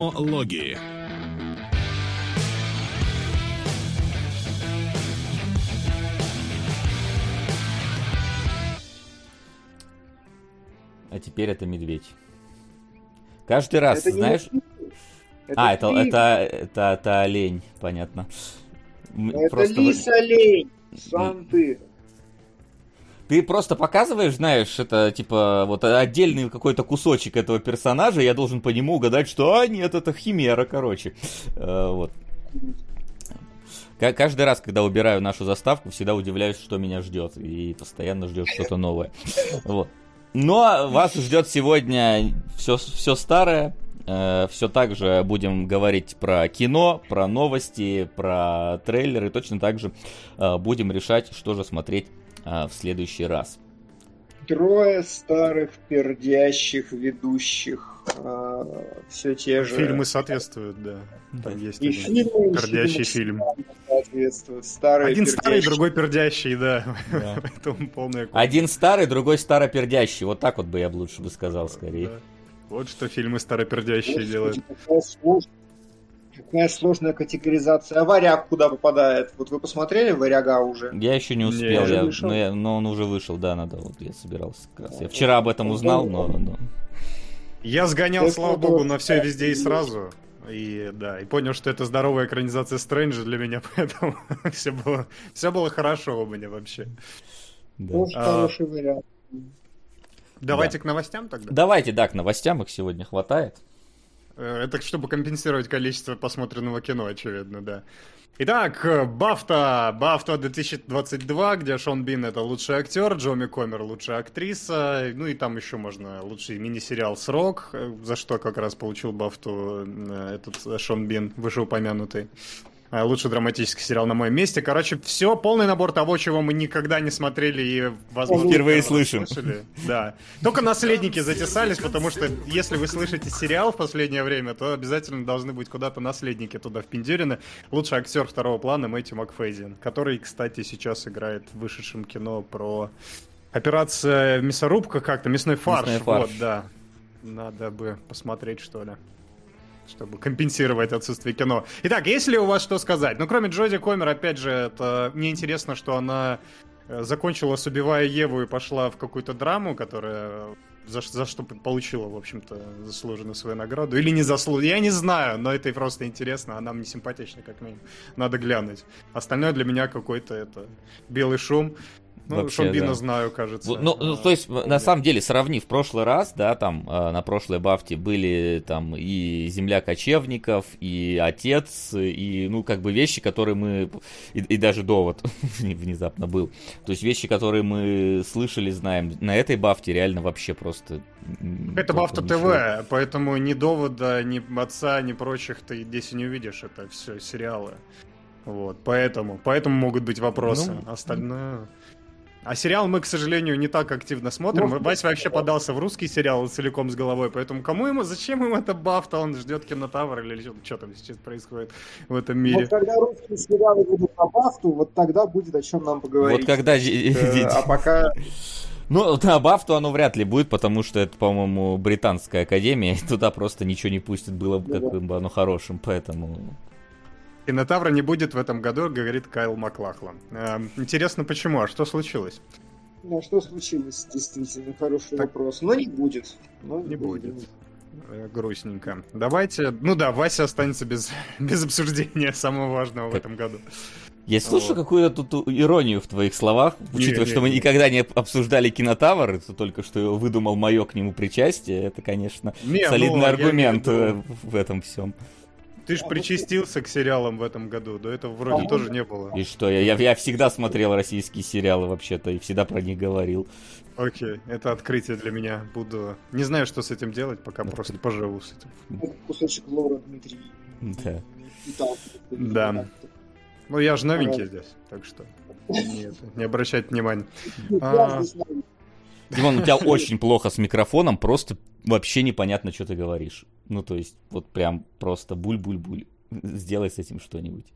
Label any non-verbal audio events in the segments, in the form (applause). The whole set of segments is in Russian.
Логи. А теперь это медведь. Каждый раз, Это не знаешь... фильм. а, это, фильм. это, это, это олень, понятно. Это просто- лис олень. Сам ты. Ты просто показываешь, знаешь, это типа вот отдельный какой-то кусочек этого персонажа, я должен по нему угадать, что а нет, это химера, короче. Э, вот. Ка- Каждый раз, когда убираю нашу заставку, всегда удивляюсь, что меня ждет. И постоянно ждет что-то новое. Вот. Но вас ждет сегодня все, все старое. все так же будем говорить про кино, про новости, про трейлеры. Точно так же э, будем решать, что же смотреть э, в следующий раз. Трое старых пердящих ведущих. все те же. Фильмы соответствуют, да. Там есть И один фильмы, пердящий фильм. соответствуют. Старые Один старый, пердящие. другой пердящий, да. Да. (laughs) Поэтому полная Один старый, другой старопердящий. Вот так вот бы я лучше бы сказал скорее. Да. Вот что фильмы старопердящие Господи, делают. Какая сложная, категоризация. А варяг куда попадает? Вот вы посмотрели варяга уже? Я еще не Не, успел, уже я- вышел? но, я- но он уже вышел, да, надо, вот я собирался как раз. Я вчера об этом узнал, но, но- Я сгонял, Я слава богу, на все да, везде и сразу. И да, и понял, что это здоровая экранизация Стрэнджа для меня, (laughs) поэтому все было, все было хорошо у меня вообще. да. А, хороший вариант. Давайте к новостям тогда. Давайте, да, к новостям их сегодня хватает. Э, Это чтобы компенсировать количество посмотренного кино, очевидно, да. Итак, э, Бафта, Бафта 2022, где Шон Бин это лучший актер, Джоми Комер лучшая актриса, ну и там еще можно лучший мини-сериал «Срок», э, за что как раз получил Бафту этот Шон Бин, вышеупомянутый. А, Лучший драматический сериал на моем месте. Короче, все, полный набор того, чего мы никогда не смотрели и, возможно, Впервые слышим. слышали. Да. Только наследники затесались, потому что если вы слышите сериал в последнее время, то обязательно должны быть куда-то наследники туда впендюрены. Лучший актер второго плана Мэтью Макфейзин, который, кстати, сейчас играет в вышедшем кино про операция мясорубка как-то, мясной фарш. Мясной фарш. Вот, да. Надо бы посмотреть, что ли чтобы компенсировать отсутствие кино. Итак, есть ли у вас что сказать? Ну, кроме Джоди Комер, опять же, это мне интересно, что она э, закончила с «Убивая Еву» и пошла в какую-то драму, которая за, ш- за что получила, в общем-то, заслуженную свою награду. Или не заслужила. Я не знаю, но это и просто интересно. Она мне симпатична, как минимум. Надо глянуть. Остальное для меня какой-то это белый шум. Ну, Вообще, Шон Бина да. знаю, кажется. Ну, ну, то есть, на самом деле, сравнив прошлый раз, да, там, э, на прошлой Бафте были там и Земля кочевников, и Отец, и, ну, как бы вещи, которые мы, и, и даже Довод (laughs) внезапно был. То есть, вещи, которые мы слышали, знаем, на этой Бафте реально вообще просто... Это Бафта. ТВ, поэтому ни довода, ни отца, ни прочих ты здесь и не увидишь. Это все сериалы. Вот, поэтому, поэтому могут быть вопросы. Ну, Остальное. А сериал мы, к сожалению, не так активно смотрим. Ну, Вась вообще подался в русский сериал целиком с головой, поэтому кому ему, зачем ему это бафта? Он ждет кинотавр или что, что там сейчас происходит в этом мире? Вот когда русские сериалы будут на бафту, вот тогда будет о чем нам поговорить. Вот когда... Э, (laughs) А пока Ну, на Бафту оно вряд ли будет, потому что это, по-моему, британская академия, и туда просто ничего не пустят, было бы каким бы оно хорошим, поэтому... Кинотавра не будет в этом году, говорит Кайл Маклахлан. Эм, интересно, почему? А что случилось? Ну, что случилось, действительно, хороший Так. вопрос. Но не будет. Но Не будет. Э, Грустненько. Давайте. Ну да, Вася останется без, (laughs) без обсуждения самого важного в Так. этом году. Я слышу Вот. какую-то тут иронию в твоих словах, учитывая, не, что мы не. никогда не обсуждали кинотавр, это только что выдумал мое к нему причастие, это, конечно, Не, ну, солидный я аргумент имею в э, в этом всем. Ты ж причастился к сериалам в этом году, до этого вроде А тоже не было. И что, я, я, я всегда смотрел российские сериалы вообще-то, и всегда про них говорил. Окей, это открытие для меня. Буду. Не знаю, что с этим делать, пока Да. просто поживу с этим. Это кусочек лора Дмитрий. Да. Да. Ну я же новенький здесь, так что не, это, не обращать внимания. А. Димон, у тебя очень плохо с микрофоном, просто вообще непонятно, что ты говоришь. Ну, то есть, вот прям просто буль-буль-буль. Сделай с этим что-нибудь.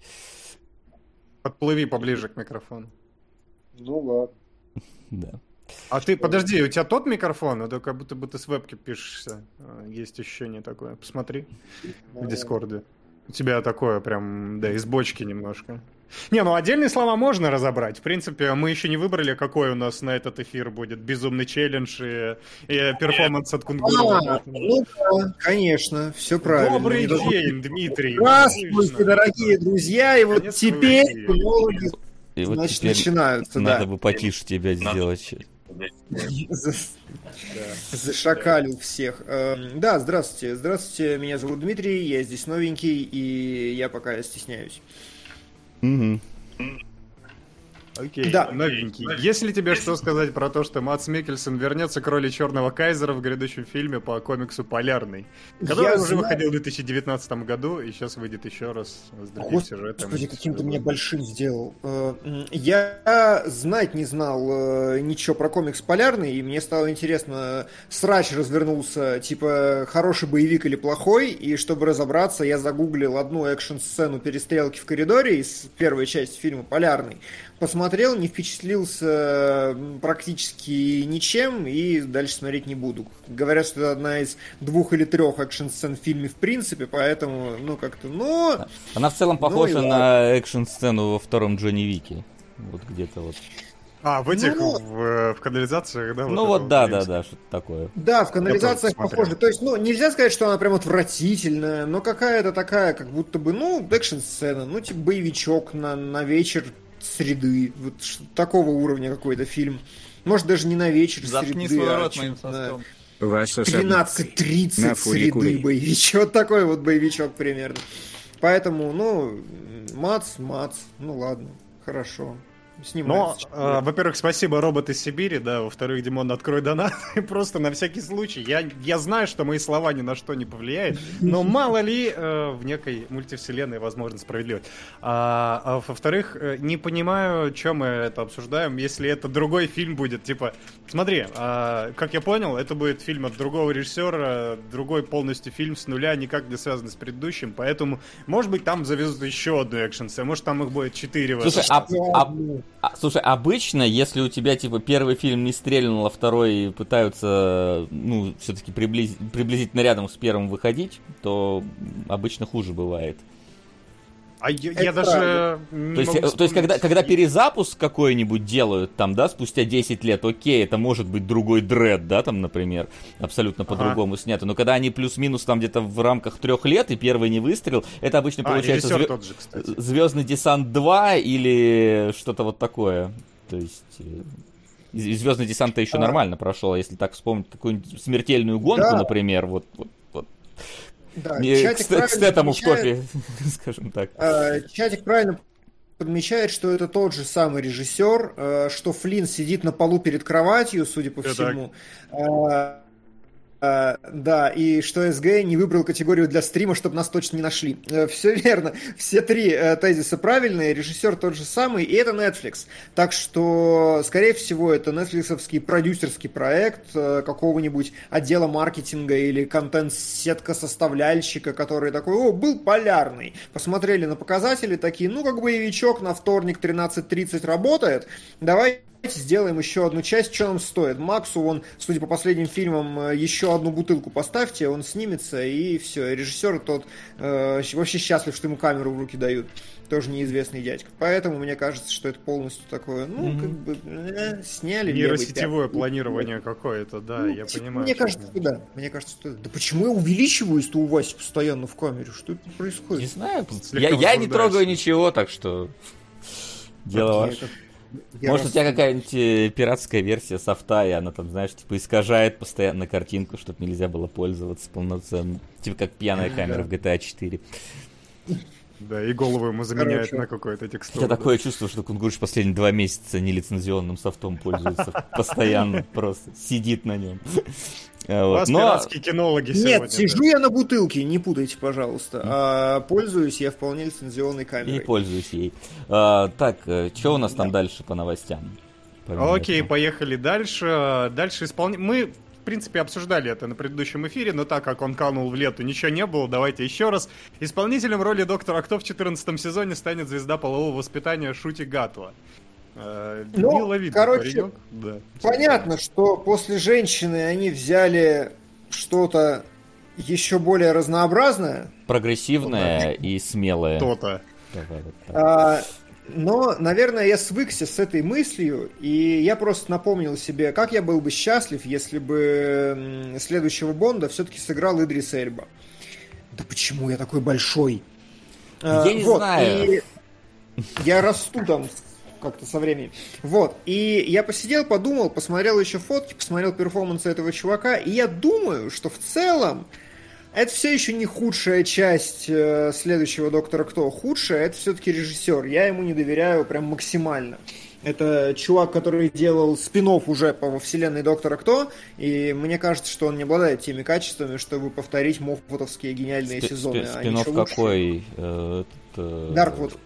Подплыви поближе к микрофону. Ну ладно. (laughs) Да. А ты, подожди, у тебя тот микрофон? Это как будто бы ты с вебки пишешься. А, Есть ощущение такое. Посмотри в Дискорде. У тебя такое прям, да, из бочки немножко. Не, ну отдельные слова можно разобрать. В принципе, мы еще не выбрали, какой у нас на этот эфир будет. Безумный челлендж и, и перформанс от Кунгура. А, ну да, конечно, все правильно. Добрый Не день, Дмитрий. Здравствуйте, Отлично. дорогие друзья, и вот Наконец-то теперь кинологи, И вот значит, теперь начинаются, надо да. бы потише тебя сделать. За- Зашакалил всех. Эм, Да, здравствуйте. Здравствуйте, меня зовут Дмитрий, я здесь новенький, и я пока стесняюсь. Mm-hmm. mm-hmm. Окей, Да. новенький. Если тебе что сказать про то, что Мац Микельсон вернется к роли Черного Кайзера в грядущем фильме по комиксу «Полярный», который Я уже знаю- выходил в 2019 году и сейчас выйдет еще раз с другим сюжетом. Господи, каким ты меня большим сделал. Э, Я знать не знал э, ничего про комикс Полярный, и мне стало интересно, срач развернулся, типа, хороший боевик или плохой, и чтобы разобраться, я загуглил одну экшн-сцену перестрелки в коридоре из первой части фильма Полярный, посмотрел, не впечатлился практически ничем, и дальше смотреть не буду. Говорят, что это одна из двух или трех экшн-сцен в фильме в принципе, поэтому, ну, как-то, ну... Она в целом Ну похожа ладно. на экшн-сцену во втором Джонни Вике. Вот где-то вот. А, в этих, Ну, в, в канализациях, да? ну это вот да, да, принципе. да, что-то такое. Да, в канализациях похоже. То есть, ну, нельзя сказать, что она прям отвратительная, но какая-то такая, как будто бы, ну, экшн-сцена, ну, типа боевичок на, на вечер среды. Вот такого уровня какой-то фильм. Может, даже не на вечер Заткни среды, свой а рот моим чё-то на соском. Ваш особняк. 13.30 На среды боевичок. Такой вот боевичок примерно. Поэтому, ну, мац, мац, ну ладно, хорошо. Но, Снимается. э, во-первых, спасибо, робот из Сибири, да, во-вторых, Димон, открой донат, (laughs) просто на всякий случай. Я, я знаю, что мои слова ни на что не повлияют, но мало ли э, в некой мультивселенной возможно справедливость. А, а во-вторых, э, не понимаю, чем мы это обсуждаем, если это другой фильм будет, типа, смотри, а, как я понял, это будет фильм от другого режиссера, другой полностью фильм с нуля, никак не связанный с предыдущим, поэтому, может быть, там завезут еще одну экшн может, там их будет четыре. Слушай, а, а- а- слушай, обычно, если у тебя, типа, первый фильм не стрельнул, а второй пытаются, ну, все-таки приблизительно рядом с первым выходить, то обычно хуже бывает. А я, я даже не То есть, могу э, то есть когда, вспомнить. когда перезапуск какой-нибудь делают, там, да, спустя 10 лет, окей, это может быть другой дред, да, там, например, абсолютно Ага. по-другому снято. Но когда они плюс-минус там где-то в рамках трех лет, и первый не выстрел, это обычно А, получается звё- тот же, кстати. Звездный десант 2 или что-то вот такое. То есть. Звездный десант-то еще А. нормально прошел, а если так вспомнить какую-нибудь смертельную гонку, Да. например, вот, вот, вот. Да, Не- чатик к, к в топе, (laughs) скажем так. Э, Чатик правильно подмечает, что это тот же самый режиссер, э, что Флинн сидит на полу перед кроватью, судя по всему. Э, э, Да, и что СГ не выбрал категорию для стрима, чтобы нас точно не нашли. Все верно. Все три э, тезиса правильные, режиссер тот же самый, и это Netflix. Так что, скорее всего, это нетфликсовский продюсерский проект э, какого-нибудь отдела маркетинга или контент-сетка составляльщика, который такой, о, был полярный. Посмотрели на показатели, такие, ну, как боевичок на вторник 13.30 работает, давай сделаем еще одну часть, что нам стоит. Максу, он, судя по последним фильмам, э, еще одну бутылку поставьте, он снимется, и все. Режиссер тот э, вообще счастлив, что ему камеру в руки дают. Тоже неизвестный дядька. Поэтому мне кажется, что это полностью такое, ну, Мгм. как бы, э, сняли. Нейросетевое пятый. планирование какое-то, да, Ну, я типа, понимаю. Мне кажется, что да. Мне кажется, что да. Да почему я увеличиваюсь-то у Васи постоянно в камере? Что это Не происходит? знаю, Слегка я, я не трогаю ничего, так что дело Окей, ваше. Я Может, у тебя какая-нибудь э, пиратская версия софта, и она там, знаешь, типа искажает постоянно картинку, чтобы нельзя было пользоваться полноценно. Типа как пьяная камера в GTA 4. Да, и голову ему заменяют Короче. на какое-то У текстуру. тебя такое чувство, что Кунгурш последние два месяца нелицензионным софтом пользуется. Постоянно просто сидит на нем. А, У вот. вас Но пиратские кинологи сегодня. Нет, да. сижу я на бутылке, не путайте, пожалуйста. А пользуюсь я вполне лицензионной и камерой. пользуюсь ей. А, Так, что у нас там дальше по новостям? Помимо Окей, этого. поехали дальше. Дальше исполнение. Мы, в принципе, обсуждали это на предыдущем эфире, но так как он канул в лету, ничего не было, давайте еще раз. Исполнителем роли доктора Кто в 14 сезоне станет звезда полового воспитания Шути Гатва. Э, Ну, короче, паренек, да. Понятно, что после женщины они взяли что-то еще более разнообразное, и. Кто-то. Давай вот так. А, но, наверное, я свыкся с этой мыслью, и я просто напомнил себе, как я был бы счастлив, если бы следующего Бонда все-таки сыграл Идрис Эльба. Да почему я такой большой? Я не знаю. и Я расту там как-то со временем. Вот. И я посидел, подумал, посмотрел еще фотки, посмотрел перформансы этого чувака, и я думаю, что в целом это все еще не худшая часть э, следующего Доктора Кто. Худшая это все-таки режиссер. Я ему не доверяю прям максимально. Это чувак, который делал спин уже по вселенной Доктора Кто, и мне кажется, что он не обладает теми качествами, чтобы повторить мофутовские гениальные Спи- сезоны. спи- Они Спин-офф еще лучше. какой? Дарквуд.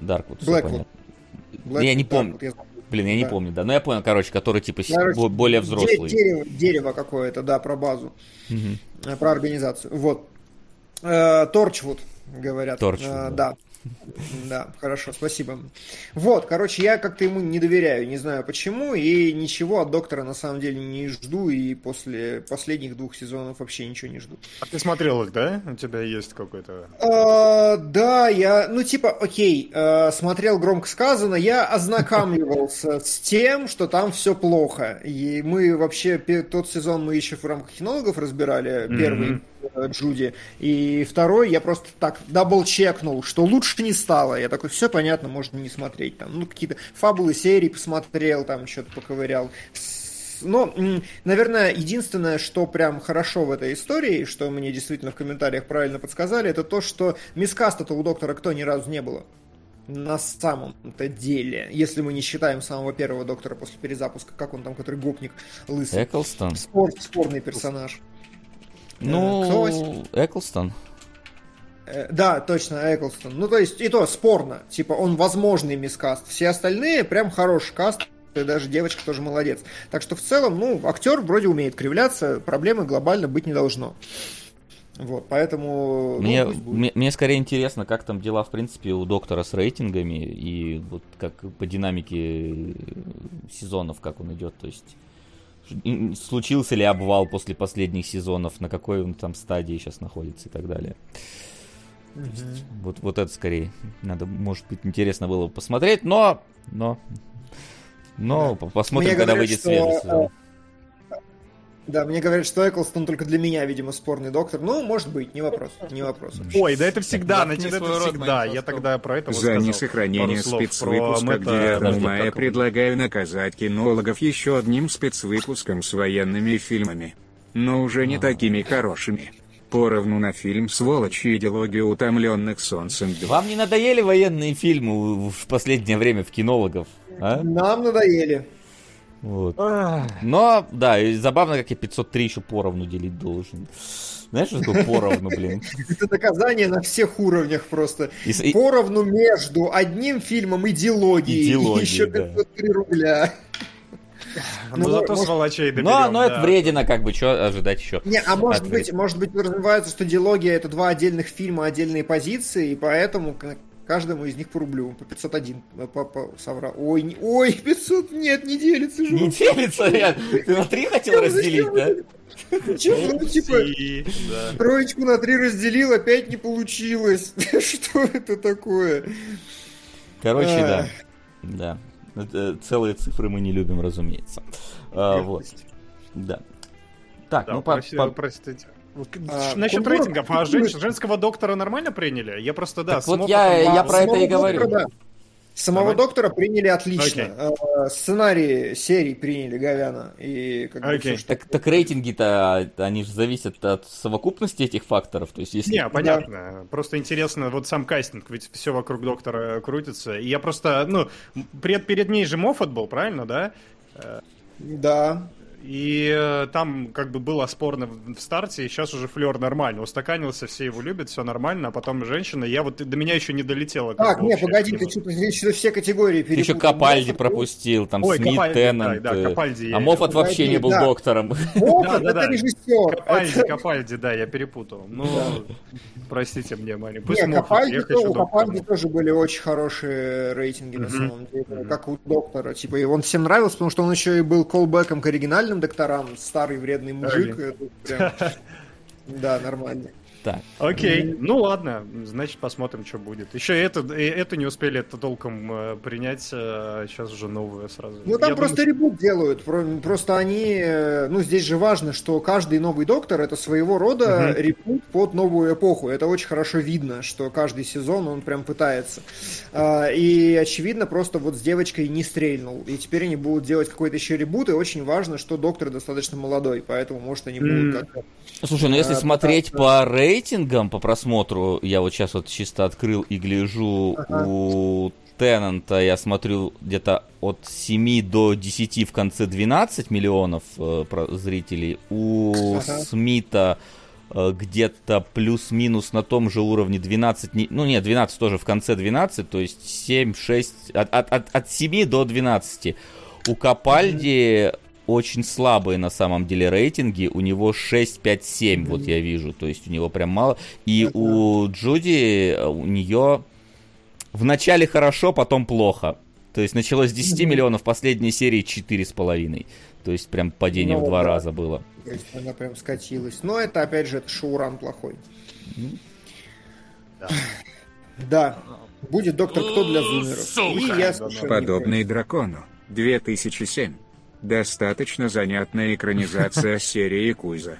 Дарквуд, Блэквуд. я не помню. Я. Блин, я не Да. помню, да. Но я понял, короче, который типа Короче, бо- более взрослый. Дерево, дерево какое-то, да, про базу, э, про организацию. Вот. Э, Торчвуд, говорят. Торчвуд, Э, да. да. (laughs) Да, хорошо, спасибо. Вот, короче, я как-то ему не доверяю, не знаю почему, и ничего от доктора на самом деле не жду, и после последних двух сезонов вообще ничего не жду. А ты смотрел их, да? У тебя есть какой-то... Э, да, я, ну типа, окей, э, смотрел громко сказано, я ознакомливался с тем, что там все плохо. И мы вообще, тот сезон мы еще в рамках кинологов разбирали, первый Джуди, и второй я просто так дабл-чекнул, что лучше не стало. Я такой, все понятно, можно не смотреть. Там, ну, какие-то фабулы серии посмотрел, там что-то поковырял. Но, наверное, единственное, что прям хорошо в этой истории, что мне действительно в комментариях правильно подсказали, это то, что мискаста-то у доктора кто ни разу не было. На самом-то деле. Если мы не считаем самого первого доктора после перезапуска, как он там, который гопник лысый. Эклстон. Спор, спорный персонаж. Кто Ну? Эклстон. Э, Да, точно, Эклстон. Ну, то есть, и то спорно. Типа, он возможный мискаст. Все остальные прям хороший каст. И даже девочка тоже молодец. Так что в целом, ну, актер вроде умеет кривляться, проблемы глобально быть не должно. Вот, поэтому... ну, Мне, будет. мне, мне скорее интересно, как там дела, в принципе, у доктора с рейтингами и вот как по динамике сезонов, как он идет. То есть случился ли обвал после последних сезонов, на какой он там стадии сейчас находится и так далее. Мгм. Вот, вот это скорее надо, может быть, интересно было бы посмотреть, но, но, но по- посмотрим, Мне когда говорят, выйдет что, следующий сезон. Да, мне говорят, что Эклстон только для меня, видимо, спорный доктор. Ну, может быть, не вопрос, не вопрос. Ой, да это всегда, значит, это рот всегда. Я тогда про это За несохранение спецвыпуска к Мэтта- 9 Подожди, мая предлагаю наказать кинологов еще одним спецвыпуском с военными фильмами. Но уже не такими хорошими. Поровну на фильм «Сволочь и идеология утомленных солнцем 2». Вам не надоели военные фильмы в в последнее время в кинологов? А? Нам надоели. Вот. Но, да, и забавно, как я 503 еще поровну делить должен. Знаешь, что такое поровну, блин? Это наказание на всех уровнях просто. И и- Поровну между одним фильмом идеологией Идеологией, и еще да. 503 рубля. Ну Ну, зато может- сволочей доберем, Но, но это да. вредно, как бы, что ожидать еще? Не, а может От быть, может быть, подразумевается, что диалогия это два отдельных фильма, отдельные позиции, и поэтому каждому из них по рублю, по 501, э, по, по- соврал. Ой, не- ой, 500, нет, не делится же. Не делится, ребят. Ты на три хотел разделить, да? Почему, ну, типа, троечку на три разделил, опять не получилось. (laughs) Что это такое? Короче, да. Да. Это Целые цифры мы не любим, разумеется. А, Вот. Да. Так, Да, ну, по- простите. А, Насчет Кунгура- рейтингов, а жен- женского доктора нормально приняли? Я просто, да, Так с вот я- я А, про это и говорю. доктора, да. Самого Давай. доктора приняли отлично. Окей. Э, Сценарии серий приняли Говяна. И как Окей. всё, что- так, так рейтинги-то, они же зависят от совокупности этих факторов. То есть, если... Не, понятно. Просто интересно, вот сам кастинг, ведь все вокруг доктора крутится. И я просто, ну, перед, перед ней же Моффат был, правильно, да? Да. И э, там как бы было спорно в старте, и сейчас уже флер нормально. Устаканился, все его любят, все нормально, а потом женщина. Я вот до меня еще не долетело. как Так, бы не, общее погоди, ты что-то все категории Ты еще перепутал. Капальди пропустил, там Ой, Смит, Капальди, Теннант. да, да, э, Капальди А Моффат вообще не был Да. доктором. Моффат, Да, да, это режиссер. Капальди, Это- Капальди, да, я перепутал. Ну, простите мне, Мари. Пусть Не, Моффат, Капальди, у Капальди тоже были очень хорошие рейтинги, на самом деле, как у доктора. Типа, и он всем нравился, потому что он еще и был колбеком к оригинальным докторам, старый вредный мужик. это прям- (laughs) Да, нормально. Так, Окей, ну ладно, значит посмотрим, что будет. Еще это, и эту не успели это толком э, принять, сейчас уже новую сразу. Ну, там Я просто думаю, ребут делают. Про- Просто они... э, Ну, здесь же важно, что каждый новый доктор — это своего рода Мгм. ребут под новую эпоху. Это очень хорошо видно, что каждый сезон он прям пытается. А, И, очевидно, просто вот с девочкой не стрельнул. И теперь они будут делать какой-то еще ребут, и очень важно, что доктор достаточно молодой, поэтому, может, они будут как-то... Слушай, ну если А, смотреть по рейтингам, по просмотру, я вот сейчас вот чисто открыл и гляжу Ага. у Теннанта, я смотрю где-то от 7 до 10 в конце 12 миллионов э, зрителей. У Ага. Смита э, где-то плюс-минус на том же уровне 12, не- ну нет, 12 тоже в конце 12, то есть 7, 6, от, от, от, от 7 до 12. У Капальди очень слабые на самом деле рейтинги. У него 6, 5, 7, вот я вижу. То есть у него прям мало. И Ага. у Джуди, э, у нее в начале хорошо, потом плохо. То есть началось с 10 Мгм. миллионов, последней серии 4,5. То есть прям падение Ну, в два да. раза было. То есть она прям скатилась. Но это, опять же, это шоуран плохой. Да. Да. Будет доктор Кто для зумеров. И я Подобный дракону. 2007. Достаточно занятная экранизация (laughs) серии Куза.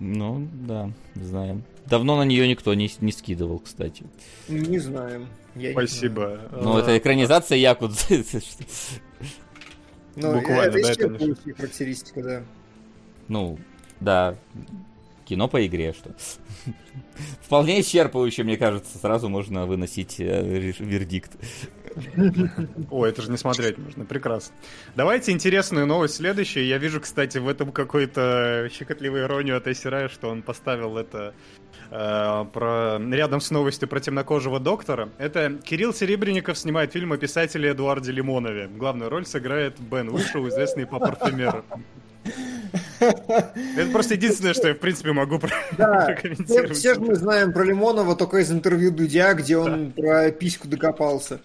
Ну, да, знаем. Давно на нее никто не, не скидывал, кстати. Не знаю. Я не знаю. Спасибо. Ну, А, это экранизация Якут. Ну, Буквально, это да, исчерпывающая характеристика, да. Ну, да. Кино по игре, что. Вполне исчерпывающе, мне кажется, сразу можно выносить э, вердикт. О, это же не смотреть можно, прекрасно. Давайте интересную новость следующую. Я вижу, кстати, в этом какой-то щекотливую иронию от Эсера, что он поставил это э, про... рядом с новостью про темнокожего доктора. Это Кирилл Серебренников снимает фильм о писателе Эдуарде Лимонове. Главную роль сыграет Бен Вышел, известный по парфюмеру. Это просто единственное, что я, в принципе, могу про- Да, (laughs) все, прокомментировать. все же мы знаем про Лимонова только из интервью Дудя, где он про письку докопался.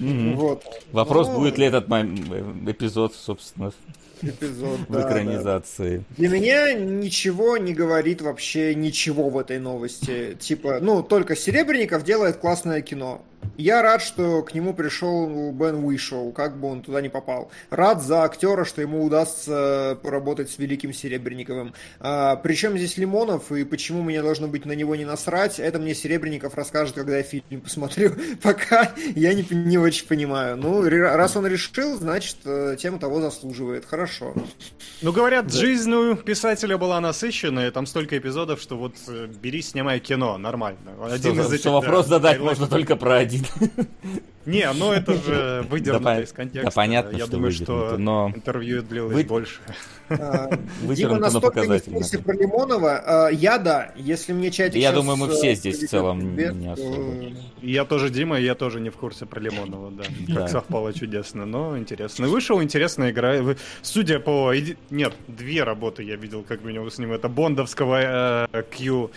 Мгм. Вот. Вопрос, Ну, будет ли этот э, эпизод, собственно, эпизод, в да, да. экранизации. Для меня ничего не говорит вообще ничего в этой новости. Типа, ну, только Серебренников делает классное кино. Я рад, что к нему пришел Бен Уишоу, как бы он туда не попал. Рад за актера, что ему удастся поработать с великим Серебренниковым. А, причем здесь Лимонов, и почему мне должно быть на него не насрать, это мне Серебренников расскажет, когда я фильм посмотрю. (laughs) Пока я не, не очень понимаю. Ну, раз он решил, значит, э, тем того заслуживает. Хорошо. Ну, говорят, жизнь у писателя была насыщенная, там столько эпизодов, что вот э, бери, снимай кино, нормально. Что, из что этих, вопрос да, задать хайлайтов. можно только про один. (laughs) Не, ну это же выдернуто Да, из контекста. да, понятно, Я что думаю, что но- интервью длилось Вы- больше. А, (laughs) Дима настолько не в курсе про Лимонова. А, Я да. Если мне чатик Я думаю, мы э, все здесь в целом не особо. Я тоже Дима, и я тоже не в курсе про Лимонова, да. (laughs) Как совпало чудесно, но интересно. Вышел интересная игра. Судя по... Нет, две работы я видел, как минимум, с ним. Это Бондовского э, Q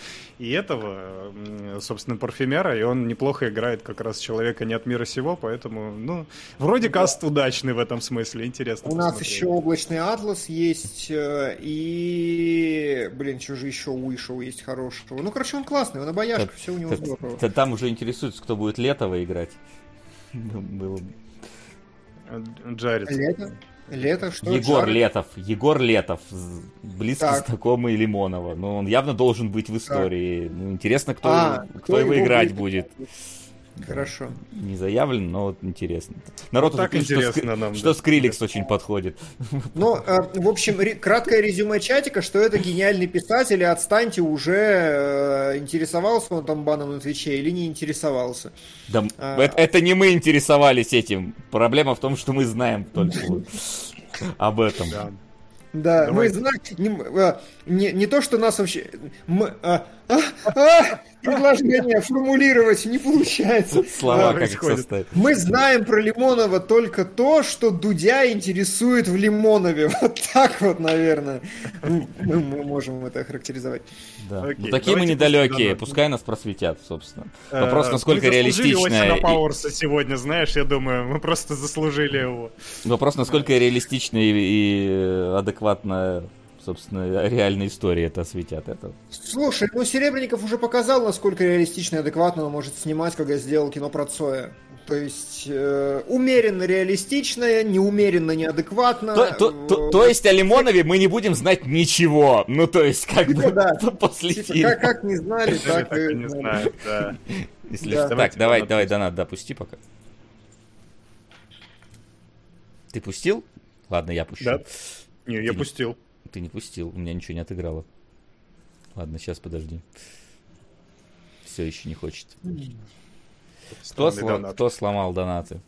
и этого, собственно, парфюмера, и он неплохо играет как раз человека не от мира сего, поэтому, ну, вроде каст удачный в этом смысле, интересно У нас посмотреть. еще облачный атлас есть, э, и, блин, что же еще у Ишоу есть хорошего? Ну, короче, он классный, он обаяшка, все у него здорово. Там уже интересуется, кто будет Летова играть. (laughs) Было бы. Э, Джаред. Лето? Лето? Что? Егор Джаред? Летов. Егор Летов. Близко Так. знакомый Лимонова. Ну, он явно должен быть в истории. Ну, интересно, кто, А, кто, кто его его играть будет? будет. Хорошо. Не заявлен, но вот интересно. Народ Вот уже так пишет, что, интересно Скри- нам, что да. Скриликс очень подходит. Ну, э, в общем, краткое резюме чатика, что это гениальный писатель, и отстаньте уже, э, интересовался он там баном на Твиче или не интересовался. Да, А. это, это не мы интересовались этим. Проблема в том, что мы знаем только об этом. Да. Мы знаем, не, не, не то, что нас вообще... Мы, а, а, предложение формулировать не получается. Слова А, как составить. Мы знаем про Лимонова только то, что Дудя интересует в Лимонове. (laughs) Вот так вот, наверное, мы, мы можем это охарактеризовать. Да. Окей, ну, такие мы недалекие, пускай нас просветят, собственно. Э, Вопрос, насколько мы заслужили реалистичная... И- Пауэрса сегодня, знаешь, я думаю, мы просто заслужили его. Вопрос, насколько реалистичная и, и адекватная, собственно, реальная история это осветят. Это. Слушай, ну Серебренников уже показал, насколько реалистично и адекватно он может снимать, когда сделал кино про Цоя. То есть э, умеренно реалистичное, неумеренно неадекватно. То, то- то- то есть о Лимонове мы не будем знать ничего. Ну, то есть, как Типа бы, да. (laughs) после Типа, фильма. как, как не знали, Так так, и не знаю, да. Если Да. Так, давай, давай, донат, допусти пока. Ты пустил? Ладно, я пущу. Да. Не, я пустил. Ты не пустил, у меня ничего не отыграло. Ладно, сейчас подожди. Все еще не хочет. Кто, сло- кто сломал донаты?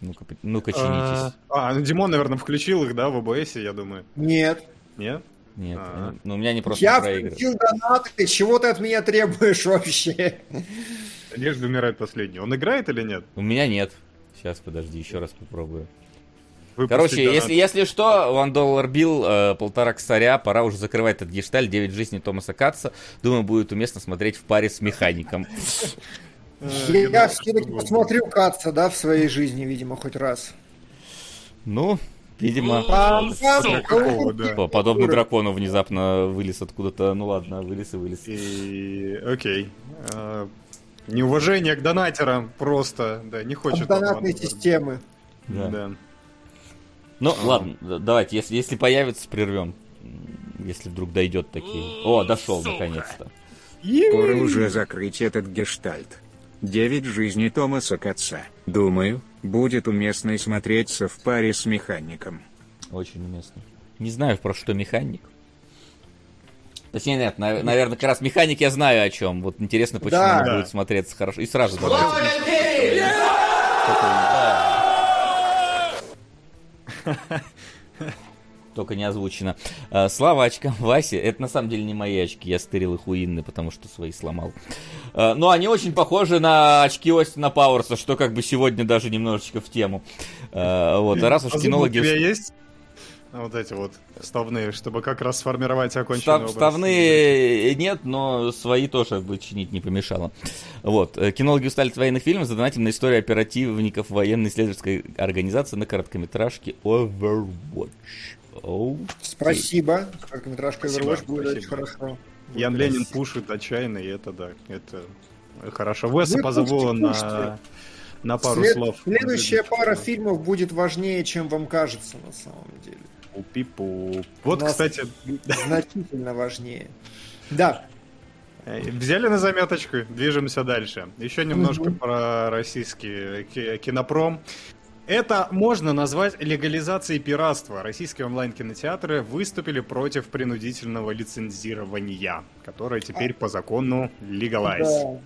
Ну-ка, ну-ка А, чинитесь. А, ну Димон, наверное, включил их, да, в ОБС, я думаю. Нет. Нет? Нет, а. они- ну у меня не просто Я проигрывают. включил донаты, чего ты от меня требуешь вообще? Надежда умирает последний. Он играет или нет? У меня нет. Сейчас, подожди, еще раз попробую. Выпустить Короче, донат. если, если что, One Dollar Bill, э, полтора косаря, пора уже закрывать этот гешталь, 9 жизней Томаса Катца. Думаю, будет уместно смотреть в паре с механиком. Э, Я все-таки посмотрю Катца, да, в своей жизни, видимо, хоть раз. Ну, видимо, да. по- подобный дракону внезапно вылез откуда-то. Ну ладно, вылез и вылез. И... Окей. А, Неуважение к донатерам просто, да, не хочет. От донатной он- системы. Да. Да. Ну, ладно, давайте, если, если появится, прервем. Если вдруг дойдет такие. О, дошел наконец-то. Пора уже закрыть этот гештальт. Девять жизней Томаса Катца. Думаю, будет уместно и смотреться в паре с механиком. Очень уместно. Не знаю, про что механик. Точнее, нет, на- наверное, как раз механик я знаю о чем. Вот интересно, почему Да. он Да. будет смотреться хорошо. И сразу давайте. (laughs) Только не озвучено. А, Слава очкам Васи. Это на самом деле не мои очки. Я стырил их у Инны, потому что свои сломал. А, Но они очень похожи на очки Остина Пауэрса, что как бы сегодня даже немножечко в тему. А, Вот. Раз уж зубы у кинологи... тебя есть? А Вот эти вот вставные, чтобы как раз сформировать оконченный Встав- образ. Вставные нет, но свои тоже бы чинить не помешало. Вот. Э, Кинологи устали от военных фильмов, задонатим на историю оперативников военной исследовательской организации на короткометражке Overwatch. Оу. Спасибо. Короткометражка Спасибо, Overwatch будет очень хорошо. Ян Будет Ленин красиво. пушит отчаянно, и это да, это хорошо. Веса пушите, на, на пару След- слов. Следующая пара фильмов будет важнее, чем вам кажется на самом деле. Пипу. Вот, нас- кстати, Значительно важнее. Да, э, взяли на заметочку, движемся дальше. Еще немножко про российский ки- кинопром. Это можно назвать легализацией пиратства. Российские онлайн-кинотеатры выступили против принудительного лицензирования, которое теперь по закону legalize. Да.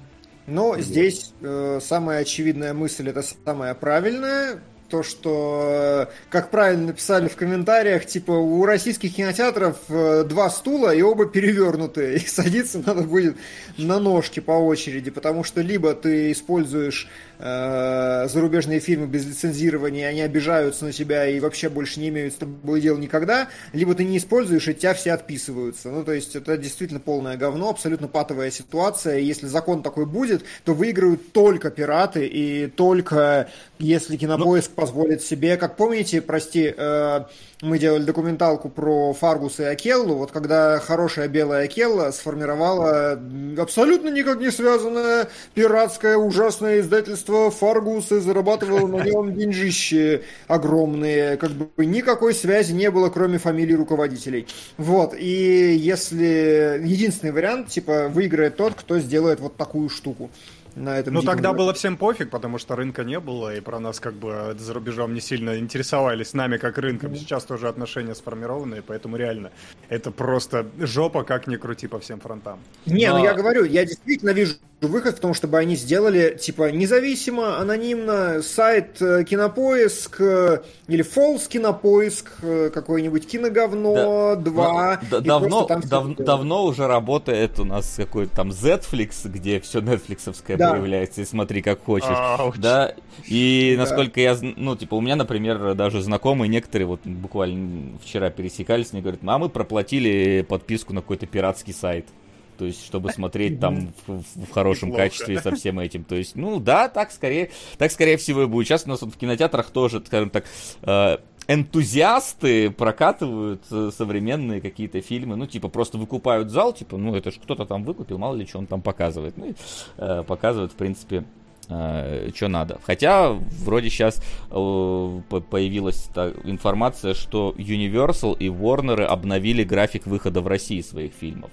Но здесь э, самая очевидная мысль, это самая правильная. То, что, э, как правильно написали в комментариях, типа у российских кинотеатров э, два стула и оба перевернутые. И садиться надо будет на ножки по очереди, потому что либо ты используешь э, зарубежные фильмы без лицензирования, они обижаются на тебя и вообще больше не имеют с тобой дела никогда, либо ты не используешь, и тебя все отписываются. Ну, то есть это действительно полное говно, абсолютно патовая ситуация. И если закон такой будет, то выиграют только пираты и только если кинопоиск позволит себе, как помните, прости, э, мы делали документалку про Фаргуса и Акеллу, вот когда хорошая белая Акелла сформировала абсолютно никак не связанное пиратское ужасное издательство Фаргус и зарабатывала на нем (laughs) деньжищи огромные, как бы никакой связи не было, кроме фамилий руководителей. Вот, и если единственный вариант, типа, выиграет тот, кто сделает вот такую штуку на этом Ну тогда рынке. было всем пофиг, потому что рынка не было, и про нас как бы за рубежом не сильно интересовались нами как рынком. Сейчас тоже отношения сформированы, поэтому реально это просто жопа, как ни крути по всем фронтам. Не, ну Но- я говорю, я действительно вижу выход в том, чтобы они сделали, типа, независимо, анонимно сайт э, Кинопоиск э, или Фолс Кинопоиск, э, какое-нибудь Киноговно 2. Да, давно, дав, давно уже работает у нас какой-то там Netflix, где все нетфликсовское да. появляется, и смотри как хочешь. Ауч. Да, и насколько да. я, ну, типа, у меня, например, даже знакомые некоторые, вот буквально вчера пересекались, мне говорят, а мы проплатили подписку на какой-то пиратский сайт то есть, чтобы смотреть там в, в хорошем Неплохо. качестве со всем этим. То есть, ну да, так скорее, так скорее всего и будет. Сейчас у нас вот в кинотеатрах тоже, скажем так, э, энтузиасты прокатывают э, современные какие-то фильмы, ну, типа, просто выкупают зал, типа, ну, это же кто-то там выкупил, мало ли, что он там показывает. Ну, и, э, показывают, в принципе, э, что надо. Хотя, вроде сейчас э, появилась та информация, что Universal и Warner обновили график выхода в России своих фильмов.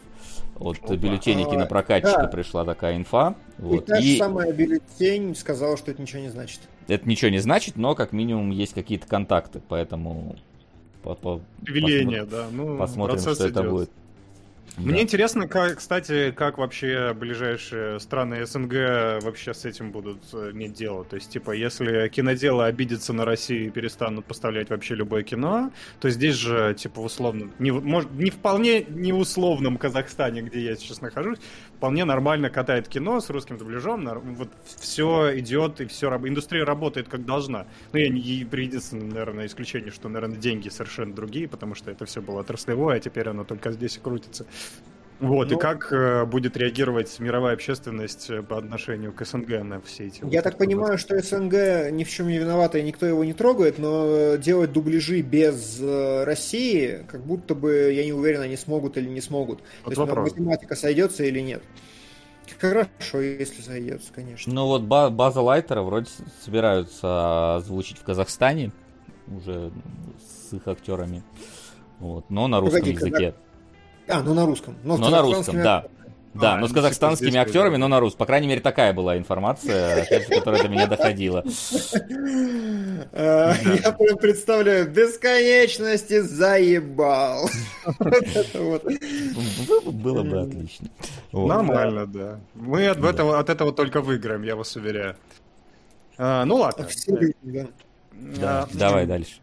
От Опа. бюллетеней а, кинопрокатчика да. пришла такая инфа. Вот. И та же самая бюллетень сказала, что это ничего не значит. Это ничего не значит, но как минимум есть какие-то контакты, поэтому... По -по Веление, да. Ну, посмотрим, что идет. это будет. Мне да. интересно, как, кстати, как вообще ближайшие страны СНГ вообще с этим будут э, иметь дело. То есть, типа, если киноделы обидятся на Россию и перестанут поставлять вообще любое кино, то здесь же, типа, в условном, не, может, не вполне не условном Казахстане, где я сейчас нахожусь, вполне нормально катает кино с русским дубляжом. Вот все идет и все, индустрия работает как должна. Ну, я единственное, наверное, исключение, что, наверное, деньги совершенно другие, потому что это все было отраслевое, а теперь оно только здесь и крутится. Вот, ну, и как э, будет реагировать мировая общественность э, по отношению к СНГ на все эти... Я вот так понимаю, что СНГ ни в чем не виновата и никто его не трогает, но делать дубляжи без э, России, как будто бы, я не уверен, они смогут или не смогут. Вот То вопрос. есть математика сойдется или нет. Хорошо, если сойдется, конечно. Ну вот база Лайтера вроде собираются озвучить в Казахстане уже с их актерами. Вот, но на русском Погоди, языке. Когда... А, ну на русском. Но, но на русском, да. Да, а, но с казахстанскими актерами, но на рус. По крайней мере, такая была информация, которая до меня доходила. (laughs) А, я прям представляю, бесконечности заебал. (laughs) Было бы отлично. Нормально, да. Мы от этого только выиграем, я вас уверяю. А, ну ладно. Давай дальше.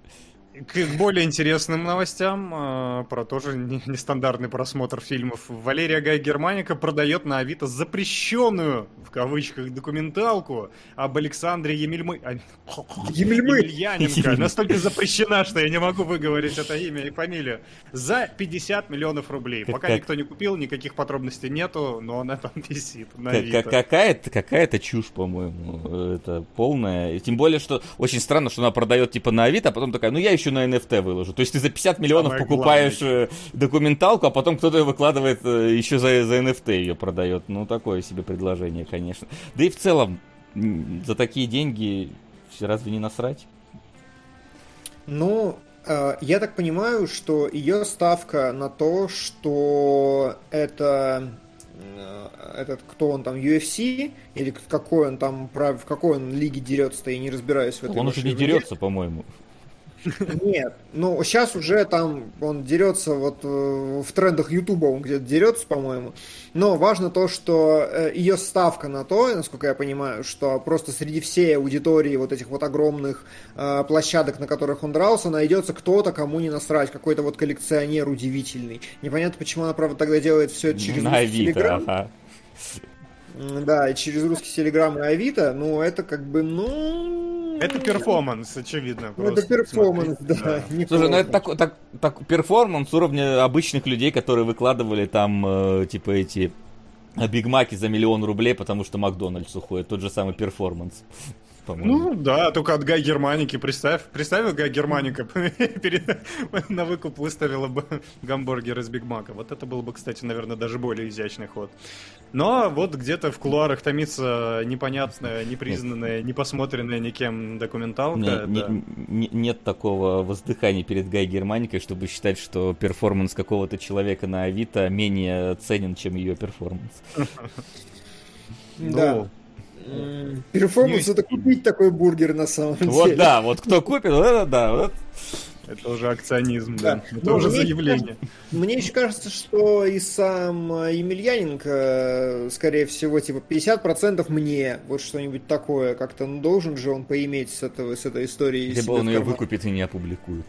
К более интересным новостям э, про тоже нестандартный просмотр фильмов. Валерия Гай Германика продает на Авито запрещенную, в кавычках, документалку об Александре Емельмы... А, Емельмы! Емельяненко. Настолько запрещена, что я не могу выговорить это имя и фамилию. За 50 миллионов рублей. Пока никто не купил, никаких подробностей нету, но она там висит на Авито. Какая-то какая чушь, по-моему. Это полная. Тем более, что очень странно, что она продает типа на Авито, а потом такая, ну я еще еще на NFT выложу. То есть ты за 50 миллионов Самое покупаешь главное. Э, документалку, а потом кто-то выкладывает э, еще за, за NFT ее продает. Ну, такое себе предложение, конечно. Да и в целом, за такие деньги разве не насрать? Ну, э, я так понимаю, что ее ставка на то, что это этот, кто он там, UFC, или какой он там, в какой он лиге дерется, я не разбираюсь в этом. Он уже не дерется, по-моему. Нет, ну сейчас уже там он дерется вот э, в трендах Ютуба, он где-то дерется, по-моему. Но важно то, что э, ее ставка на то, насколько я понимаю, что просто среди всей аудитории вот этих вот огромных э, площадок, на которых он дрался, найдется кто-то, кому не насрать, какой-то вот коллекционер удивительный. Непонятно, почему она, правда, тогда делает все это через на Авито, ага. Да, и через русский Телеграм и Авито, ну это как бы, ну, это перформанс, очевидно. Ну, это перформанс, да. да. Слушай, ну это так, так, так перформанс уровня обычных людей, которые выкладывали там, э, типа, эти Бигмаки за миллион рублей, потому что Макдональдс уходит. Тот же самый перформанс по-моему. Ну да, только от Гай Германики. Представь, представил Гай Германика (laughs) на выкуп выставила бы гамбургер из Биг Мака. Вот это был бы, кстати, наверное, даже более изящный ход. Но вот где-то в кулуарах томится непонятная, непризнанная, непосмотренная никем документалка. Не, да. не, не, нет такого воздыхания перед Гай Германикой, чтобы считать, что перформанс какого-то человека на Авито менее ценен, чем ее перформанс. (laughs) Да. Перформанс это купить такой бургер на самом деле. Вот да, вот кто купит, вот это да. Вот. Это уже акционизм, да. Да. Это Ну, уже мне заявление. Мне еще кажется, что и сам э, Емельяненко, э, скорее всего, типа 50% мне, вот что-нибудь такое, как-то ну, должен же он поиметь с, этого, с этой историей. Либо он ее выкупит и не опубликует.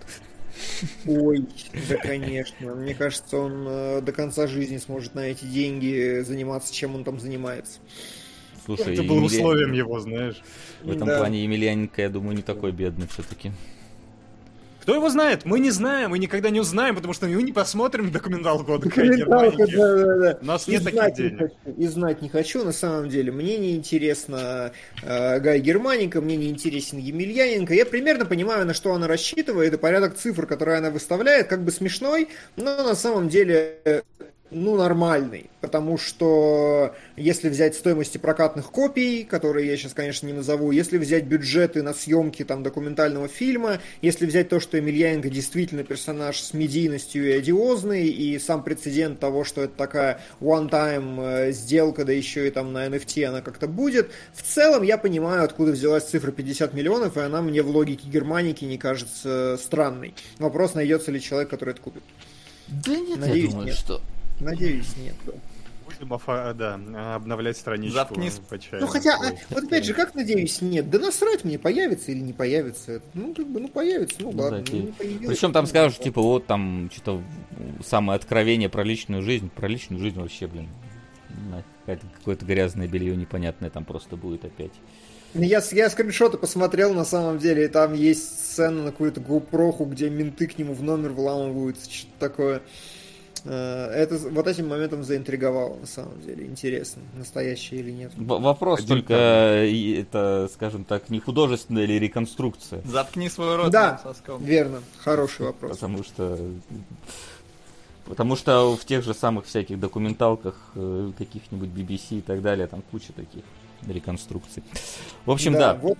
Ой, да, конечно. Мне кажется, он э, до конца жизни сможет на эти деньги заниматься, чем он там занимается. Слушай, Это было Емелья- условием его, знаешь. В этом Да. плане Емельяненко, я думаю, не такой бедный все-таки. Кто его знает? Мы не знаем, мы никогда не узнаем, потому что мы не посмотрим документалку о ДК Документалка, да, да, да. У нас И нет таких знать не денег. хочу, И знать не хочу, на самом деле. Мне не интересно э, Гай Германика, мне не интересен Емельяненко. Я примерно понимаю, на что она рассчитывает, и порядок цифр, которые она выставляет, как бы смешной, но на самом деле э, ну, нормальный, потому что если взять стоимости прокатных копий, которые я сейчас, конечно, не назову, если взять бюджеты на съемки там документального фильма, если взять то, что Емельяненко действительно персонаж с медийностью и одиозный, и сам прецедент того, что это такая one-time э, сделка, да еще и там на NFT она как-то будет, в целом я понимаю, откуда взялась цифра 50 миллионов, и она мне в логике германики не кажется странной. Вопрос, найдется ли человек, который это купит. Да нет, Надеюсь, я думаю, нет. что... Надеюсь, нет. Будем офа- да, обновлять страничку. Заткнись. по чаю. Ну хотя, а, вот опять же, как надеюсь, нет. Да насрать мне, появится или не появится. это. Ну, как бы, ну появится, ну Ну, ладно. да, ну, Причем там скажешь, типа, вот там что-то самое откровение про личную жизнь. Про личную жизнь вообще, блин. Какое-то грязное белье непонятное там просто будет опять. Ну, Я, с- я скриншоты посмотрел, на самом деле, и там есть сцена на какую-то GoPro, где менты к нему в номер вламываются, что-то такое. Э, Это вот этим моментом заинтриговало, на самом деле. Интересно, настоящее или нет. В- вопрос Один только, э, и это, скажем так, не художественная или реконструкция. Заткни свой рот Да. соском. Верно, хороший вопрос. Потому что... Потому что в тех же самых всяких документалках э, каких-нибудь BBC и так далее, там куча таких реконструкций. В общем, да. Вот,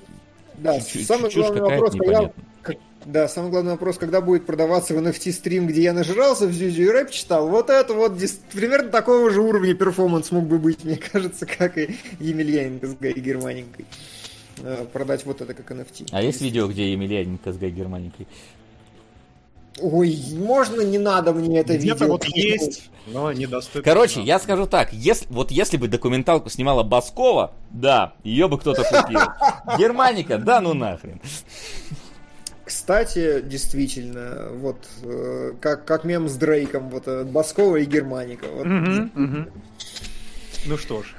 да, чуть- самый чушь главный вопрос, когда, как- да, самый главный вопрос, когда будет продаваться в NFT стрим, где я нажирался в Зюзю и рэп читал, вот это вот примерно такого же уровня перформанс мог бы быть, (laughs) мне кажется, как и Емельяненко с Гай Германенкой. Э, Продать вот это как NFT. А есть видео, где Емельяненко с Гай Германикой? Ой, можно, не надо мне это видео. Вот есть, но недоступно. Короче, я скажу так, если, вот если бы документалку снимала Баскова, да, ее бы кто-то купил. (laughs) Германика, да ну нахрен. Кстати, действительно, вот э, как, как мем с Дрейком, вот э, Баскова и Германика. Вот. Ну что ж,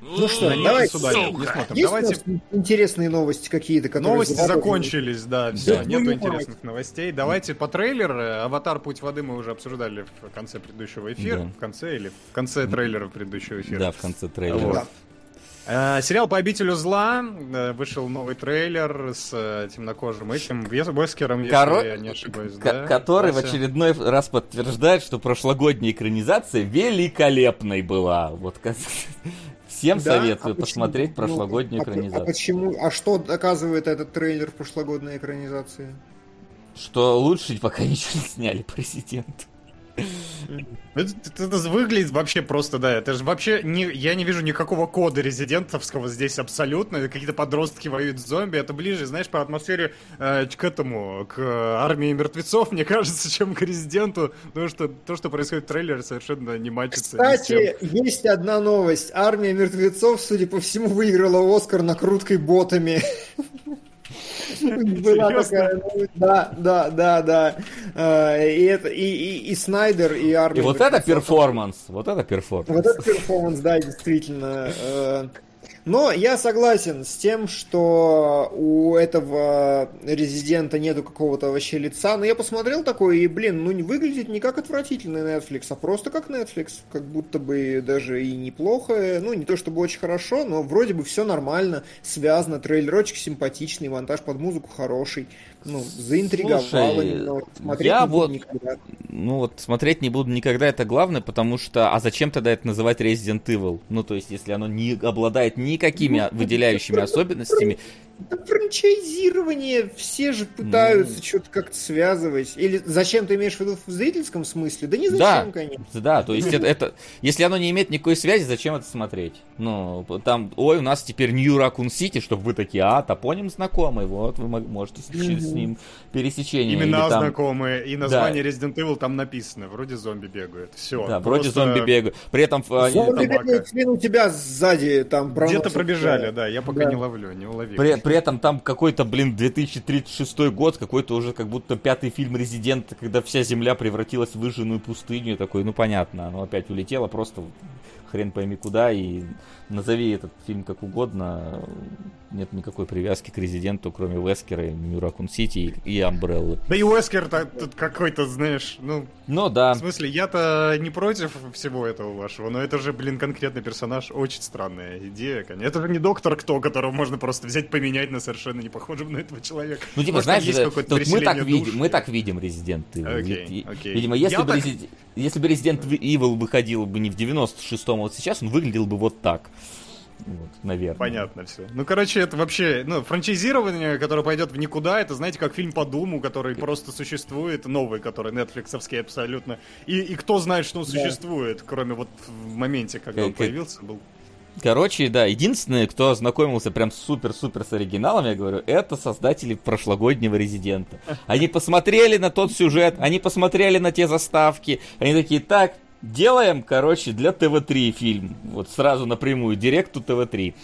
Ну что, на них давай. сюда не смотрим. Есть Давайте интересные новости какие-то, которые... Новости закончились, да, все, Да, нету ну, интересных новостей. Давайте по трейлер. Аватар Путь воды мы уже обсуждали в конце предыдущего эфира. Да. В конце или в конце трейлера предыдущего эфира. Да, в конце трейлера. Вот. Да. Э, Сериал «По обителю зла» э, вышел новый трейлер с э, темнокожим этим Вес- Вескером, если Коро- я не ошибаюсь, Ко- да? который в Вася? очередной раз подтверждает, что прошлогодняя экранизация великолепной была. Вот как- всем Да? советую А почему? посмотреть Ну, прошлогоднюю по- экранизацию. А почему? А что доказывает этот трейлер прошлогодной экранизации? Что лучше пока (laughs) ничего не сняли президент. Это, это- выглядит вообще просто, да, это же вообще, не, я не вижу никакого кода резидентовского здесь абсолютно, какие-то подростки воюют с зомби, это ближе, знаешь, по атмосфере э, к этому, к армии мертвецов, (laughs) мне кажется, чем к резиденту, потому что то, что происходит в трейлере, совершенно не мачится. Кстати, есть одна новость. Армия мертвецов, судя по всему, выиграла Оскар накруткой ботами. (laughs) Была такая. Да, да, да, да. Э, И это и, и, и Снайдер, и армия. И вот это перформанс. Вот это перформанс. Вот это перформанс, да, действительно. Но я согласен с тем, что у этого резидента нету какого-то вообще лица. Но я посмотрел такое, и, блин, ну не выглядит не как отвратительный Netflix, а просто как Netflix. Как будто бы даже и неплохо. Ну, не то чтобы очень хорошо, но вроде бы все нормально, связано. Трейлерочек симпатичный, монтаж под музыку хороший. Ну, заинтриговало немного. Смотреть я не буду вот- никогда. Ну вот смотреть не буду никогда, это главное, потому что... А зачем тогда это называть Resident Evil? Ну то есть, если оно не обладает никакими выделяющими особенностями, Да, франчайзирование, все же пытаются что-то как-то связывать. Или зачем ты имеешь в виду в зрительском смысле? Да не зачем, Да, конечно. да, то есть это, это- если оно не имеет никакой связи, зачем это смотреть? Ну, там, ой, у нас теперь Нью Ракун Сити, чтобы вы такие, а, топоним знакомый, вот, вы можете с, Мгм. с ним пересечение. Имена там- знакомые, и название Resident Evil там написано. Вроде зомби бегают. Все. Да, вроде зомби бегают. При этом э, Зомби бегают, у тебя сзади там Где-то пробежали, да, я пока Да. не ловлю, не уловил. При, при этом там какой-то, блин, 2036 год, какой-то уже как будто пятый фильм Резидента, когда вся земля превратилась в выжженную пустыню. Такой, ну понятно, оно опять улетело просто хрен пойми куда, и назови этот фильм как угодно, нет никакой привязки к Резиденту, кроме Вескера, Нью Ракун Сити и, и Амбреллы. Да и Уэскер тут какой-то, знаешь, ну, Ну в да, смысле, я-то не против всего этого вашего, но это же, блин, конкретный персонаж, очень странная идея, конечно. Это же не доктор кто, которого можно просто взять, поменять на совершенно не похожего на этого человека. ну типа, Может, знаешь, есть какое-то тут мы так, видим, мы так видим Резидент Evil. И- окей. Видимо, если Я бы, так- Resi- если бы Resident Evil выходил бы не в 96-м, а вот сейчас, он выглядел бы вот так. Вот, наверное. Понятно все. Ну, короче, это вообще, ну, франчайзирование, которое пойдет в никуда, это, знаете, как фильм по Думу, который просто существует, новый, который нетфликсовский абсолютно. И, и кто знает, что он Да. существует, кроме вот в моменте, когда он Как- появился, был... Короче, да, единственное, кто ознакомился прям супер-супер с оригиналом, я говорю, это создатели прошлогоднего Резидента. Они посмотрели на тот сюжет, они посмотрели на те заставки, они такие, так, делаем, короче, для ТВ-3 фильм. Вот сразу напрямую, директу ТВ-3.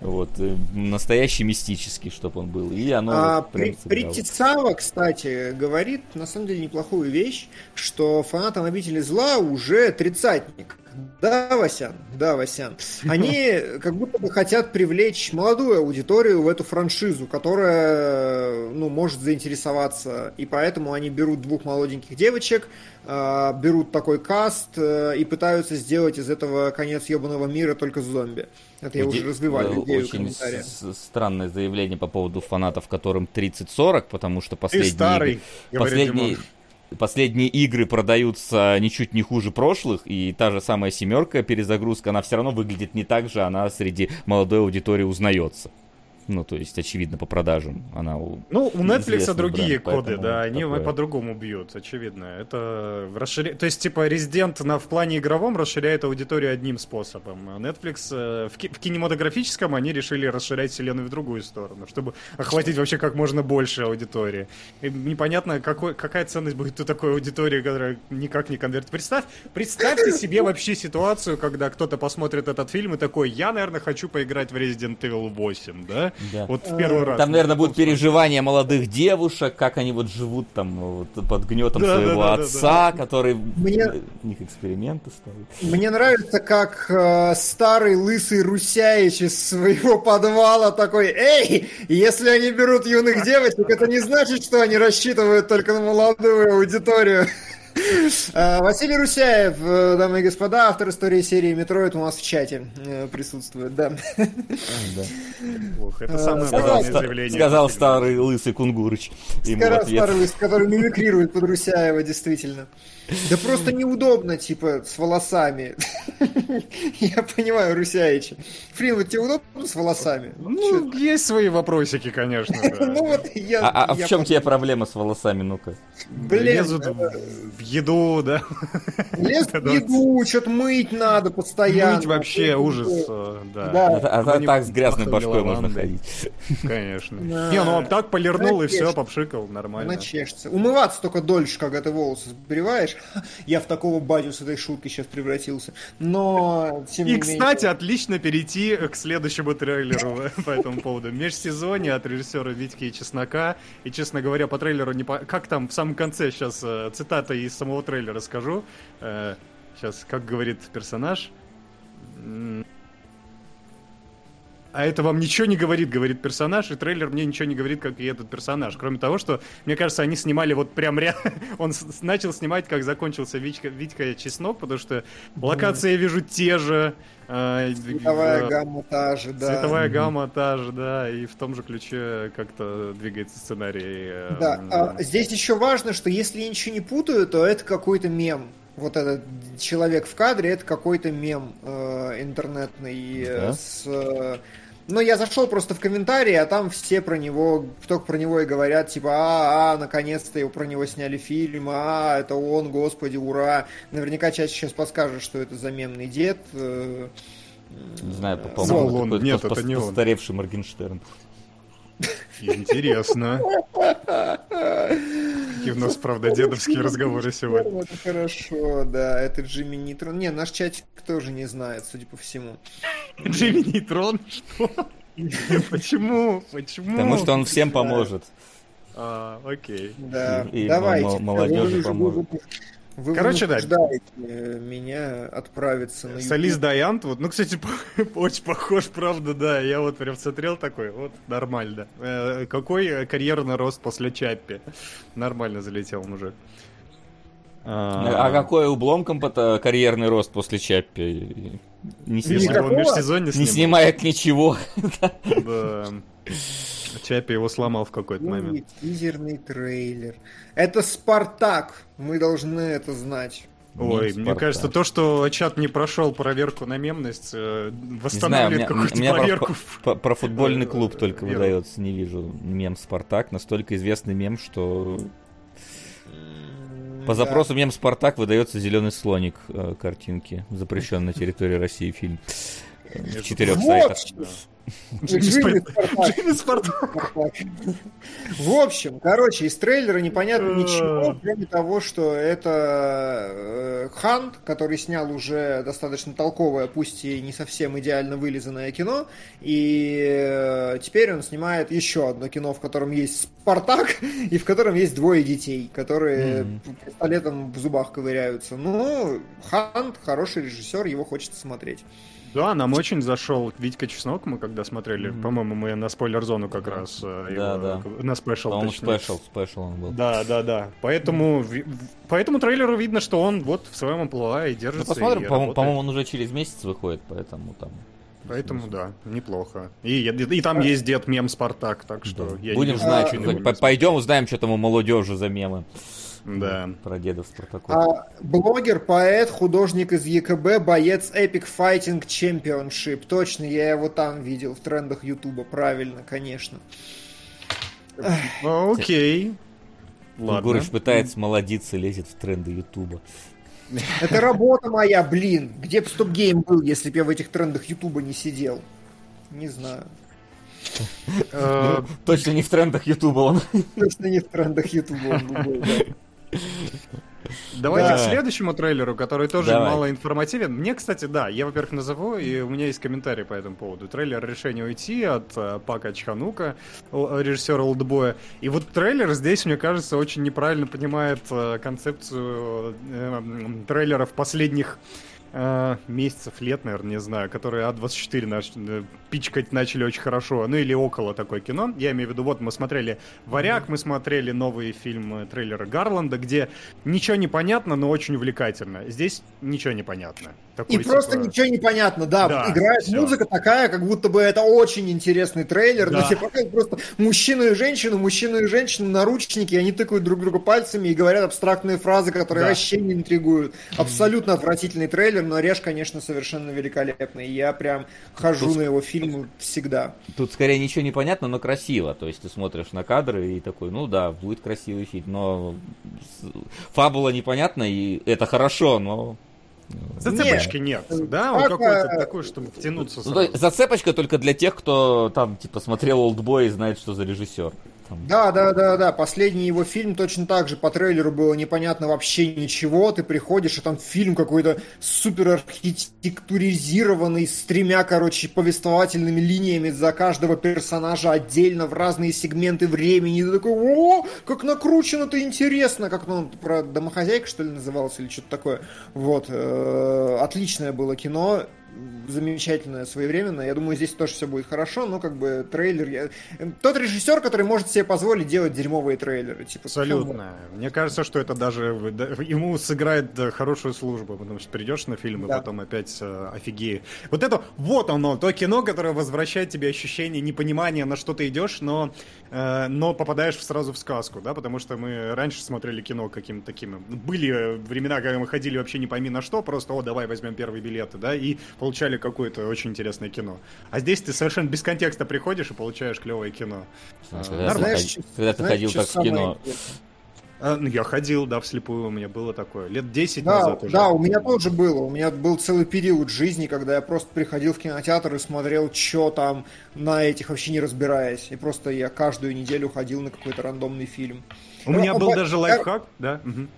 Вот, э, настоящий мистический, чтобы он был. И оно А, вот при. Притицава, кстати, говорит на самом деле неплохую вещь, что фанатам обители зла уже тридцатник. Да, Васян, да, Васян. Они (laughs) как будто бы хотят привлечь молодую аудиторию в эту франшизу, которая, ну, может заинтересоваться. И поэтому они берут двух молоденьких девочек, э, берут такой каст э, и пытаются сделать из этого конец ебаного мира только зомби. Это я Иде- уже развивал э, идею в Очень странное заявление по поводу фанатов, которым 30-40, потому что Ты последние... старый, игры- Последние. Последние игры продаются ничуть не хуже прошлых, и та же самая семерка, перезагрузка, она все равно выглядит не так же, она среди молодой аудитории узнается. Ну, то есть, очевидно, по продажам она у- Ну, у Netflix другие бренд, коды, да, они такое. по-другому бьют, очевидно. Это расширя... То есть, типа, Resident на, в плане игровом расширяет аудиторию одним способом. А Netflix э, в, ки- в кинематографическом они решили расширять вселенную в другую сторону, чтобы охватить вообще как можно больше аудитории. И непонятно, какой, какая ценность будет у такой аудитории, которая никак не конвертит. Представь, представьте себе вообще ситуацию, когда кто-то посмотрит этот фильм и такой, я, наверное, хочу поиграть в Resident Evil 8, да? Да. Вот в первый раз. Там, наверное, будут переживания молодых девушек, как они вот живут там вот, под гнетом Да, да, своего да, да, отца, который Мне- в них эксперименты ставит. Мне нравится, как э, старый лысый Русяич из своего подвала такой, эй, если они берут юных девочек, это не значит, что они рассчитывают только на молодую аудиторию. Э, Василий Русяев, э, дамы и господа, автор истории серии Metroid у нас в чате э, присутствует, да. Ох, это самое сказал, главное заявление. Сказал старый лысый кунгурыч. Ответ. старый лысый, который мимикрирует под Русяева, действительно. Да просто неудобно, типа, с волосами. (laughs) Я понимаю Русяича. Фрин, вот тебе удобно с волосами? Ну, есть свои вопросики, конечно, да. (laughs) Ну вот я... А, а в чем тебе проблема с волосами, ну-ка? Блин, Лезут в, еду, да. Лез (laughs) в еду, что-то мыть надо постоянно. Мыть вообще ужас, да. Да. А, а так с грязной башкой можно ходить. Конечно. Не, ну а так полирнул и все, попшикал, нормально. Она чешется. Умываться только дольше, когда ты волосы сбриваешь. (laughs) Я в такого батю с этой шуткой сейчас превратился. Но, тем не И, менее... кстати, отлично перейти к следующему трейлеру (laughs) по этому поводу. Межсезонье от режиссера Витьки и Чеснока. И, честно говоря, по трейлеру не по... Как там в самом конце сейчас цитата из самого трейлера скажу. Сейчас, как говорит персонаж. А это вам ничего не говорит, говорит персонаж, и трейлер мне ничего не говорит, как и этот персонаж. Кроме того, что, мне кажется, они снимали вот прям рядом. (laughs) Он начал снимать, как закончился Витька, Витька Чеснок, потому что локации я вижу те же. э, Цветовая э, гамма та же, да. Цветовая гамма та же, да, и в том же ключе как-то двигается сценарий. э, Да, а здесь еще важно, что если я ничего не путаю, то это какой-то мем. Вот этот человек в кадре, это какой-то мем э, интернетный э, Да? с... э, Но я зашел просто в комментарии, а там все про него, только про него и говорят, типа, а, а, наконец-то его про него сняли фильм, а, это он, господи, ура. Наверняка чаще сейчас подскажет, что это за мемный дед. э, Не знаю, по-моему, он. такой Нет, это не он. постаревший Моргенштерн. Интересно. (laughs) Какие у нас, правда, дедовские разговоры сегодня. Это хорошо, да, это Джимми Нейтрон. Не, наш чатик тоже не знает, судя по всему. Джимми Нейтрон? Что? Почему? Почему? Потому что он всем поможет. А, окей. Да, И давайте. мо- молодежи поможет. Вы Короче, да. э, меня отправиться на Солист YouTube. Дайант, вот, ну, кстати, (laughs) очень похож, правда, да. Я вот прям смотрел такой, вот, нормально. Э, Какой э, карьерный рост после Чаппи. Нормально залетел мужик. А какой обломком это карьерный рост после Чаппи? Не, Если снимает, Никакого? не снимает ничего. Да. (laughs) Чаппи его сломал в какой-то Ой, момент. Тизерный трейлер. Это Спартак. Мы должны это знать. Ой, мне Спартак. кажется, то, что чат не прошел проверку на мемность, э, восстанавливает какую-то у меня про- проверку. про, про футбольный клуб Э, только веру. выдается, не вижу мем Спартак. Настолько известный мем, что по запросу мем Спартак выдается зеленый слоник э, картинки, запрещен на территории России фильм. В четырех сайтах. (laughs) Джимми Спартак. В общем, короче, из трейлера непонятно Э. ничего, кроме того, что это э, Хант, который снял уже достаточно толковое, пусть и не совсем идеально вылизанное кино, и э, теперь он снимает еще одно кино, в котором есть Спартак, (laughs) и в котором есть двое детей, которые Мгм. пистолетом в зубах ковыряются. Ну, Хант хороший режиссер, его хочется смотреть. Да, нам очень зашел Витька Чеснок, мы когда смотрели, Мгм. по-моему, мы на спойлер-зону как раз э, Да, его, да. на спешл, точнее. спешл, спешл он был. Да, да, да. Поэтому, в- по этому трейлеру видно, что он вот в своем амплуа и Ну, держится. посмотрим, и по-моему, по-моему, он уже через месяц выходит, поэтому там... Поэтому да, неплохо. И, и там есть дед мем Спартак, так что Да. я не Будем вижу знать, по- не пойдем узнаем, что там у молодежи за мемы. Да. Про дедов Спартаков. А, блогер, поэт, художник из ЕКБ, боец Epic Fighting Championship. Точно, я его там видел в трендах Ютуба. Правильно, конечно. Ну, Окей. Ладно. Егорыч пытается молодиться, лезет в тренды Ютуба. Это работа моя, блин. Где бы StopGame был, если бы я в этих трендах Ютуба не сидел? Не знаю. Э, Точно не в трендах Ютуба он. Точно не в трендах Ютуба он был, да. Давайте Да. к следующему трейлеру, который тоже Давай. мало информативен. Мне, кстати, да, я, во-первых, назову, и у меня есть комментарий по этому поводу. Трейлер «Решение уйти» от э, Пака Чханука, режиссера «Олдбоя». И вот трейлер здесь, мне кажется, очень неправильно понимает э, концепцию э, трейлеров последних э, месяцев, лет, наверное, не знаю, которые А24 наш, э, пичкать начали очень хорошо, ну или около такое кино. Я имею в виду, вот мы смотрели «Варяг», мы смотрели новые фильмы, трейлеры Гарланда, где ничего не понятно, но очень увлекательно. Здесь ничего не понятно. Такой, И просто типа, ничего не понятно, да, Да, играет всё. музыка такая, как будто бы это очень интересный трейлер, Да. но тебе показывают просто мужчину и женщину, мужчину и женщину, наручники, они тыкают друг друга пальцами и говорят абстрактные фразы, которые Да. вообще не интригуют. Абсолютно отвратительный трейлер, но Реш, конечно, совершенно великолепный. Я прям хожу Тут- на его фильмы всегда. Тут скорее ничего не понятно, но красиво. То есть ты смотришь на кадры и такой, ну да, будет красивый фильм, но фабула непонятна, и это хорошо, но... Зацепочки нет, да? Он какой-то такой, чтобы втянуться Ну, сразу. зацепочка только для тех, кто там, типа, смотрел «Олдбой» и знает, что за режиссер. Там, Да, да, да, да. Последний его фильм точно так же по трейлеру было непонятно вообще ничего. Ты приходишь, и там фильм какой-то супер архитектуризированный, с тремя, короче, повествовательными линиями за каждого персонажа отдельно в разные сегменты времени. И ты такой, о, как накручено-то интересно. Как ну, про домохозяйку, что ли, назывался, или что-то такое. Вот. э, Отличное было кино замечательное, своевременное. Я думаю, здесь тоже все будет хорошо, но как бы трейлер... я- Тот режиссер, который может себе позволить делать дерьмовые трейлеры. Типа, Абсолютно. Мне кажется, что это даже да, ему сыграет да, хорошую службу, потому что придешь на фильм и Да. потом опять э, офигеешь. Вот это, вот оно, то кино, которое возвращает тебе ощущение непонимания, на что ты идешь, но, э, но попадаешь сразу в сказку, да, потому что мы раньше смотрели кино каким-то таким. Были времена, когда мы ходили вообще не пойми на что, просто, о, давай возьмем первые билеты, да, и получали какое-то очень интересное кино. А здесь ты совершенно без контекста приходишь и получаешь клевое кино. А, когда, ты знаешь, когда ты Знаешь, ходил так в кино, интересное? А, я ходил, да, вслепую, у меня было такое. Лет 10 Да, назад уже. да, у меня тоже было. У меня был целый период жизни, когда я просто приходил в кинотеатр и смотрел, что там на этих, вообще не разбираясь. И просто я каждую неделю ходил на какой-то рандомный фильм. У меня Ну, был а, даже я- лайфхак, да. мгм.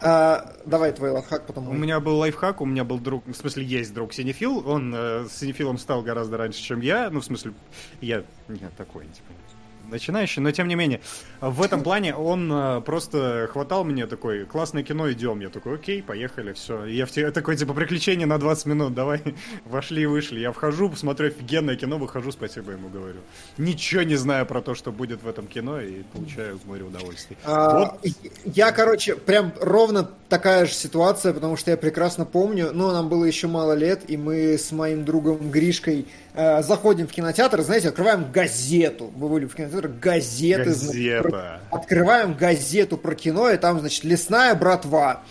А, давай твой лайфхак потом. У меня был лайфхак, у меня был друг, в смысле, есть друг Синефил, он э, с Синефилом стал гораздо раньше, чем я, ну, в смысле, я, я такой, типа, начинающий, но тем не менее, в этом плане он э, просто хватал мне такой, классное кино, идем, я такой, окей, поехали, все, я в те- такой, типа, приключение на 20 минут, давай, (laughs) вошли и вышли, я вхожу, смотрю офигенное кино, выхожу, спасибо ему говорю. Ничего не знаю про то, что будет в этом кино, и получаю море удовольствий. А, Вот. Я, короче, прям ровно такая же ситуация, потому что я прекрасно помню, ну, нам было еще мало лет, и мы с моим другом Гришкой э, заходим в кинотеатр, знаете, открываем газету. Мы были в кинотеатре, газеты. значит, про- Газета. Открываем газету про кино, и там, значит, лесная братва.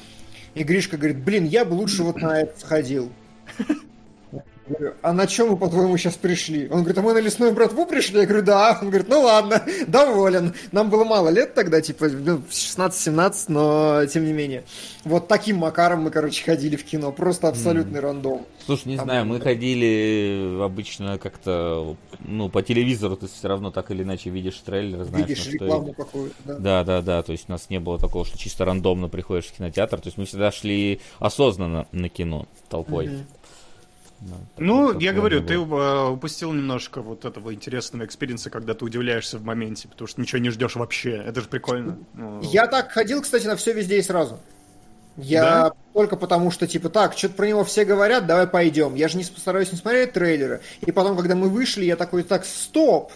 И Гришка говорит, блин, я бы лучше вот на это сходил. Говорю, а на чем мы, по-твоему, сейчас пришли? Он говорит, а мы на лесную братву пришли? Я говорю, да. Он говорит, ну ладно, (laughs) доволен. Нам было мало лет тогда, типа, ну, 16-17, но тем не менее. Вот таким макаром мы, короче, ходили в кино. Просто абсолютный рандом. Слушай, не Там знаю, мы ходили обычно как-то, ну, по телевизору ты все равно так или иначе видишь трейлер, знаешь, Видишь на что рекламу какую-то, да. Да, да, да, то есть у нас не было такого, что чисто рандомно приходишь в кинотеатр, то есть мы всегда шли осознанно на кино толпой. Мгм. Ну, такого- я говорю, не ты было. э, упустил немножко вот этого интересного экспириенса, когда ты удивляешься в моменте, потому что ничего не ждешь вообще. Это же прикольно. Ну, Я так ходил, кстати, на все везде и сразу. Я Да? только потому, что, типа, так, что-то про него все говорят, давай пойдем. Я же не постараюсь не смотреть трейлеры. И потом, когда мы вышли, я такой, так, стоп!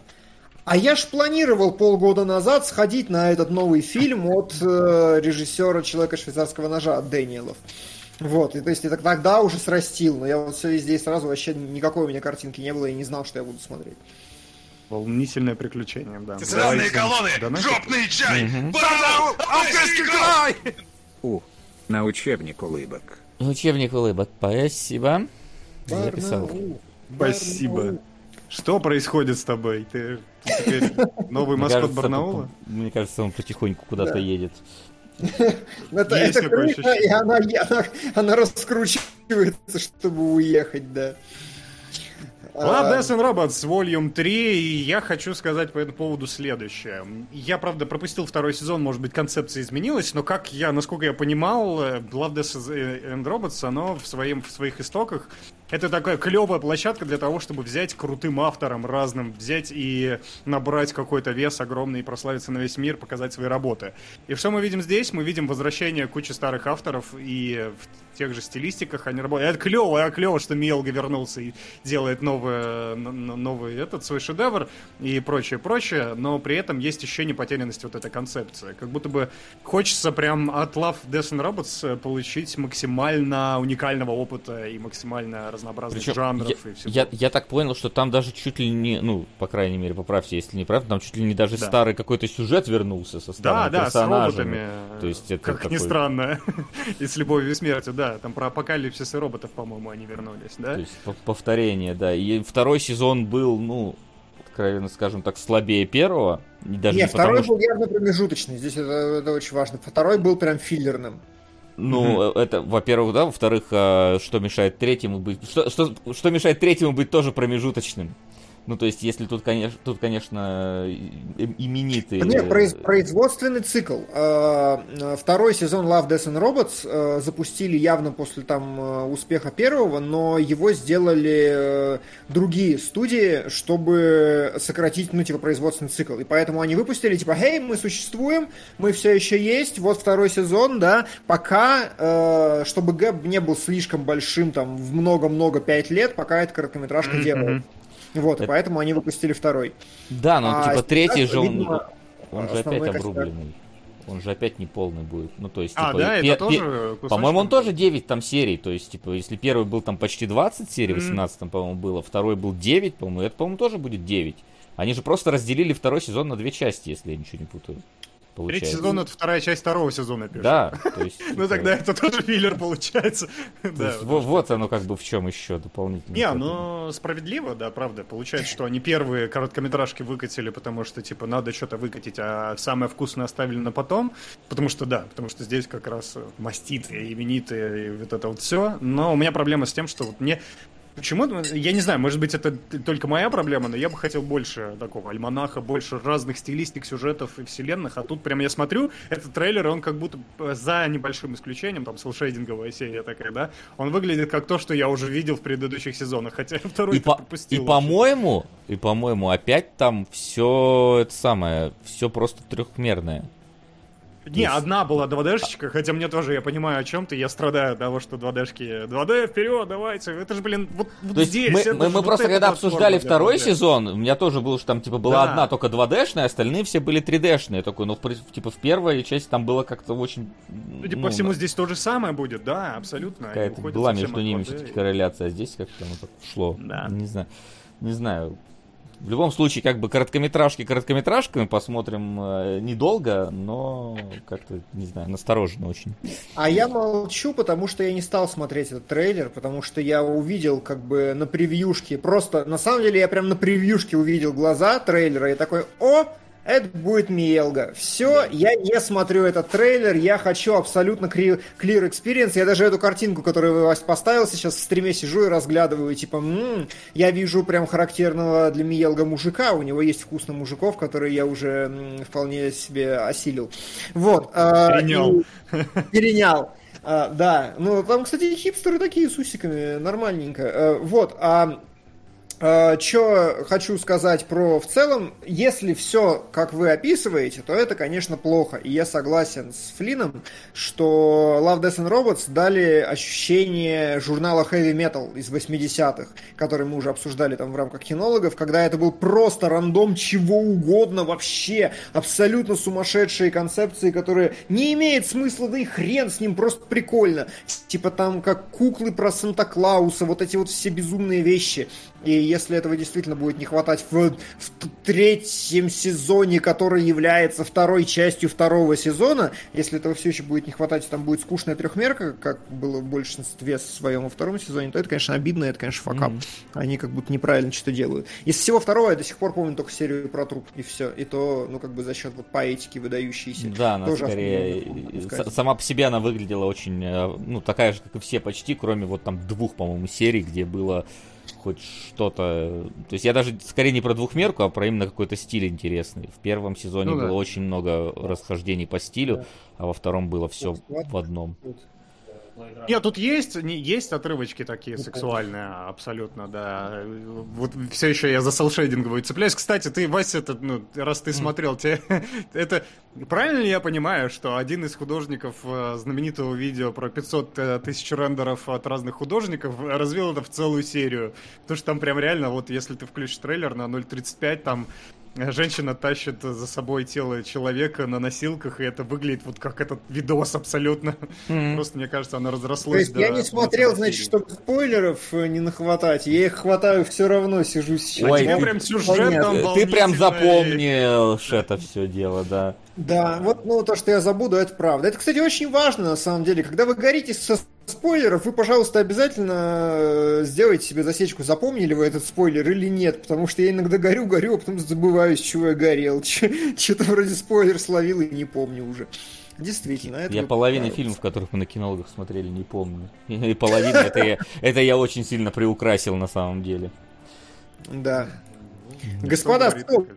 А я ж планировал полгода назад сходить на этот новый фильм от э, режиссера «Человека швейцарского ножа» от Дэниелов. Вот, и то есть это тогда уже срастил, но я вот все везде и сразу вообще никакой у меня картинки не было и не знал, что я буду смотреть. Волнительное приключение, да. Сраные Давайте колонны, донатить. жопный чай, баранал, алтайский край! У. На учебник улыбок. Учебник улыбок, спасибо. Записал. Барнаул, Спасибо. Барнаул. Что происходит с тобой? Ты, ты теперь (laughs) новый маскот Барнаула? Мне кажется, он потихоньку куда-то Да. едет. (laughs) Это, это крыша, и она, она, она раскручивается, чтобы уехать, да. Love, А, Death and Robots Volume 3, и я хочу сказать по этому поводу следующее. Я, правда, пропустил второй сезон, может быть, концепция изменилась, но как я, насколько я понимал, э, Love, Death and Robots, оно в, своем, в своих истоках это такая клевая площадка для того, чтобы взять крутым авторам разным, взять и набрать какой-то вес огромный и прославиться на весь мир, показать свои работы. И что мы видим здесь? Мы видим возвращение кучи старых авторов и тех же стилистиках они работают. Это клево, а клево, что Мелга вернулся и делает новый, новый этот свой шедевр и прочее, прочее, но при этом есть еще непотерянность вот этой концепции. Как будто бы хочется прям от Love, Death and Robots получить максимально уникального опыта и максимально разнообразных Причем жанров я, и всего. я, я так понял, что там даже чуть ли не, ну, по крайней мере, поправьте, если не прав, там чуть ли не даже Да. старый какой-то сюжет вернулся со Да, старыми да, с персонажами. роботами. То есть это как ни такой- странно. (laughs) и с любовью и смертью, да. Там про апокалипсис и роботов, по-моему, они вернулись, да? То есть пов- повторение, да. И второй сезон был, ну, откровенно скажем так, слабее первого. И даже Не, не второй потому, что, был явно промежуточный, здесь это, это очень важно. Второй был прям филлерным. ну, это, во-первых, да, во-вторых, а, что мешает третьему быть, что, что, что мешает третьему быть тоже промежуточным. Ну, то есть, если тут, конечно, тут, конечно, именитые... Не, произ- производственный цикл. Э, э, Второй сезон Love, Death and Robots э, запустили явно после там успеха первого, но его сделали э, другие студии, чтобы сократить, ну, типа, производственный цикл. И поэтому они выпустили, типа, «Хей, мы существуем, мы все еще есть, вот второй сезон, да, пока, э, чтобы гэп не был слишком большим, там, в много-много пять лет, пока эта короткометражка Мгм, делает. Вот, и Это- поэтому они выпустили второй. Да, но, А типа, сейчас, третий же, он, видимо, он же опять костяк. обрубленный. Он же опять не полный будет. Ну, то есть, А, типа, да, пе- это пе- тоже? По-моему, он тоже 9 там серий. То есть, типа, если первый был там почти 20 серий, Мгм. 18 там, по-моему, было, второй был 9, по-моему, это, по-моему, тоже будет 9. Они же просто разделили второй сезон на две части, если я ничего не путаю. Получается. Третий сезон это вторая часть второго сезона пишет. Да, (laughs) то есть... Ну тогда это тоже филлер получается. (laughs) Да. вот оно как бы в чем еще дополнительно. Не, ну справедливо, да, правда. Получается, что они первые короткометражки выкатили, потому что, типа, надо что-то выкатить, а самое вкусное оставили на потом. Потому что, да, потому что здесь как раз э, маститые, именитые, и вот это вот все. Но у меня проблема с тем, что вот мне Почему? Я не знаю, может быть, это только моя проблема, но я бы хотел больше такого альманаха, больше разных стилистик, сюжетов и вселенных. А тут прям я смотрю, этот трейлер, он как будто за небольшим исключением, там, селшейдинговая серия такая, да, он выглядит как то, что я уже видел в предыдущих сезонах, хотя второй И, по- пропустил. и по-моему, и по-моему, опять там все это самое, все просто трехмерное. Не, одна была 2D-шечка, хотя мне тоже, я понимаю о чем ты, я страдаю от того, что 2D-шки, 2D, вперед, давайте, это же, блин, вот, вот То есть здесь. мы, мы- мы вот просто когда обсуждали второй 2D. сезон, у меня тоже было, что там типа была Да. одна только 2D-шная, остальные все были 3D-шные. Я такой, ну, в типа в первой части там было как-то очень... Судя ну, по всему, здесь то же самое будет, да, абсолютно. Какая-то была между ними 2D. все-таки корреляция, а здесь как-то оно так шло. Да. Не знаю. Не знаю. В любом случае, как бы короткометражки короткометражками посмотрим э, недолго, но как-то, не знаю, настороженно очень. А я молчу, потому что я не стал смотреть этот трейлер, потому что я увидел как бы на превьюшке, просто, на самом деле я прям на превьюшке увидел глаза трейлера и такой, о, это будет Миелга. Все, я не смотрю этот трейлер, я хочу абсолютно clear experience. Я даже эту картинку, которую Вась поставил, сейчас в стриме сижу и разглядываю, типа, «М, я вижу прям характерного для Миелга мужика, у него есть вкус на мужиков, которые я уже м, вполне себе осилил. Вот. а, Перенял. Перенял. А, да, ну там, кстати, хипстеры такие с усиками, нормальненько. Э, вот, а что хочу сказать про в целом, если все, как вы описываете, то это, конечно, плохо. И я согласен с Флином, что Love, Death and Robots дали ощущение журнала Heavy Metal из 80-х, который мы уже обсуждали там в рамках кинологов, когда это был просто рандом чего угодно вообще, абсолютно сумасшедшие концепции, которые не имеет смысла, да и хрен с ним, просто прикольно. Типа там как куклы про Санта-Клауса, вот эти вот все безумные вещи. И если этого действительно будет не хватать в, в третьем сезоне, который является второй частью второго сезона, если этого все еще будет не хватать, там будет скучная трехмерка, как было в большинстве своем во втором сезоне, то это, конечно, обидно, это, конечно, факап. Они как будто неправильно что-то делают. Из всего второго я до сих пор помню только серию про труп, и все. И то, ну, как бы за счет вот поэтики выдающейся. Да, она Тоже скорее с- сама по себе она выглядела очень, э, ну, такая же, как и все почти, кроме вот там двух, по-моему, серий, где было хоть что-то... То есть я даже скорее не про двухмерку, а про именно какой-то стиль интересный. В первом сезоне Ну да. было очень много расхождений по стилю, а во втором было все в одном. Нет, тут есть, не, есть отрывочки такие сексуальные, абсолютно, да. Вот все еще я за селшейдинговую цепляюсь. Кстати, ты, Вася, это, ну, раз ты смотрел, тебе, (laughs) это правильно ли я понимаю, что один из художников э, знаменитого видео про 500 э, тысяч рендеров от разных художников развил это в целую серию? Потому что там прям реально, вот если ты включишь трейлер на 0.35, там Женщина тащит за собой тело человека на носилках, и это выглядит вот как этот видос абсолютно. Просто, мне кажется, она То разрослась. есть я до не смотрел, значит, чтобы спойлеров э, не нахватать. Я их хватаю все равно, сижу сейчас. Ой, ты- прям сюжет понятно. там Ты прям запомнишь это все дело, да. Да, вот, ну, то, что я забуду, это правда. Это, кстати, очень важно, на самом деле. Когда вы горите со спойлеров, вы, пожалуйста, обязательно э, сделайте себе засечку, запомнили вы этот спойлер или нет, потому что я иногда горю, горю, а потом забываю, с чего я горел. (laughs) Что-то вроде спойлер словил и не помню уже. Действительно, это Я правы. фильмов, которых мы на кинологах смотрели, не помню. (laughs) И половина это я, это я очень сильно приукрасил на самом деле. Да. Что Господа, стоп.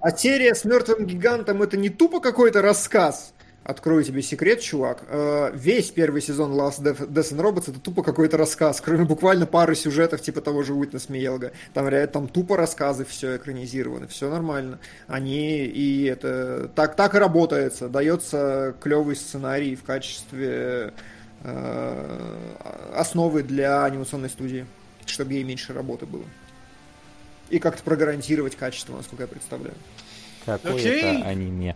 А серия с мертвым гигантом это не тупо какой-то рассказ. Открою тебе секрет, чувак. Э, Весь первый сезон Last Death Death and Robots это тупо какой-то рассказ, кроме буквально пары сюжетов типа того же Уитнес Миелга. Там реально там тупо рассказы, все экранизированы, все нормально. Они и это так так и работается, дается клевый сценарий в качестве э, основы для анимационной студии, чтобы ей меньше работы было. И как-то прогарантировать качество, насколько я представляю. Какое Окей. это аниме.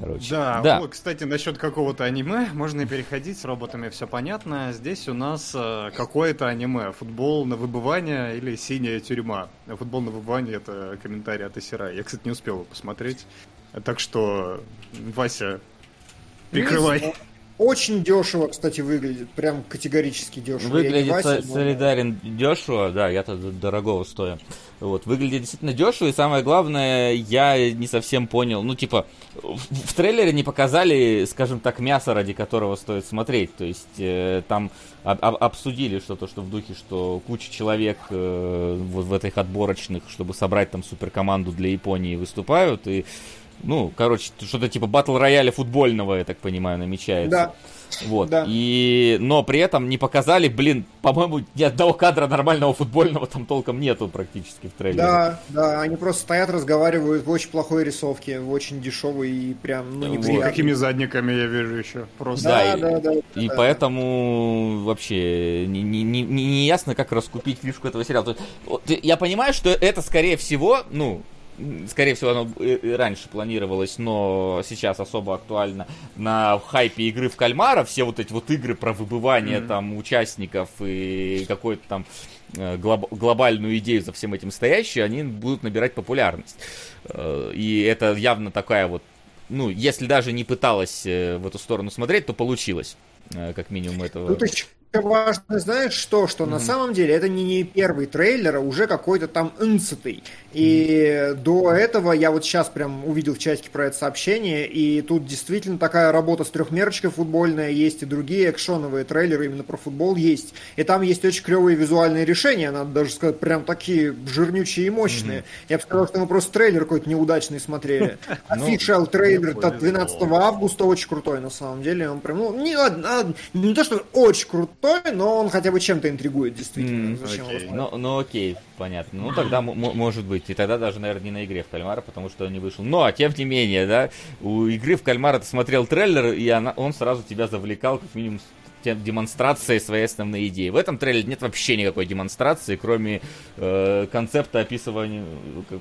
Короче. Да, да. вот, кстати, насчет какого-то аниме, можно и переходить, с роботами все понятно. Здесь у нас э, какое-то аниме, футбол на выбывание или синяя тюрьма. Футбол на выбывание это комментарий от Исера. Я, кстати, не успел его посмотреть. Так что, Вася, прикрывай. Очень дешево, кстати, выглядит. Прям категорически дешево. Выглядит Вася, но- солидарен дешево, да, я-то дорогого стою. Вот, выглядит действительно дешево, и самое главное, я не совсем понял, ну, типа, в, в трейлере не показали, скажем так, мясо, ради которого стоит смотреть, то есть э, там об- об- обсудили что-то, что в духе, что куча человек э, вот в этих отборочных, чтобы собрать там суперкоманду для Японии, выступают, и ну, короче, что-то типа батл рояля футбольного, я так понимаю, намечается. Да. Вот. Да. И, но при этом не показали, блин, по-моему, ни одного кадра нормального футбольного там толком нету практически в трейлере. Да, да, они просто стоят, разговаривают в очень плохой рисовке, в очень дешевой и прям, ну, Вот. Неприятной. какими задниками я вижу еще. Просто. Да, Да, да, да. И да. поэтому вообще не, не, не, не ясно, как раскупить фишку этого сериала. Вот, я понимаю, что это, скорее всего, ну, скорее всего, оно и- раньше планировалось, но сейчас особо актуально на хайпе игры в кальмара. Все вот эти вот игры про выбывание Мгм. там участников и какой-то там э, глоб- глобальную идею за всем этим стоящую, они будут набирать популярность. Э, И это явно такая вот ну, если даже не пыталась э, в эту сторону смотреть, то получилось. Как минимум этого. Тут еще важно, знаешь что, что на Мгм. самом деле это не, не первый трейлер, а уже какой-то там инцитый. И до этого я вот сейчас прям увидел в чатике про это сообщение, и тут действительно такая работа с трехмерочкой футбольная есть, и другие экшоновые трейлеры именно про футбол есть. И там есть очень клевые визуальные решения, надо даже сказать, прям такие жирнючие и мощные. Я бы сказал, что мы просто трейлер какой-то неудачный смотрели. (laughs) Ну, Офишал трейлер повезло. от 12 августа очень крутой на самом деле. Он прям, ну, не, а, не то, что очень крутой, но он хотя бы чем-то интригует, действительно. М, Зачем окей. его смотреть? Ну, ну окей, понятно. Ну тогда может быть. И тогда даже, наверное, не на игре в кальмара, потому что он не вышел. Но, тем не менее, да, у игры в кальмара ты смотрел трейлер, и она, он сразу тебя завлекал, как минимум, с тем- демонстрацией своей основной идеи. В этом трейлере нет вообще никакой демонстрации, кроме э, концепта описывания э,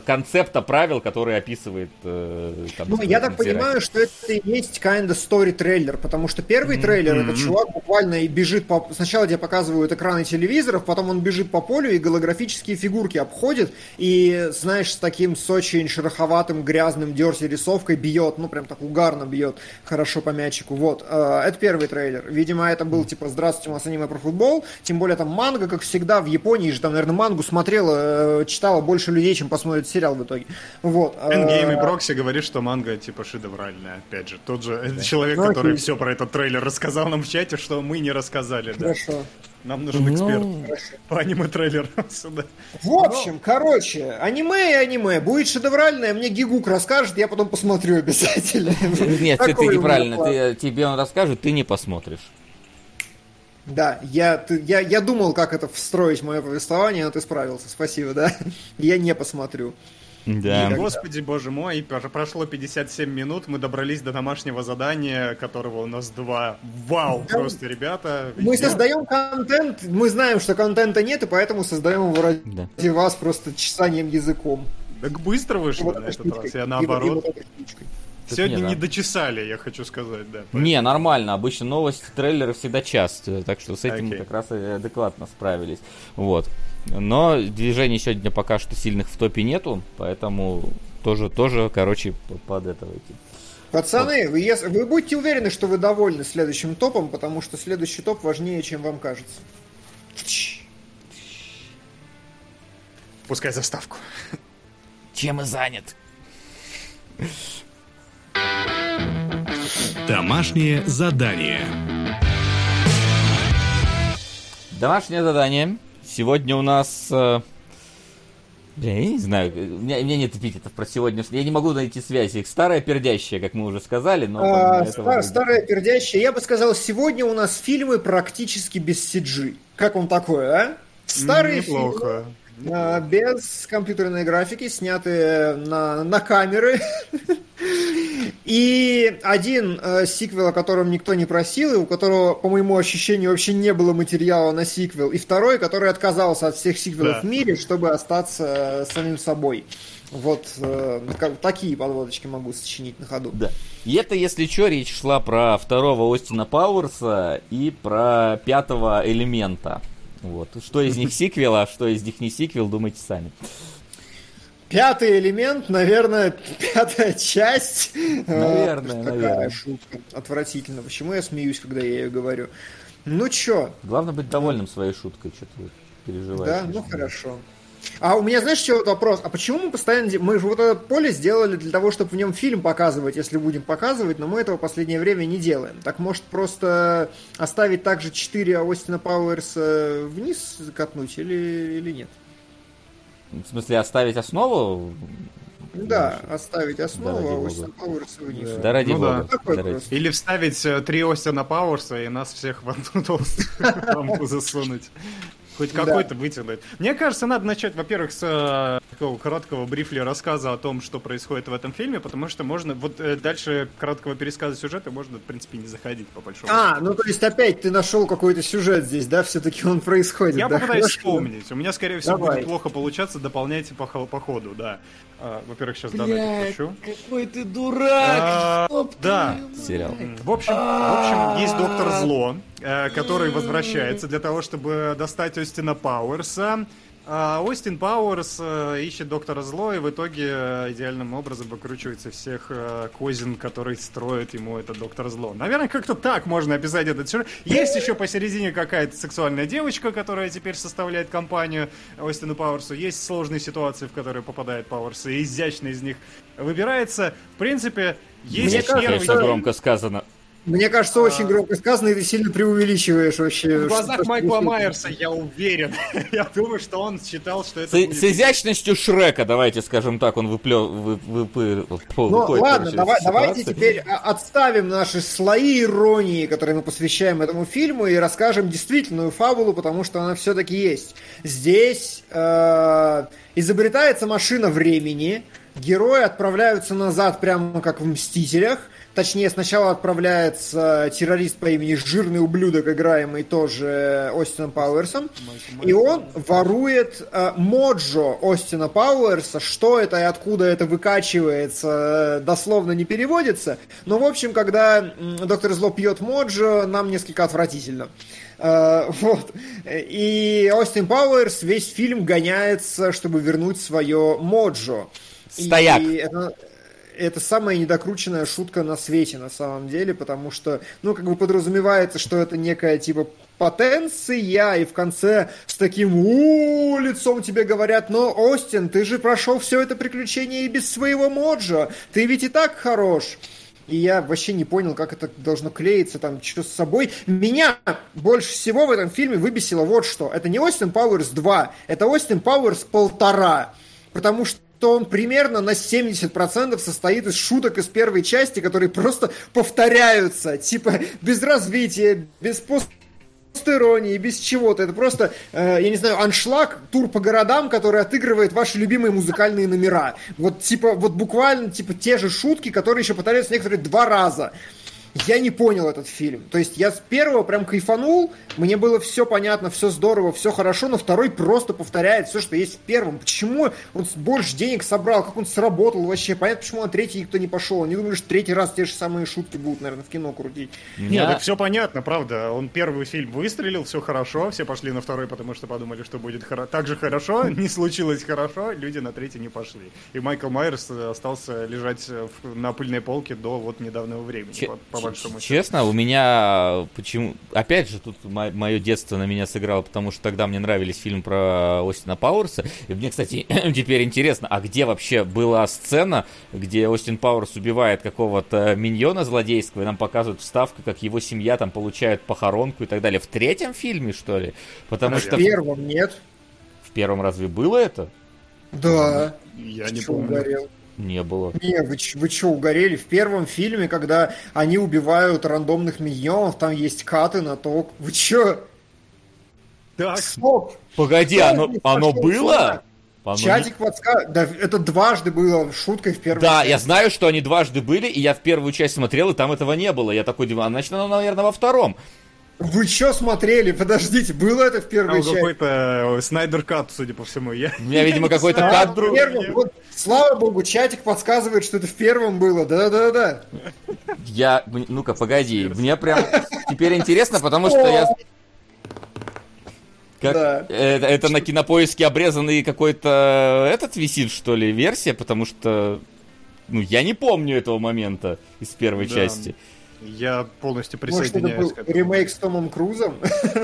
концепта правил, который описывает э, там, Ну, я так понимаю, что это и есть kinda story трейлер, потому что первый трейлер, этот чувак буквально и бежит по... Сначала тебе показывают экраны телевизоров, потом он бежит по полю и голографические фигурки обходит, и, знаешь, с таким с очень шероховатым, грязным дерси рисовкой бьет, ну, прям так угарно бьет, хорошо по мячику. Вот, э, это первый трейлер. Видимо, это был, типа, здравствуйте, у нас аниме про футбол, тем более там манга, как всегда, в Японии же там, наверное, мангу смотрела, э, читала больше людей, чем посмотрит сериал в итоге. Вот. э, Эндгейм и Брокси говорит, что манга типа шедевральная. Опять же, тот же э, человек, Ну, который окей. все про этот трейлер рассказал нам в чате, что мы не рассказали. Да. Хорошо. Нам нужен Ну, эксперт по аниме-трейлерам (laughs) сюда. В общем, короче, аниме и аниме. Будет шедевральное, мне Гигук расскажет, я потом посмотрю обязательно. Нет, ты, ты меня неправильно. Ты, тебе он расскажет, ты не посмотришь. Да, я, ты- я, я думал, как это встроить в мое повествование, но ты справился, спасибо, да. (laughs) Я не посмотрю. Да. Никогда. Господи, боже мой, пр- прошло 57 минут, мы добрались до домашнего задания, которого у нас два. Вау, Да. просто, ребята. Мы я- создаем контент, мы знаем, что контента нет, и поэтому создаем его ради Да. вас просто чесанием языком. Так быстро И вышло вот на этот раз, я И вот- и вот. Тут Сегодня не не дочесали, я хочу сказать, да. Не, нормально. Обычно новости, трейлеры всегда часто, так что с этим мы Окей. как раз и адекватно справились. Вот. Но движений сегодня пока что сильных в топе нету, поэтому тоже, тоже, короче, под это идти. Пацаны, вы, ес- вы будете уверены, что вы довольны следующим топом, потому что следующий топ важнее, чем вам кажется. Пускай заставку. Чем и занят? Домашнее задание. Домашнее задание. Сегодня у нас... э, Бля, я не знаю, у меня, у меня нет эпитетов про сегодняшний. Я не могу найти связи. Их старая пердящая, как мы уже сказали, но... А, помимо этого ста- будет- старая пердящая. Я бы сказал, сегодня у нас фильмы практически без CG. Как вам такое, а? Старые Неплохо. фильмы, без компьютерной графики, снятые на, на камеры. (laughs) И один э, сиквел, о котором никто не просил, и у которого, по моему ощущению, вообще не было материала на сиквел. И второй, который отказался от всех сиквелов Да. в мире, чтобы остаться э, самим собой. Вот э, как- такие подводочки могу сочинить на ходу. Да. И это, если что, речь шла про второго Остина Пауэрса и про пятого элемента. Вот. Что из них сиквел, а что из них не сиквел, думайте сами. Пятый элемент, наверное, пятая часть. Наверное, Такая наверное. шутка. Отвратительно. Почему я смеюсь, когда я ее говорю? Ну чё, Главное быть довольным своей шуткой, что ты переживаешь. да, ну хорошо. А у меня, знаешь, еще вот вопрос. А почему мы постоянно... Мы же вот это поле сделали для того, чтобы в нем фильм показывать, если будем показывать, но мы этого в последнее время не делаем. Так может просто оставить также 4 Остина Пауэрса вниз катнуть или, или нет? В смысле, оставить основу? Да, оставить Да, основу, ради а. Остина Пауэрса вниз. Да ради Ну да. бога. Да ради- просто. Или вставить э, три Остина Пауэрса и нас всех в одну толстую (laughs) засунуть. Хоть Да. какой-то вытянуть. Мне кажется, надо начать, во-первых, с э, такого короткого брифли рассказа о том, что происходит в этом фильме, потому что можно, вот э, дальше короткого пересказа сюжета можно, в принципе, не заходить, по большому А, ну то есть опять ты нашел какой-то сюжет здесь, да? Все-таки он происходит. Я да? попытаюсь Хорошо. вспомнить. У меня, скорее всего, Давай. будет плохо получаться. Дополняйте по, по ходу, да. А, во-первых, сейчас данные подключу. какой ты дурак! А, да. Сериал. В общем, в общем, есть доктор Зло, э, который возвращается для того, чтобы достать Остина Пауэрса. А Остин Пауэрс э, ищет доктора Зло и в итоге э, идеальным образом выкручивается всех э, козин, которые строит ему этот доктор Зло. Наверное, как-то так можно описать этот сюжет. Есть еще посередине какая-то сексуальная девочка, которая теперь составляет компанию Остину Пауэрсу. Есть сложные ситуации, в которые попадает Пауэрс, и изящно из них выбирается. В принципе, есть Мне кажется, первый что- громко сказано. Мне кажется, очень громко сказано, и ты сильно преувеличиваешь вообще. В глазах Майкла Майерса я уверен. (laughs) Я думаю, что он считал, что это С, будет... с изящностью Шрека, давайте скажем так, он выплё... вы, выпы- Ну выходит, ладно, давай, давайте теперь а, отставим наши слои иронии, которые мы посвящаем этому фильму, и расскажем действительную фабулу, потому что она все-таки есть. Здесь э, изобретается машина времени, герои отправляются назад прямо как в «Мстителях», Точнее, сначала отправляется террорист по имени Жирный ублюдок, играемый тоже Остином Пауэрсом. И он ворует э, моджо Остина Пауэрса. Что это и откуда это выкачивается, э, дословно не переводится. Но, в общем, когда доктор Зло пьет моджо, нам несколько отвратительно. Э, вот. И Остин Пауэрс весь фильм гоняется, чтобы вернуть свое моджо. Стояк. И это, это самая недокрученная шутка на свете, на самом деле, потому что, ну, как бы подразумевается, что это некая, типа, потенция, и в конце с таким у лицом тебе говорят, но, Остин, ты же прошел все это приключение и без своего моджа, ты ведь и так хорош. И я вообще не понял, как это должно клеиться, там, что с собой. Меня больше всего в этом фильме выбесило вот что. Это не Остин Пауэрс 2, это Остин Пауэрс полтора. Потому что он примерно на 70% состоит из шуток из первой части, которые просто повторяются. Типа, без развития, без пост иронии, без чего-то. Это просто, э, я не знаю, аншлаг, тур по городам, который отыгрывает ваши любимые музыкальные номера. Вот типа, вот буквально типа те же шутки, которые еще повторяются некоторые два раза. Я не понял этот фильм. То есть я с первого прям кайфанул, мне было все понятно, все здорово, все хорошо, но второй просто повторяет все, что есть в первом. Почему он больше денег собрал, как он сработал вообще? Понятно, почему на третий никто не пошел. Они думали, что третий раз те же самые шутки будут, наверное, в кино крутить. Нет, так все понятно, правда. Он первый фильм выстрелил, все хорошо, все пошли на второй, потому что подумали, что будет хоро- так же хорошо, (laughs) не случилось хорошо, люди на третий не пошли. И Майкл Майерс остался лежать э, в- на пыльной полке до вот недавнего времени, по большому счету. Честно, у меня почему... Опять же, тут мое детство на меня сыграло, потому что тогда мне нравились фильмы про Остина Пауэрса. И мне, кстати, (clears throat) теперь интересно, а где вообще была сцена, где Остин Пауэрс убивает какого-то миньона злодейского, и нам показывают вставку, как его семья там получает похоронку и так далее. В третьем фильме, что ли? Потому В что в, первом нет. в первом разве было это? Да. Я не помню. Не было. Не, вы, вы что, угорели? В первом фильме, когда они убивают рандомных миньонов, там есть каты на то. Вы чё? Так, Стоп! Погоди, Кто оно, оно было? сюда? Чатик подсказывает. Да, это дважды было шуткой в первом Да, я знаю, что они дважды были, и я в первую часть смотрел, и там этого не было. Я такой думаю, а значит, оно, наверное, во втором. Вы что смотрели? Подождите, было это в первой там части? какой-то э, Снайдер Кат, судя по всему. Я... У меня, видимо, какой-то в друг-. Вот, слава богу, чатик подсказывает, что это в первом было. Да-да-да. Я... Ну-ка, погоди. Мне прям теперь интересно, потому что я... Как? Да. Это, это на кинопоиске обрезанный какой-то этот висит, что ли, версия, потому что ну, я не помню этого момента из первой Да. части. Я полностью Может, это присоединяюсь был к этому. ремейк с Томом Крузом,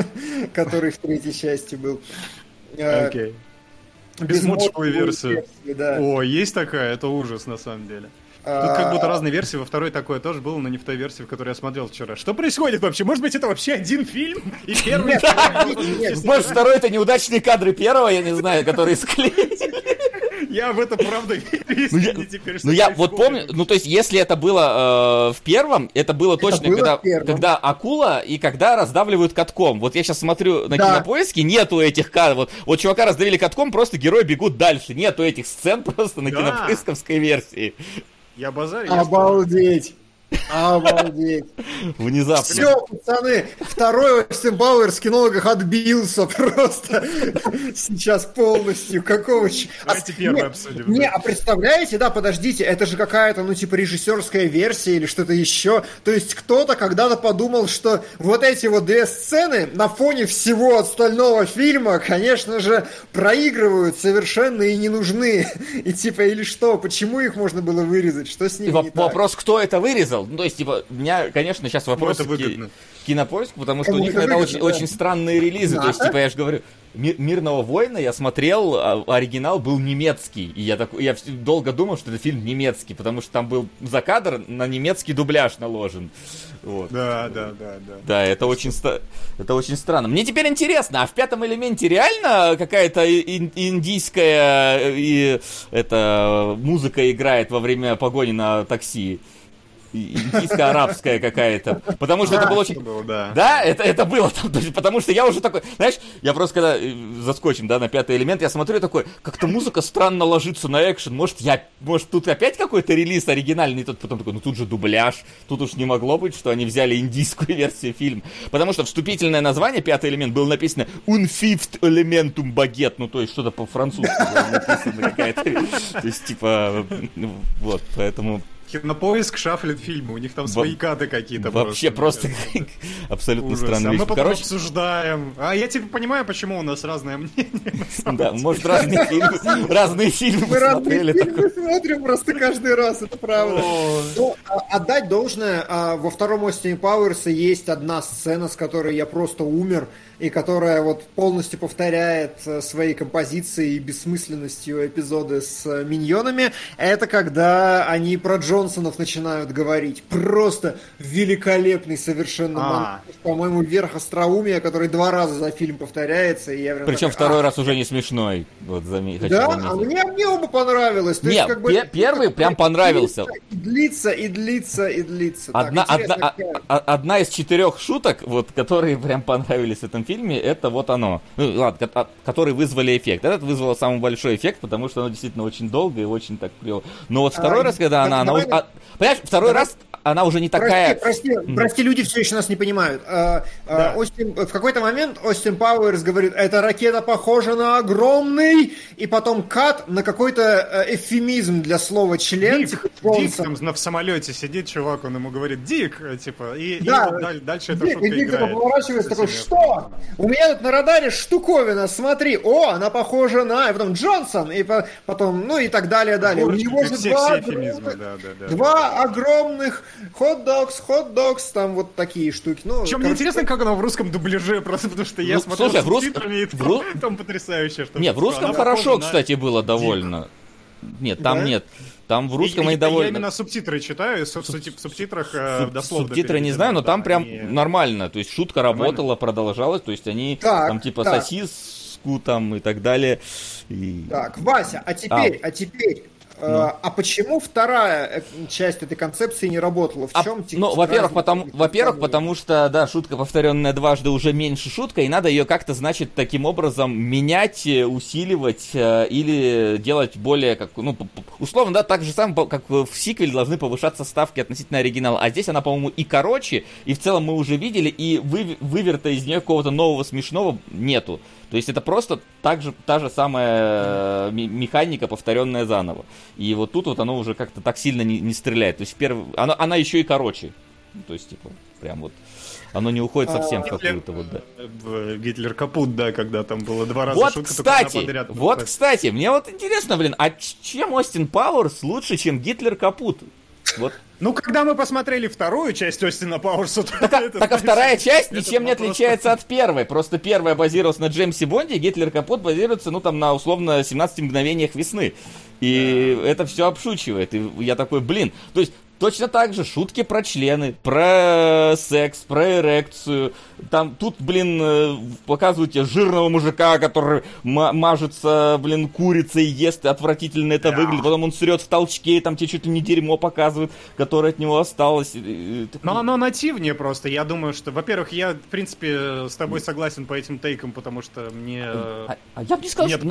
(laughs) который в третьей части был. Э, Окей. Без модшевой версии. да. О, есть такая? Это ужас, на самом деле. Тут как будто разные версии, во второй такое тоже было, но не в той версии, в которой я смотрел вчера. Что происходит вообще? Может быть, это вообще один фильм? И первый... Может, второй это неудачные кадры первого, я не знаю, которые склеили. Я в это правда (laughs) верю, Ну, теперь ну, я что вот помню, ну то есть, если это было э, в первом, это было точно, было когда, акула и когда раздавливают катком. Вот я сейчас смотрю на Да. кинопоиске, нету этих кадров. Вот, вот чувака раздавили катком, просто герои бегут дальше. Нету этих сцен (laughs) просто на Да. кинопоисковской версии. Я базарю. я Обалдеть. Обалдеть. Внезапно. Все, пацаны, второй Остин Пауэрс в кинологах отбился просто сейчас полностью. Какого ч- Давайте А, первый не, обсудим. Не, а представляете, да, подождите, это же какая-то, ну, типа, режиссерская версия или что-то еще. То есть кто-то когда-то подумал, что вот эти вот две сцены на фоне всего остального фильма, конечно же, проигрывают совершенно и не нужны. И типа, или что, почему их можно было вырезать, что с И ними воп- не так? вопрос, кто это вырезал? Ну, то есть, типа, у меня, конечно, сейчас вопрос это к кинопоиску, потому что у Кому них это это выгодно, очень, да. очень странные релизы. То есть, типа, я же говорю, «Ми- Мирного воина я смотрел, а оригинал был немецкий. И я такой, я долго думал, что это фильм немецкий, потому что там был за кадр на немецкий дубляж наложен. Вот. Да, да, да, да. Да, это очень, ста- это очень странно. Мне теперь интересно, а в пятом элементе реально какая-то ин- индийская э, и это музыка играет во время погони на такси? И- Индийско-арабская какая-то. Потому что это было очень... Это было, да. Да, это, это было там, потому что я уже такой, знаешь, я просто когда э, заскочим, да, на пятый элемент, я смотрю такой, как-то музыка странно ложится на экшен, может, я, может, тут опять какой-то релиз оригинальный, тут потом такой, ну тут же дубляж, тут уж не могло быть, что они взяли индийскую (laughs) версию фильма, потому что вступительное название пятый элемент было написано Un fifth elementum baguette, ну то есть что-то по-французски было написано какая-то, то есть типа, ну, вот, поэтому Кинопоиск шафлит фильмы, у них там свои кады какие-то вообще просто (laughs) абсолютно Ужас. странная А мы потом Короче, обсуждаем. А я типа понимаю, почему у нас разное мнение. (laughs) (laughs) Да, может, разные фильмы, разные фильмы Мы разные фильмы смотрим просто каждый раз, это правда. Ну, а- отдать должное, а, во втором Остине Пауэрса есть одна сцена, с которой я просто умер, и которая вот полностью повторяет э, своей композицией и бессмысленностью эпизоды с э, миньонами. Это когда они про Джонсонов начинают говорить. Просто великолепный совершенно А. по-моему, верх остроумия, который два раза за фильм повторяется. И я прям Причем такой, второй «А, раз уже не смешной. Вот заме- да, а мне, мне оба понравилось. То Не, есть, как бы, пе- первый прям понравился. Длится, и длится, и длится. Так, Одна, одна, а- а- одна из четырех шуток, вот, которые прям понравились в этом фильме, это вот оно. Ну, ладно, а- которые вызвали эффект. Этот вызвал самый большой эффект, потому что оно действительно очень долго и очень так клево. Но вот второй А, раз, когда она, она давай- уже- а, понимаешь, второй давай- раз она уже не такая... Прости, прости, прости, люди все еще нас не понимают. А, а, Да. Остин- в какой-то момент Остин Пауэрс говорит, эта ракета похожа на огромный, и потом кат на какой-то э, эвфемизм для слова член. Дик, типа, Дик там на- в самолете сидит чувак, он ему говорит, Дик, э, типа, и, и Да. вот даль- дальше эта Дик, шутка и Дик играет. поворачивается, такой, что? У меня тут на радаре штуковина, смотри, о, она похожа на, и потом Джонсон, и по- потом, ну и так далее, далее. У Короче, него же все, два все огромных- да, да, да. Два огромных хот-догс, хот-догс, там вот такие штуки. Ну, Причем мне интересно, как оно в русском дубляже, (laughs) просто потому что я Ну, смотрел слушай, с в рус- субтитрами, и в ру- там, (laughs) там потрясающе. Что Не, в русском она хорошо, на- кстати, было довольно. Нет, там Да? нет. Там в русском Я- они я- довольно... Я именно субтитры читаю, и в субти- в субтитрах э, Суб- дословно Субтитры не знаю, но да, там прям они- нормально. То есть шутка работала, продолжалась. То есть они Так, там типа так. сосиску там и так далее. И... Так, Вася, а теперь, а, теперь, э, а почему вторая э, часть этой концепции не работала? В А, чем ну, во-первых, потому, во-первых, потому что, да, шутка, повторенная дважды, уже меньше шутка, и надо ее как-то, значит, таким образом менять, э, усиливать э, или делать более, как, ну, условно, да, так же по- как в сиквеле должны повышаться ставки относительно оригинала, а здесь она, по-моему, и короче, и в целом мы уже видели, и вы, выверта из нее какого-то нового смешного нету. То есть это просто так же, та же самая э, ме- механика, повторенная заново. И вот тут вот оно уже как-то так сильно не, не стреляет. То есть первый, она, она еще и короче. То есть, типа, Прям вот оно не уходит совсем в А, какую-то вот, да. В Гитлер капут, да, когда там было два раза Вот, шутка, кстати, подряд. вот, кстати, мне вот интересно, блин, а чем Остин Пауэрс лучше, чем Гитлер Капут? Вот. Ну, когда мы посмотрели вторую часть Остина Пауэрса, то Так, а- это, так а вторая часть ничем не отличается от первой. Просто первая базировалась на Джеймсе Бонде, Гитлер Капут базируется, ну, там, на, условно, 17 мгновениях весны. И это все обшучивает. И я такой, блин, то есть Точно так же шутки про члены, про секс, про эрекцию. Там тут, блин, э, показывают тебе жирного мужика, который ма- мажется, блин, курицей, ест, и отвратительно это выглядит. Потом он срет в толчке, и там тебе чуть ли не дерьмо показывают, которое от него осталось. Но оно нативнее просто. Я думаю, что, во-первых, я, в принципе, с тобой согласен по этим тейкам, потому что мне... э, А, а я бы не сказал, Мне что.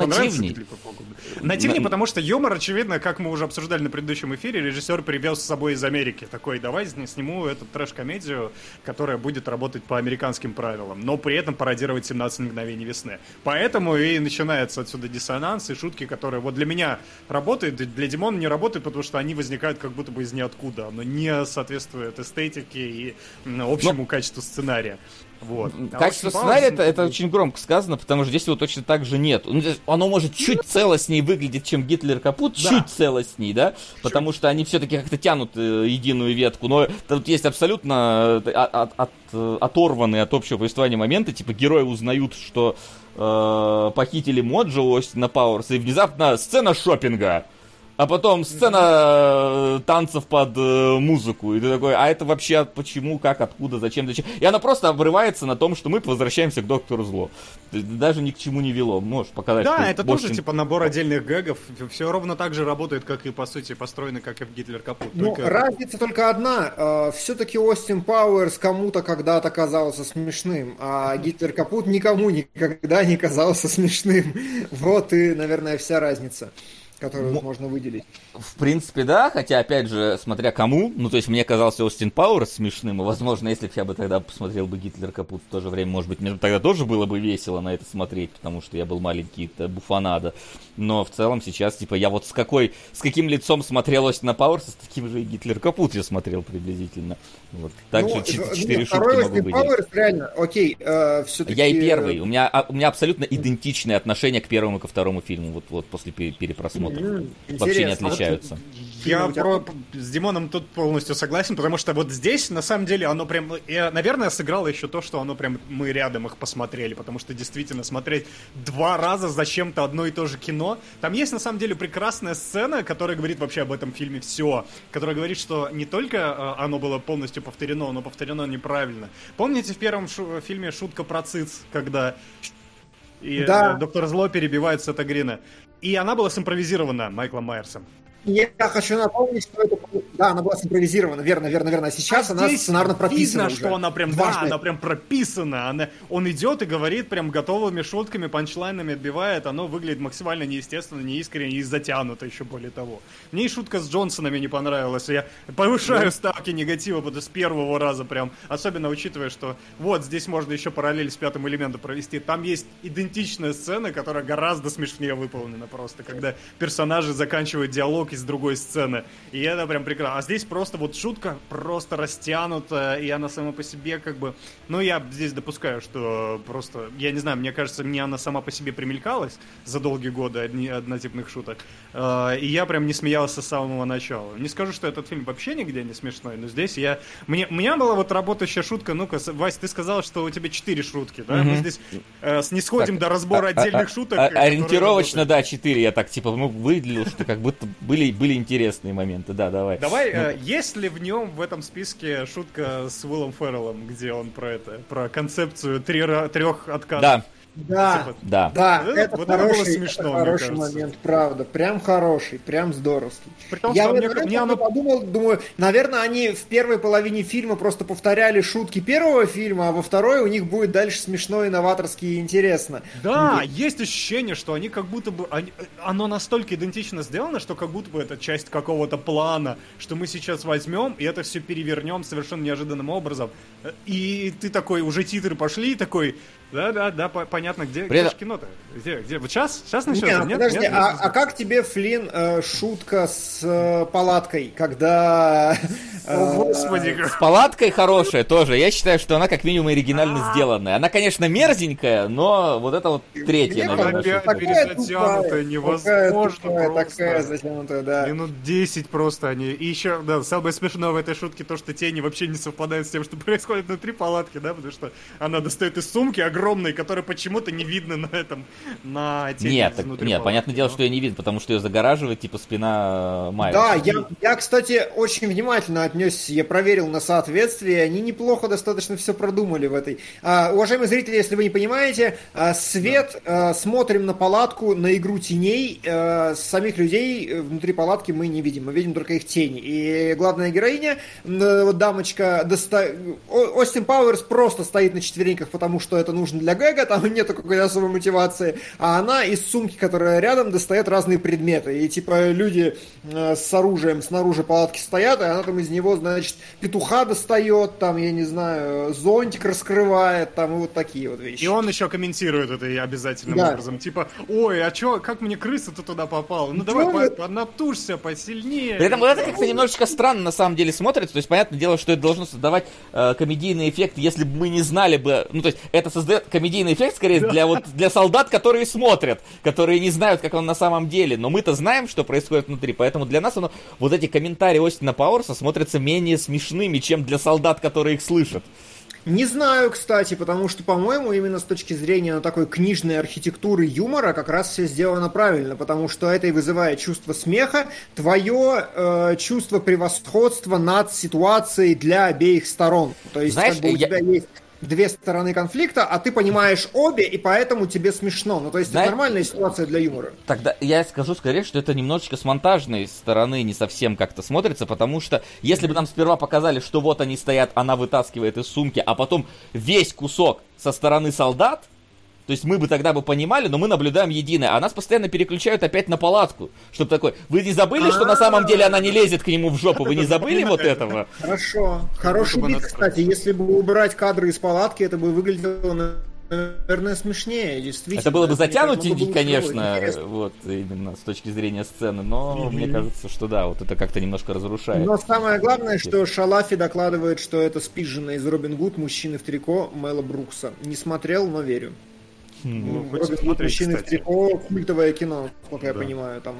Нативнее, На- потому что юмор, очевидно, как мы уже обсуждали на предыдущем эфире, режиссер привез с собой из Америки. Такой, давай сни- сниму эту трэш-комедию, которая будет работать по американским правилам, но при этом пародировать 17 мгновений весны. Поэтому и начинается отсюда диссонанс и шутки, которые вот для меня работают, для Димона не работают, потому что они возникают как будто бы из ниоткуда. Оно не соответствует эстетике и общему качеству сценария. Вот. А Качество Остин сценария Пауэрс- это, это очень громко сказано, потому что здесь его точно так же нет. Ну, Оно может чуть целостнее выглядеть, чем Гитлер Капут, Да. чуть целостней, да? Потому что они все-таки как-то тянут э, единую ветку. Но тут есть абсолютно э, от- от- от- э, оторванные от общего повествования моменты, типа герои узнают, что э, похитили Моджо у Остина Пауэрса, и внезапно сцена шопинга. А потом сцена э, танцев под э, музыку. И ты такой, а это вообще почему, как, откуда, зачем, зачем? И она просто обрывается на том, что мы возвращаемся к Доктору Зло. Даже ни к чему не вело. Можешь показать. Да, это Остин- тоже типа набор отдельных гэгов. Все ровно так же работает, как и по сути построено, как и в Гитлер Капут. Ну, Только- разница только одна. Все-таки Остин Пауэрс кому-то когда-то казался смешным, а Гитлер Капут никому никогда не казался смешным. (laughs) Вот и, наверное, вся разница, которую Мо- можно выделить. В принципе, да, хотя, опять же, смотря кому, ну, то есть, мне казался Остин Пауэрс смешным, и, возможно, если бы я бы тогда посмотрел бы Гитлер Капут в то же время, может быть, мне тогда тоже было бы весело на это смотреть, потому что я был маленький это буфанада. Но в целом сейчас, типа, я вот с какой, с каким лицом смотрел Остина Пауэрса, с таким же и Гитлер Капут я смотрел приблизительно. Вот. Так Ну, же э, нет, четыре шутки могу Остин. Пауэрс, реально, окей, все-таки... Я и первый. У меня, а, у меня абсолютно идентичное отношение к первому и ко второму фильму, вот, вот после пе- перепросмотра. М, Вообще не интересно. отличаются. Я про- с Димоном тут полностью согласен, потому что вот здесь, на самом деле, оно прям... Я, наверное, сыграло еще то, что оно прям... Мы рядом их посмотрели, потому что действительно смотреть два раза зачем-то одно и то же кино. Там есть, на самом деле, прекрасная сцена, которая говорит вообще об этом фильме все. Которая говорит, что не только э, оно было полностью повторено, но повторено неправильно. Помните в первом шу- фильме шутка про циц, когда... И, Да. э, доктор Зло перебивает Сета Грина. И она была симпровизирована Майклом Майерсом. Я хочу напомнить, что это... Да, она была симпровизирована, верно, верно, верно. А сейчас А она сценарно прописана Видно, уже. что она прям, Дважды. да, она прям прописана. Она, он идет и говорит прям готовыми шутками, панчлайнами отбивает. Оно выглядит максимально неестественно, неискренне и затянуто еще более того. Мне и шутка с Джонсонами не понравилась. Я повышаю ставки негатива потому с первого раза прям. Особенно учитывая, что вот здесь можно еще параллель с пятым элементом провести. Там есть идентичная сцена, которая гораздо смешнее выполнена просто. Когда персонажи заканчивают диалог из другой сцены. И это прям прекрасно. А здесь просто вот шутка просто растянута, и она сама по себе как бы... Ну, я здесь допускаю, что просто... Я не знаю, мне кажется, мне она сама по себе примелькалась за долгие годы одни, однотипных шуток. Э, И я прям не смеялся с самого начала. Не скажу, что этот фильм вообще нигде не смешной, но здесь я... Мне, у меня была вот работающая шутка. Ну-ка, Вась, ты сказал, что у тебя четыре шутки, да? Мы Мгм. здесь э, снисходим Так, до разбора а- а- отдельных а- шуток. а- которые Ориентировочно, работают. да, 4 я так, типа, ну, выделил, что как будто были, были интересные моменты, да, давай. Давай, Ну, э, есть ли в нем в этом списке шутка с Уиллом Ферреллом, где он про это, про концепцию три, трех отказов? Да, Да, Типа, да. да, Вот это- это, вот это было хороший, смешно, это мне хороший момент, правда. Прям хороший, прям здоровский. При том, Я что вот мне- мне оно- подумал, думаю, наверное, они в первой половине фильма просто повторяли шутки первого фильма, а во второй у них будет дальше смешно, и новаторски и интересно. Да, есть ощущение, что они как будто бы... они- э, оно настолько идентично сделано, что как будто бы это часть какого-то плана, что мы сейчас возьмем и это все перевернем совершенно неожиданным образом. Э, И ты такой, уже титры пошли, и такой, Да, да, да, по- понятно, где, При где этом- ж кино-то? Где, где? Вот сейчас? Сейчас Не, начнется? ну, подожди, а, а как тебе, Флинн, э, шутка с э, палаткой, когда... э, О, господи, С палаткой хорошая тоже. Я считаю, что она как минимум оригинально сделанная. Она, конечно, мерзенькая, но вот это вот третья, наверное, перезатянутая, невозможно такая, затянутая, да. Минут 10 просто они. И еще, да, самое смешное в этой шутке то, что тени вообще не совпадают с тем, что (laughs) происходит внутри палатки, да, потому что она достает из сумки огромной, которая почему-то не видно на этом, на тени Нет, так- нет, палатки, понятное дело, но- что ее не видно, потому что ее загораживает, типа, спина э, Майла. Да, я, я, кстати, очень внимательно отнесся, я проверил на соответствие, они неплохо достаточно все продумали в этой. А, уважаемые зрители, если вы не понимаете, а, свет, а, смотрим на палатку, на игру теней, а, самих людей э, внутри палатки мы не видим, мы видим только их тени. И главная героиня, вот дамочка, доста... О- Остин Пауэрс просто стоит на четвереньках, потому что это нужно для гэга, там (laughs) нету какой-то особой мотивации, а она из сумки, которая рядом, достает разные предметы. И типа люди э, с оружием снаружи палатки стоят, и она там из него, значит, петуха достает, там, я не знаю, зонтик раскрывает, там, и вот такие вот вещи. И он еще комментирует это обязательным Да. образом. Типа, ой, а чё, как мне крыса-то туда попала? Ну давай, по- поднатужься посильнее. При этом вот это как-то немножечко странно на самом деле смотрится. То есть, понятное дело, что это должно создавать э, комедийный эффект, если бы мы не знали бы. Ну, то есть, это создает комедийный эффект скорее для вот для солдат, которые смотрят, которые не знают, как он на самом деле. Но мы-то знаем, что происходит внутри. Поэтому для нас оно, вот эти комментарии Остина Пауэрса смотрятся менее смешными, чем для солдат, которые их слышат. Не знаю, кстати, потому что, по-моему, именно с точки зрения ну, такой книжной архитектуры юмора как раз все сделано правильно, потому что это и вызывает чувство смеха, твое э, чувство превосходства над ситуацией для обеих сторон. То есть, Знаешь, как бы у я- тебя есть две стороны конфликта, а ты понимаешь обе, и поэтому тебе смешно. Ну, то есть, Знаешь- это нормальная ситуация для юмора. Тогда я скажу скорее, что это немножечко с монтажной стороны не совсем как-то смотрится, потому что если бы нам сперва показали, что вот они стоят, она вытаскивает из сумки, а потом весь кусок со стороны солдат, то есть мы бы тогда бы понимали, но мы наблюдаем единое, а нас постоянно переключают опять на палатку, чтобы такой, вы не забыли, что на самом деле она не лезет к нему в жопу, вы не (laughs) забыли вот этого? Хорошо. Хороший бит, кстати. Если бы убрать кадры из палатки, это бы выглядело, наверное, смешнее, действительно. Это было бы было бы конечно, интересно. вот именно с точки зрения сцены, но мне кажется, что да, вот это как-то немножко разрушает. Но самое главное, что Шалафи докладывает, что это спижено из Робин Гуд «Мужчины в трико» Мэла Брукса. Не смотрел, но верю. Ну, Робин Гуд «Мужчины в трико» культовое кино, насколько я понимаю, там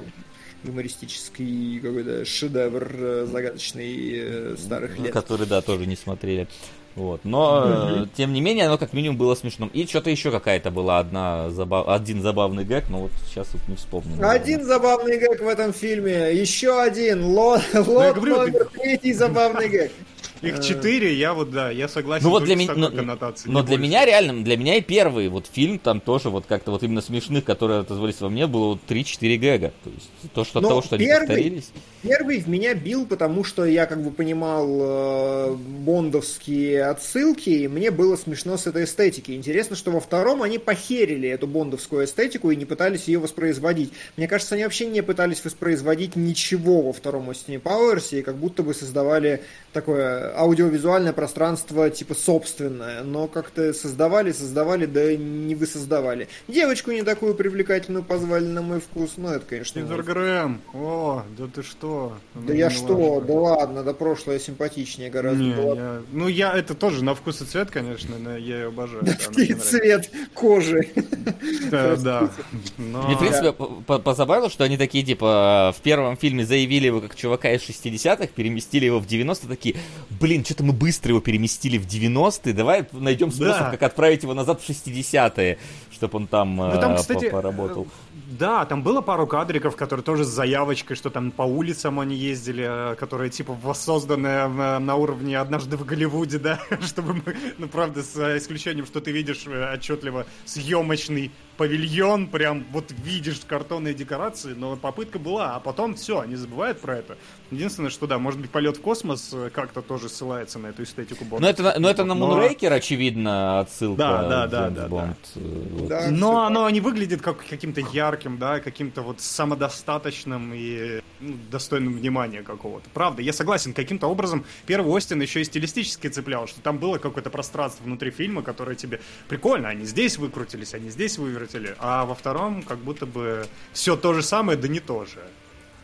юмористический какой-то шедевр э, загадочный э, старых Ну, лет. Который, да, тоже не смотрели. Вот. Но, э, тем не менее, оно как минимум было смешным. И что-то еще какая-то была одна забав... один забавный гэг, но вот сейчас вот не вспомню. наверное. Один забавный гэг в этом фильме, еще один, лот, лот говорю, номер третий забавный гэг. Их четыре, я вот, да, я согласен Ну вот для меня, но не для меня реально, для меня и первый вот фильм там тоже вот как-то вот именно смешных, которые отозвались во мне, было вот 3-4 гэга. То есть то, что от Но того, что они первый- повторились. Первый в меня бил, потому что я как бы понимал э, бондовские отсылки, и мне было смешно с этой эстетики. Интересно, что во втором они похерили эту бондовскую эстетику и не пытались ее воспроизводить. Мне кажется, они вообще не пытались воспроизводить ничего во втором Остине Пауэрсе, и как будто бы создавали такое аудиовизуальное пространство типа собственное, но как-то создавали, создавали, да не вы создавали. Девочку не такую привлекательную позвали на мой вкус, ну это, конечно, Сидор Грэм, о, да ты что? да я что, да ладно, да прошлое симпатичнее гораздо Не, было. я- Ну, я это тоже на вкус и цвет, конечно, но я ее обожаю. да, (laughs) она И цвет кожи. (laughs) Да, да. Но- Мне, в принципе, по- позабавило, что они такие, типа, в первом фильме заявили его как чувака из 60-х, переместили его в 90-е, такие, блин, что-то мы быстро его переместили в 90-е, давай найдем способ, Да. как отправить его назад в 60-е, чтобы он там, Ну, там, э, кстати, по- поработал. Да, там было пару кадриков, которые тоже с заявочкой, что там по улицам они ездили, э, которые типа воссозданы э, на уровне однажды в Голливуде, (laughs) да, (laughs) чтобы мы, ну правда, с э, исключением, что ты видишь э, отчетливо съемочный павильон, прям вот видишь картонные декорации, но попытка была, а потом все, они забывают про это. Единственное, что да, может быть, полет в космос э, как-то тоже ссылается на эту эстетику Бонда. Но это, но это на Мунрейкер, очевидно, отсылка. Да, да, да, да, да. Бонд. э, вот. Да, Но так. оно не выглядит как каким-то ярким, да, каким-то вот самодостаточным и ну, достойным внимания какого-то. Правда, я согласен, каким-то образом первый Остин еще и стилистически цеплял, что там было какое-то пространство внутри фильма, которое тебе прикольно, они здесь выкрутились, они здесь вывертили, а во втором как будто бы все то же самое, да не то же.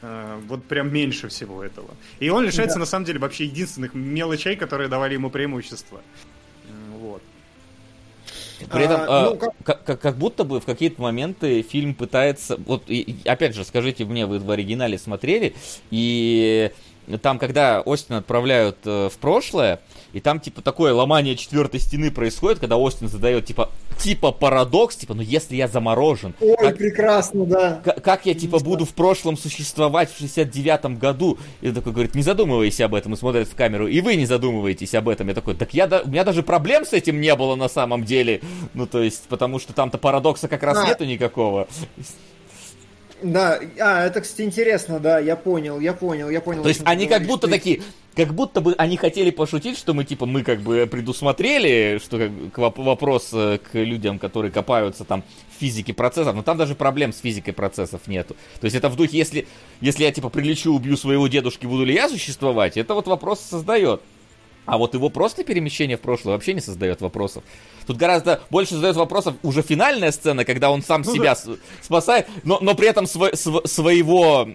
Э, Вот прям меньше всего этого. И он лишается, на самом деле, вообще единственных мелочей, которые давали ему преимущество. М, Вот. При этом, А, а, ну, как- как, будто бы в какие-то моменты фильм пытается... Вот, и опять же, скажите мне, вы в оригинале смотрели, и там, когда Остина отправляют э, в прошлое, и там, типа, такое ломание четвертой стены происходит, когда Остин задает, типа, типа парадокс, типа, ну, если я заморожен, Ой, как, прекрасно, да. к- как я, типа, буду в прошлом существовать в 69-м году? И он такой говорит, не задумывайся об этом, и смотрит в камеру, и вы не задумываетесь об этом. Я такой, так я, да- у меня даже проблем с этим не было на самом деле. Ну, то есть, потому что там-то парадокса как раз А. нету никакого. Да, а, это, кстати, интересно, да, я понял, я понял, я понял. То есть они как будто такие, как будто бы они хотели пошутить, что мы типа мы как бы предусмотрели, что как, к вопрос э, к людям, которые копаются там в физике процессов, но там даже проблем с физикой процессов нету. То есть это в духе, если, если я типа прилечу, убью своего дедушки, буду ли я существовать, это вот вопрос создает. А вот его просто перемещение в прошлое вообще не создает вопросов. Тут гораздо больше задает вопросов уже финальная сцена, когда он сам Ну себя да. спасает, но, но при этом сво- св- своего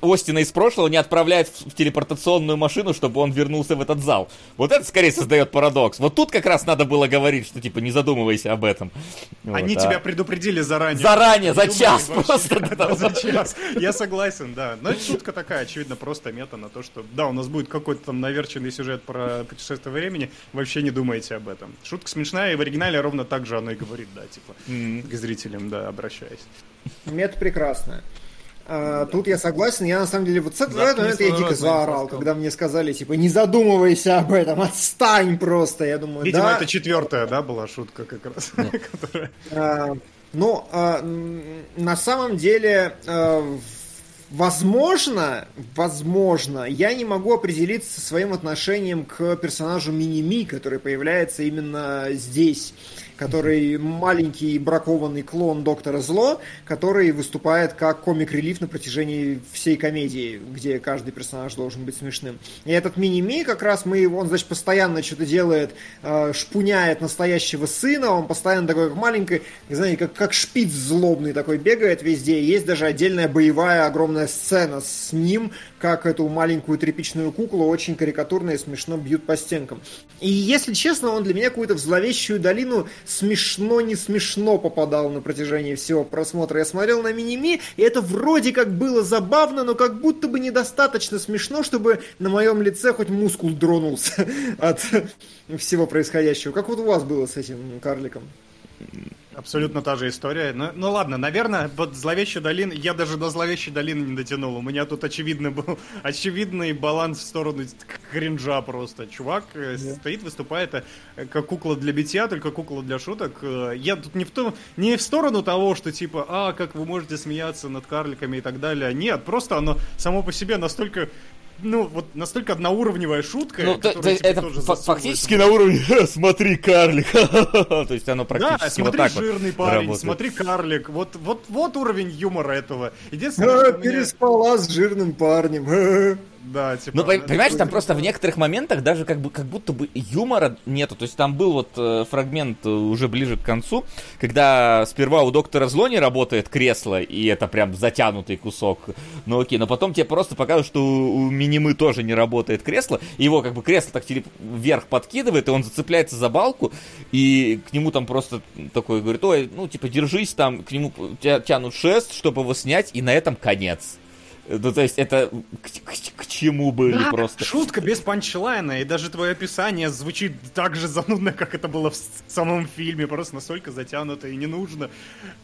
Остина из прошлого не отправляет в, в телепортационную машину, чтобы он вернулся в этот зал. Вот это скорее создает парадокс. Вот тут как раз надо было говорить, что типа не задумывайся об этом. Они Вот, а- тебя предупредили заранее. Заранее, за час вообще, просто (laughs) да, за час. Я согласен, да. Но шутка такая, очевидно, просто мета на то, что да, у нас будет какой-то там наверченный сюжет про путешествие времени, вообще не думайте об этом. Шутка смешная, и в оригинале ровно так же оно и говорит, да, типа, к зрителям, да, обращаясь. Мета прекрасная. А, Тут я согласен, я на самом деле вот с этого момента я дико заорал, когда мне сказали, типа, не задумывайся об этом, отстань просто, я думаю, Видимо, да. это четвертая, да, была шутка как раз. (laughs) которая- А, Ну, а, на самом деле, а, возможно, возможно, я не могу определиться со своим отношением к персонажу Миними, который появляется именно здесь, который маленький бракованный клон Доктора Зло, который выступает как комик-релиф на протяжении всей комедии, где каждый персонаж должен быть смешным. И этот Миними как раз мы он, значит, постоянно что-то делает, э, шпуняет настоящего сына, он постоянно такой как маленький, не знаю, как, как шпиц злобный такой бегает везде. Есть даже отдельная боевая огромная сцена с ним, как эту маленькую тряпичную куклу очень карикатурно и смешно бьют по стенкам. И если честно, он для меня какую-то в зловещую долину смешно не смешно попадал на протяжении всего просмотра. Я смотрел на Миними, и это вроде как было забавно, но как будто бы недостаточно смешно, чтобы на моем лице хоть мускул дронулся (laughs) от всего происходящего. Как вот у вас было с этим карликом? Абсолютно та же история. Ну, ну ладно, наверное, вот зловещая долина, я даже до зловещей долины не дотянул. У меня тут очевидно был (laughs) очевидный баланс в сторону кринжа просто. Чувак э, стоит, выступает э, как кукла для битья, только кукла для шуток. Э, Я тут не в, том, не в сторону того, что типа, а, как вы можете смеяться над карликами и так далее. Нет, просто оно само по себе настолько ну, вот настолько одноуровневая шутка, Ну, то- которая, то типа, это тоже фактически на уровне «Ха, (laughs) «Смотри, карлик!» (laughs) То есть оно Да, практически вот смотри, так вот жирный парень, работает. смотри, карлик. Вот, вот, вот уровень юмора этого. Единственное, А, что меня- переспала с жирным парнем. (laughs) Да, типа... Ну, да, понимаешь, там просто в некоторых моментах даже как бы как будто бы юмора нету. То есть там был вот э, фрагмент э, уже ближе к концу, когда сперва у доктора Зло не работает кресло, и это прям затянутый кусок. Ну окей, но потом тебе просто покажут, что у, у Минимы тоже не работает кресло, и его как бы кресло так телеп- вверх подкидывает, и он зацепляется за балку, и к нему там просто такой говорит, ой, ну типа держись там, к нему тя- тянут шест, чтобы его снять, и на этом конец. Ну, то есть это к, к- к чему были Да, просто. Шутка без панчлайна, и даже твое описание звучит так же занудно, как это было в самом фильме, просто настолько затянуто и не нужно.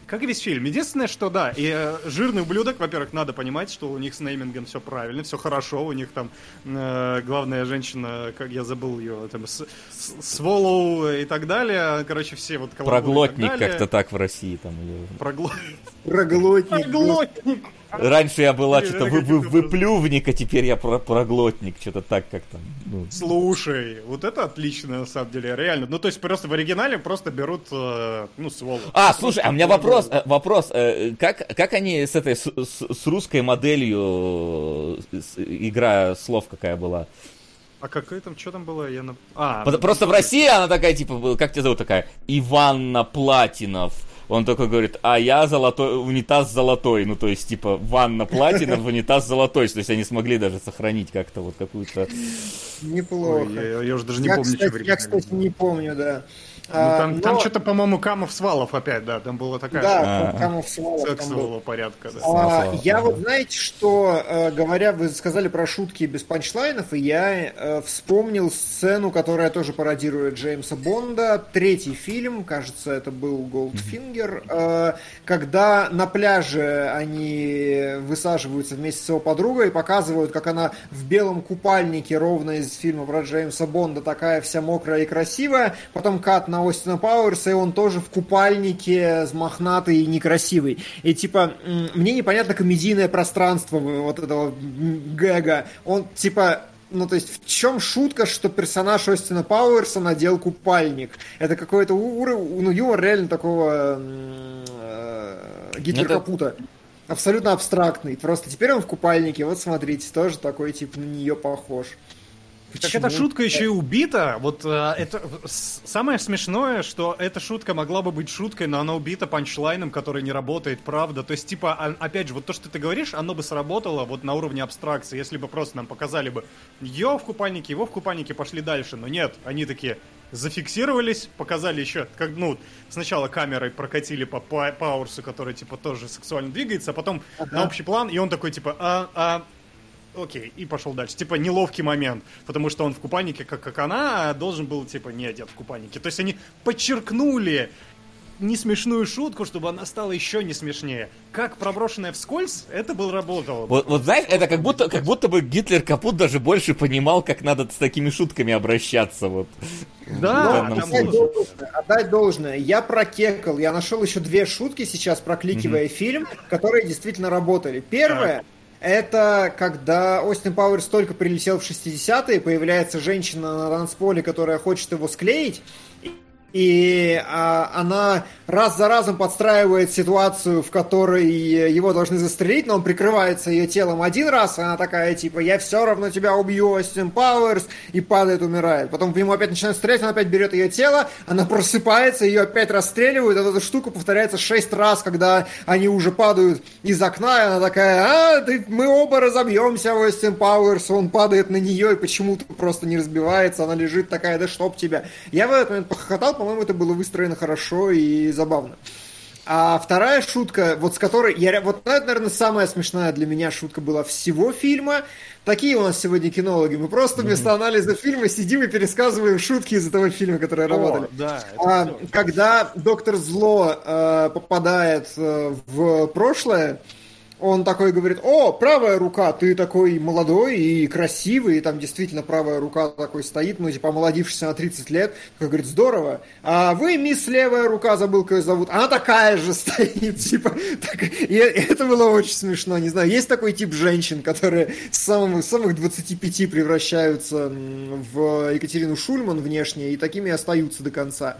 Как и весь фильм. Единственное, что да, и э, жирный ублюдок, во-первых, надо понимать, что у них с неймингом все правильно, все хорошо, у них там э, главная женщина, как я забыл ее, там, с, с- Сволоу и так далее, короче, все вот Проглотник как-то так в России там. Прогло- Проглотник. Проглотник. Раньше я была что-то вы, вы, выплювник, а теперь я про проглотник, что-то так как-то. ну. Слушай, вот это отлично, на самом деле, реально. Ну, то есть, просто в оригинале просто берут, э, ну, сволочь. А, слушай, а у меня вопрос, э, вопрос, э, как, как они с этой, с, с- русской моделью, э, с- игра слов какая была? А какой там, что там было? Я на... А, Просто в России она такая, типа, как тебя зовут такая? Иванна Платинов. Он такой говорит, а я золотой, унитаз золотой. Ну, то есть, типа, ванна Платинов, унитаз золотой. То есть, они смогли даже сохранить как-то вот какую-то... Неплохо. Ой, я, я уже даже не я, помню, кстати, что я, кстати, не помню, да. Ну, А, там, там но- что-то, по-моему, Камов Свалов опять, да, там была такая Да, А. Камов Свалов там сексового порядка, да. А, я вот, знаете, что, э, говоря, вы сказали про шутки без панчлайнов, и я э, вспомнил сцену, которая тоже пародирует Джеймса Бонда, третий фильм, кажется, это был Голдфингер, э, когда на пляже они высаживаются вместе с его подругой и показывают, как она в белом купальнике, ровно из фильма про Джеймса Бонда, такая вся мокрая и красивая, потом кат на Остина Пауэрса, и он тоже в купальнике, мохнатый и некрасивый. И типа, мне непонятно комедийное пространство вот этого гэга. Он типа, ну, то есть, в чем шутка, что персонаж Остина Пауэрса надел купальник? Это какой-то уровень, ну, юмор реально такого э, Гитлер Это-. Абсолютно абстрактный. Просто теперь он в купальнике, вот смотрите, тоже такой, типа, на нее похож. Так эта Почему? шутка еще и убита. Вот э, это самое смешное, что эта шутка могла бы быть шуткой, но она убита панчлайном, который не работает, правда. То есть, типа, а- опять же, вот то, что ты говоришь, оно бы сработало вот на уровне абстракции, если бы просто нам показали бы ее в купальнике, его в купальнике, пошли дальше. Но нет, они такие зафиксировались, показали еще, как, ну, сначала камерой прокатили по Па- Пауэрсу, который, типа, тоже сексуально двигается, а потом на общий план, и он такой, типа, а, а, Окей, и пошел дальше. Типа неловкий момент, потому что он в купальнике, как, как она, а должен был, типа, не одет в купальнике. То есть они подчеркнули не смешную шутку, чтобы она стала еще не смешнее. Как проброшенная вскользь, это бы работало. Вот, вот знаешь, это как будто, как будто бы Гитлер Капут даже больше понимал, как надо с такими шутками обращаться. Вот. Да, случае. было. должное, отдать должное. Я прокекал, я нашел еще две шутки сейчас, прокликивая фильм, которые действительно работали. Первое, это когда Остин Пауэрс только прилетел в 60-е, появляется женщина на танцполе, которая хочет его склеить, и а, она раз за разом подстраивает ситуацию, в которой его должны застрелить, но он прикрывается ее телом один раз, и она такая, типа, я все равно тебя убью, Остин Пауэрс, и падает, умирает. Потом по нему опять начинают стрелять, он опять берет ее тело, она просыпается, ее опять расстреливают, эта штука повторяется шесть раз, когда они уже падают из окна, и она такая, а, ты, мы оба разобьемся, Остин Пауэрс, он падает на нее и почему-то просто не разбивается, она лежит такая, да чтоб тебя. Я в этот момент похохотал, по-моему, это было выстроено хорошо и забавно. А вторая шутка, вот с которой я, вот это, наверное, самая смешная для меня шутка была всего фильма. Такие у нас сегодня кинологи. Мы просто вместо анализа фильма сидим и пересказываем шутки из этого фильма, которые работали. О, да, это А, когда доктор Зло э, попадает э, в прошлое, он такой говорит, о, правая рука, ты такой молодой и красивый, и там действительно правая рука такой стоит, ну, типа, омолодившийся на 30 лет, такой говорит, здорово, а вы, мисс левая рука, забыл, как ее зовут, она такая же (laughs) стоит, типа, так, и это было очень смешно, не знаю, есть такой тип женщин, которые с самых, с самых 25 превращаются в Екатерину Шульман внешне, и такими остаются до конца.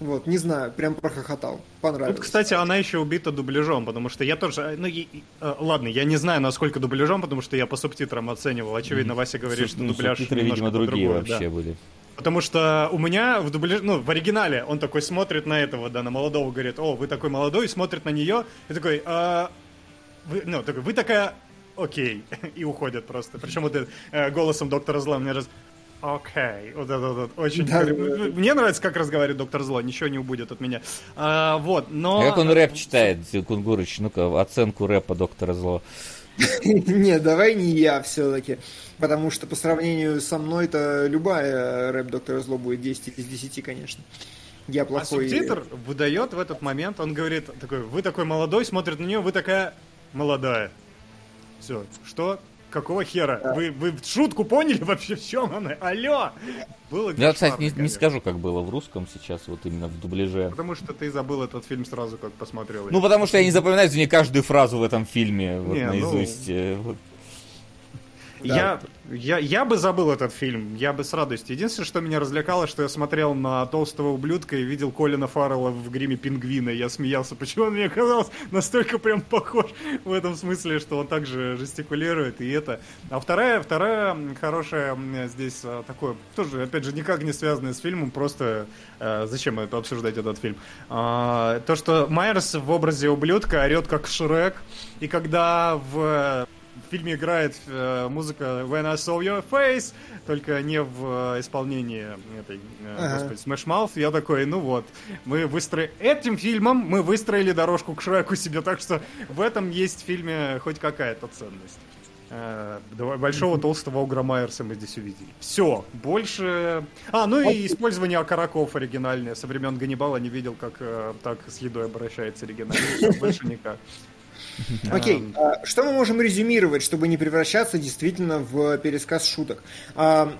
Вот, не знаю, прям прохохотал. Понравилось. Тут, кстати, она еще убита дубляжом, потому что я тоже... Ну, и- и, э, ладно, я не знаю, насколько дубляжом, потому что я по субтитрам оценивал. Очевидно, Вася говорит, что Ну, дубляж субтитры, видимо, другие по-другому, да. вообще были. Потому что у меня в дубляже, ну, в оригинале он такой смотрит на этого, да, на молодого, говорит, о, вы такой молодой, и смотрит на нее, и такой, «А, вы, ну, такой, вы такая, окей, (laughs) и уходит просто. Причем вот э, голосом доктора Зла мне раз, окей, вот это вот, очень... Да, да, Мне нравится, как разговаривает доктор Зло, ничего не убудет от меня. А, вот, но... А как он рэп читает, Кунгурыч? Ну-ка, оценку рэпа доктора Зло. (laughs) Не, давай не я все-таки. Потому что по сравнению со мной-то любая рэп доктора Зло будет 10 из 10, конечно. Я А плохой. субтитр выдает в этот момент, он говорит, такой, вы такой молодой, смотрит на нее, вы такая молодая. Все, что? Какого хера? Вы, вы шутку поняли вообще в чем она? Алло! Было Я, кстати, не, не скажу, как было в русском сейчас, вот именно в дубляже. Потому что ты забыл этот фильм сразу, как посмотрел. Ну, потому что я не запоминаю не каждую фразу в этом фильме вот, Не, ну- наизусть. э, вот. Я, я, я бы забыл этот фильм, я бы с радостью. Единственное, что меня развлекало, что я смотрел на толстого ублюдка и видел Колина Фаррелла в гриме пингвина. Я смеялся, почему он мне казался настолько прям похож в этом смысле, что он также жестикулирует и это. А вторая, вторая хорошая здесь а, такое, тоже, опять же, никак не связанное с фильмом, просто э, зачем это обсуждать этот фильм? А, то, что Майерс в образе ублюдка орет как Шрек, и когда в в фильме играет э, музыка When I Saw Your Face, только не в э, исполнении этой, э, Ага. господи, Smash Mouth. Я такой, ну вот, мы выстроили... Этим фильмом мы выстроили дорожку к Шреку себе, так что в этом есть в фильме хоть какая-то ценность. Э, Большого толстого Огра Майерса мы здесь увидели. Все, больше... А, ну и использование окороков оригинальное. Со времен Ганнибала не видел, как э, так с едой обращается оригинально. Всё, Больше никак. Окей, а, что мы можем резюмировать, чтобы не превращаться действительно в пересказ шуток? А,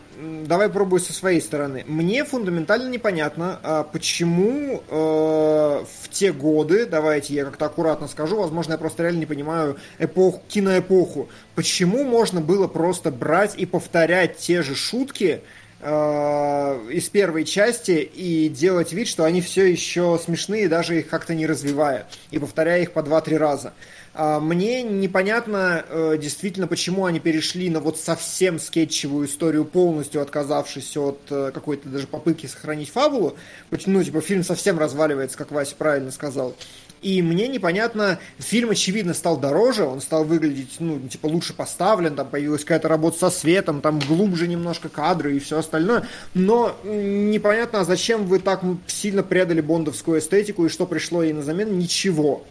давай пробую со своей стороны. Мне фундаментально непонятно, а, почему э, в те годы, давайте я как-то аккуратно скажу, возможно, я просто реально не понимаю эпоху, киноэпоху, почему можно было просто брать и повторять те же шутки, э, из первой части и делать вид, что они все еще смешные, даже их как-то не развивая, и повторяя их по 2-3 раза. А, Мне непонятно э, действительно, почему они перешли на вот совсем скетчевую историю, полностью отказавшись от э, какой-то даже попытки сохранить фабулу. Ну, типа, фильм совсем разваливается, как Вася правильно сказал. И мне непонятно, фильм, очевидно, стал дороже, он стал выглядеть, ну, типа, лучше поставлен, там появилась какая-то работа со светом, там глубже немножко кадры и все остальное. Но непонятно, а зачем вы так сильно предали бондовскую эстетику и что пришло ей на замену? Ничего.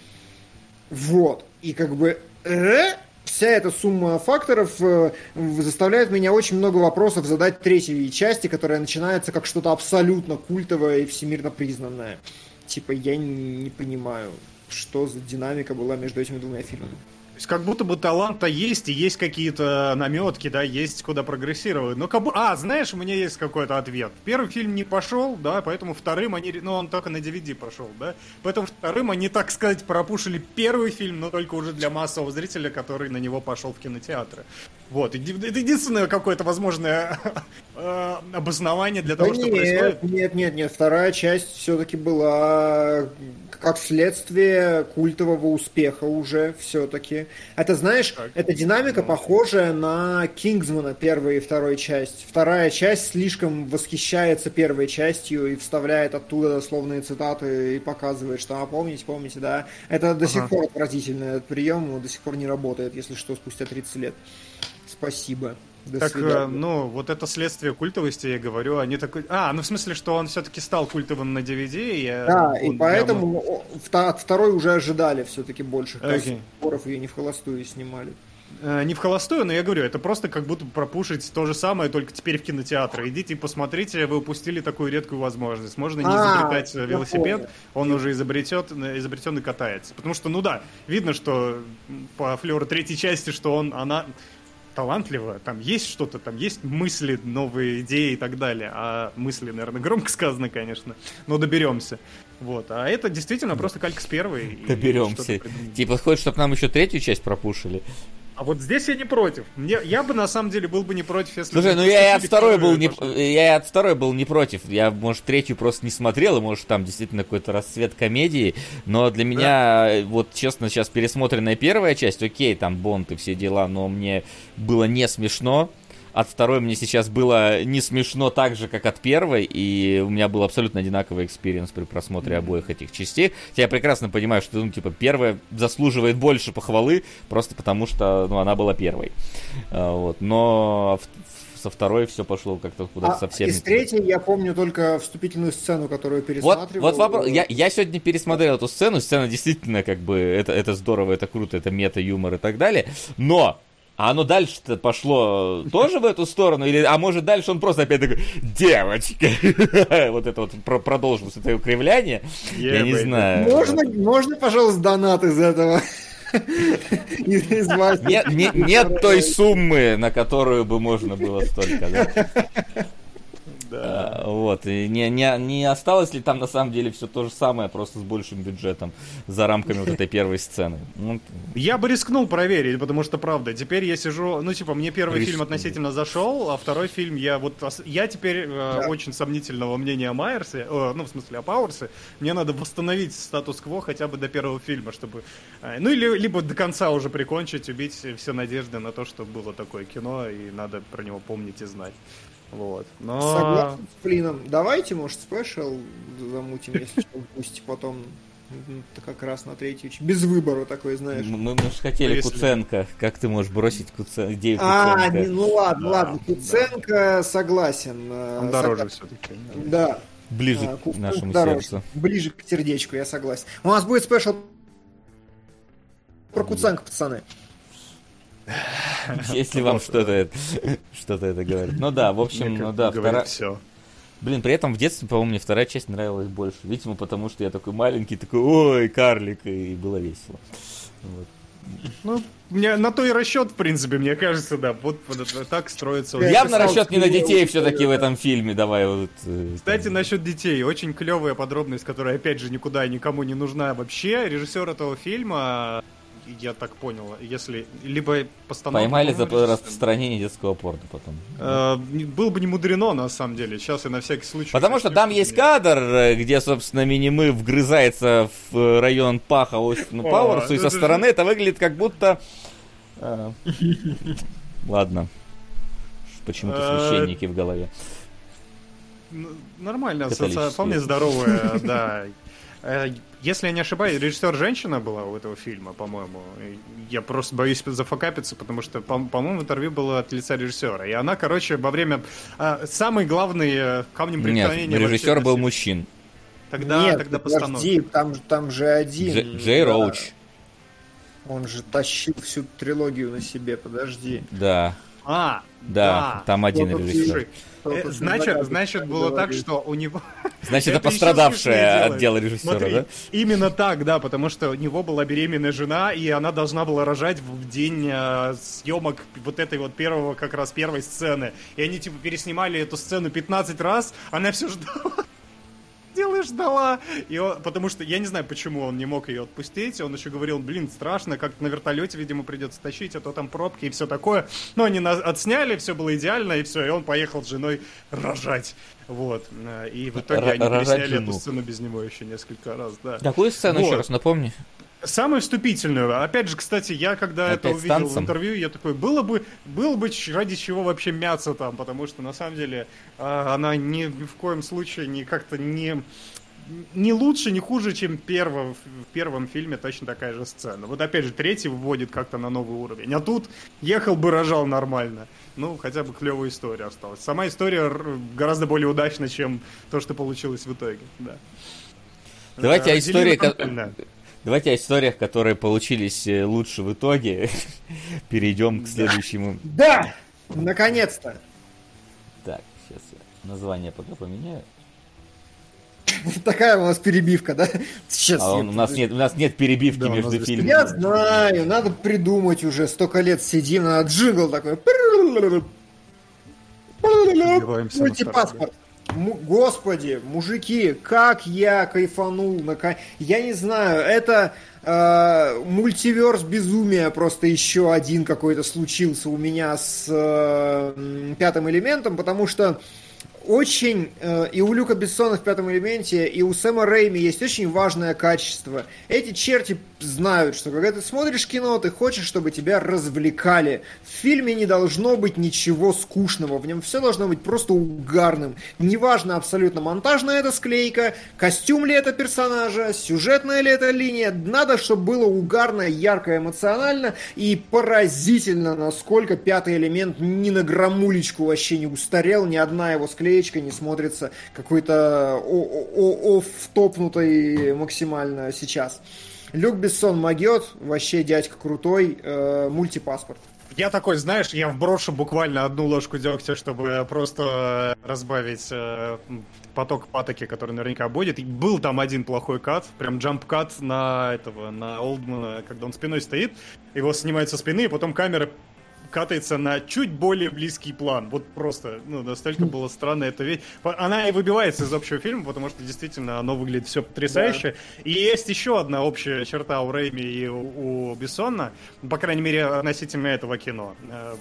Вот. И как бы... э, Вся эта сумма факторов э, заставляет меня очень много вопросов задать третьей части, которая начинается как что-то абсолютно культовое и всемирно признанное. Типа, я не понимаю, что за динамика была между этими двумя фильмами. Есть как будто бы талант-то есть, и есть какие-то наметки, да, есть куда прогрессировать. Но как бы... А, знаешь, у меня есть какой-то ответ. Первый фильм не пошел, да, поэтому вторым они... Ну, он только на DVD пошел, да. Поэтому вторым они, так сказать, пропушили первый фильм, но только уже для массового зрителя, который на него пошел в кинотеатры. Вот. Это единственное какое-то возможное (laughs) э, обоснование для того, Да что нет, происходит. нет, нет, нет, вторая часть все-таки была как следствие культового успеха уже все-таки. Это, знаешь, Так. эта динамика похожая на Кингсмана первой и второй часть. Вторая часть слишком восхищается первой частью и вставляет оттуда дословные цитаты и показывает, что, а, помните, помните, да. Это до сих Ага. пор отвратительный этот прием, он до сих пор не работает, если что, спустя 30 лет. Спасибо. До Так, свидания. э, ну, вот это следствие культовости, я говорю, они такой... А, ну в смысле, что он все-таки стал культовым на DVD, и э, Да, и поэтому о, вта- от второй уже ожидали все-таки больших споров, ее не в холостую снимали. прямо, э, не в холостую, но я говорю, это просто как будто пропушить то же самое, только теперь в кинотеатры. Идите и посмотрите, вы упустили такую редкую возможность. Можно не А, изобретать я велосипед, он уже изобретет, изобретен и катается. Потому что, ну да, видно, что по флеру третьей части, что он, она талантливая, там есть что-то, там есть мысли, новые идеи и так далее. А мысли, наверное, громко сказано, конечно, но доберемся. Вот. А это действительно просто калька с первой. Доберемся. Типа, хочешь, чтобы нам еще третью часть пропушили? А вот здесь я не против. Мне, я бы на самом деле был бы не против, если Слушай, ну я и от второй был не, пошло. я и от второй был не против. Я, может, третью просто не смотрел, и может там действительно какой-то расцвет комедии. Но для меня, э, вот честно, сейчас пересмотренная первая часть, окей, там Бонд и все дела, но мне было не смешно. От второй мне сейчас было не смешно так же, как от первой, и у меня был абсолютно одинаковый experience при просмотре обоих этих частей. Хотя я прекрасно понимаю, что, ну, типа, первая заслуживает больше похвалы, просто потому что, ну, она была первой. А, Вот. Но со второй все пошло как-то куда-то А совсем... из третьей я помню только вступительную сцену, которую Вот, пересматривал. вот вопрос. Я, я сегодня пересмотрел эту сцену. Сцена действительно, как бы, это, это здорово, это круто, это мета-юмор и так далее. Но а оно дальше-то пошло тоже в эту сторону? Или, а может дальше он просто опять такой, девочка, (laughs) вот это вот про- продолжилось это укривление, я не знаю. Можно, можно, пожалуйста, донат из этого? (laughs) Из из мастера. Нет, нет, нет той суммы, на которую бы можно было столько, да. Да. А, Вот, и не, не, не осталось ли там на самом деле все то же самое, просто с большим бюджетом, за рамками вот этой первой сцены? Ну, Я бы рискнул проверить, потому что, правда, теперь я сижу... Ну, типа, мне первый фильм относительно зашел, а второй фильм я вот... Я теперь э, очень сомнительного мнения о Майерсе, э, ну, в смысле, о Пауэрсе. Мне надо восстановить статус-кво хотя бы до первого фильма, чтобы... э, ну, или либо до конца уже прикончить, убить все надежды на то, что было такое кино, и надо про него помнить и знать. Вот. Но... Согласен с Флином. Давайте, может, special замутим, если что, пусть потом как раз на третью. Без выбора такой, знаешь. мы, мы же хотели Если- Куценко. Как ты можешь бросить Куцен- идею А, Куценко? не, ну ладно, Да, ладно. да. Куценко согласен. э, Он дороже все-таки. Да. Ближе а, к нашему дороже. сердцу. Ближе к сердечку, я согласен. У нас будет special про Куценко, пацаны. (laughs) Если вам что-то это, (laughs) что-то это говорит. Ну да, в общем, ну да, вторая... все. Блин, при этом в детстве, по-моему, мне вторая часть нравилась больше. Видимо, потому что я такой маленький, такой, ой, карлик, и было весело. Вот. Ну, мне на то и расчет, в принципе, мне кажется, да. Вот, вот так строится. Я Явно расчет не на детей все-таки это, в этом фильме. Давай вот. э, Кстати, там. насчет детей. Очень клевая подробность, которая, опять же, никуда и никому не нужна вообще. Режиссер этого фильма, я так понял, если либо постановка... Поймали за распространение детского порно потом. э, было бы не мудрено, на самом деле. Сейчас я на всякий случай... Потому что там есть кадр, где, собственно, мини-мы вгрызается в э, район паха Остину Пауэрсу, и со стороны это выглядит как будто... э, Ладно. Почему-то священники в голове. Н- Нормально, вполне здоровая, да. Если я не ошибаюсь, режиссер женщина была у этого фильма, по-моему. Я просто боюсь зафакапиться, потому что, по- по-моему, интервью было от лица режиссера. И она, короче, во время... а, Самый главный э, камнем Нет, преткновения... режиссер вообще был мужчин. Тогда, Нет, тогда постановка. подожди, там, же- там же один. Дж- Джей да. Роуч. Он же тащил всю трилогию на себе, подожди. Да, А, да, там один режиссер. Слушай, Э, значит, значит, было так, что у него... Значит, это смешнее от дела режиссера, Смотри, да? именно так, да, потому что у него была беременная жена, и она должна была рожать в день э, съемок вот этой вот первого, как раз первой сцены. И они, типа, переснимали эту сцену 15 раз, она все ждала. Дело ждала. И он- потому что я не знаю, почему он не мог ее отпустить. Он еще говорил, блин, страшно, как на вертолете, видимо, придется тащить, а то там пробки и все такое. Но они на- отсняли, все было идеально, и все, и он поехал с женой рожать. Вот. Э, И в итоге Р- они пересняли жену. эту сцену без него еще несколько раз, да. Какую сцену еще Вот. раз напомни? Самую вступительную. Опять же, кстати, я когда Опять это увидел в интервью, я такой, было бы, было бы ради чего вообще мяться там, потому что на самом деле а, она ни в коем случае не как-то не не лучше, не хуже, чем перво- в первом фильме точно такая же сцена. Вот опять же, третий вводит как-то на новый уровень. А тут ехал бы, рожал нормально. Ну, хотя бы клевая история осталась. Сама история гораздо более удачна, чем то, что получилось в итоге. Да. Давайте о Э, истории. Давайте о историях, которые получились э, лучше в итоге. (laughs) Перейдем к следующему. Да! Наконец-то! Так, сейчас я название пока поменяю. (laughs) Такая у нас перебивка, да? Сейчас. А я он- у нас нет, у нас нет перебивки Да, между фильмами. Я знаю, надо придумать уже. Столько лет сидим, надо джингл такой. Му- Господи, мужики, как я кайфанул. Я не знаю, это э, мультиверс безумия просто еще один какой-то случился у меня с э, пятым элементом, потому что очень... Э, и у Люка Бессона в «Пятом элементе», и у Сэма Рэйми есть очень важное качество. Эти черти знают, что когда ты смотришь кино, ты хочешь, чтобы тебя развлекали. В фильме не должно быть ничего скучного, в нем все должно быть просто угарным. Неважно абсолютно, монтажная это склейка, костюм ли это персонажа, сюжетная ли это линия. Надо, чтобы было угарно, ярко, эмоционально и поразительно, насколько «Пятый элемент» ни на граммулечку вообще не устарел, ни одна его склеечка не смотрится какой-то оф-топнутой максимально сейчас. Люк Бессон могет, вообще дядька крутой, э, мультипаспорт. Я такой, знаешь, я вброшу буквально одну ложку дегтя, чтобы просто разбавить э, поток патоки, который наверняка будет. И был там один плохой кат, прям джамп-кат на этого, на Олдмана, когда он спиной стоит, его снимают со спины, и потом камера катается на чуть более близкий план. Вот просто, ну, настолько было странно это ведь. Она и выбивается из общего фильма, потому что действительно оно выглядит все потрясающе. Да. И есть еще одна общая черта у Рэйми и у, у Бессона, по крайней мере, относительно этого кино. Э,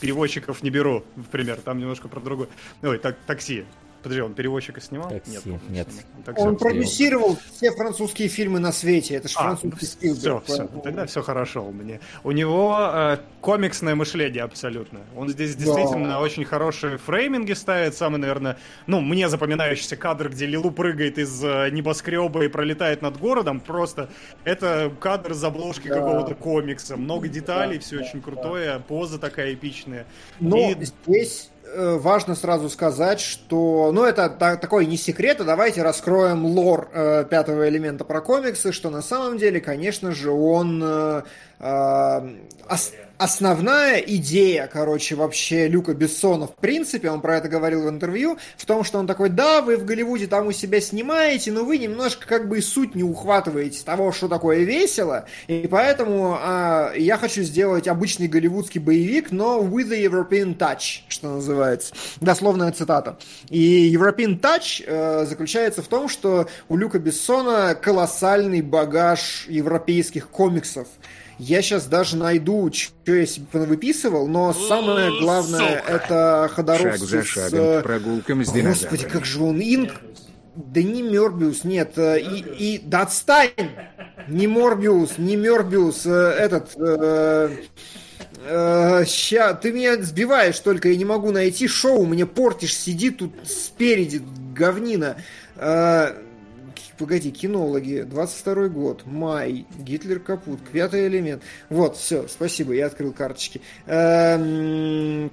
переводчиков не беру, в пример, там немножко про другое. Ой, так, такси. Подожди, он переводчика снимал? Такси. Нет. Он, Нет. Такси он продюсировал все французские фильмы на свете. Это же а, французский стиль. Все, все. Тогда все хорошо у меня. У него э, комиксное мышление абсолютно. Он здесь действительно да. очень хорошие фрейминги ставит. Самый, наверное, ну, мне запоминающийся кадр, где Лилу прыгает из э, небоскреба и пролетает над городом. Просто это кадр из обложки да. какого-то комикса. Много деталей, да, все да, очень крутое. Да. Поза такая эпичная. Но и... здесь важно сразу сказать, что, ну, это та, такой не секрет, а давайте раскроем лор э, пятого элемента про комиксы, что на самом деле, конечно же, он э, э, ос, основная идея, короче, вообще Люка Бессона, в принципе, он про это говорил в интервью, в том, что он такой, да, вы в Голливуде там у себя снимаете, но вы немножко как бы и суть не ухватываете того, что такое весело, и поэтому а, я хочу сделать обычный голливудский боевик, но with a European touch, что называется. Дословная цитата. И European touch э, заключается в том, что у Люка Бессона колоссальный багаж европейских комиксов. Я сейчас даже найду, что я себе выписывал, но самое главное Сука. это Ходоровский Шаг за шагом, с... прогулкам с Господи, как же он инк... Да не Морбиус, нет, э, и, и да отстань! Не Морбиус, не Морбиус, э, этот... Э, э, ща, ты меня сбиваешь только, я не могу найти шоу, мне портишь, сиди тут спереди, говнина. Э, погоди, кинологи, 22 год, май, Гитлер капут, пятый элемент. Вот, все, спасибо, я открыл карточки. Эм,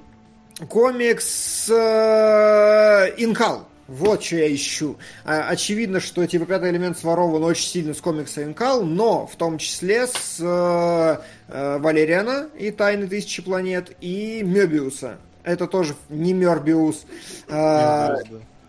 комикс э, Инкал. Вот что я ищу. А, очевидно, что типа пятый элемент сворован очень сильно с комикса Инкал, но в том числе с э, э, Валериана и Тайны Тысячи Планет и Мебиуса. Это тоже не Мёрбиус. Э,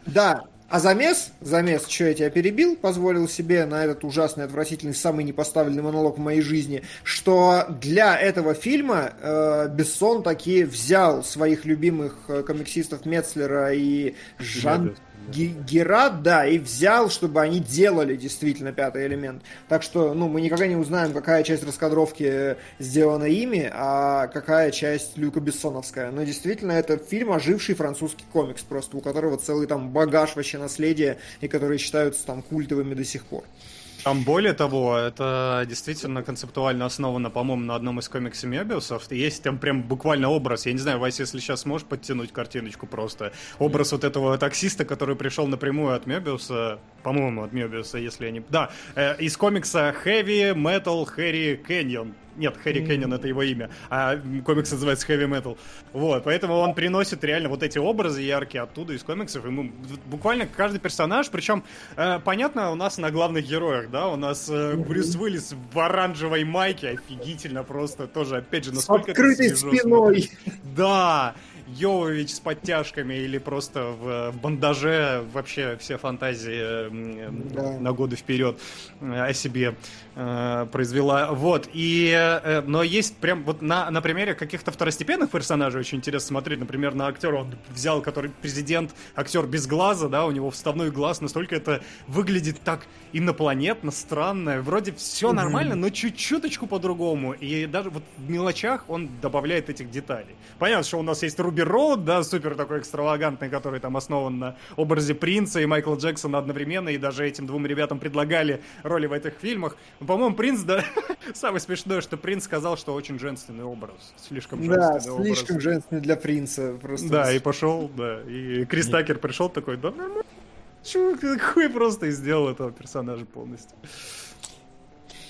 да, а замес, замес, что я тебя перебил, позволил себе на этот ужасный, отвратительный, самый непоставленный монолог в моей жизни, что для этого фильма э, Бессон таки взял своих любимых э, комиксистов Мецлера и Жан... Герат, да, и взял, чтобы они делали действительно пятый элемент. Так что, ну, мы никогда не узнаем, какая часть раскадровки сделана ими, а какая часть Люка Бессоновская. Но действительно, это фильм оживший французский комикс, просто у которого целый там багаж вообще наследия, и которые считаются там культовыми до сих пор. Там более того, это действительно концептуально основано, по-моему, на одном из комиксов Мебиусов. Есть там прям буквально образ. Я не знаю, Вася, если сейчас можешь подтянуть картиночку просто. Образ вот этого таксиста, который пришел напрямую от Мебиуса, по-моему, от Мебиуса, если я не... Да, э, из комикса Heavy Metal Harry Canyon. Нет, Хэри Кэннон это его имя, а комикс называется Heavy Metal. Вот, поэтому он приносит реально вот эти образы яркие оттуда, из комиксов. Ему буквально каждый персонаж, причем, э, понятно, у нас на главных героях, да, у нас э, Брюс Уиллис в оранжевой майке, офигительно просто, тоже, опять же, насколько... С открытой спиной! Да! Йовович с подтяжками или просто в, в бандаже вообще все фантазии да. на годы вперед э, о себе э, произвела. Вот, и, э, но есть прям вот на, на примере каких-то второстепенных персонажей очень интересно смотреть. Например, на актера он взял, который президент, актер без глаза, да, у него вставной глаз, настолько это выглядит так инопланетно, странно. Вроде все нормально, но чуть-чуточку по-другому. И даже вот в мелочах он добавляет этих деталей. Понятно, что у нас есть Руби Эбби Роуд, да, супер такой экстравагантный, который там основан на образе принца и Майкла Джексона одновременно, и даже этим двум ребятам предлагали роли в этих фильмах. По-моему, принц, да, (laughs) самое смешное, что принц сказал, что очень женственный образ, слишком женственный Да, образ. слишком женственный для принца. Просто. Да, и пошел, да, и Крис Такер пришел такой, да, нормально. Чувак, хуй просто и сделал этого персонажа полностью.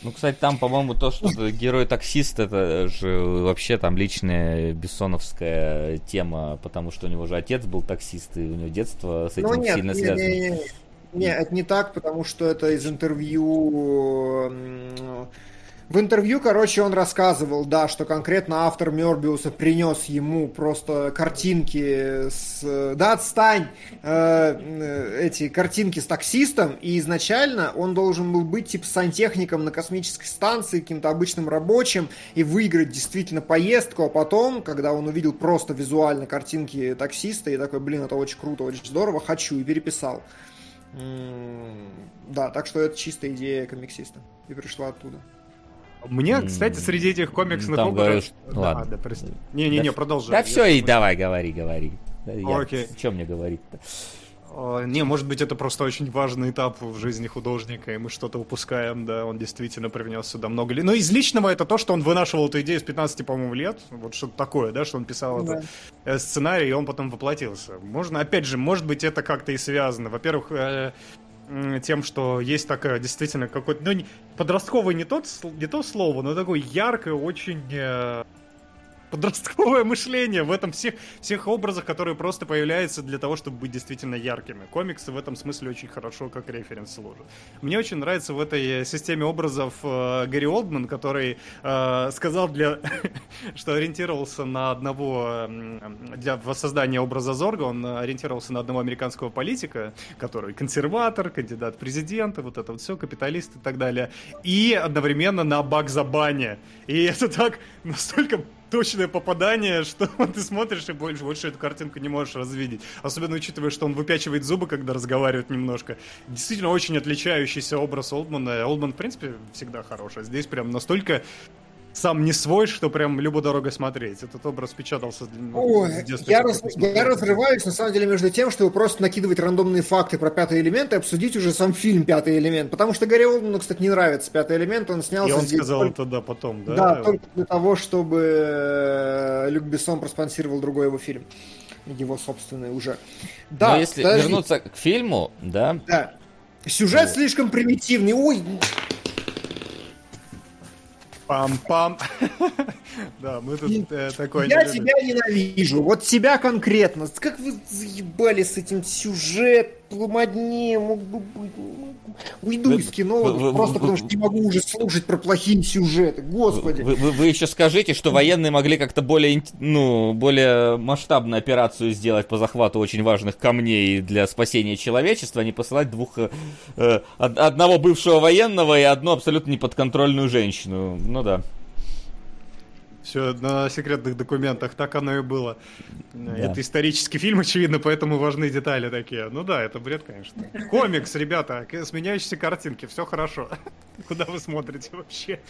Ну, кстати, там, по-моему, то, что герой-таксист, это же вообще там личная бессоновская тема, потому что у него же отец был таксист, и у него детство с этим Ну нет, сильно не, связано. не, не, не. Не, это не так, потому что это из интервью... В интервью, короче, он рассказывал, да, что конкретно автор Мёрбиуса принес ему просто картинки с... Да, отстань! Э, э, эти картинки с таксистом, и изначально он должен был быть типа сантехником на космической станции, каким-то обычным рабочим, и выиграть действительно поездку, а потом, когда он увидел просто визуально картинки таксиста, и такой, блин, это очень круто, очень здорово, хочу, и переписал. Да, так что это чистая идея комиксиста. И пришла оттуда. Мне, кстати, среди этих комиксных там образов... говорят, Да, ладно. да, прости. Не-не-не, Да продолжай. Да все, и давай, говори, говори. Да я- Окей. Чем мне говорить-то? Не, может быть, это просто очень важный этап в жизни художника, и мы что-то упускаем, да, он действительно привнес сюда много лет. Но из личного это то, что он вынашивал эту идею с 15, по-моему, лет, вот что-то такое, да, что он писал Да. этот сценарий, и он потом воплотился. Можно, опять же, может быть, это как-то и связано. Во-первых, э, тем, что есть такая действительно какой-то, ну, подростковый не, тот, не то слово, но такое яркое, очень э, подростковое мышление в этом всех, всех образах, которые просто появляются для того, чтобы быть действительно яркими. Комиксы в этом смысле очень хорошо как референс служат. Мне очень нравится в этой системе образов э, Гэри Олдман, который э, сказал для, (laughs) что ориентировался на одного для воссоздания образа Зорга, он ориентировался на одного американского политика, который консерватор, кандидат в президенты, вот это вот все, капиталист и так далее, и одновременно на Багза Банни. И это так настолько точное попадание, (laughs) что ты смотришь и больше, больше эту картинку не можешь развидеть. Особенно учитывая, что он выпячивает зубы, когда разговаривает немножко. Действительно очень отличающийся образ Олдмана. Олдман, в принципе, всегда хороший. Здесь прям настолько сам не свой, что прям любо дорого смотреть. Этот образ печатался для- Ой, с детства, я, раз- я разрываюсь на самом деле между тем, чтобы просто накидывать рандомные факты про пятый элемент и обсудить уже сам фильм Пятый элемент. Потому что Гарри Олдману, кстати, не нравится Пятый элемент, он снялся И он здесь сказал только- это, да, потом, да? Да, только для того, чтобы э, Люк Бессон проспонсировал другой его фильм. Его собственный уже. Да, Но если подожди, вернуться к фильму, да, Да. Сюжет Вот. слишком примитивный. Ой, Пам-пам. (laughs) Да, мы тут э, такое не я тебя ненавижу. Вот тебя конкретно. Как вы заебали с этим сюжет, пломадне, мог бы быть. Уйду Вы- из кино вы- просто вы- потому что не могу уже слушать про плохие сюжеты. Господи. Вы, вы- вы еще скажите, что военные могли как-то более, ну, более масштабную операцию сделать по захвату очень важных камней для спасения человечества, а не посылать двух э, э, од- одного бывшего военного и одну абсолютно неподконтрольную женщину. Ну да. Все на секретных документах, так оно и было. Это исторический фильм, очевидно, поэтому важны детали такие. Ну да, это бред, конечно. Комикс, ребята, сменяющиеся картинки, все хорошо. (laughs) Куда вы смотрите вообще?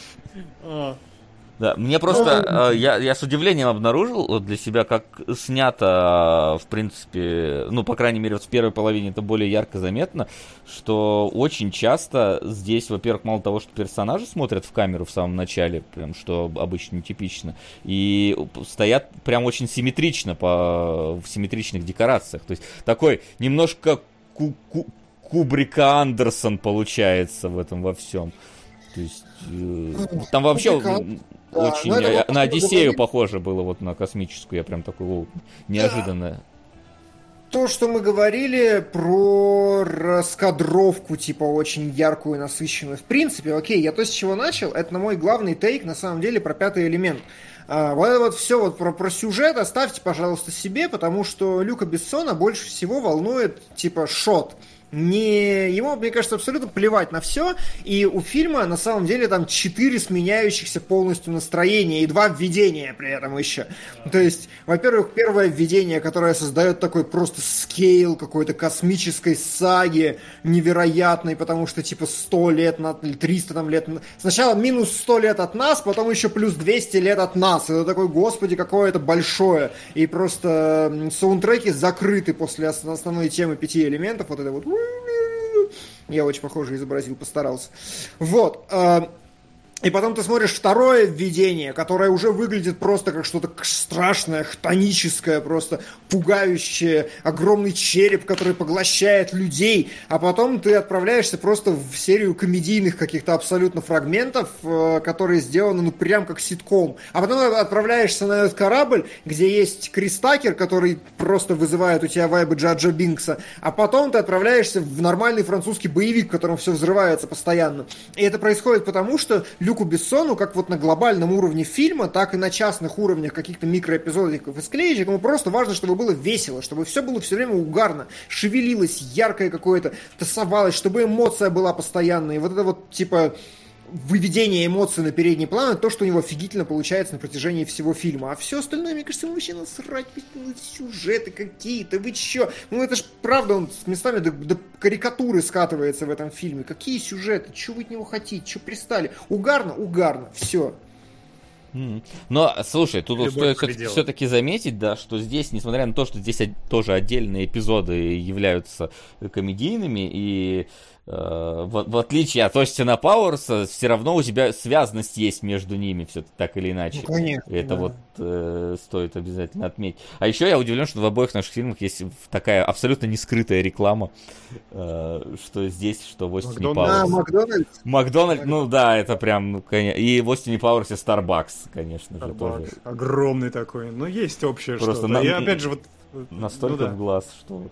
Да, мне просто, э, я, я с удивлением обнаружил для себя, как снято, в принципе, ну, по крайней мере, вот в первой половине это более ярко заметно, что очень часто здесь, во-первых, мало того, что персонажи смотрят в камеру в самом начале, прям, что обычно нетипично, и стоят прям очень симметрично, по, в симметричных декорациях. То есть такой немножко ку- ку- Кубрика Андерсон получается в этом во всем. То есть э, там вообще да. очень Ну, вот на Одиссею говорим. похоже было, вот на космическую. Я прям такой, о, неожиданно. То, что мы говорили про раскадровку, типа, очень яркую и насыщенную. В принципе, окей, я то, с чего начал, это на мой главный тейк, на самом деле, про пятый элемент. А, вот это вот все вот про, про сюжет оставьте, пожалуйста, себе, потому что Люка Бессона больше всего волнует, типа, шот. Не... Ему, мне кажется, абсолютно плевать на все. И у фильма, на самом деле, там четыре сменяющихся полностью настроения и два введения при этом еще. То есть, во-первых, первое введение, которое создает такой просто скейл какой-то космической саги невероятной, потому что, типа, 100 лет, на... 300 там лет... Сначала минус 100 лет от нас, потом еще плюс 200 лет от нас. Это такой, господи, какое это большое. И просто саундтреки закрыты после основной темы пяти элементов. Вот это вот я очень похоже изобразил, постарался. Вот. Э, и потом ты смотришь второе введение, которое уже выглядит просто как что-то страшное, хтоническое, просто пугающее, огромный череп, который поглощает людей. А потом ты отправляешься просто в серию комедийных каких-то абсолютно фрагментов, э, которые сделаны ну прям как ситком. А потом отправляешься на этот корабль, где есть Крис Такер, который просто вызывает у тебя вайбы Джаджа Бинкса. А потом ты отправляешься в нормальный французский боевик, в котором все взрывается постоянно. И это происходит потому, что Люку Бессону, как вот на глобальном уровне фильма, так и на частных уровнях каких-то микроэпизодиков и склеечек, ему просто важно, чтобы было весело, чтобы все было все время угарно, шевелилось, яркое какое-то, тасовалось, чтобы эмоция была постоянная. И вот это вот, типа, выведение эмоций на передний план, то, что у него офигительно получается на протяжении всего фильма. А все остальное, мне кажется, ему вообще насрать, ну, сюжеты какие-то, вы чё? Ну это ж правда, он с местами до, до карикатуры скатывается в этом фильме. Какие сюжеты? Чего вы от него хотите? Чего пристали? Угарно? Угарно. Все. Но, слушай, тут стоит все-таки заметить, да, что здесь, несмотря на то, что здесь тоже отдельные эпизоды являются комедийными, и в, в отличие от Остина Пауэрса, все равно у тебя связанность есть между ними, все так или иначе. Ну, конечно, Это да. вот э, стоит обязательно отметить. А еще я удивлен, что в обоих наших фильмах есть такая абсолютно не скрытая реклама, э, что здесь, что в Остине Макдональдс. А, Пауэрсе. Макдональдс? Макдональдс, ну да, это прям, ну, конечно. И в Остине Пауэрсе Starbucks, конечно же, тоже. Starbucks. Огромный такой. Ну, есть общее Просто что-то. на- И опять же, вот... Настолько ну, да. в глаз, что...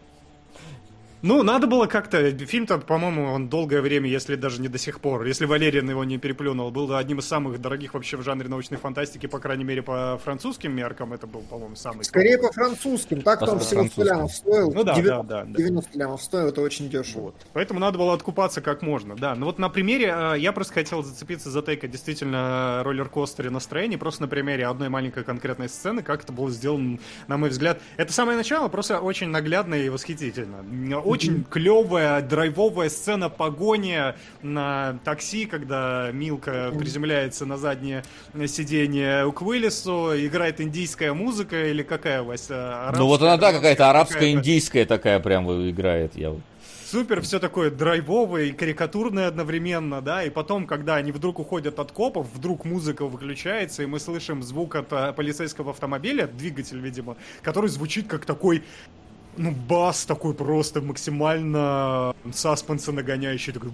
Ну, надо было как-то... Фильм-то, по-моему, он долгое время, если даже не до сих пор, если Валериан его не переплюнул, был одним из самых дорогих вообще в жанре научной фантастики, по крайней мере, по французским меркам. Это был, по-моему, самый... Скорее по французским. Так По всего 100 французским. лямов стоил. Ну да, 90, да, да, да. 90 лямов стоил, это очень дешево. Вот. Поэтому надо было откупаться как можно, да. Ну вот на примере, э, я просто хотел зацепиться за тейка действительно роллер-костере настроений, просто на примере одной маленькой конкретной сцены, как это было сделано, на мой взгляд. Это самое начало просто очень наглядно и восхитительно. Очень клевая, драйвовая сцена погони на такси, когда Милка приземляется на заднее сиденье к Уиллису, играет индийская музыка или какая, Вася? Ну вот она, да, какая-то арабская, какая-то? индийская такая прям играет. Я вот. Супер, все такое драйвовое и карикатурное одновременно, да, и потом, когда они вдруг уходят от копов, вдруг музыка выключается, и мы слышим звук от а, полицейского автомобиля, двигатель, видимо, который звучит как такой, ну, бас такой просто максимально саспенса нагоняющий, такой...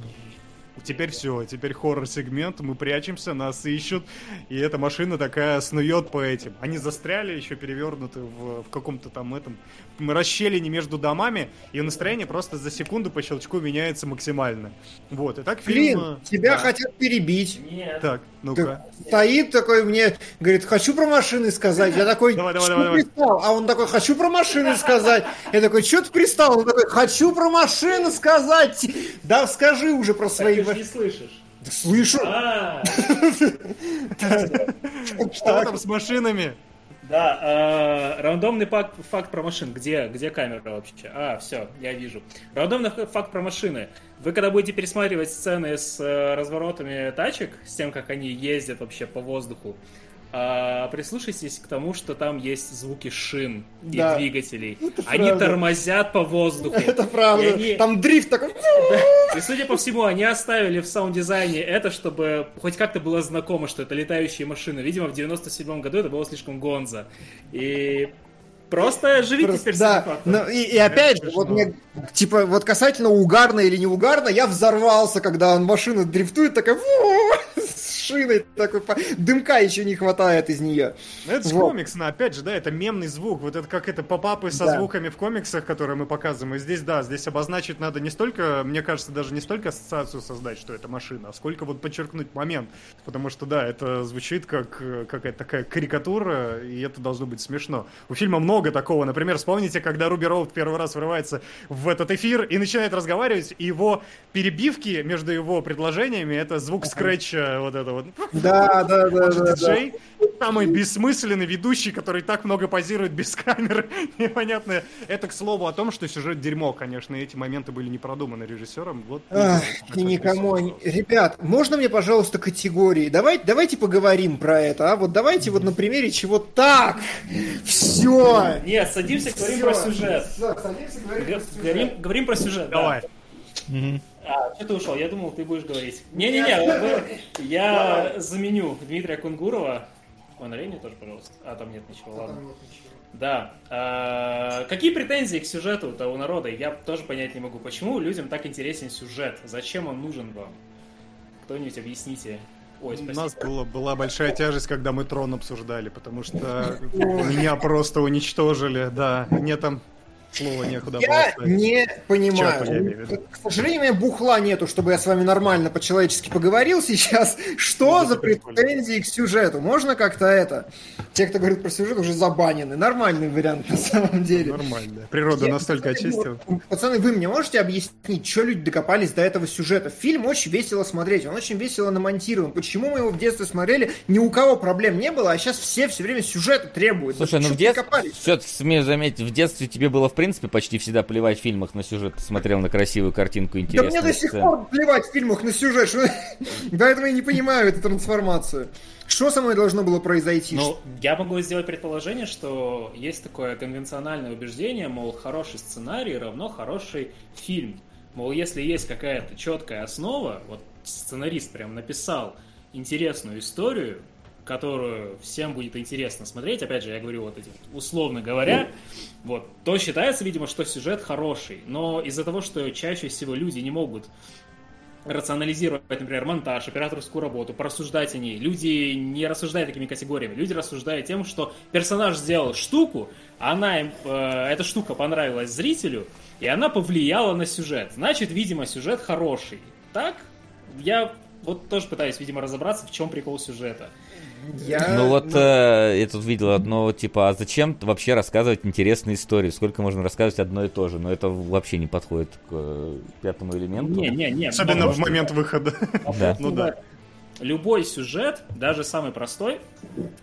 Теперь все, теперь хоррор-сегмент, мы прячемся, нас ищут, и эта машина такая снует по этим. Они застряли, еще перевернуты в, в каком-то там этом расщелине между домами, и настроение просто за секунду по щелчку меняется максимально. Вот, и так фильм... Блин, э, тебя да. хотят перебить. Так, ну-ка. Ты- Стоит такой мне, говорит, хочу про машины сказать. Я такой, Давай, давай, что давай, давай. пристал? А он такой, хочу про машины сказать. Я такой, что ты пристал? Он такой, хочу про машины сказать. Да скажи уже про свои Ты не слышишь. Да Слышу. А, Что там с машинами? да, э, рандомный факт, факт про машин. Где, где камера вообще? А, все, я вижу. Рандомный факт про машины. Вы когда будете пересматривать сцены с э, разворотами тачек, с тем, как они ездят вообще по воздуху, а, прислушайтесь к тому, что там есть звуки шин и Да. двигателей. Это Они правда. тормозят по воздуху. (laughs) Это правда. Они- Там дрифт такой. И, судя по всему, они оставили в саунд-дизайне это, чтобы хоть как-то было знакомо, что это летающие машины. Видимо, в 97 году это было слишком гонзо. И просто живите Просто- да, но и, и опять же, вот мне, типа, вот касательно угарно или не угарно, я взорвался, когда он машина дрифтует, такая, (laughs) «Фу!» машиной такой, дымка еще не хватает из нее. Ну, это же Вот. комикс, но опять же, да, это мемный звук. Вот это как это попапы со Да. звуками в комиксах, которые мы показываем. И здесь, да, здесь обозначить надо не столько, мне кажется, даже не столько ассоциацию создать, что это машина, а сколько вот подчеркнуть момент. Потому что, да, это звучит как какая-то такая карикатура, и это должно быть смешно. У фильма много такого. Например, вспомните, когда Руби Роуд первый раз врывается в этот эфир и начинает разговаривать, и его перебивки между его предложениями, это звук скретча, вот это вот. Да, да, да, да, диджей, самый бессмысленный ведущий, который так много позирует без камеры. (laughs) Непонятно. Это, к слову, о том, что сюжет дерьмо, конечно, эти моменты были не продуманы режиссером. Вот Ах, и никому... они- Ребят, можно мне, пожалуйста, категории? Давай, давайте поговорим про это, а? Вот давайте вот на примере чего так. Все. Нет, садимся, говорим про сюжет. Г- Говорим, говорим про сюжет, да. А, что ты ушел? Я думал, ты будешь говорить. Не-не-не, (laughs) я заменю Дмитрия Кунгурова. Ой, налей мне тоже, пожалуйста. А, там нет ничего, ладно. Да. А, какие претензии к сюжету-то у народа? Я тоже понять не могу. Почему людям так интересен сюжет? Зачем он нужен вам? Кто-нибудь объясните. Ой, У спасибо. нас была, была большая тяжесть, когда мы трон обсуждали, потому что меня просто уничтожили, да. Мне там слова некуда было Я ставить. не понимаю. в виду. К сожалению, у меня бухла нету, чтобы я с вами нормально по-человечески поговорил сейчас. (laughs) Что Ну, за это претензии к сюжету? Можно как-то это? Те, кто говорит про сюжет, уже забанены. Нормальный вариант (laughs) на самом деле. Нормально. Природа Я- настолько кстати, очистила. вот, Пацаны, вы мне можете объяснить, что люди докопались до этого сюжета? Фильм очень весело смотреть, он очень весело намонтирован. Почему мы его в детстве смотрели, ни у кого проблем не было, а сейчас все все время сюжета требуют. Слушай, ну Чё в детстве, докопались? все смею заметить, в детстве тебе было, в принципе, почти всегда плевать в фильмах на сюжет. Смотрел на красивую картинку, Да интересную мне до сих сцену. пор плевать в фильмах на сюжет, что... (laughs) поэтому я не понимаю эту трансформацию. Что со мной должно было произойти? Ну, я могу сделать предположение, что есть такое конвенциональное убеждение, мол, хороший сценарий равно хороший фильм. Мол, если есть какая-то четкая основа, вот сценарист прям написал интересную историю, которую всем будет интересно смотреть, опять же, я говорю вот эти, условно говоря, вот, то считается, видимо, что сюжет хороший. Но из-за того, что чаще всего люди не могут рационализировать, например, монтаж, операторскую работу, порассуждать о ней. Люди не рассуждают такими категориями. Люди рассуждают тем, что персонаж сделал штуку, она им, э, эта штука понравилась зрителю, и она повлияла на сюжет. Значит, видимо, сюжет хороший. Так, я вот тоже пытаюсь, видимо, разобраться, в чем прикол сюжета. Я- Ну вот ну, э, я тут видел одно, типа, а зачем вообще рассказывать интересные истории? Сколько можно рассказывать одно и то же? Но это вообще не подходит к э, пятому элементу. Не, не, не. Особенно в что- момент выхода. (laughs) Да. Ну да. Любой сюжет, даже самый простой,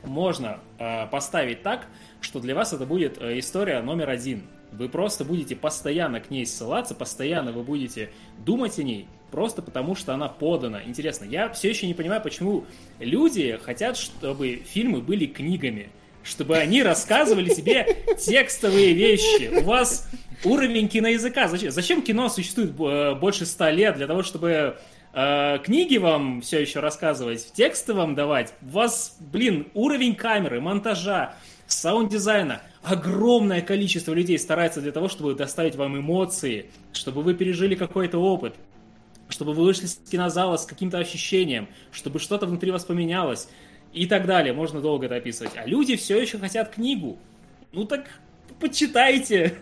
можно э, поставить так, что для вас это будет э, история номер один. Вы просто будете постоянно к ней ссылаться, постоянно вы будете думать о ней, просто потому что она подана. Интересно, я все еще не понимаю, почему люди хотят, чтобы фильмы были книгами, чтобы они рассказывали тебе текстовые вещи. У вас уровень киноязыка. Зачем, зачем кино существует э, больше ста лет? Для того, чтобы э, книги вам все еще рассказывать, тексты вам давать. У вас, блин, уровень камеры, монтажа, саунд-дизайна. Огромное количество людей старается для того, чтобы доставить вам эмоции, чтобы вы пережили какой-то опыт, чтобы вы вышли с кинозала с каким-то ощущением, чтобы что-то внутри вас поменялось и так далее. Можно долго это описывать. А люди все еще хотят книгу. Ну так почитайте.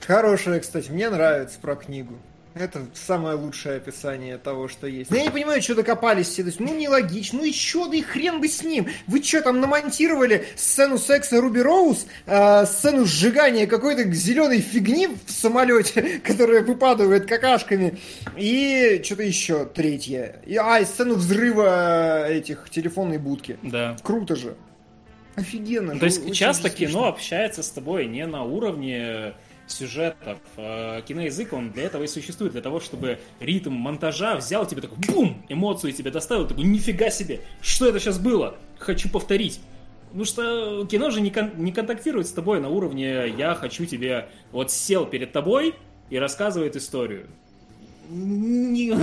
Хорошее, кстати, мне нравится про книгу. Это самое лучшее описание того, что есть. Но я не понимаю, что докопались все. То есть, ну, нелогично. Ну и чё, да и хрен бы с ним. Вы что, там намонтировали сцену секса Руби Роуз, э, сцену сжигания какой-то зеленой фигни в самолете, (laughs) которая выпадывает какашками, и что-то еще третье. И, а, и сцену взрыва этих телефонной будки. Да. Круто же. Офигенно. Ну, То есть часто смешно. кино общается с тобой не на уровне сюжетов. Э, Киноязык, он для этого и существует, для того, чтобы ритм монтажа взял тебе такой бум, эмоцию тебе доставил, такой, нифига себе, что это сейчас было? Хочу повторить. Потому что кино же не, кон- не контактирует с тобой на уровне «я хочу тебе...» Вот сел перед тобой и рассказывает историю. Не, не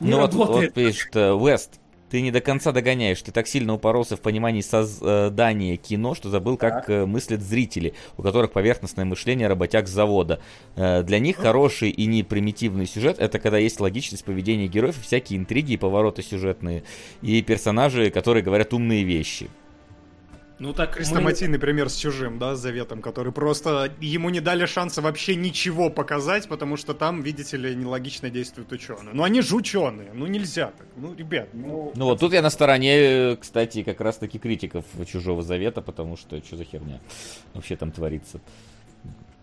Ну вот, вот работает. пишет э, Вест. Ты не до конца догоняешь, ты так сильно упоролся в понимании создания кино, что забыл, как Так. э, мыслят зрители, у которых поверхностное мышление работяг с завода. Э, Для них хороший и не примитивный сюжет это когда есть логичность поведения героев, всякие интриги и повороты сюжетные, и персонажи, которые говорят умные вещи. Ну так мы... Хрестоматийный пример с чужим, да, с заветом, который просто ему не дали шанса вообще ничего показать, потому что там, видите ли, нелогично действуют ученые. Ну они же ученые, ну нельзя так. Ну, ребят, ну. Ну вот тут я на стороне, кстати, как раз таки критиков Чужого Завета, потому что что за херня вообще там творится.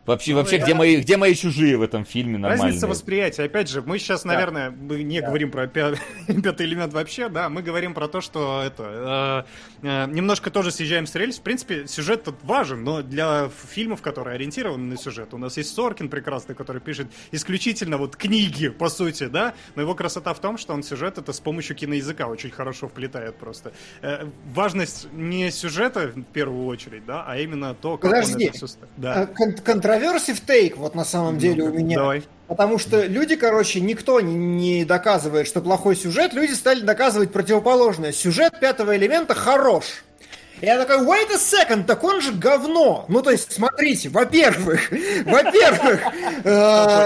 Вообще, Ну, вообще, я- где мои, где мои чужие в этом фильме нормальные? Разница восприятия. Опять же, мы сейчас, наверное, мы не говорим про пя- (laughs) пятый элемент вообще, да, мы говорим про то, что это э, э, немножко тоже съезжаем с рельс. В принципе, сюжет тут важен, но для фильмов, которые ориентированы на сюжет, у нас есть Соркин прекрасный, который пишет исключительно вот книги, по сути, да, но его красота в том, что он сюжет это с помощью киноязыка очень хорошо вплетает просто. Э, важность не сюжета в первую очередь, да, а именно то, как Подожди. он это все. Да. А, кон- Контроверсив тейк, вот на самом деле у меня. Давай. Потому что люди, короче, никто не доказывает, что плохой сюжет, люди стали доказывать противоположное. Сюжет пятого элемента хорош. И я такой, wait a second, так он же говно. Ну, то есть, смотрите, во-первых, (laughs) во-первых, э,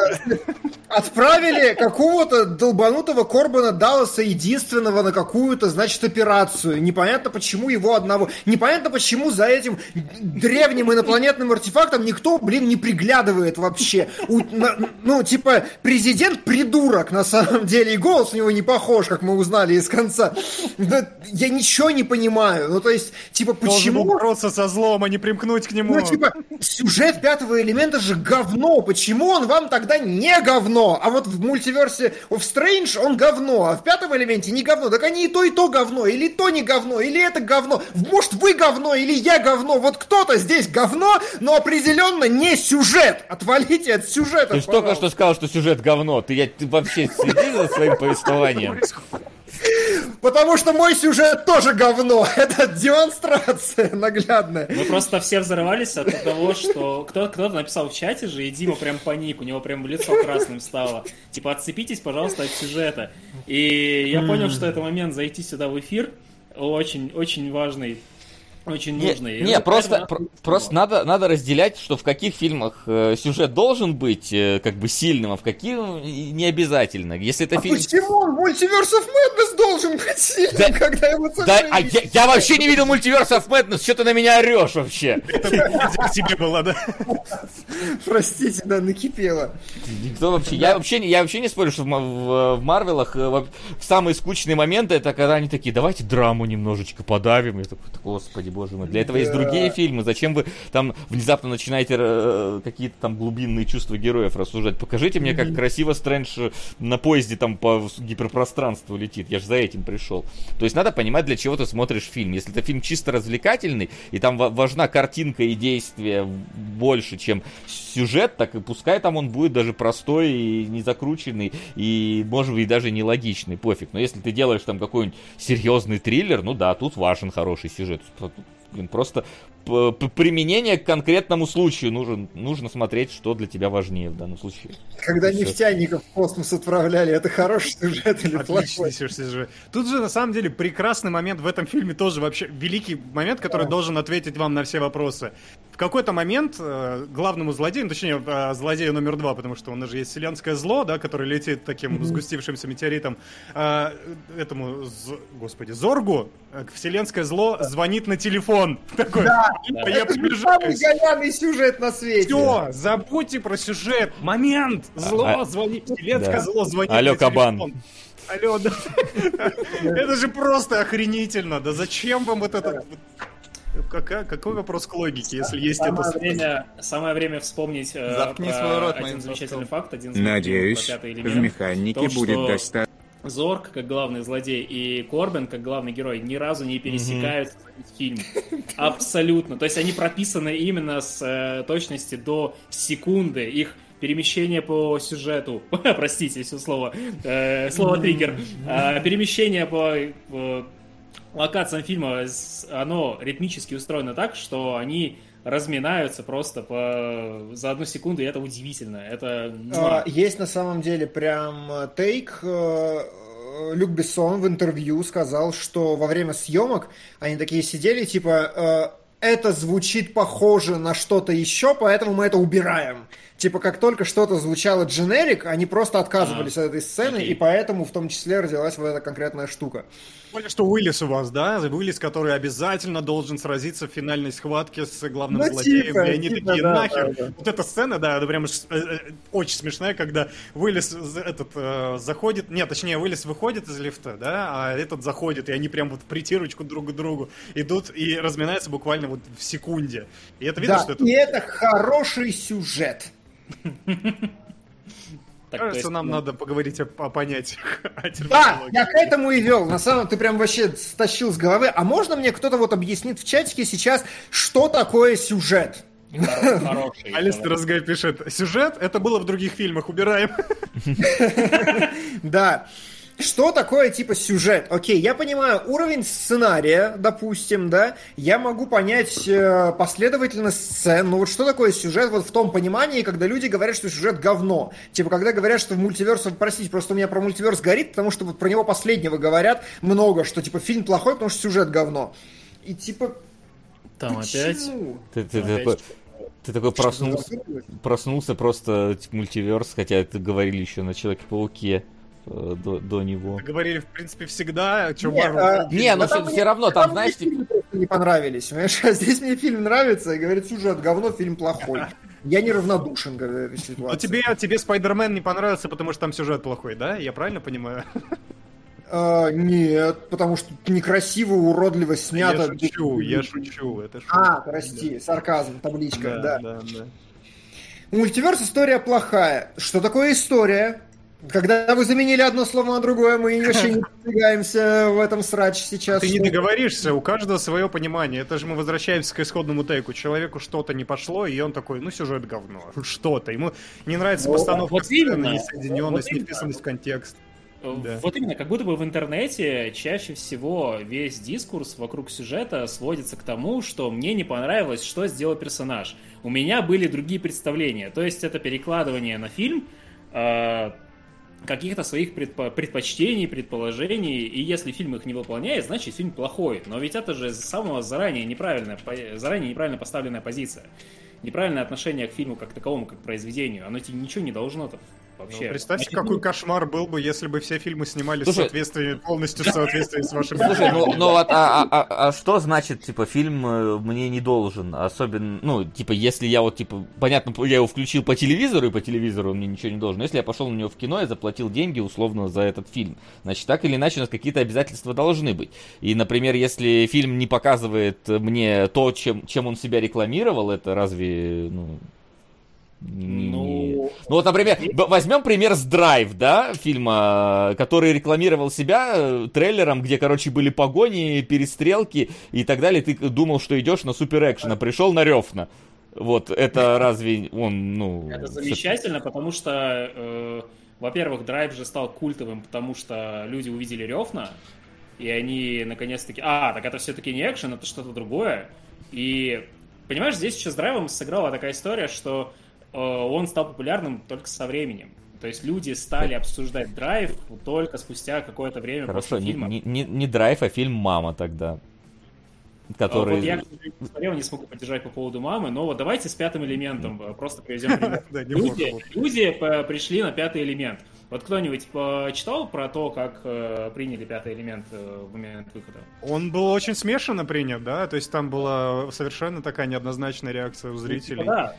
отправили какого-то долбанутого Корбана Далласа единственного на какую-то, значит, операцию. Непонятно, почему его одного. Непонятно, почему за этим древним инопланетным артефактом никто, блин, не приглядывает вообще. Ну, типа, президент придурок, на самом деле, и голос у него не похож, как мы узнали из конца. Я ничего не понимаю. Ну, то есть, типа, Должен почему... был бороться со злом, а не примкнуть к нему. Ну, типа, сюжет пятого элемента же говно. Почему он вам тогда не говно? А вот в мультиверсе of Strange он говно, а в пятом элементе не говно. Так они и то, и то говно, или то не говно, или это говно. Может, вы говно, или я говно. Вот кто-то здесь говно, но определенно не сюжет. Отвалите от сюжета, Ты только что сказал, что сюжет говно. Ты, я, ты вообще следи за своим повествованием. Потому что мой сюжет тоже говно. (laughs) Это демонстрация наглядная. Мы просто все взорвались от того, что кто- кто-то написал в чате же, и Дима прям паник, у него прям лицо красным стало. Типа, отцепитесь, пожалуйста, от сюжета. И я понял, что это момент зайти сюда в эфир очень, очень важный, очень Не, нужный. И не, просто, про- просто надо, надо разделять, что в каких фильмах э, сюжет должен быть э, как бы сильным, а в каких не обязательно. Если это А фильм... почему Multiverse of Madness должен быть сильным, Да- когда его Да, а я, я вообще не видел мультиверс of Madness, что ты на меня орешь вообще? Это к тебе было, да? Простите, да, накипело. Никто вообще, я вообще, не- я вообще не спорю, что в, Ма- в, в Марвелах э, самые скучные моменты это когда они такие, давайте драму немножечко подавим. Я такой, господи, боже мой, для этого есть другие фильмы. Зачем вы там внезапно начинаете э, какие-то там глубинные чувства героев рассуждать? Покажите мне, как красиво Стрэндж э, на поезде там по гиперпространству летит. Я же за этим пришел. То есть надо понимать, для чего ты смотришь фильм. Если это фильм чисто развлекательный, и там ва- важна картинка и действие больше, чем сюжет, так и пускай там он будет даже простой и не закрученный, и, может быть, даже нелогичный, пофиг. Но если ты делаешь там какой-нибудь серьезный триллер, ну да, тут важен хороший сюжет. Тут, блин, Просто применение к конкретному случаю нужен, нужно смотреть, что для тебя важнее в данном случае. Когда Всё. нефтяников в космос отправляли, это хороший сюжет или плохой? Отличный сюжет. Тут же, на самом деле, прекрасный момент в этом фильме тоже вообще великий момент, который должен ответить вам на все вопросы. В какой-то момент э, главному злодею, ну, точнее, э, злодею номер два, потому что у нас же есть вселенское зло, да, которое летит таким сгустившимся метеоритом, э, этому, господи, Зоргу, э, вселенское зло звонит на телефон. (laughs) Такой, «Типа, я же самый говяный сюжет на свете. Все, забудьте про сюжет. Момент. Зло А- звонит. Вселенское да. зло звонит. Алло, кабан. Алло, да. Это же просто охренительно. Да зачем вам вот это? Какая, какой вопрос к логике, если есть Самое это... время, самое время вспомнить э, Заткни свой рот, один замечательный факт, один Надеюсь, пятый в элемент. механике То, что- будет достаточно. Зорг, как главный злодей, и Корбин, как главный герой, ни разу не пересекаются за весь фильм. Абсолютно. То есть они прописаны именно с э, точности до секунды. Их перемещение по сюжету, (laughs) простите, все слово, э, слово триггер, А, перемещение по э, локациям фильма, оно ритмически устроено так, что они разминаются просто по... за одну секунду, и это удивительно. Это... А, Есть на самом деле прям э, тейк э, э, Люк Бессон в интервью сказал, что во время съемок они такие сидели, типа, э, это звучит похоже на что-то еще, поэтому мы это убираем. Типа, как только что-то звучало дженерик, они просто отказывались от этой сцены, окей. и поэтому в том числе родилась вот эта конкретная штука. Более, что Уиллис у вас, да? Уиллис, который обязательно должен сразиться в финальной схватке с главным Ну, злодеем. типа, и они типа, такие, да, нахер. да, да. Вот эта сцена, да, это прям э, э, очень смешная, когда Уиллис этот э, заходит, нет, точнее, Уиллис выходит из лифта, да, а этот заходит, и они прям вот притирочку друг к другу идут и разминаются буквально вот в секунде. И это видно, да, что это... и это хороший сюжет. (laughs) Так, Кажется, есть, нам ну, надо поговорить о, о понятиях. (laughs) о Да, я к этому и вел. На самом ты прям вообще стащил с головы. А можно мне кто-то вот объяснит в чатике сейчас, что такое сюжет? хоро- Хороший. Алистер СГ пишет, сюжет, это было в других фильмах, убираем. (laughs) Да. Что такое типа сюжет? Окей, я понимаю уровень сценария, допустим, да. Я могу понять э, последовательность сцен. Но вот что такое сюжет вот в том понимании, когда люди говорят, что сюжет говно. Типа, когда говорят, что в мультиверс, простите, просто у меня про мультиверс горит, потому что вот про него последнего говорят много, что типа фильм плохой, потому что сюжет говно. И типа, Там опять. почему? Ты, ты Опять такой, ты такой проснулся, проснулся просто типа, мультиверс, хотя это говорили еще на Человеке-пауке э, до, до него. Говорили, в принципе, всегда, что Не, а, Не, ну Да там все, мне- равно, там, Там знаешь, мне фильмы просто не понравились, понимаешь? (laughs) А здесь мне фильм нравится, и говорит, сюжет говно, фильм плохой. Я неравнодушен к этой ситуации. Но тебе, тебе Спайдермен не понравился, потому что там сюжет плохой, да? Я правильно понимаю? (laughs) А, нет, потому что некрасиво, уродливо снято. Я шучу, я шучу, это шутка. А, прости, сарказм, табличка, да. да, да. Мультиверс история плохая. Что такое история? Когда вы заменили одно слово на другое, мы вообще не (laughs) продвигаемся в этом срач сейчас. Ты не договоришься, у каждого свое понимание. Это же мы возвращаемся к исходному тейку. Человеку что-то не пошло, и он такой, ну, сюжет говно. (laughs) Что-то. Ему не нравится постановка вот сцены, именно. несоединенность, Вот именно. невписанность в контекст. Да. Вот именно, как будто бы в интернете чаще всего весь дискурс вокруг сюжета сводится к тому, что мне не понравилось, что сделал персонаж. У меня были другие представления. То есть это перекладывание на фильм э, каких-то своих предпо- предпочтений, предположений, и если фильм их не выполняет, значит фильм плохой. Но ведь это же с самого заранее неправильная, заранее неправильно поставленная позиция. Неправильное отношение к фильму как таковому, как произведению. Оно тебе ничего не должно там Ну, вообще. представьте, Значит, какой ну, кошмар был бы, если бы все фильмы снимались в Слушай- соответствии, полностью в соответствии с вашим Слушай, ну, ну вот, а, а- а- а что значит, типа, фильм э, мне не должен? Особенно, ну, типа, если я вот, типа, понятно, я его включил по телевизору, и по телевизору он мне ничего не должен. Но если я пошел на него в кино и заплатил деньги, условно, за этот фильм, значит, так или иначе у нас какие-то обязательства должны быть. И, например, если фильм не показывает мне то, чем, чем он себя рекламировал, это разве, ну... Ну, ну вот, например, возьмем пример с Драйв, да, фильма, который рекламировал себя э, трейлером, где, короче, были погони, перестрелки и так далее. Ты думал, что идешь на супер экшен, а пришел на Рёфна. Вот, это (laughs) разве он, ну... Это замечательно, потому что, э, во-первых, драйв же стал культовым, потому что люди увидели Рёфна, и они наконец-таки... А, так это все-таки не экшен, это что-то другое. И, понимаешь, здесь еще с драйвом сыграла такая история, что э, он стал популярным только со временем. То есть люди стали обсуждать драйв только спустя какое-то время Хорошо, после не, фильма. не, не- не Драйв, а фильм «Мама» тогда. Который... Вот я, к сожалению, не смотрел, не смогу поддержать по поводу мамы, но вот давайте с пятым элементом э, просто приведем (laughs) Люди, э, пришли на пятый элемент. Вот кто-нибудь э, читал про то, как э, приняли пятый элемент э, в момент выхода? Он был очень смешанно принят, да? То есть там была совершенно такая неоднозначная реакция у зрителей. Ну, Да.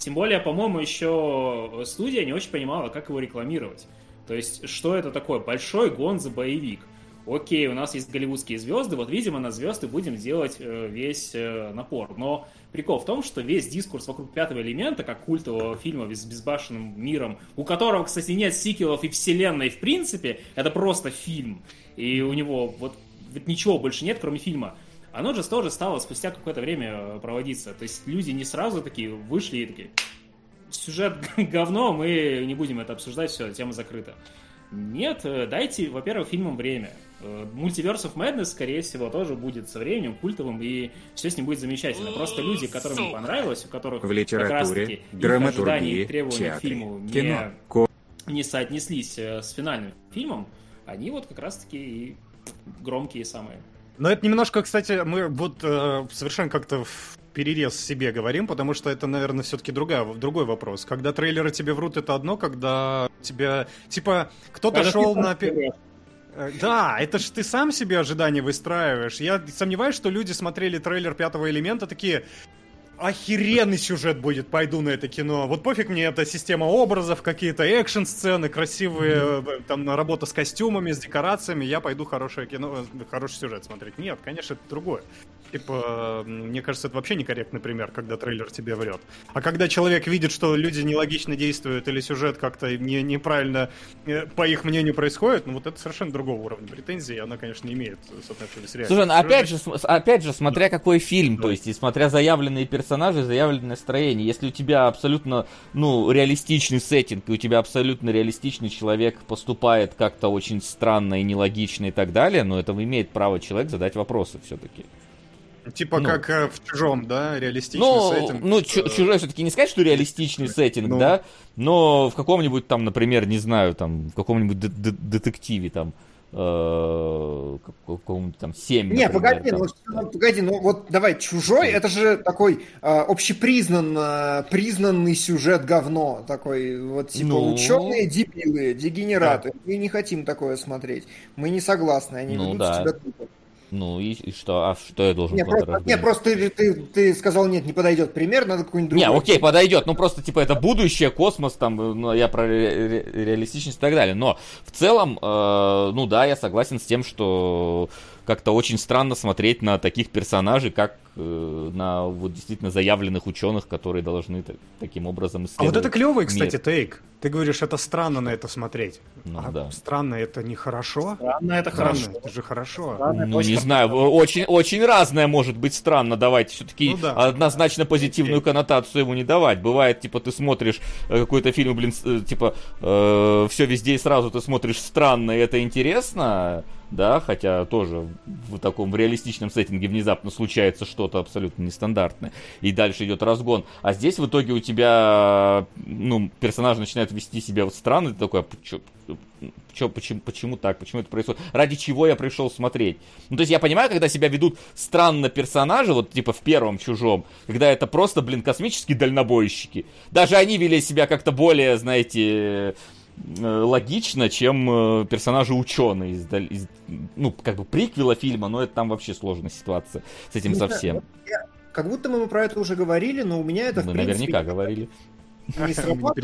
Тем более, по-моему, еще студия не очень понимала, как его рекламировать. То есть, что это такое? Большой гонзо боевик. Окей, у нас есть голливудские звезды, вот, видимо, на звезды будем делать э, весь э, напор. Но прикол в том, что весь дискурс вокруг пятого элемента, как культового фильма с безбашенным миром, у которого, кстати, нет сиквелов и вселенной в принципе, это просто фильм. И у него вот, вот ничего больше нет, кроме фильма. Оно же тоже стало спустя какое-то время э, проводиться. То есть люди не сразу такие вышли и такие, сюжет (laughs) говно, мы не будем это обсуждать, все, тема закрыта. Нет, э, дайте, во-первых, фильмам время. Э, Multiverse of Madness, скорее всего, тоже будет со временем культовым, и все с ним будет замечательно. Просто люди, которым не понравилось, у которых В как литературе, и драматургии, требования к фильму кино, не, ко- не соотнеслись с финальным фильмом, они вот как раз-таки и громкие самые. Но это немножко, кстати, мы вот э, совершенно как-то в перерез себе говорим, потому что это, наверное, все-таки другая, другой вопрос. Когда трейлеры тебе врут, это одно, когда тебя, типа, кто-то шел на... Э, Да, это ж ты сам себе ожидания выстраиваешь. Я сомневаюсь, что люди смотрели трейлер пятого элемента такие. Охеренный сюжет будет, пойду на это кино. Вот пофиг мне, это система образов, какие-то экшн-сцены, красивые, э, там, работа с костюмами, с декорациями, я пойду хорошее кино, э, хороший сюжет смотреть. Нет, конечно, это другое. Типа, мне кажется, это вообще некорректный пример, когда трейлер тебе врет. А когда человек видит, что люди нелогично действуют или сюжет как-то не, неправильно, э, по их мнению, происходит, ну вот это совершенно другого уровня претензии, она, конечно, не имеет соотношения с реальностью. Слушай, ну опять же, опять же, смотря какой фильм, Да. то есть, и смотря заявленные персонажи, заявленное настроение. Если у тебя абсолютно, ну, реалистичный сеттинг, и у тебя абсолютно реалистичный человек поступает как-то очень странно и нелогично и так далее, но это имеет право человек задать вопросы все-таки. Типа Ну. как э, в чужом, да, реалистичный Ну, сеттинг. ну э, чу- чужой все-таки не сказать, что реалистичный сеттинг, Ну. да, но в каком-нибудь там, например, не знаю, там, в каком-нибудь де- де- детективе там, э, как- каком-нибудь там 7, Не, например, погоди, там. ну, ну, погоди, ну вот давай, чужой, это же такой э, общепризнанно признанный сюжет говно, такой вот типа Ну. ученые дебилы, дегенераты. Мы не хотим такое смотреть, мы не согласны, они Ну ведут да. себя тупо. Ну и, и что, а что я должен Не, просто, не, просто ты, ты, ты сказал, нет, не подойдет пример, надо какой-нибудь другой. Не, окей, подойдет. Ну просто типа это будущее, космос, там, ну, я про ре- ре- реалистичность и так далее. Но в целом, э, ну да, я согласен с тем, что как-то очень странно смотреть на таких персонажей, как э, на вот действительно заявленных ученых, которые должны так- таким образом А исследовать. вот это клевый, кстати, мир. тейк. Ты говоришь, это странно на это смотреть. Ну а да. странно это нехорошо? Странно, это Странно, хорошо. это же хорошо. Странно, Ну, не знаю, очень, очень разное может быть странно. Давайте все-таки Ну да. однозначно позитивную коннотацию ему не давать. Бывает, типа, ты смотришь э, какой-то фильм, блин, э, типа, все везде и сразу ты смотришь странно, и это интересно, да, хотя тоже в таком в реалистичном сеттинге внезапно случается что-то абсолютно нестандартное, и дальше идет разгон. А здесь в итоге у тебя, ну, персонаж начинает вести себя вот странно, ты такой, а чё- чё- почему, почему так, почему это происходит, ради чего я пришел смотреть. Ну, то есть я понимаю, когда себя ведут странно персонажи, вот типа в первом чужом, когда это просто, блин, космические дальнобойщики. Даже они вели себя как-то более, знаете, э, логично, чем э, персонажи ученые из, из, ну, как бы приквела фильма, но это там вообще сложная ситуация с этим совсем. Как будто мы про это уже говорили, но у меня это, Мы в принципе, наверняка говорили. (laughs) не срабатывает.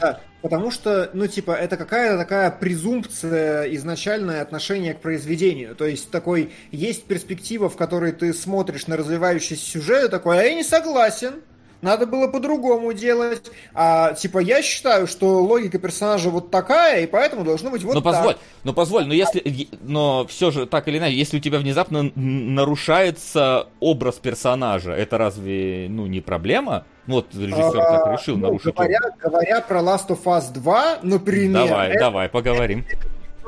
Да, потому что, ну, типа, это какая-то такая презумпция, изначальное отношение к произведению. То есть, такой, есть перспектива, в которой ты смотришь на развивающийся сюжет, и такой, а я не согласен. Надо было по-другому делать. А, типа, я считаю, что логика персонажа вот такая, и поэтому должно быть вот но так. позволь, но позволь, но если, но все же так или иначе, если у тебя внезапно нарушается образ персонажа, это разве, ну, не проблема? Ну, вот режиссер так А, решил ну, нарушить. говоря, говоря про Last of Us 2, например, Давай, это, давай, поговорим. это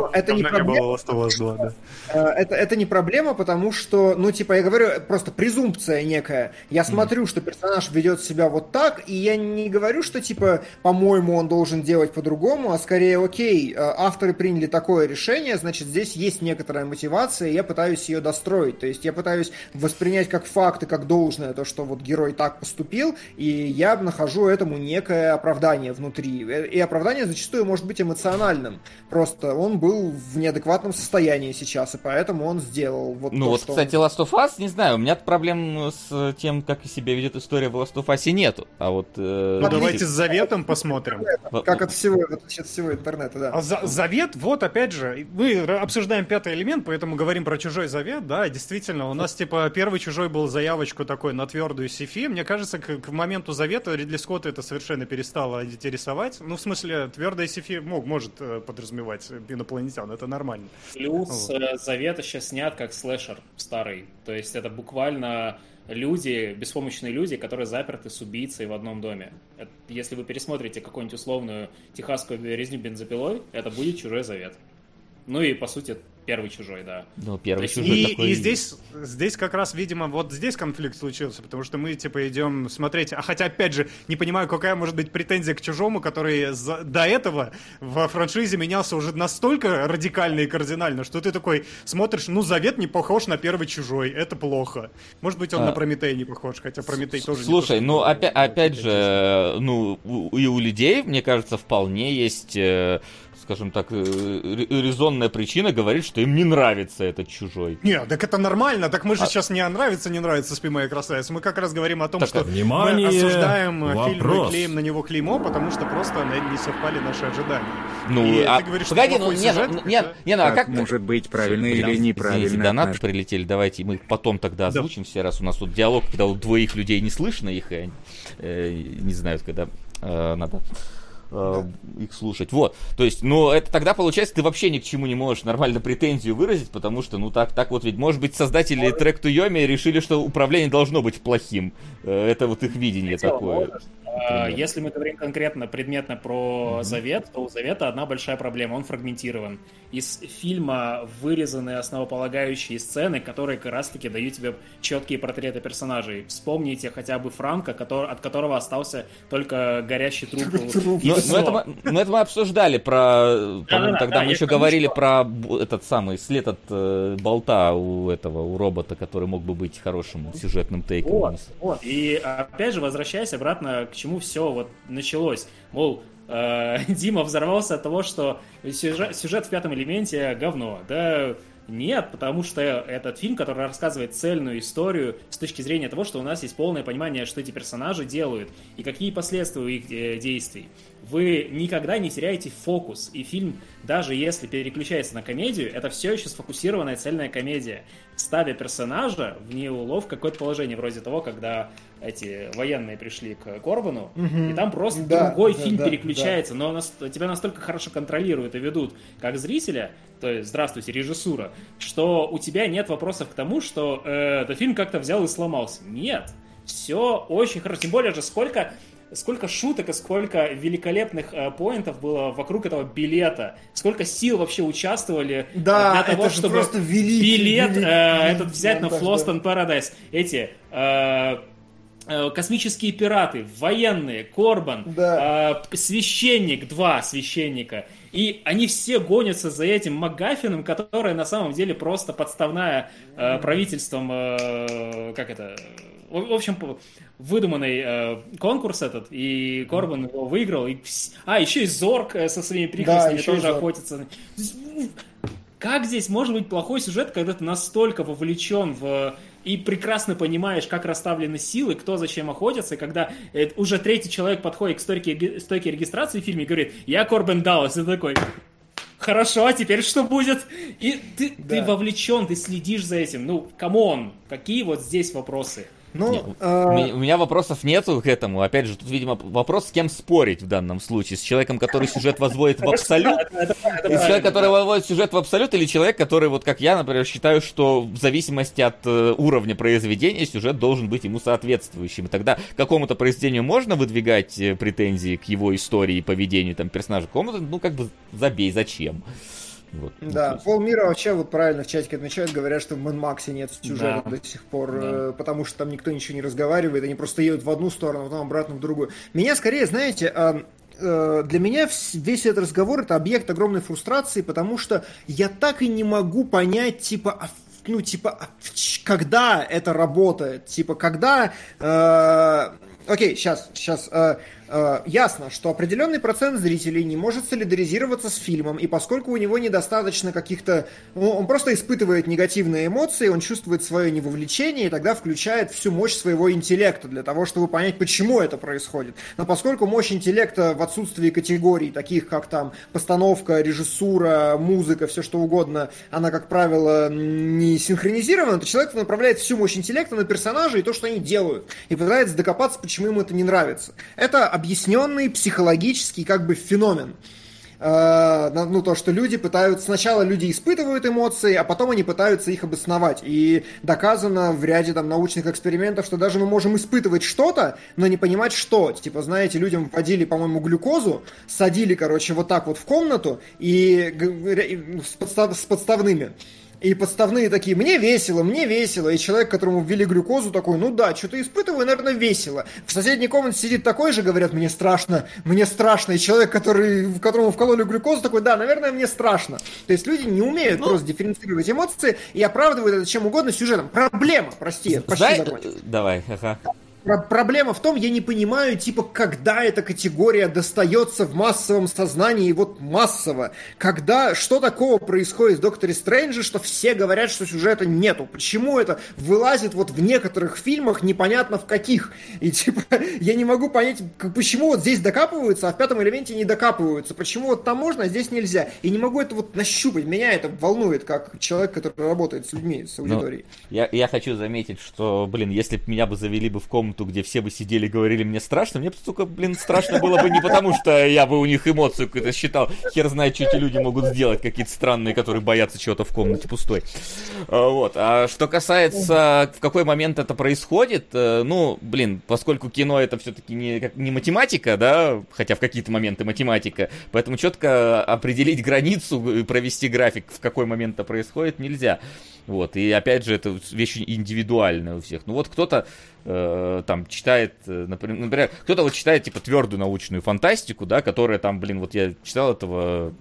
не Давно не проблема. было Last of Us 2, да. Э, Это, это не проблема, потому что, ну, типа, я говорю, просто презумпция некая. Я смотрю, что персонаж ведет себя вот так, и я не говорю, что, типа, по-моему, он должен делать по-другому, а скорее, окей, э, авторы приняли такое решение, значит, здесь есть некоторая мотивация, и я пытаюсь ее достроить. То есть я пытаюсь воспринять как факт и как должное то, что вот герой так поступил, и я нахожу этому некое оправдание внутри. Э, И оправдание зачастую может быть эмоциональным. Просто он был в неадекватном состоянии сейчас, и поэтому он сделал вот Ну то, вот, что кстати. Last of Us, не знаю, у меня проблем с тем, как себя ведет история в Last of Us нету. А вот... э, Ну, давайте с заветом посмотрим. Как от всего, от от всего интернета, да. А за- завет, вот опять же, мы обсуждаем пятый элемент, поэтому говорим про чужой завет, да, действительно, у нас типа первый чужой был заявочку такой на твердую сифи. Мне кажется, к, к моменту завета Ридли Скотта это совершенно перестало интересовать. Ну, в смысле, твердая сифи мог, может э, подразумевать инопланетян, это нормально. Плюс Вот. э, Завет еще снят как слэшер старый. То есть это буквально люди, беспомощные люди, которые заперты с убийцей в одном доме. Это- если вы пересмотрите какую-нибудь условную техасскую резню бензопилой, это будет чужой завет. Ну и, по сути, Первый чужой, да. Ну, первый есть чужой И, такой... и здесь, здесь как раз, видимо, вот здесь конфликт случился, потому что мы, типа, идем смотреть... А хотя, опять же, не понимаю, какая может быть претензия к чужому, который за- до этого во франшизе менялся уже настолько радикально и кардинально, что ты такой смотришь, ну, Завет не похож на первый чужой, это плохо. Может быть, он А. на Прометей не похож, хотя Прометей тоже не Слушай, что- ну опять, опять же, ну и у людей, мне кажется, вполне есть, э, скажем так, э, ре- резонная причина говорить, что им не нравится этот чужой. Не, так это нормально, так мы же А- сейчас не нравится, не нравится «Спи, моя красавица». Мы как раз говорим о том, Так, что внимание, мы осуждаем э, фильм и вопрос. клеим на него клеймо, потому что просто не совпали наши ожидания. Ну, И а, ты говоришь, что погоди, ну, нет, сюжет, ну, нет, да? не, ну, а Как может быть правильно Блин, или Извините, неправильно донаты отнош- прилетели, давайте мы потом тогда озвучим все, раз у нас тут диалог, когда у двоих людей не слышно их, и они э, не знают, когда э, надо э, их слушать. Вот, то есть, ну, это тогда получается, ты вообще ни к чему не можешь нормально претензию выразить, потому что, ну, так, так вот ведь, может быть, создатели Track to Yomi решили, что управление должно быть плохим. Э, Это вот их видение такое. А, например. Если мы говорим конкретно, предметно про Завет, то у Завета одна большая проблема, он фрагментирован. Из фильма вырезаны основополагающие сцены, которые как раз-таки дают тебе четкие портреты персонажей. Вспомните хотя бы Франка, который, от которого остался только горящий труп. Ну, ну, это, мы- это мы обсуждали про, по-моему, да, тогда да, мы еще говорили что- про этот самый след от э, болта у этого, у робота, который мог бы быть хорошим сюжетным тейком. Вот, вот. И опять же, возвращаясь обратно, к чему все вот началось. Мол, э, (laughs) Дима взорвался от того, что сюжет, сюжет в пятом элементе говно. Да нет, потому что этот фильм, который рассказывает цельную историю с точки зрения того, что у нас есть полное понимание, что эти персонажи делают и какие последствия у их э, действий. Вы никогда не теряете фокус, и фильм, даже если переключается на комедию, это все еще сфокусированная цельная комедия, ставя персонажа в неулов какое-то положение, вроде того, когда эти военные пришли к Корбану, Мгм. и там просто Да, другой да, фильм да, переключается, но нас- тебя настолько хорошо контролируют и ведут, как зрителя, то есть, здравствуйте, режиссура, что у тебя нет вопросов к тому, что э, этот фильм как-то взял и сломался. Нет, все очень хорошо. Тем более же, сколько сколько шуток и сколько великолепных э, поинтов было вокруг этого билета, сколько сил вообще участвовали э, Да, для того, это чтобы просто великий, билет великий э, этот взять на Флостон Paradise. Эти э, космические пираты, военные, Корбан, Да. э, священник, два священника. И они все гонятся за этим МакГаффином, которое на самом деле просто подставная э, правительством, э, как это, в общем, выдуманный э, конкурс этот, и Корбан его выиграл. И... А, еще и Зорг э, со своими прихвостнями и тоже охотится. Как здесь может быть плохой сюжет, когда ты настолько вовлечен в и прекрасно понимаешь, как расставлены силы, кто зачем охотится, и когда э, уже третий человек подходит к стойке, стойке регистрации в фильме и говорит, я Корбен Даллас, и ты такой, хорошо, а теперь что будет? И ты, ты Да. вовлечен, ты следишь за этим. Ну, come on, какие вот здесь вопросы? Ну, Не, У э, меня, у меня вопросов нету к этому. Опять же, тут, видимо, вопрос, с кем спорить в данном случае. С человеком, который сюжет возводит в (laughs) абсолют, Это- это- это или человек, правильно, который выводит сюжет в абсолют, или человек, который, вот как я, например, считаю, что в зависимости от э, уровня произведения сюжет должен быть ему соответствующим. И тогда какому-то произведению можно выдвигать э, претензии к его истории и поведению там персонажа, кому-то, ну, как бы забей, зачем. Вот. Ну, Да, есть- полмира вообще вот правильно в чатике отмечают, говорят, что в Мэн Максе нет сюжета Да. до сих пор, Да. э, потому что там никто ничего не разговаривает, они просто едут в одну сторону, потом обратно в другую. Меня скорее, знаете, э, э, для меня весь этот разговор это объект огромной фрустрации, потому что я так и не могу понять, типа, а ну, типа, а когда это работает, типа, когда... э, Окей, сейчас, сейчас. э, ясно, что определенный процент зрителей не может солидаризироваться с фильмом, и поскольку у него недостаточно каких-то... Ну, он просто испытывает негативные эмоции, он чувствует свое невовлечение, и тогда включает всю мощь своего интеллекта для того, чтобы понять, почему это происходит. Но поскольку мощь интеллекта в отсутствии категорий, таких как там постановка, режиссура, музыка, все что угодно, она, как правило, не синхронизирована, то человек направляет всю мощь интеллекта на персонажей и то, что они делают, и пытается докопаться, почему ему это не нравится. Это объясненный психологический как бы феномен. э, ну, то, что люди пытаются... Сначала люди испытывают эмоции, а потом они пытаются их обосновать. И доказано в ряде там научных экспериментов, что даже мы можем испытывать что-то, но не понимать, что. Типа, знаете, людям вводили, по-моему, глюкозу, садили, короче, вот так вот в комнату и с, подстав, с подставными. И подставные такие, мне весело, мне весело. И человек, которому ввели глюкозу, такой, ну да, что-то испытываю, наверное, весело. В соседней комнате сидит такой же, говорят, мне страшно, мне страшно. И человек, который, которому вкололи глюкозу, такой, да, наверное, мне страшно. То есть люди не умеют ну, просто дифференцировать эмоции и оправдывают это чем угодно сюжетом. Проблема, прости, почти. Давай, ага. Проблема в том, я не понимаю, типа, когда эта категория достается в массовом сознании, вот массово. Когда, что такого происходит в Докторе Стрэнджа, что все говорят, что сюжета нету. Почему это вылазит вот в некоторых фильмах, непонятно в каких. И, типа, (laughs) я не могу понять, почему вот здесь докапываются, а в пятом элементе не докапываются. Почему вот там можно, а здесь нельзя. И не могу это вот нащупать. Меня это волнует, как человек, который работает с людьми, с ну, аудиторией. Ну, я, я хочу заметить, что, блин, если бы меня бы завели бы в комнату комнату, где все бы сидели и говорили мне страшно, мне, сука, блин, страшно было бы не потому, что я бы у них эмоцию какую-то считал. Хер знает, что эти люди могут сделать, какие-то странные, которые боятся чего-то в комнате пустой. А, вот. А что касается, в какой момент это происходит, э, ну, блин, поскольку кино это все-таки не, не математика, да, хотя в какие-то моменты математика, поэтому четко определить границу провести график, в какой момент это происходит, нельзя. Вот, и опять же, это вещь индивидуальная у всех. Ну вот кто-то э, там читает, э, например, например, кто-то вот читает типа твердую научную фантастику, да, которая там, блин, вот я читал этого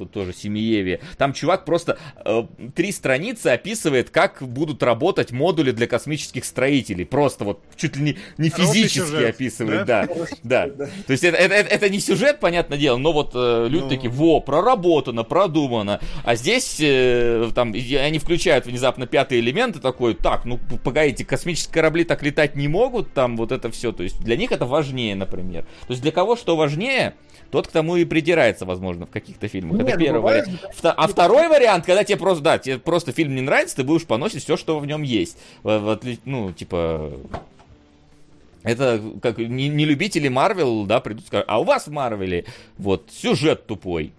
тут тоже Семиеве. Там чувак просто э, три страницы описывает, как будут работать модули для космических строителей. Просто вот чуть ли не, не физически сюжет, описывает, да? Да, да. То есть это, это, это не сюжет, понятное дело, но вот э, люди ну... такие, во, проработано, продумано. А здесь э, там они включают внезапно пятый элемент и такой, так, ну погодите, космические корабли так летать не могут, там вот это все. То есть для них это важнее, например. То есть для кого что важнее, тот к тому и придирается, возможно, в каких-то фильмах. Нет, это ну, первый вариант. Вто- а второй вариант, когда тебе просто, да, тебе просто фильм не нравится, ты будешь поносить все, что в нем есть. В, в, ну, типа, это как не, не любители Марвел, да, придут и скажут, а у вас в Марвеле вот сюжет тупой.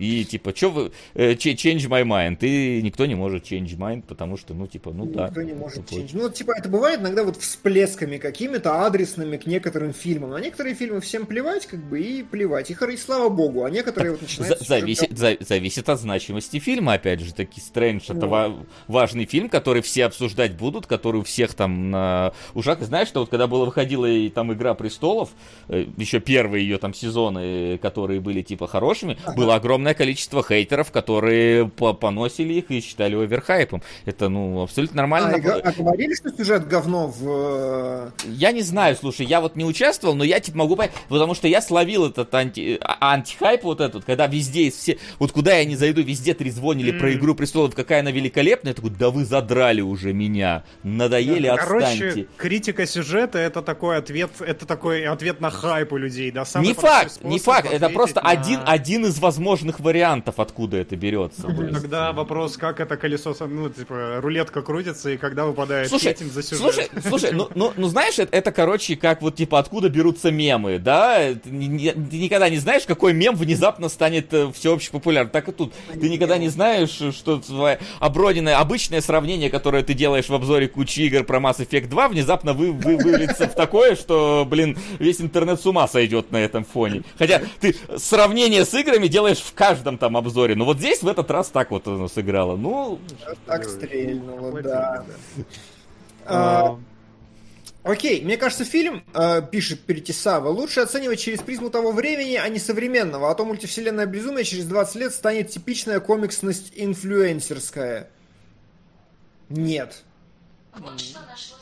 И типа, что вы... Э, change my mind. И никто не может change mind, потому что, ну, типа, ну да. Никто не может change. Ну, типа, это бывает иногда вот всплесками какими-то адресными к некоторым фильмам. А некоторые фильмы всем плевать, как бы, и плевать. И, и слава богу, а некоторые вот начинают... Зависит, за, зависит от значимости фильма, опять же, таки, Стрэндж это ва- важный фильм, который все обсуждать будут, который у всех там на ушах. Знаешь, что вот когда была выходила и там Игра престолов, э, еще первые ее там сезоны, которые были типа хорошими, ага. было огромное огромное количество хейтеров, которые поносили их и считали оверхайпом. Это, ну, абсолютно нормально. А, а говорили, что сюжет говно в... Э, я не знаю, слушай, я вот не участвовал, но я типа могу понять, потому что я словил этот анти... А, антихайп вот этот, когда везде из все... Вот куда я не зайду, везде трезвонили mm. про Игру Престолов, какая она великолепная. Я такой, да вы задрали уже меня, надоели, да, отстаньте. Короче, критика сюжета это такой ответ, это такой ответ на хайп у людей, да? Самый не факт, не факт, это просто на... один, один из возможных разных вариантов, откуда это берется. Тогда вопрос, как это колесо, ну, типа, рулетка крутится, и когда выпадает слушай, этим за сюжет. Слушай, слушай, ну, ну, ну знаешь, это, это, короче, как вот, типа, откуда берутся мемы, да? Ты, не, ты никогда не знаешь, какой мем внезапно станет э, всеобщий популярным. Так и тут. Ты никогда не знаешь, что твое оброденное, обычное сравнение, которое ты делаешь в обзоре кучи игр про Mass Effect 2, внезапно вы, вы, выльется в такое, что, блин, весь интернет с ума сойдет на этом фоне. Хотя ты сравнение с играми делаешь в каждом там обзоре. Но вот здесь в этот раз так вот оно сыграло. Ну... Так стрельнуло, да. А, окей, мне кажется, фильм, э, пишет Перетисава, лучше оценивать через призму того времени, а не современного, а то мультивселенная безумие через 20 лет станет типичная комиксность инфлюенсерская. Нет. Вот что нашло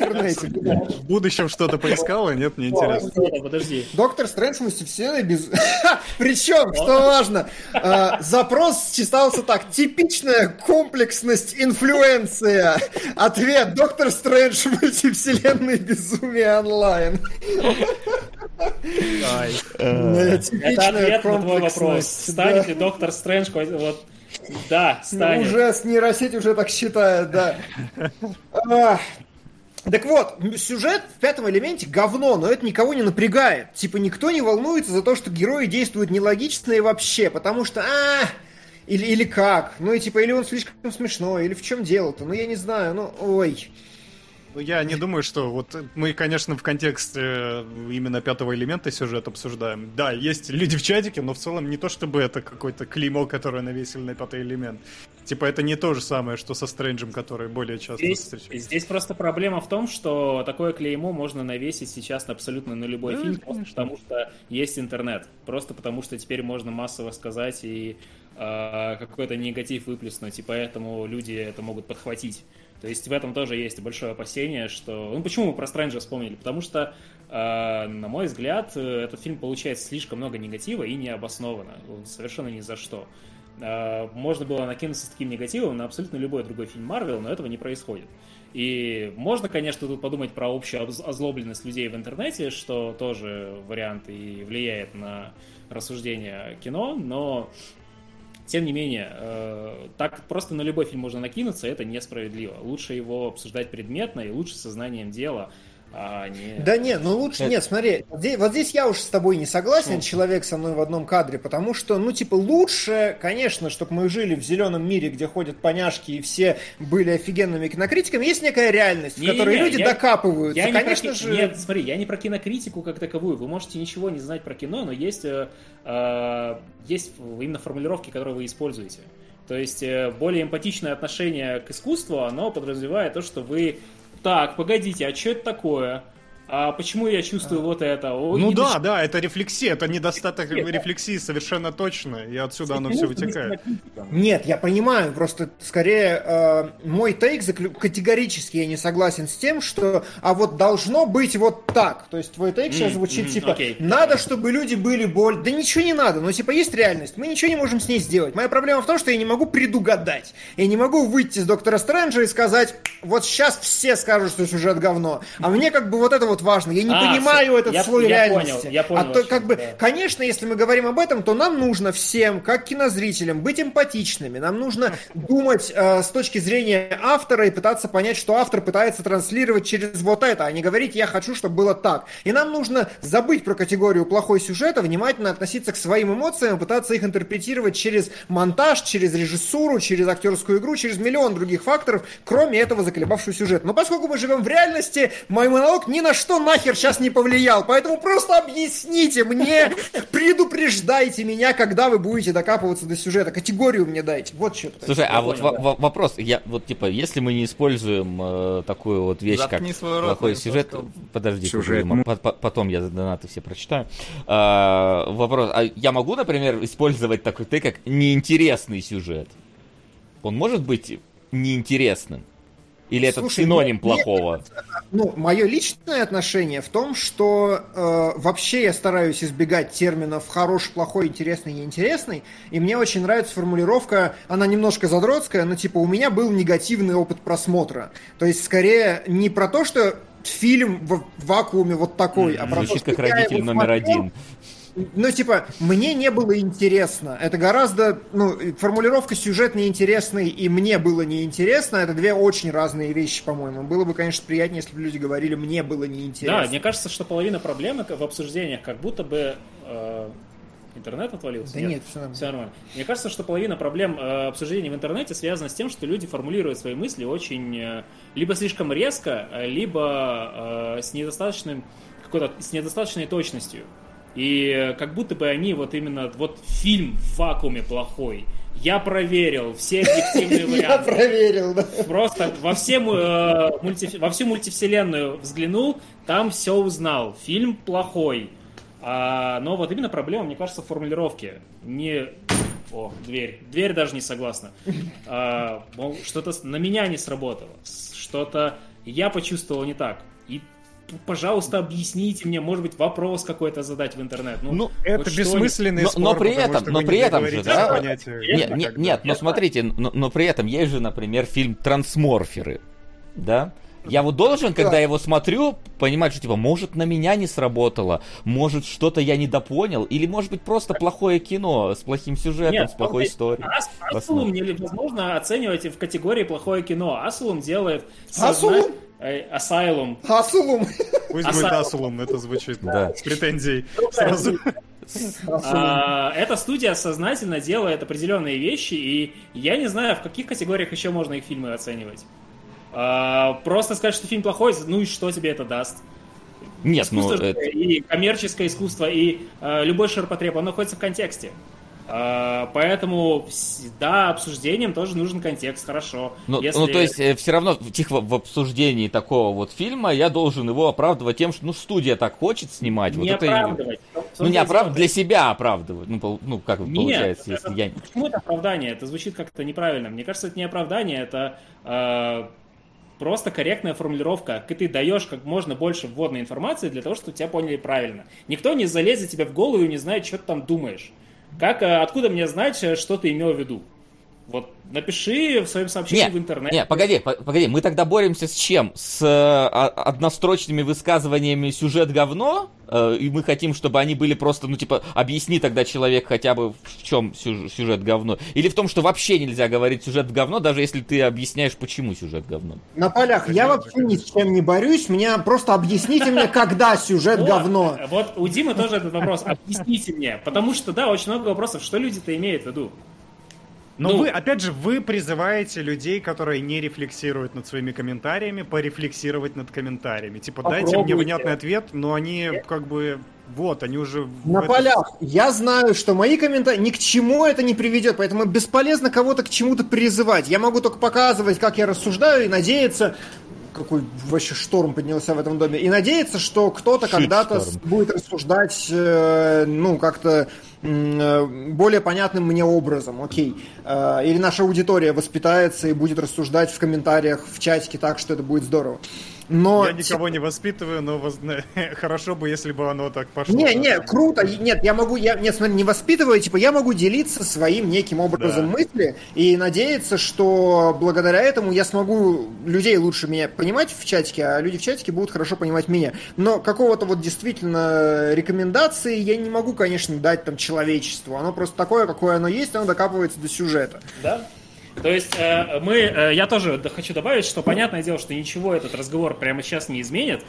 в будущем что-то поискала? Нет, не интересно. Подожди. Доктор Стрэндж мультивселенной без... (laughs) Причем, что важно, а, запрос читался так. Типичная комплексность инфлюенция. Ответ. Доктор Стрэндж мультивселенной безумие онлайн. Это ответ на твой вопрос. Станет ли Доктор Стрэндж вот да, станет. Уже с нейросеть уже так считает, да. Так вот, сюжет в пятом элементе говно, но это никого не напрягает. Типа никто не волнуется за то, что герои действуют нелогично и вообще, потому что, а, или, или как, ну и типа, или он слишком смешной, или в чем дело-то, ну я не знаю, ну, ой. Ну, я не думаю, что вот мы, конечно, в контексте э, именно пятого элемента сюжет обсуждаем. Да, есть люди в чатике, но в целом не то, чтобы это какой-то клеймо, которое навесили на пятый элемент. Типа это не то же самое, что со Стрэнджем, который более часто Здесь, встречается. здесь просто проблема в том, что такое клеймо можно навесить сейчас абсолютно на любой Да, фильм, просто потому что есть интернет. Просто потому что теперь можно массово сказать и э, какой-то негатив выплеснуть, и поэтому люди это могут подхватить. То есть в этом тоже есть большое опасение, что... Ну почему мы про Стрэнджа вспомнили? Потому что, э, на мой взгляд, э, этот фильм получает слишком много негатива и необоснованно. Совершенно ни за что. Э, Можно было накинуться с таким негативом на абсолютно любой другой фильм Марвел, но этого не происходит. И можно, конечно, тут подумать про общую оз- озлобленность людей в интернете, что тоже вариант и влияет на рассуждение кино, но тем не менее, э, так просто на любой фильм можно накинуться, это несправедливо. Лучше его обсуждать предметно и лучше сознанием дела, а не... Да не, ну лучше, Это- нет, смотри, вот здесь, вот здесь я уж с тобой не согласен, Ну. человек со мной в одном кадре, потому что, ну, типа, лучше, конечно, чтобы мы жили в зеленом мире, где ходят поняшки и все были офигенными кинокритиками, есть некая реальность, в Не-не-не, которой люди я- докапываются. Я не конечно про же... Нет, смотри, я не про кинокритику как таковую. Вы можете ничего не знать про кино, но есть, э, э, есть именно формулировки, которые вы используете. То есть э, более эмпатичное отношение к искусству, оно подразумевает то, что вы... Так, погодите, а что это такое? А почему я чувствую вот это? О, Ну да, нач- да, это рефлексия, это недостаток Нет. рефлексии совершенно точно, и отсюда оно все вытекает. Нет, я понимаю, просто скорее э, мой тейк заклю- категорически я не согласен с тем, что а вот должно быть вот так. То есть твой тейк сейчас звучит типа надо, чтобы люди были боль. Да ничего не надо, но типа есть реальность, мы ничего не можем с ней сделать. Моя проблема в том, что я не могу предугадать. Я не могу выйти с доктора Стрэнджа и сказать, вот сейчас все скажут, что сюжет говно. А мне как бы вот это вот важно. Я не А, понимаю всё, этот я- слой я реальности. понял, я понял, а то как бы, да. Конечно, если мы говорим об этом, то нам нужно всем, как кинозрителям, быть эмпатичными. Нам нужно (laughs) думать э, с точки зрения автора и пытаться понять, что автор пытается транслировать через вот это, а не говорить «я хочу, чтобы было так». И нам нужно забыть про категорию плохой сюжет, а внимательно относиться к своим эмоциям, пытаться их интерпретировать через монтаж, через режиссуру, через актерскую игру, через миллион других факторов, кроме этого заколебавшего сюжета. Но поскольку мы живем в реальности, мой монолог ни на что нахер сейчас не повлиял. Поэтому просто объясните мне, (laughs) предупреждайте меня, когда вы будете докапываться до сюжета. Категорию мне дайте. Вот что. Слушай, а вот да. вопрос, я вот типа, если мы не используем э, такую вот вещь, Заткни как рот, плохой сюжет, подожди, Сюжет, Кузьма, по- по- потом я донаты все прочитаю. А, вопрос, а я могу, например, использовать такой ты как неинтересный сюжет? Он может быть неинтересным? Или это Слушай, синоним нет, плохого? Ну, мое личное отношение в том, что э, вообще я стараюсь избегать терминов хороший, плохой, интересный, неинтересный. И мне очень нравится формулировка, она немножко задротская, но типа у меня был негативный опыт просмотра. То есть скорее не про то, что фильм в вакууме вот такой, а про то, Звучит что как родитель номер смотрел, один. Ну, типа, мне не было интересно. Это гораздо, ну, формулировка сюжет неинтересный и мне было неинтересно. Это две очень разные вещи, по-моему. Было бы, конечно, приятнее, если бы люди говорили, мне было неинтересно. Да, мне кажется, что половина проблемы в обсуждениях, как будто бы э, интернет отвалился. Да нет, всё нормально. Все нормально. Мне кажется, что половина проблем э, обсуждений в интернете связана с тем, что люди формулируют свои мысли очень э, либо слишком резко, либо э, с недостаточным какой-то с недостаточной точностью. И э, как будто бы они вот именно вот фильм в вакууме плохой. Я проверил все объективные (laughs) Я варианты проверил, да. просто во, все, э, мульти- во всю мультивселенную взглянул, там все узнал. Фильм плохой. А, но вот именно проблема, мне кажется, в формулировке. Не... О, дверь. Дверь даже не согласна. А, что-то на меня не сработало. Что-то я почувствовал не так. Пожалуйста, объясните мне, может быть, вопрос какой-то задать в интернет. Ну, Ну, это хоть бессмысленный Но- спор, но при этом- что но вы при не этом же, да, по понятию Нет, нет, нет, но смотрите, но, но при этом есть же, например, фильм «Трансморферы», да? Я вот должен, когда я его смотрю, понимать, что типа, может, на меня не сработало, может, что-то я недопонял, или, может быть, просто плохое кино с плохим сюжетом, Нет, с плохой историей. Ас-. Асулум невозможно оценивать в категории плохое кино. Асулум делает... Асулум? Э, Asylum. Асулум. Пусть Асайлум. будет Асулум, это звучит Да. с претензией сразу. А, Эта студия сознательно делает определенные вещи, и я не знаю, в каких категориях еще можно их фильмы оценивать. А, Просто сказать, что фильм плохой, ну и что тебе это даст? Нет, ну, Искусство же это- и коммерческое искусство, и э, любой ширпотреб, он находится в контексте. А, поэтому, да, обсуждением тоже нужен контекст, хорошо. Ну, Если- ну, то есть, все равно тихо в обсуждении такого вот фильма я должен его оправдывать тем, что ну студия так хочет снимать. не вот это оправдывать. В Ну, не оправдывать, для себя оправдывать. Ну, ну как Нет, получается, это- если я... Почему это оправдание? Это звучит как-то неправильно. Мне кажется, это не оправдание, это э, просто корректная формулировка. Ты даешь как можно больше вводной информации для того, чтобы тебя поняли правильно. Никто не залезет тебе в голову и не знает, что ты там думаешь. Как, э, откуда мне знать, э, что ты имел в виду? Вот напиши в своем сообщении Не, в интернете. не, погоди, по- погоди, мы тогда боремся с чем? С э, а- однострочными высказываниями сюжет говно? Э, и мы хотим, чтобы они были просто, ну, типа, объясни тогда человек хотя бы в чем сюж- сюжет говно. Или в том, что вообще нельзя говорить сюжет говно, даже если ты объясняешь, почему сюжет говно. На полях я вообще ни с чем не борюсь, меня просто объясните мне, когда сюжет говно. Вот у Димы тоже этот вопрос. Объясните мне. Потому что, да, очень много вопросов. Что люди-то имеют в виду? Но Ну. вы, опять же, вы призываете людей, которые не рефлексируют над своими комментариями, порефлексировать над комментариями. Типа, дайте мне Попробуйте. внятный ответ, но они как бы... Вот, они уже... На это- полях. Я знаю, что мои комментарии ни к чему это не приведет, поэтому бесполезно кого-то к чему-то призывать. Я могу только показывать, как я рассуждаю, и надеяться, какой вообще шторм поднялся в этом доме, и надеяться, что кто-то когда-то будет рассуждать, э, ну, как-то более понятным мне образом, окей. Э, или наша аудитория воспитается и будет рассуждать в комментариях, в чатике так, что это будет здорово. Но Я никого не воспитываю, но воз- (laughs) хорошо бы, если бы оно так пошло. не, не, круто. Нет, я могу, я, нет, смотри, не воспитываю, типа, я могу делиться своим неким образом Да. мысли и надеяться, что благодаря этому я смогу людей лучше меня понимать в чатике, а люди в чатике будут хорошо понимать меня. Но какого-то вот действительно рекомендации я не могу, конечно, дать там человечеству. Оно просто такое, какое оно есть, оно докапывается до сюжета. Да. То есть э, мы, э, я тоже хочу добавить, что понятное дело, что ничего этот разговор прямо сейчас не изменит.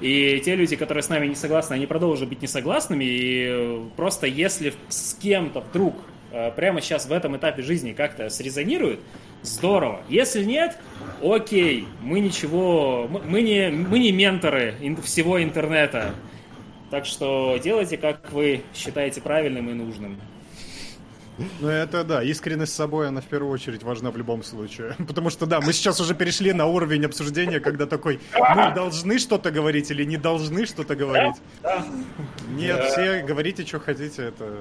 И те люди, которые с нами не согласны, они продолжат быть несогласными. И э, просто если с кем-то вдруг прямо сейчас в этом этапе жизни как-то срезонирует, здорово. Если нет, окей, мы ничего, мы, не, мы не менторы всего интернета. Так что делайте, как вы считаете правильным и нужным. Ну это да, искренность с собой, она в первую очередь важна в любом случае. (laughs) Потому что да, мы сейчас уже перешли на уровень обсуждения, когда такой, мы должны что-то говорить или не должны что-то говорить. Нет, все говорите, что хотите, это...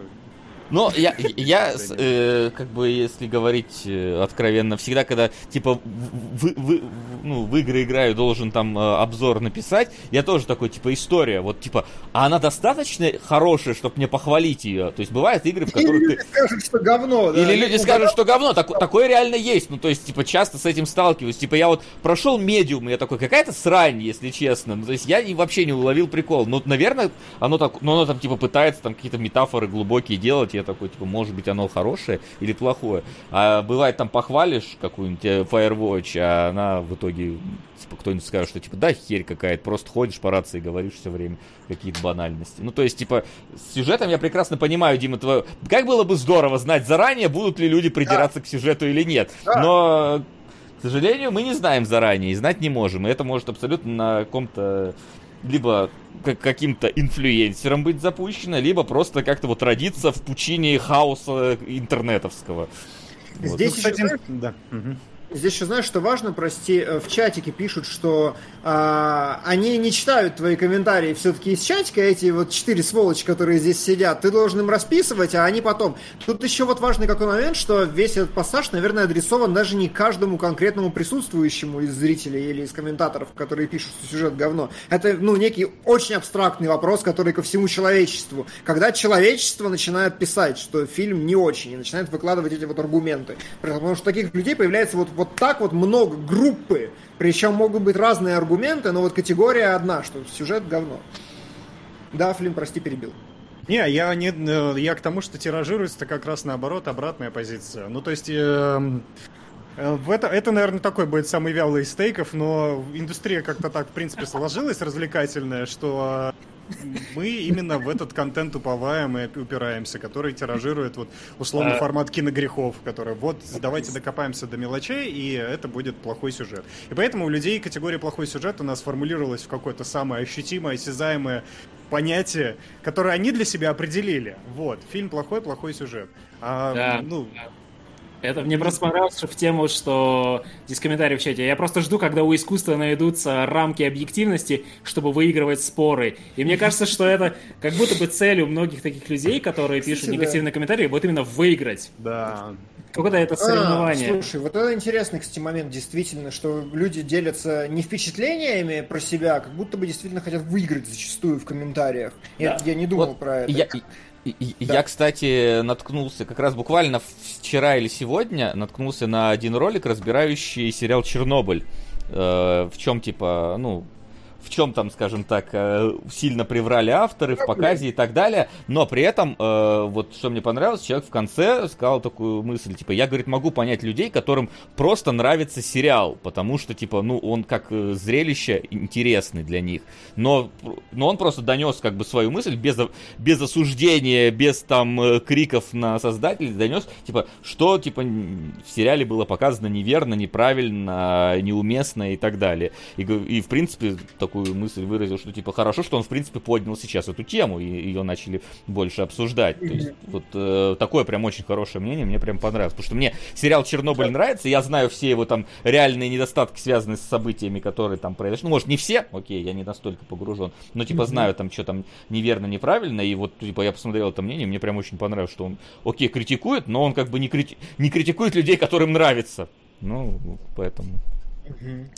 Но (laughs) я, я э, как бы, если говорить э, откровенно, всегда, когда, типа, в, в- в- ну, в игры играю, должен там э, обзор написать, я тоже такой, типа, история, вот, типа, а она достаточно хорошая, чтобы мне похвалить ее? То есть, бывают игры, в которых Или ты... люди скажут, что говно. да. Или люди скажут, что говно, так- такое реально есть. Ну, то есть, типа, часто с этим сталкиваюсь. Типа, я вот прошел медиум, и я такой, какая-то срань, если честно. Ну, то есть, я вообще не уловил прикол. Ну, наверное, оно так, ну, оно там, типа, пытается там какие-то метафоры глубокие делать. Я такой, типа, может быть, оно хорошее или плохое. А бывает, там похвалишь какую-нибудь э, Firewatch, а она в итоге, типа, кто-нибудь скажет, что, типа, да, херь какая-то, просто ходишь по рации и говоришь все время какие-то банальности. Ну, то есть, типа, с сюжетом я прекрасно понимаю, Дима, твое... Как было бы здорово знать заранее, будут ли люди придираться к сюжету или нет. Да. Но, к сожалению, мы не знаем заранее и знать не можем. И это может абсолютно на каком-то либо каким-то инфлюенсером быть запущено, либо просто как-то вот родиться в пучине хаоса интернетовского. Вот. Здесь Ну, еще, кстати, да. мгм. Здесь еще знаешь, что важно, прости, э, в чатике пишут, что а, они не читают твои комментарии все-таки из чатика, эти вот четыре сволочи, которые здесь сидят, ты должен им расписывать, а они потом. Тут еще вот важный какой момент, что весь этот пассаж, наверное, адресован даже не каждому конкретному присутствующему из зрителей или из комментаторов, которые пишут, что сюжет говно. Это, ну, некий очень абстрактный вопрос, который ко всему человечеству. Когда человечество начинает писать, что фильм не очень, и начинает выкладывать эти вот аргументы. Потому что таких людей появляется вот, вот так вот много, группы. Причем могут быть разные аргументы, но вот категория одна, что сюжет говно. Да, Флин, прости, перебил. Не, я не, э, я к тому, что тиражируется как раз наоборот обратная позиция. Ну, то есть, эм, Э, В это, это, наверное, такой будет самый вялый из стейков, но индустрия как-то так, в принципе, сложилась развлекательная, что мы именно в этот контент уповаем и упираемся, который тиражирует вот условный А. формат киногрехов, который вот давайте докопаемся до мелочей, и это будет плохой сюжет. И поэтому у людей категория плохой сюжет у нас формулировалась в какое-то самое ощутимое, осязаемое понятие, которое они для себя определили. Вот, фильм плохой, плохой сюжет. А, Да. ну, Это мне просто понравилось в тему, что здесь комментарий в чате. Я просто жду, когда у искусства найдутся рамки объективности, чтобы выигрывать споры. И мне кажется, что это как будто бы цель у многих таких людей, которые пишут Кстати, да. негативные комментарии, вот именно выиграть. да, Какое-то это А, соревнование. слушай, вот это интересный, кстати, момент, действительно, что люди делятся не впечатлениями про себя, а как будто бы действительно хотят выиграть зачастую в комментариях. Я, Да. я не думал Вот про это. Я, и- Да. я, кстати, наткнулся как раз буквально вчера или сегодня наткнулся на один ролик, разбирающий сериал Чернобыль. Э, в чем типа, ну, в чем там, скажем так, э, сильно приврали авторы в показе и так далее, но при этом, э, вот что мне понравилось, человек в конце сказал такую мысль, типа, я, говорит, могу понять людей, которым просто нравится сериал, потому что, типа, ну, он как э, зрелище интересный для них, но, но он просто донес как бы свою мысль без, без осуждения, без там криков на создателей, донес, типа, что, типа, в сериале было показано неверно, неправильно, неуместно и так далее. И, и в принципе, такую мысль выразил, что, типа, хорошо, что он, в принципе, поднял сейчас эту тему, и ее начали больше обсуждать. То есть, вот э, такое прям очень хорошее мнение, мне прям понравилось. Потому что мне сериал «Чернобыль» нравится, я знаю все его там реальные недостатки, связанные с событиями, которые там произошли. Ну, может, не все, окей, я не настолько погружен, но, типа, знаю там, что там неверно, неправильно, и вот, типа, я посмотрел это мнение, мне прям очень понравилось, что он, окей, критикует, но он как бы не, крити- не критикует людей, которым нравится. Ну, поэтому... Мгм.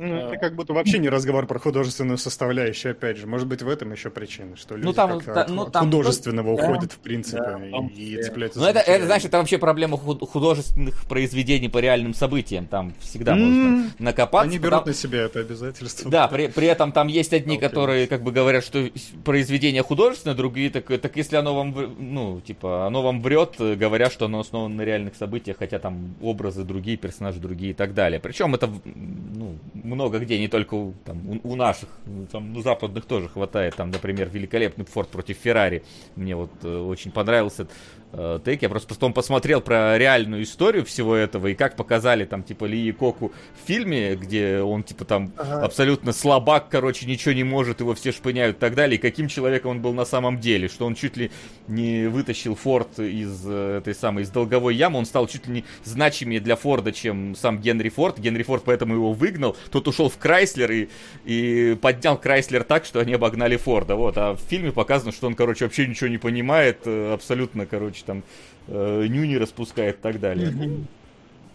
Ну, это как будто вообще не разговор про художественную составляющую, опять же. Может быть, в этом еще причина, что люди там, как-то да, от, ну, от там- художественного да, уходят, в принципе, да, в том и, и числе. цепляются Ну, это, это, знаешь, это вообще проблема худ- художественных произведений по реальным событиям. Там всегда можно М, накопаться. Они потому- берут на себя это обязательство. Да, при, при этом там есть одни, Окей. которые как бы говорят, что произведение художественное, другие так, так если оно вам, ну, типа, оно вам врет, говоря, что оно основано на реальных событиях, хотя там образы другие, персонажи другие и так далее. Причем это, ну, много где, не только у, там, у, у наших, ну, там, у западных тоже хватает. Там, например, великолепный Форд против Феррари. Мне вот э, очень понравился э, тейк. Я просто потом посмотрел про реальную историю всего этого и как показали там, типа, Ли Коку в фильме, где он, типа, там Ага. абсолютно слабак, короче, ничего не может, его все шпыняют и так далее. И каким человеком он был на самом деле, что он чуть ли не вытащил Форд из э, этой самой, из долговой ямы, он стал чуть ли не значимее для Форда, чем сам Генри Форд. Генри Форд поэтому его выгнал, тот ушел в Крайслер и, и поднял Крайслер так, что они обогнали Форда, вот. А в фильме показано, что он, короче, вообще ничего не понимает, э, абсолютно, короче, там, э, нюни распускает и так далее.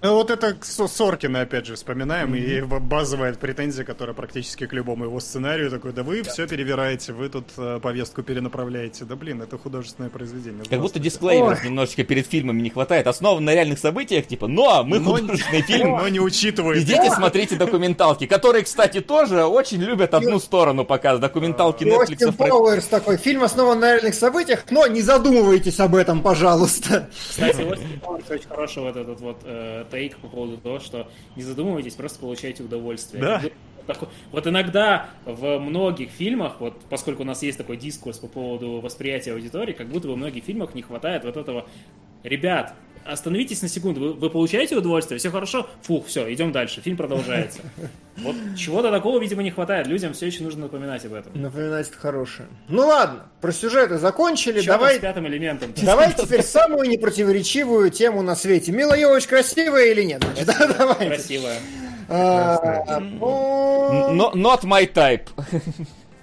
Ну, вот это Соркина, опять же, вспоминаем, и его базовая претензия, которая практически к любому его сценарию, такой, да вы все перевираете, вы тут э, повестку перенаправляете. Да блин, это художественное произведение. Как будто Здравствуйте. дисклеймеров немножечко перед фильмами не хватает. Основан на реальных событиях, типа, но мы Но- художественный фильм, (laughs) Но не учитывает. Идите смотрите документалки, которые, кстати, тоже очень любят одну сторону показывать. Документалки И Netflix. Остин Пауэрс такой, фильм основан на реальных событиях, но не задумывайтесь об этом, пожалуйста. Кстати, Остин Пауэрс очень хороший вот этот вот э, тейк по поводу того, что не задумывайтесь, просто получайте удовольствие. Да. Вот иногда в многих фильмах, вот поскольку у нас есть такой дискурс по поводу восприятия аудитории, как будто во многих фильмах не хватает вот этого Ребят, остановитесь на секунду, вы, вы получаете удовольствие, все хорошо? Фух, все, идем дальше, фильм продолжается. Вот чего-то такого, видимо, не хватает, людям все еще нужно напоминать об этом. Напоминать это хорошее. Ну ладно, про сюжеты закончили, Чё давай... с пятым элементом. (laughs) Давай теперь самую непротиворечивую тему на свете. Мила Йович красивая или нет? Давай. Красивая. А, ну, No- Not my type.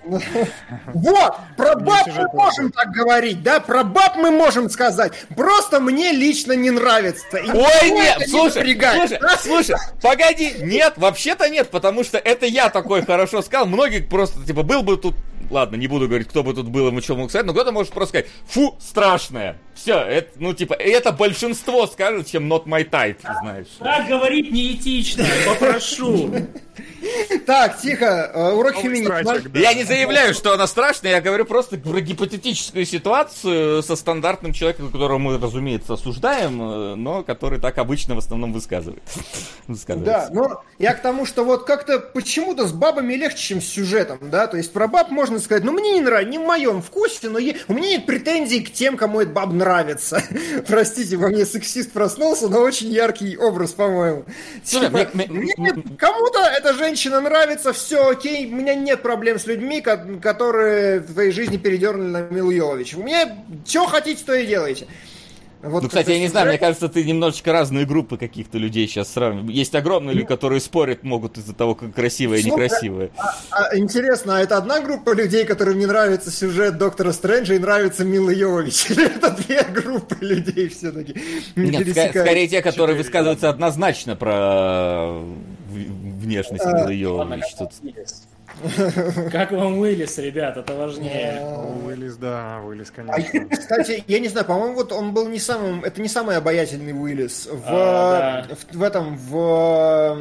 Вот, про баб мы можем так говорить, да, про баб мы можем сказать. Просто мне лично не нравится. И Ой, нет, слушай, слушай, слушай, погоди, нет, вообще-то нет, потому что это я такой хорошо сказал, многие просто, типа, был бы тут, ладно, не буду говорить, кто бы тут был, ему что мог сказать, но кто-то может просто сказать, фу, страшное. Все, это, ну, типа, это большинство скажет, чем not my type, знаешь. Так говорить неэтично, попрошу. Так, тихо, э, урок феминизма. Я не заявляю, что она страшная, я говорю просто про гипотетическую ситуацию со стандартным человеком, которого мы, разумеется, осуждаем, э, но который так обычно в основном высказывает. (laughs) Да, но я к тому, что вот как-то почему-то с бабами легче, чем с сюжетом, да, то есть про баб можно сказать, ну мне не нравится, не в моем вкусе, но у меня нет претензий к тем, кому это баб нравится. (laughs) Простите, во мне сексист проснулся, но очень яркий образ, по-моему. Типа, кому-то эта женщина нравится, все окей, у меня нет проблем с людьми, ко- которые в твоей жизни передернули на Милу Йовович. У меня что хотите, то и делайте. Вот Ну, кстати, я не знаю, мне кажется, ты немножечко разные группы каких-то людей сейчас сравниваешь. Есть огромные люди, которые спорят могут из-за того, как красивое и Слушай, некрасивое. А, интересно, а это одна группа людей, которым не нравится сюжет Доктора Стрэнджа и нравится Мила Йовович? (laughs) Или это две группы людей все-таки? Нет, ска- скорее те, которые высказываются однозначно про внешность Милы Йовович. Тут- (laughs) Как вам Уиллис, ребят, это важнее. Вылез, да, вылез, А, конечно. Кстати, я не знаю, по-моему, вот он был не самым, это не самый обаятельный Уиллис. В, А, в, этом, в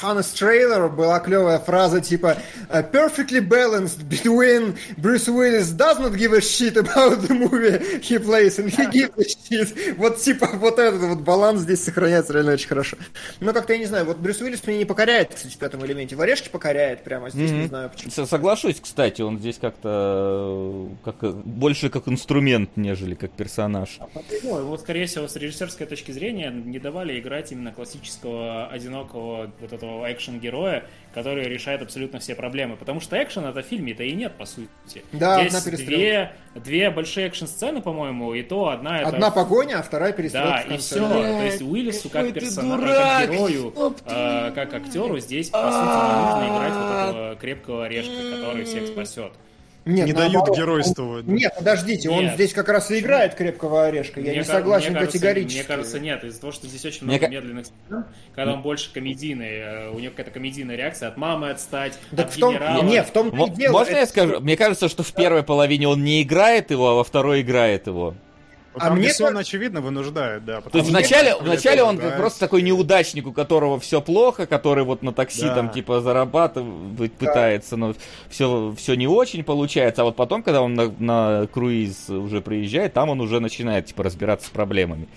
Ханнес трейлер была клевая фраза типа «Uh, perfectly balanced between Bruce Willis does not give a shit about the movie he plays and he gives a shit. Вот типа вот этот вот баланс здесь сохраняется реально очень хорошо. Но как-то я не знаю, вот Брюс Уиллис меня не покоряет, кстати, в пятом элементе. В Орешке покоряет прямо, здесь не Мгм. знаю почему. С- Соглашусь, кстати, он здесь как-то как, больше как инструмент, нежели как персонаж. Ну, его, скорее всего, с режиссерской точки зрения не давали играть именно классического, одинокого вот этого экшен-героя, который решает абсолютно все проблемы. Потому что экшена в фильме-то и нет, по сути. Да, Здесь одна две, две большие экшн-сцены, по-моему, и то одна это... Одна погоня, а вторая перестрелка. Да, и все. То есть Уиллису как персонажу, как герою, э, как актеру здесь, по сути, не нужно играть вот этого крепкого орешка, который всех спасет. Нет, Не дают наоборот, геройствовать. он- Нет, подождите, он Нет. здесь как раз и играет крепкого орешка. Я Мне не ка- согласен мне кажется, категорически. Мне кажется, нет. Из-за того, что здесь очень Мне много ка- медленных сцен, когда он больше комедийный, э, у него какая-то комедийная реакция от мамы отстать, Так от в том, генерала. не, в том Мо- и дело. Можно это- я скажу? Мне кажется, что в первой половине он не играет его, а во второй играет его. Вот А мне ка- очевидно, вынуждает, да. То есть вначале, вначале он как да, просто такой неудачник, у которого все плохо, который вот на такси Да. там типа зарабатывать пытается, но все, все не очень получается. А вот потом, когда он на, на круиз уже приезжает, там он уже начинает типа разбираться с проблемами.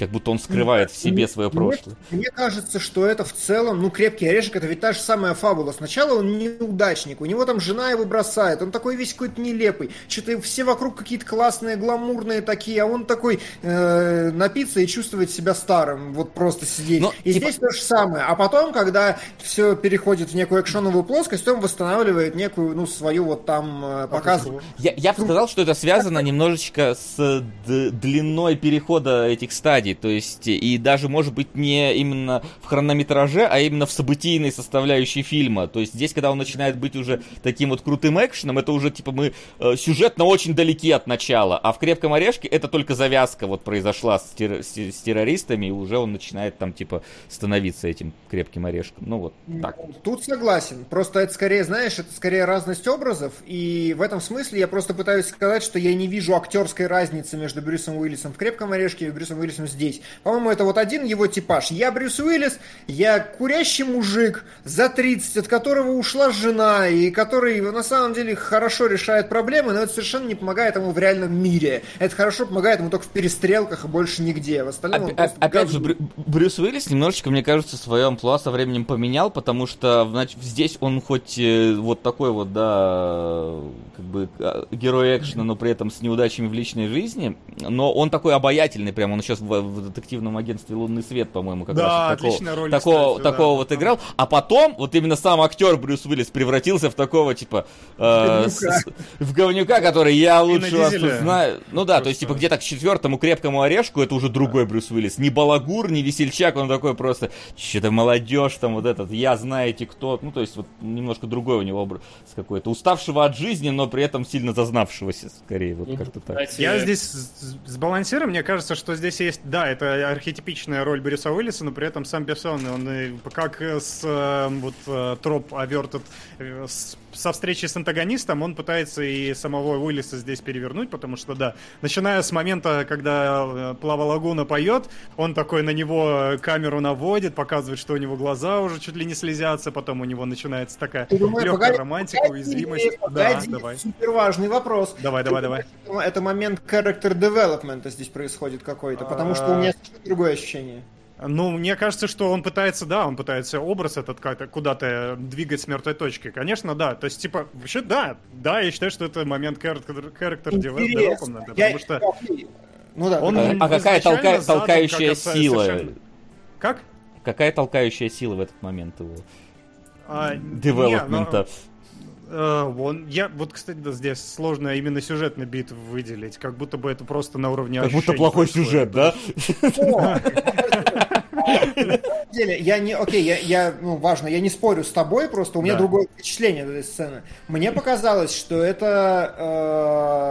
Как будто он скрывает в себе свое прошлое. Мне кажется, что это в целом, ну, крепкий орешек, это ведь та же самая фабула. Сначала он неудачник, у него там жена его бросает, он такой весь какой-то нелепый. Что-то все вокруг какие-то классные, гламурные такие, а он такой э, напиться и чувствовать себя старым, вот просто сидеть. Ну, и типа- здесь то же самое. А потом, когда все переходит в некую экшоновую плоскость, он восстанавливает некую, ну, свою вот там э, показывает. Я, я бы сказал, что это связано немножечко с длиной перехода этих стадий. То есть, и даже, может быть, не именно в хронометраже, а именно в событийной составляющей фильма. То есть, здесь, когда он начинает быть уже таким вот крутым экшеном, это уже, типа, мы э, сюжетно очень далеки от начала. А в «Крепком орешке» это только завязка вот произошла с, терр- с- с террористами, и уже он начинает там, типа, становиться этим крепким орешком. Ну, вот так. Тут согласен. Просто это скорее, знаешь, это скорее разность образов. И в этом смысле я просто пытаюсь сказать, что я не вижу актерской разницы между Брюсом Уиллисом в «Крепком орешке» и Брюсом Уиллисом здесь. По-моему, это вот один его типаж. Я Брюс Уиллис, я курящий мужик за 30, от которого ушла жена, и который на самом деле хорошо решает проблемы, но это совершенно не помогает ему в реальном мире. Это хорошо помогает ему только в перестрелках и больше нигде. В остальном он Опя- просто Опять же. Брю- Брюс Уиллис немножечко, мне кажется, свое амплуа со временем поменял, потому что значит, здесь он хоть э, вот такой вот, да, как бы э, герой экшена, но при этом с неудачами в личной жизни, но он такой обаятельный, прям он сейчас в, в детективном агентстве «Лунный свет», по-моему, как Да, раз такого, роль, такого, кстати, да. такого вот играл, а потом вот именно сам актер Брюс Уиллис превратился в такого, типа, э, с- с- в говнюка, который я лучше вас тут знаю. Ну да, то есть, Просто. типа, где-то к четвертому крепкому орешку это уже другой Брюс Уиллис. Не балагур, не весельчак, он такой просто, что-то молодежь там вот этот, я знаете кто. Ну, то есть, вот немножко другой у него образ какой-то. Уставшего от жизни, но при этом сильно зазнавшегося, скорее, вот как-то так. Я здесь сбалансирую, мне кажется, что здесь есть да, это архетипичная роль Брюса Уиллиса, но при этом сам Бессон, он как с э, вот э, троп Averted э, со встречи с антагонистом, он пытается и самого Уиллиса здесь перевернуть, потому что, да, начиная с момента, когда э, Плава Лагуна поет, он такой на него камеру наводит, показывает, что у него глаза уже чуть ли не слезятся, потом у него начинается такая Ты думаешь, легкая погоди, романтика, погоди, уязвимость. Да, погоди, давай. Супер важный вопрос. Давай, давай, давай. Это- момент character development здесь происходит какой-то, потому что у меня совершенно другое ощущение. Ну, мне кажется, что он пытается, да, он пытается образ этот как-то куда-то двигать с мертвой точки. Конечно, да. То есть, типа, вообще, да, да, я считаю, что это момент development, Я- потому что Ну да, он. А какая толка- задан толкающая как сила? совершенно- Как? Какая толкающая сила в этот момент его А, не, девелопмента? ну, он, я, вот, кстати, да, здесь сложно именно сюжетный бит выделить, как будто бы это просто на уровне Как будто плохой происходит. сюжет, да? Деле, я не, окей, я, я, ну, важно, я не спорю с тобой, просто у меня Да. другое впечатление от этой сцены. Мне показалось, что это,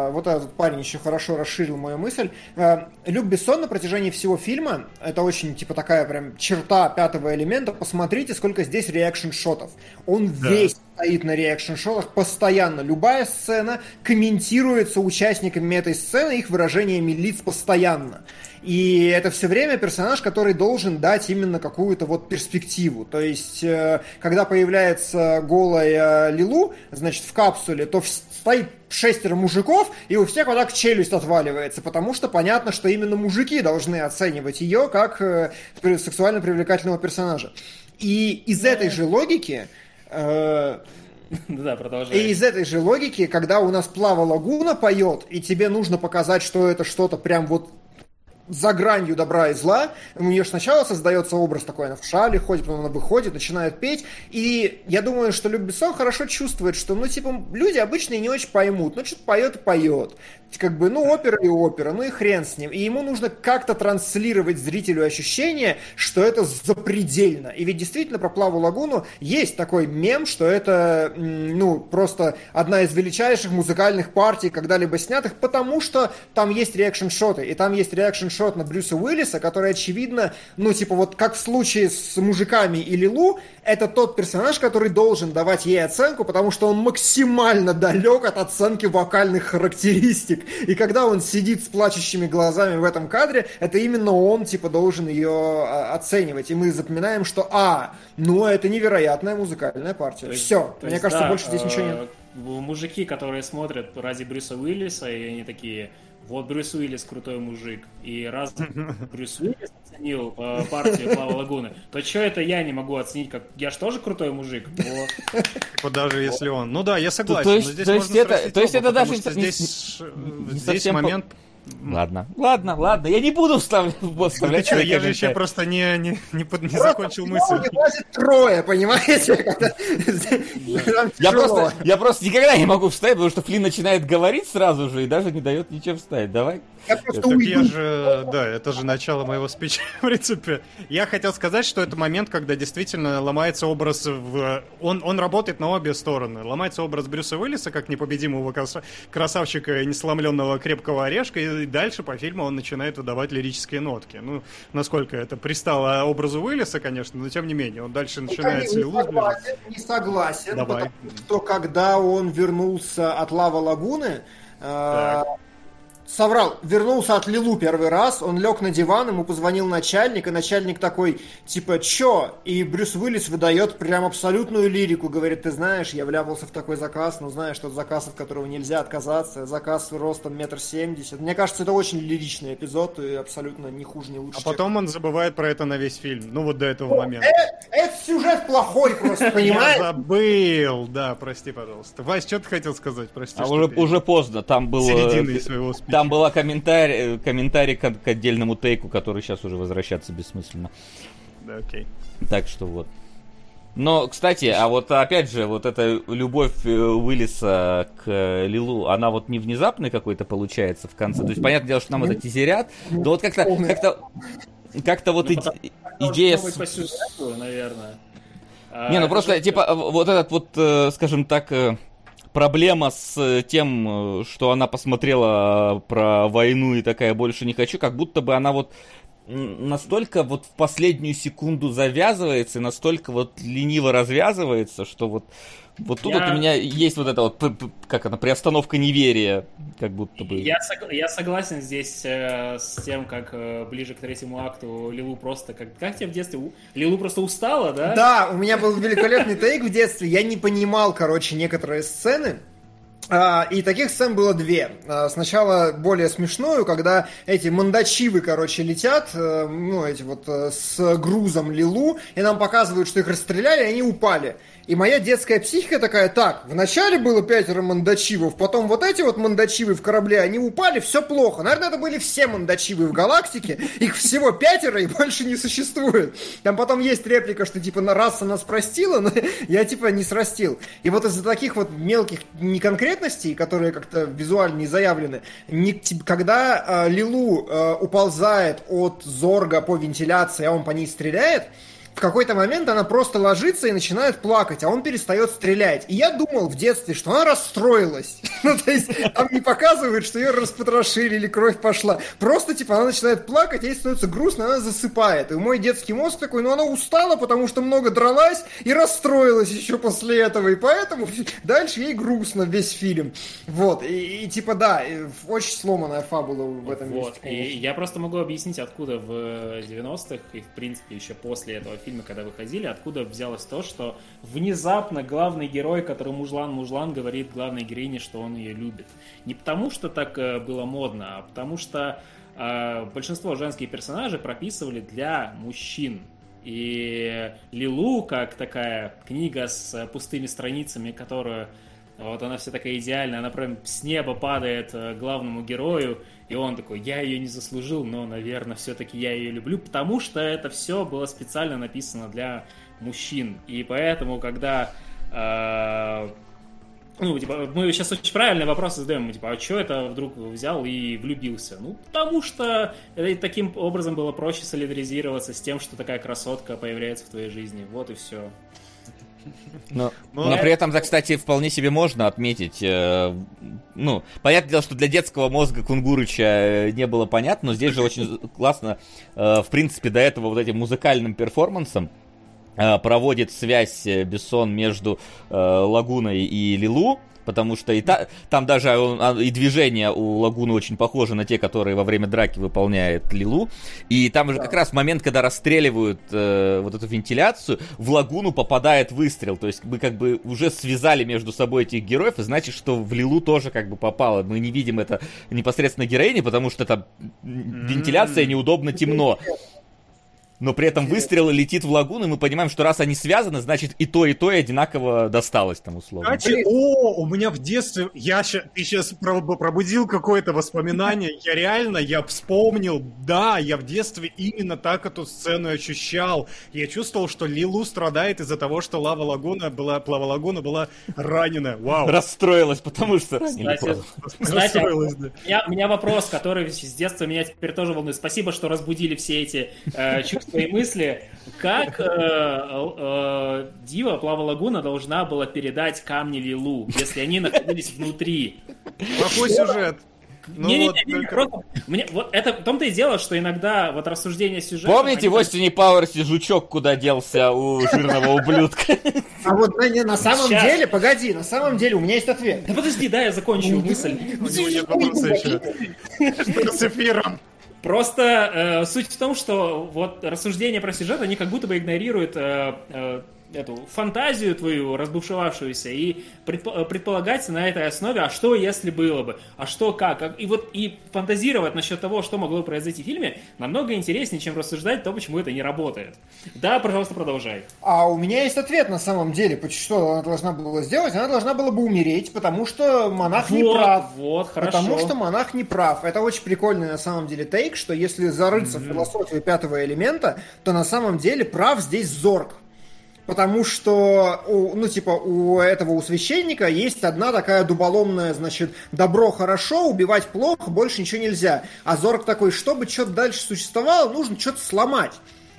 э, вот этот парень еще хорошо расширил мою мысль. Э, Люк Бессон на протяжении всего фильма, это очень, типа, такая прям черта пятого элемента, посмотрите, сколько здесь реакшн-шотов. Он весь стоит на реакшн-шотах постоянно. Любая сцена комментируется участниками этой сцены, их выражениями лиц постоянно. И это все время персонаж, который должен дать именно какую-то вот перспективу. То есть, э, когда появляется голая Лилу, значит, в капсуле, то стоит шестеро мужиков, и у всех вот так челюсть отваливается, потому что понятно, что именно мужики должны оценивать ее как э, сексуально привлекательного персонажа. И из этой же логики э, Да, и продолжай. из этой же логики, когда у нас Плава Лагуна поет, и тебе нужно показать, что это что-то прям вот за гранью добра и зла. У нее сначала создается образ такой, она в шале ходит, потом она выходит, начинает петь. И я думаю, что Люк Бессон хорошо чувствует, что, ну, типа, люди обычные не очень поймут. Ну, что-то поет и поет. Как бы, ну, опера и опера, ну и хрен с ним. И ему нужно как-то транслировать зрителю ощущение, что это запредельно. И ведь действительно про Плаву Лагуну есть такой мем, что это, ну, просто одна из величайших музыкальных партий, когда-либо снятых, потому что там есть реакшн-шоты, и там есть реакшн-шот на Брюса Уиллиса, который, очевидно, ну, типа, вот как в случае с мужиками и Лилу, это тот персонаж, который должен давать ей оценку, потому что он максимально далек от оценки вокальных характеристик. И когда он сидит с плачущими глазами в этом кадре, это именно он, типа, должен ее а, оценивать. И мы запоминаем, что, а, ну, это невероятная музыкальная партия. То есть- Все. то Мне есть, кажется, да, больше здесь ничего нет. э, Мужики, которые смотрят ради Брюса Уиллиса, и они такие, вот Брюс Уиллис крутой мужик. И раз (laughs) Брюс Уиллис оценил э, партию Плава Лагуны, то что это я не могу оценить, как я ж тоже крутой мужик? (laughs) Вот. Даже если он. Ну да, я согласен. то есть- но здесь то есть можно это- срастить то есть оба, это даже здесь, момент. Ладно, ладно, ладно. Я не буду вставлять, Ты вставлять свои я же еще просто не, не, не, под- не Просто закончил мысль. диалоге влазит трое, понимаете? Я просто, я просто никогда не могу вставить, потому что Флин начинает говорить сразу же и даже не дает ничего вставить. Давай. Я просто Так я же, да, это же начало моего спича, (laughs) в принципе. Я хотел сказать, что это момент, когда действительно ломается образ в... Он, он работает на обе стороны. Ломается образ Брюса Уиллиса, как непобедимого краса- красавчика и несломленного крепкого орешка, и дальше по фильму он начинает выдавать лирические нотки. Ну, насколько это пристало образу Уиллиса, конечно, но тем не менее, он дальше начинает с не Лилу согласен, не согласен, Давай. потому что когда он вернулся от Лава Лагуны, э, соврал, вернулся от Лилу первый раз, он лег на диван, ему позвонил начальник, и начальник такой, типа, чё? И Брюс Уиллис выдает прям абсолютную лирику, говорит, ты знаешь, я вляпался в такой заказ, но знаешь, тот заказ, от которого нельзя отказаться, заказ ростом метр семьдесят. Мне кажется, это очень лиричный эпизод, и абсолютно не хуже, не лучше. А потом он забывает про это на весь фильм. Ну вот до этого момента. Это сюжет плохой просто, Я понимаешь? забыл, да, прости, пожалуйста. Вась, что ты хотел сказать? Прости, А что уже, поздно. Там был... э, середины своего спича. Там была комментарий, э, комментарий к, к отдельному тейку, который сейчас уже возвращаться бессмысленно. Да, окей. Так что вот. Но, кстати, а вот опять же, вот эта любовь э, Уиллиса к э, Лилу, она вот не внезапной какой-то получается в конце. То есть, понятное дело, что нам это тизерят, но вот как-то, как-то, как-то вот Ну, иде- потому идея... С- по сюжету, наверное. А Не, ну просто, же- типа, вот этот вот, скажем так, проблема с э, тем, э, что она посмотрела э, про войну и такая больше не хочу, как будто бы она вот настолько вот в последнюю секунду завязывается, и настолько вот лениво развязывается, что вот вот тут я... вот у меня есть вот это вот, как она, приостановка неверия, как будто бы. Я, сог... я согласен здесь э, с тем, как э, ближе к третьему акту Лилу просто, как, как тебе в детстве, Лилу просто устала, да? Да, у меня был великолепный тейк в детстве, я не понимал, короче, некоторые сцены, а, и таких сцен было две. А, сначала более смешную, когда эти мандачивы, короче, летят, э, ну, эти вот э, с грузом Лилу, и нам показывают, что их расстреляли, и они упали. И моя детская психика такая, так, вначале было пятеро мандачивов, потом вот эти вот мандачивы в корабле, они упали, все плохо. Наверное, это были все мандачивы в галактике, их всего пятеро и больше не существует. Там потом есть реплика, что типа на раса нас простила, но (laughs) я типа не срастил. И вот из-за таких вот мелких неконкретностей, которые как-то визуально не заявлены, не, когда э, Лилу э, уползает от Зорга по вентиляции, а он по ней стреляет, в какой-то момент она просто ложится и начинает плакать, а он перестает стрелять. И я думал в детстве, что она расстроилась. (laughs) ну, то есть, там не показывают, что ее распотрошили или кровь пошла. Просто, типа, она начинает плакать, ей становится грустно, она засыпает. И мой детский мозг такой, ну, она устала, потому что много дралась и расстроилась еще после этого. И поэтому дальше ей грустно весь фильм. Вот. И, и типа, да, очень сломанная фабула в этом вот. месте. И я просто могу объяснить, откуда в 90-х и, в принципе, еще после этого фильма фильмы, когда выходили, откуда взялось то, что внезапно главный герой, который мужлан-мужлан, говорит главной героине, что он ее любит. Не потому, что так э, было модно, а потому что э, большинство женских персонажей прописывали для мужчин. И Лилу, как такая книга с пустыми страницами, которую вот она вся такая идеальная, она прям с неба падает э, главному герою, и он такой, я ее не заслужил, но, наверное, все-таки я ее люблю, потому что это все было специально написано для мужчин. И поэтому, когда э, ну, типа, мы сейчас очень правильный вопрос задаем, типа, а что это вдруг взял и влюбился? Ну, потому что таким образом было проще солидаризироваться с тем, что такая красотка появляется в твоей жизни. Вот и все. Но, (laughs) но, но при этом, кстати, вполне себе можно отметить, э, ну, понятное дело, что для детского мозга Кунгурыча э, не было понятно, но здесь же очень классно, э, в принципе, до этого вот этим музыкальным перформансом э, проводит связь э, Бессон между э, Лагуной и Лилу, потому что и та, там даже а, и движения у Лагуны очень похожи на те, которые во время драки выполняет Лилу. И там уже как раз момент, когда расстреливают э, вот эту вентиляцию, в Лагуну попадает выстрел. То есть мы как бы уже связали между собой этих героев, и значит, что в Лилу тоже как бы попало. Мы не видим это непосредственно героини, потому что там вентиляция неудобно темно но при этом выстрел летит в лагуну, и мы понимаем, что раз они связаны, значит и то, и то и одинаково досталось там условно. Кстати, о, у меня в детстве, я ща, ты сейчас пробудил какое-то воспоминание, я реально, я вспомнил, да, я в детстве именно так эту сцену ощущал. Я чувствовал, что Лилу страдает из-за того, что Лава Лагуна была, Плава Лагуна была ранена. Вау. Расстроилась, потому что. Кстати, кстати да. у, меня, у меня вопрос, который с детства меня теперь тоже волнует. Спасибо, что разбудили все эти э, чувства свои мысли, как э, э, Дива Плава Лагуна должна была передать камни Лилу, если они находились внутри. Плохой сюжет. Ну, не, вот, не, не, только... просто, мне, вот это в том-то и дело, что иногда вот рассуждение сюжета... Помните они... в Остине Пауэрсе жучок куда делся у жирного ублюдка? А вот на, на самом Сейчас. деле, погоди, на самом деле у меня есть ответ. Да подожди, да, я закончу мысль. У него нет вопроса еще. Что с эфиром? Просто э, суть в том, что вот рассуждения про сюжет, они как будто бы игнорируют э, э, эту фантазию твою разбушевавшуюся и предполагать на этой основе, а что если было бы, а что как, и вот и фантазировать насчет того, что могло произойти в фильме, намного интереснее, чем рассуждать то, почему это не работает. Да, пожалуйста, продолжай. А у меня есть ответ на самом деле, что она должна была сделать, она должна была бы умереть, потому что монах вот, не прав. Вот, хорошо. Потому что монах не прав. Это очень прикольный на самом деле тейк, что если зарыться mm-hmm. в философию пятого элемента, то на самом деле прав здесь Зорг потому что, у, ну, типа, у этого, у священника есть одна такая дуболомная, значит, добро хорошо, убивать плохо, больше ничего нельзя. А Зорг такой, чтобы что-то дальше существовало, нужно что-то сломать.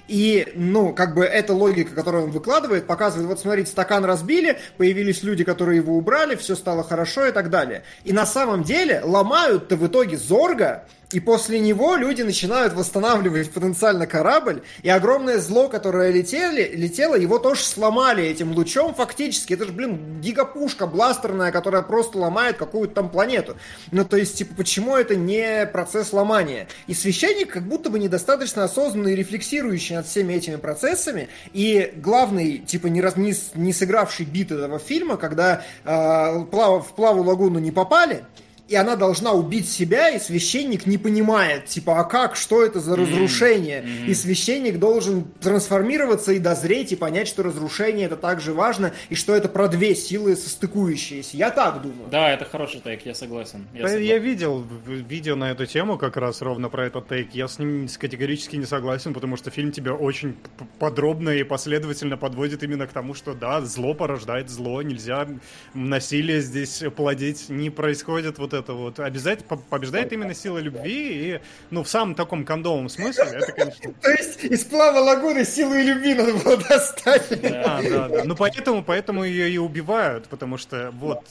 И, ну, как бы эта логика, которую он выкладывает, показывает, вот смотрите, стакан разбили, появились люди, которые его убрали, все стало хорошо и так далее. И на самом деле ломают-то в итоге Зорга И после него люди начинают восстанавливать потенциально корабль, и огромное зло, которое летели, летело, его тоже сломали этим лучом фактически. Это же, блин, гигапушка бластерная, которая просто ломает какую-то там планету. Ну, то есть, типа, почему это не процесс ломания? И священник как будто бы недостаточно осознанный и рефлексирующий над всеми этими процессами. И главный, типа, не, раз, не, не сыгравший бит этого фильма, когда э, плав, в плаву лагуну не попали, и она должна убить себя, и священник не понимает, типа, а как, что это за разрушение? Mm-hmm. И священник должен трансформироваться и дозреть, и понять, что разрушение это также важно, и что это про две силы состыкующиеся. Я так думаю. Да, это хороший тейк, я согласен. Я, согласен. я видел видео на эту тему как раз ровно про этот тейк. Я с ним категорически не согласен, потому что фильм тебя очень подробно и последовательно подводит именно к тому, что да, зло порождает зло, нельзя насилие здесь плодить, не происходит вот это это вот обязательно побеждает именно сила любви и, ну, в самом таком кондовом смысле, это, конечно... (laughs) То есть из плава лагуны силу и любви надо было достать. Да, да, да. Ну, поэтому, поэтому ее и убивают, потому что, вот,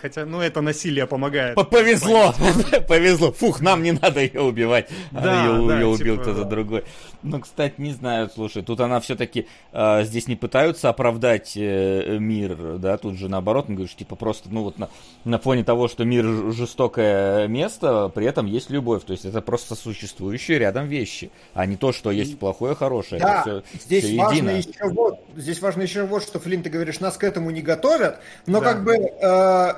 хотя, ну, это насилие помогает. Повезло, (laughs) повезло. Фух, нам не надо ее убивать. Да, ее, убил типа, кто-то другой. Ну, кстати, не знаю, слушай, тут она все-таки а, здесь не пытаются оправдать э, мир, да, тут же наоборот, он говорит, типа просто, ну вот на, на фоне того, что мир жестокий, жестокое место, при этом есть любовь. То есть это просто существующие рядом вещи, а не то, что есть плохое, хорошее. Да, это все, здесь, все важно едино. еще вот, здесь важно еще вот, что, Флинн, ты говоришь, нас к этому не готовят, но да. как бы э,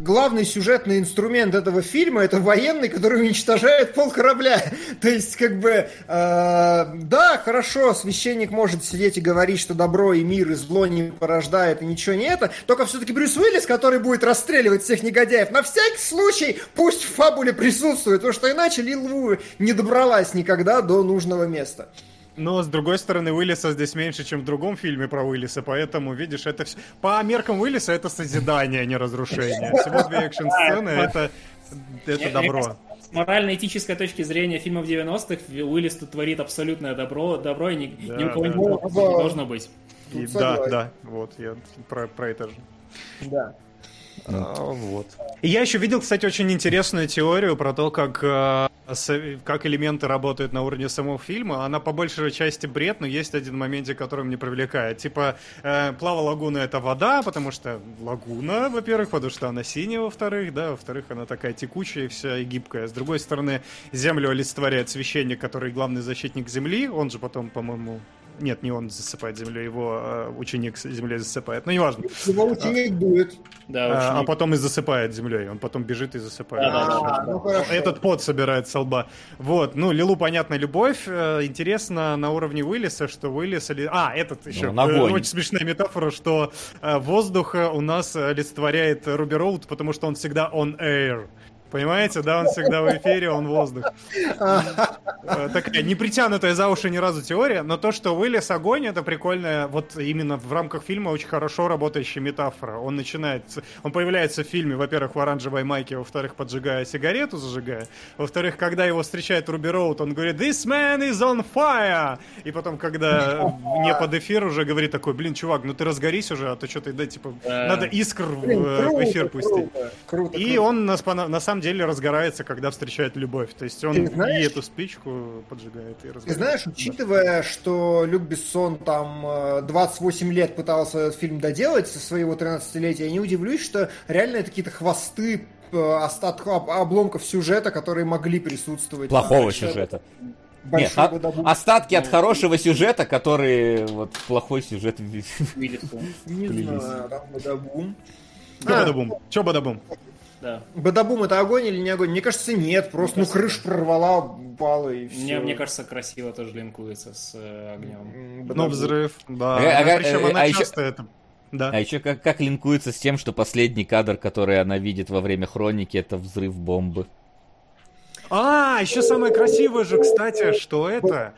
главный сюжетный инструмент этого фильма это военный, который уничтожает пол корабля. (laughs) То есть, как бы, э, да, хорошо, священник может сидеть и говорить, что добро и мир и зло не порождает, и ничего не это, только все-таки Брюс Уиллис, который будет расстреливать всех негодяев, на всякий случай случай пусть в фабуле присутствует, потому что иначе Лил не добралась никогда до нужного места. Но, с другой стороны, Уиллиса здесь меньше, чем в другом фильме про Уиллиса, поэтому, видишь, это все... По меркам Уиллиса это созидание, а не разрушение. Всего две экшн-сцены, это, это добро. С морально-этической точки зрения фильмов 90-х Уиллис тут творит абсолютное добро, добро и ни, да, ни у кого да, не, да. должно быть. И, да, да, вот, я про, про это же. Да. А, вот. И я еще видел, кстати, очень интересную теорию про то, как, э, как элементы работают на уровне самого фильма. Она по большей части бред, но есть один момент, который мне привлекает. Типа, э, плава лагуна это вода, потому что лагуна, во-первых, потому что она синяя, во-вторых, да, во-вторых, она такая текучая вся и гибкая. С другой стороны, землю олицетворяет священник, который главный защитник земли, он же потом, по-моему, нет, не он засыпает землю, его э, ученик землей засыпает. Ну, неважно. Его ученик дует. Да, а, ученик. а потом и засыпает землей. Он потом бежит и засыпает. Да, да, да. Ну, Этот пот собирает со лба. Вот. Ну, Лилу, понятно, любовь. Э, интересно на уровне Уиллиса, что Уиллис... А, этот еще. Ну, э, очень смешная метафора, что э, воздух у нас олицетворяет Руби Роуд, потому что он всегда on air. Понимаете, да, он всегда в эфире, он воздух. Э, такая не притянутая за уши ни разу теория, но то, что Уиллис огонь, это прикольная, вот именно в рамках фильма очень хорошо работающая метафора. Он начинает, он появляется в фильме, во-первых, в оранжевой майке, во-вторых, поджигая сигарету, зажигая, во-вторых, когда его встречает Руби Роуд, он говорит, this man is on fire! И потом, когда не под эфир уже говорит такой, блин, чувак, ну ты разгорись уже, а то что-то, да, типа, надо искр в, в эфир пустить. И он на самом деле разгорается, когда встречает любовь. То есть он знаешь, и эту спичку поджигает и разгорается. Ты знаешь, учитывая, что Люк Бессон там 28 э, лет пытался этот фильм доделать со своего 13-летия, я не удивлюсь, что реально это какие-то хвосты э, остатков, обломков сюжета, которые могли присутствовать. Плохого сюжета. Нет, от, остатки от хорошего сюжета, которые вот плохой сюжет Не знаю, там Бадабум. Бадабум. Че Бадабум? Да. Бадабум это огонь или не огонь? Мне кажется, нет. Просто мне ну кажется, крыш прорвала, упала и все. Мне, мне кажется, красиво тоже линкуется с э, огнем. Ну, взрыв, да. А, а, Причем а, она а часто еще... это да. А еще как, как линкуется с тем, что последний кадр, который она видит во время хроники, это взрыв бомбы. А, еще самое красивое же, кстати, что это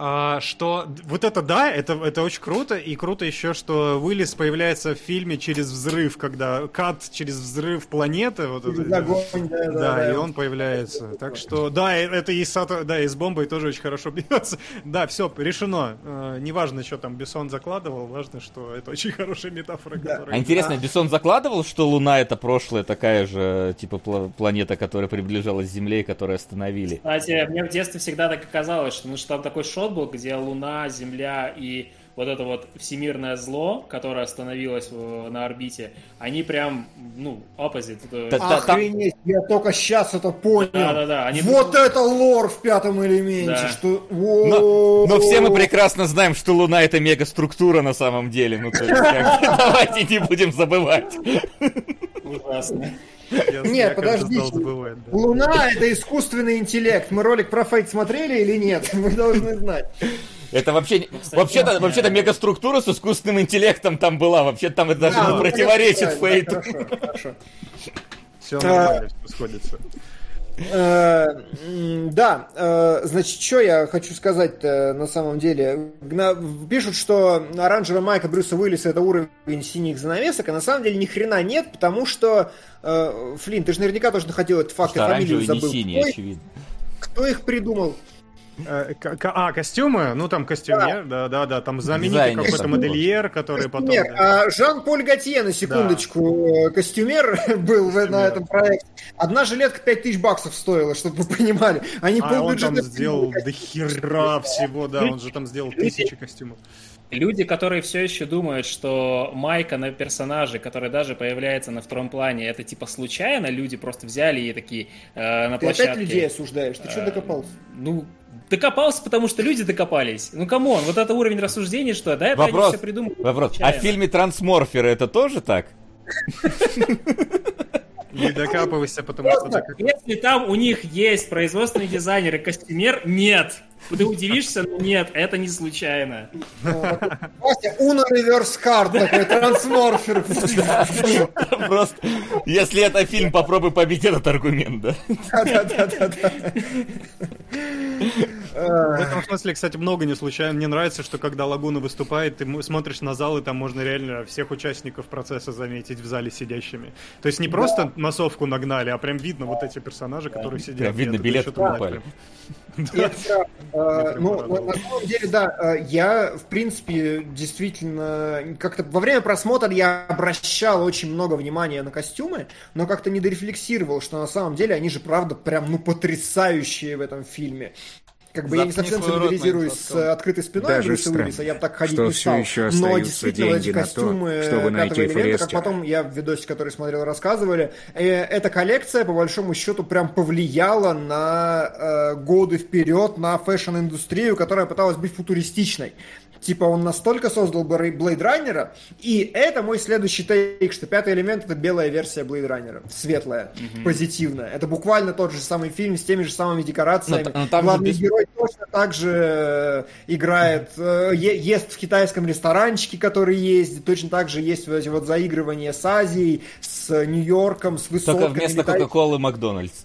А, что вот это да, это, это очень круто, и круто еще, что Уиллис появляется в фильме через взрыв, когда кат через взрыв планеты, вот это, Огонь, да, да, да, да. и он появляется. Так что, да, это и с, ато- да, и с бомбой тоже очень хорошо (laughs) бьется. Да, все, решено. Э, неважно, что там Бессон закладывал, важно, что это очень хорошая метафора, Да. которая... А интересно, Бессон закладывал, что Луна это прошлое, такая же, типа, пла- планета, которая приближалась к Земле и которую остановили? Кстати, мне в детстве всегда так и казалось, что, ну, что там такой шот был, где Луна, Земля и вот это вот всемирное зло, которое остановилось в- на орбите, они прям, ну, opposite. это- Да, да, там- Охренеть, я только сейчас это понял. Да-да-да, они Вот это лор в пятом элементе, Да. что... Но, но все мы прекрасно знаем, что Луна это мегаструктура на самом деле. Ну, то есть, (laughs) давайте не будем забывать. Ужасно. Я- Нет, я, подождите. забывать, да. Луна это искусственный интеллект. Мы ролик про Фейт смотрели или нет? (laughs) Мы должны знать. Это вообще, кстати, вообще-то, да. вообще-то мегаструктура с искусственным интеллектом там была. Вообще там это даже Да, ну, противоречит правильно, Фейту. Хорошо, хорошо. Все нормально, все сходится. Э, Да, э, значит, что я хочу сказать на самом деле. Пишут, что оранжевая майка Брюса Уиллиса это уровень синих занавесок, а на самом деле ни хрена нет, потому что э, Флин, ты же наверняка тоже находил этот факт, я фамилию забыл. Кто их придумал? Э, А, костюмы? Ну, там костюмер, да, да, да, там знаменитый Дизайнер какой-то модельер, который потом... Да. А Жан-Поль Готье, на секундочку, э, костюмер (laughs) был в- на этом проекте. Одна жилетка 5000 баксов стоила, чтобы вы понимали. Они А он там сделал до хера всего, да, он же там сделал тысячи костюмов. Люди, которые все еще думают, что майка на персонаже, который даже появляется на втором плане, это типа случайно, люди просто взяли и такие э, на Ты площадке. опять людей осуждаешь? Ты что Э, докопался? Ну, докопался, потому что люди докопались. Ну, come on, вот это уровень рассуждения, что да, это Вопрос, они все придумали. вопрос. А в фильме «Трансморферы» это тоже так? (laughs) Не докапывайся, потому что... Если там у них есть производственный дизайнер и костюмер, нет. Ты удивишься, но нет, это не случайно. Вася, Uno Reverse Card такой, трансморфер. Просто, если это фильм, попробуй побить этот аргумент, да? Да-да-да-да. В этом смысле, кстати, много не случайно. Мне нравится, что когда Лагуна выступает, ты смотришь на зал, и там можно реально всех участников процесса заметить в зале сидящими. То есть не просто массовку нагнали, а прям видно вот эти персонажи, которые сидят. Прям видно, билеты покупали. Э, Ну, на самом деле, да, э, я, в принципе, действительно, как-то во время просмотра я обращал очень много внимания на костюмы, но как-то не дорефлексировал, что на самом деле они же, правда, прям, ну, потрясающие в этом фильме. Как бы я не совсем солидаризируюсь с открытой спиной Даже Брюса странно, Уиллиса, я бы так ходить не все стал. еще Но действительно, эти деньги на то, костюмы чтобы пятого найти элемента, как Форестера. потом я в видосе, который смотрел, рассказывали, э, эта коллекция, по большому счету, прям повлияла на э, годы вперед, на fashion-индустрию, которая пыталась быть футуристичной. Типа он настолько создал Блейд Раннера, и это мой следующий тейк, что пятый элемент это белая версия Блейд Раннера, светлая, позитивная. Это буквально тот же самый фильм с теми же самыми декорациями. Но но там Главный без- герой точно так же э, играет, э, ест в китайском ресторанчике, который ездит, точно так же есть вот эти вот заигрывания с Азией, с Нью-Йорком, с высотками. Только вместо. Кока-Колы Макдональдс.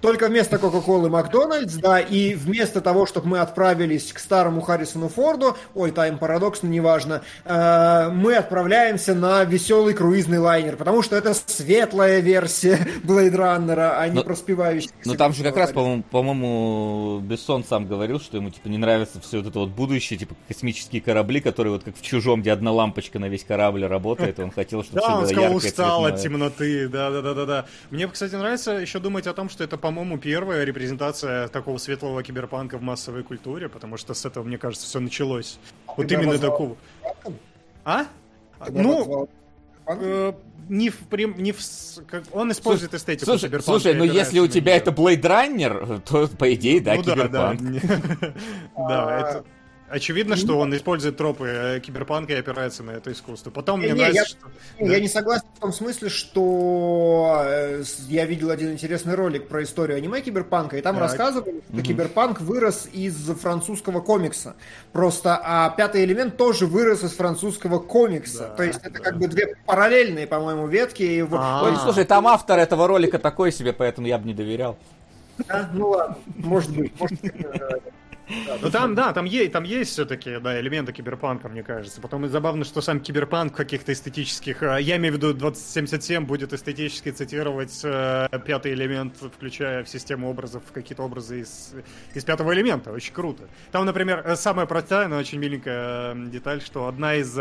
Только вместо Кока-Колы Макдональдс, да, и вместо того, чтобы мы отправились к старому Харрисону Форду, ой, тайм парадокс, но неважно, э, мы отправляемся на веселый круизный лайнер, потому что это светлая версия (laughs) Блейд Раннера, а не Но- проспевающая. Ну там же как раз, по-моему, по-моему, Бессон сам говорил, что ему типа не нравится все вот это вот будущее, типа космические корабли, которые вот как в чужом, где одна лампочка на весь корабль работает, он хотел, чтобы все Да, он было сказал, яркое, устал от темноты, да, да, да, да, да. Мне, кстати, нравится еще думать о том, что это, по-моему, первая репрезентация такого светлого киберпанка в массовой культуре, потому что с этого, мне кажется, все началось. Вот Тебя именно назвал такого. А? Тебя Ну, э, не в прям, не в, как, он использует эстетику Слушай, киберпанка слушай, и ну если у тебя это Blade Runner, (laughs) то по идее, да, ну, да, да. киберпанк. (laughs) Да, это... Очевидно, что он использует тропы э, киберпанка и опирается на это искусство. Потом мне Не, нравится, я- что... Не, Да. Я не согласен в том смысле, что э, я видел один интересный ролик про историю аниме Киберпанка, и там Так. рассказывали, что Киберпанк вырос из французского комикса. Просто, а пятый элемент тоже вырос из французского комикса. Да, То есть это да. как бы две параллельные, по-моему, ветки. и А. Ой, слушай, там автор этого ролика такой себе, поэтому я бы не доверял. а, ну ладно, может быть. может быть, э, Ну там, да, там есть, там есть все-таки, да, элементы киберпанка, мне кажется. Потом и забавно, что сам киберпанк каких-то эстетических, э, я имею в виду 2077 будет эстетически цитировать э, пятый элемент, включая в систему образов, какие-то образы из, из пятого элемента. Очень круто. Там, например, э, самая простая, но очень миленькая э, деталь, что одна из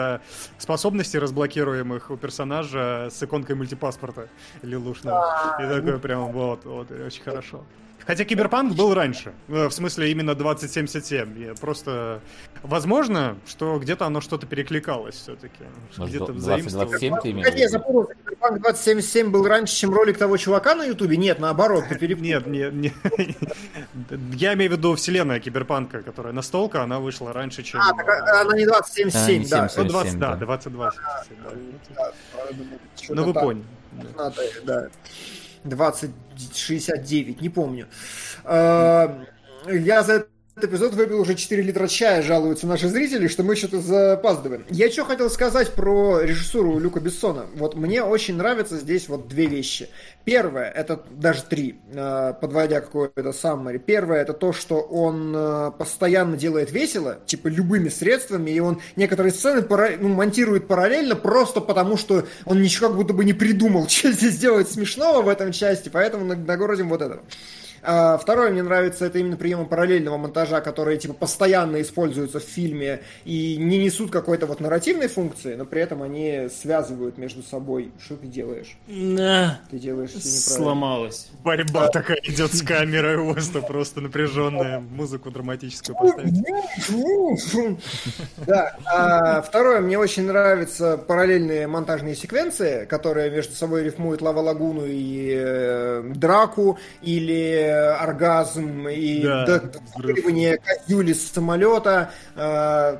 способностей разблокируемых у персонажа с иконкой мультипаспорта Лилушного. И такой прям вот, вот, очень хорошо. Хотя Киберпанк был раньше. э, В смысле, именно 2077. Я просто... Возможно, что где-то оно что-то перекликалось все-таки. Где-то 2027 ты имеешь в Погоди, я запутался. Cyberpunk 2077 был раньше, чем ролик того чувака на Ютубе? Нет, наоборот, ты перепутал. Нет, нет, нет. (laughs) Я имею в виду вселенная Киберпанка, которая настолка, она вышла раньше, чем... А, так а- она не 2077, А, да. не 77. Ну, 20, да, да. 22. Да, Ну, вы поняли. Надо, да. 2069, не помню. А, Я за эпизод выпил уже 4 литра чая, жалуются наши зрители, что мы что-то запаздываем. Я что хотел сказать про режиссуру Люка Бессона. Вот мне очень нравятся здесь вот две вещи. Первое, это даже три, э, подводя какое-то саммари. Первое, это то, что он э, постоянно делает весело, типа любыми средствами, и он некоторые сцены пара- ну, монтирует параллельно просто потому, что он ничего как будто бы не придумал, (laughs) что здесь сделать смешного в этом части, поэтому наг- нагородим вот этого. А, Второе, мне нравится, это именно приемы параллельного монтажа, которые типа постоянно используются в фильме и не несут какой-то вот нарративной функции, но при этом они связывают между собой. Что ты делаешь? На, Ты делаешь все неправильно. Сломалось. Борьба такая идет с камерой, у вас просто напряженная музыку драматическую поставить. Да. А второе, мне очень нравятся параллельные монтажные секвенции, которые между собой рифмуют Лава Лагуну и э, Драку, или оргазм, и Да, д- взрыв. допрыгивание козюли с самолета, э,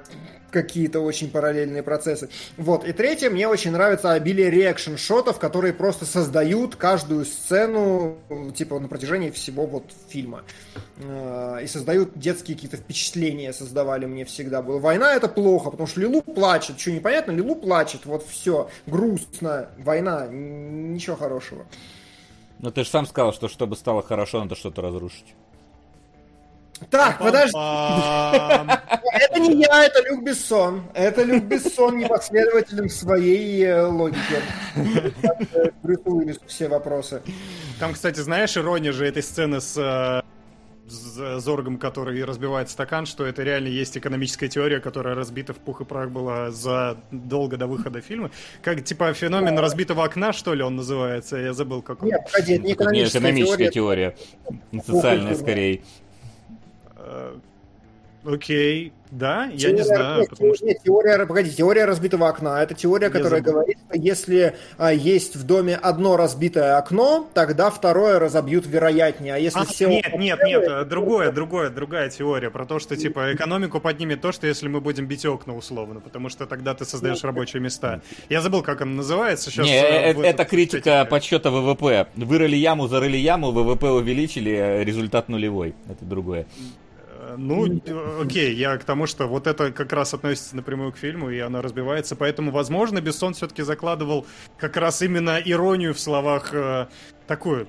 какие-то очень параллельные процессы. Вот. И третье, мне очень нравится обилие реакшн-шотов, которые просто создают каждую сцену, типа, на протяжении всего вот фильма. Э, И создают детские какие-то впечатления, создавали мне всегда. Было война это плохо, потому что Лилу плачет. Что непонятно? Лилу плачет. Вот все. Грустно. Война. Ничего хорошего. Ну ты же сам сказал, что чтобы стало хорошо, надо что-то разрушить. Так, подожди. (laughs) Это не я, это Люк Бессон. Это Люк Бессон непоследователен в своей э, логике. (laughs) Э, Брюсу все вопросы. Там, кстати, знаешь, ирония же этой сцены с э, Зоргом, который разбивает стакан, что это реально есть экономическая теория, которая разбита в пух и прах была задолго до выхода фильма. Как, типа, феномен разбитого окна, что ли, он называется? Я забыл, как он. Нет, погоди, это не Это не экономическая экономическая теория. теория. Социальная скорее. Окей, да, я не Теория- знаю, нет, потому что... нет, теория, погоди, теория разбитого окна. Это теория, которая забыл. говорит, что если а, есть в доме одно разбитое окно, тогда второе разобьют вероятнее. А если А, все нет, окна нет, нет, другое, другое, другая теория про то, что типа экономику поднимет то, что если мы будем бить окна условно, потому что тогда ты создаешь рабочие места. Я забыл, как он называется сейчас. Не, э, э, это этот- критика подсчета ВВП. Вырыли яму, зарыли яму, ВВП увеличили, э, результат нулевой. Это другое. Ну, окей, я к тому, что вот это как раз относится напрямую к фильму, и оно разбивается, поэтому, возможно, Бессон все-таки закладывал как раз именно иронию в словах э, такую.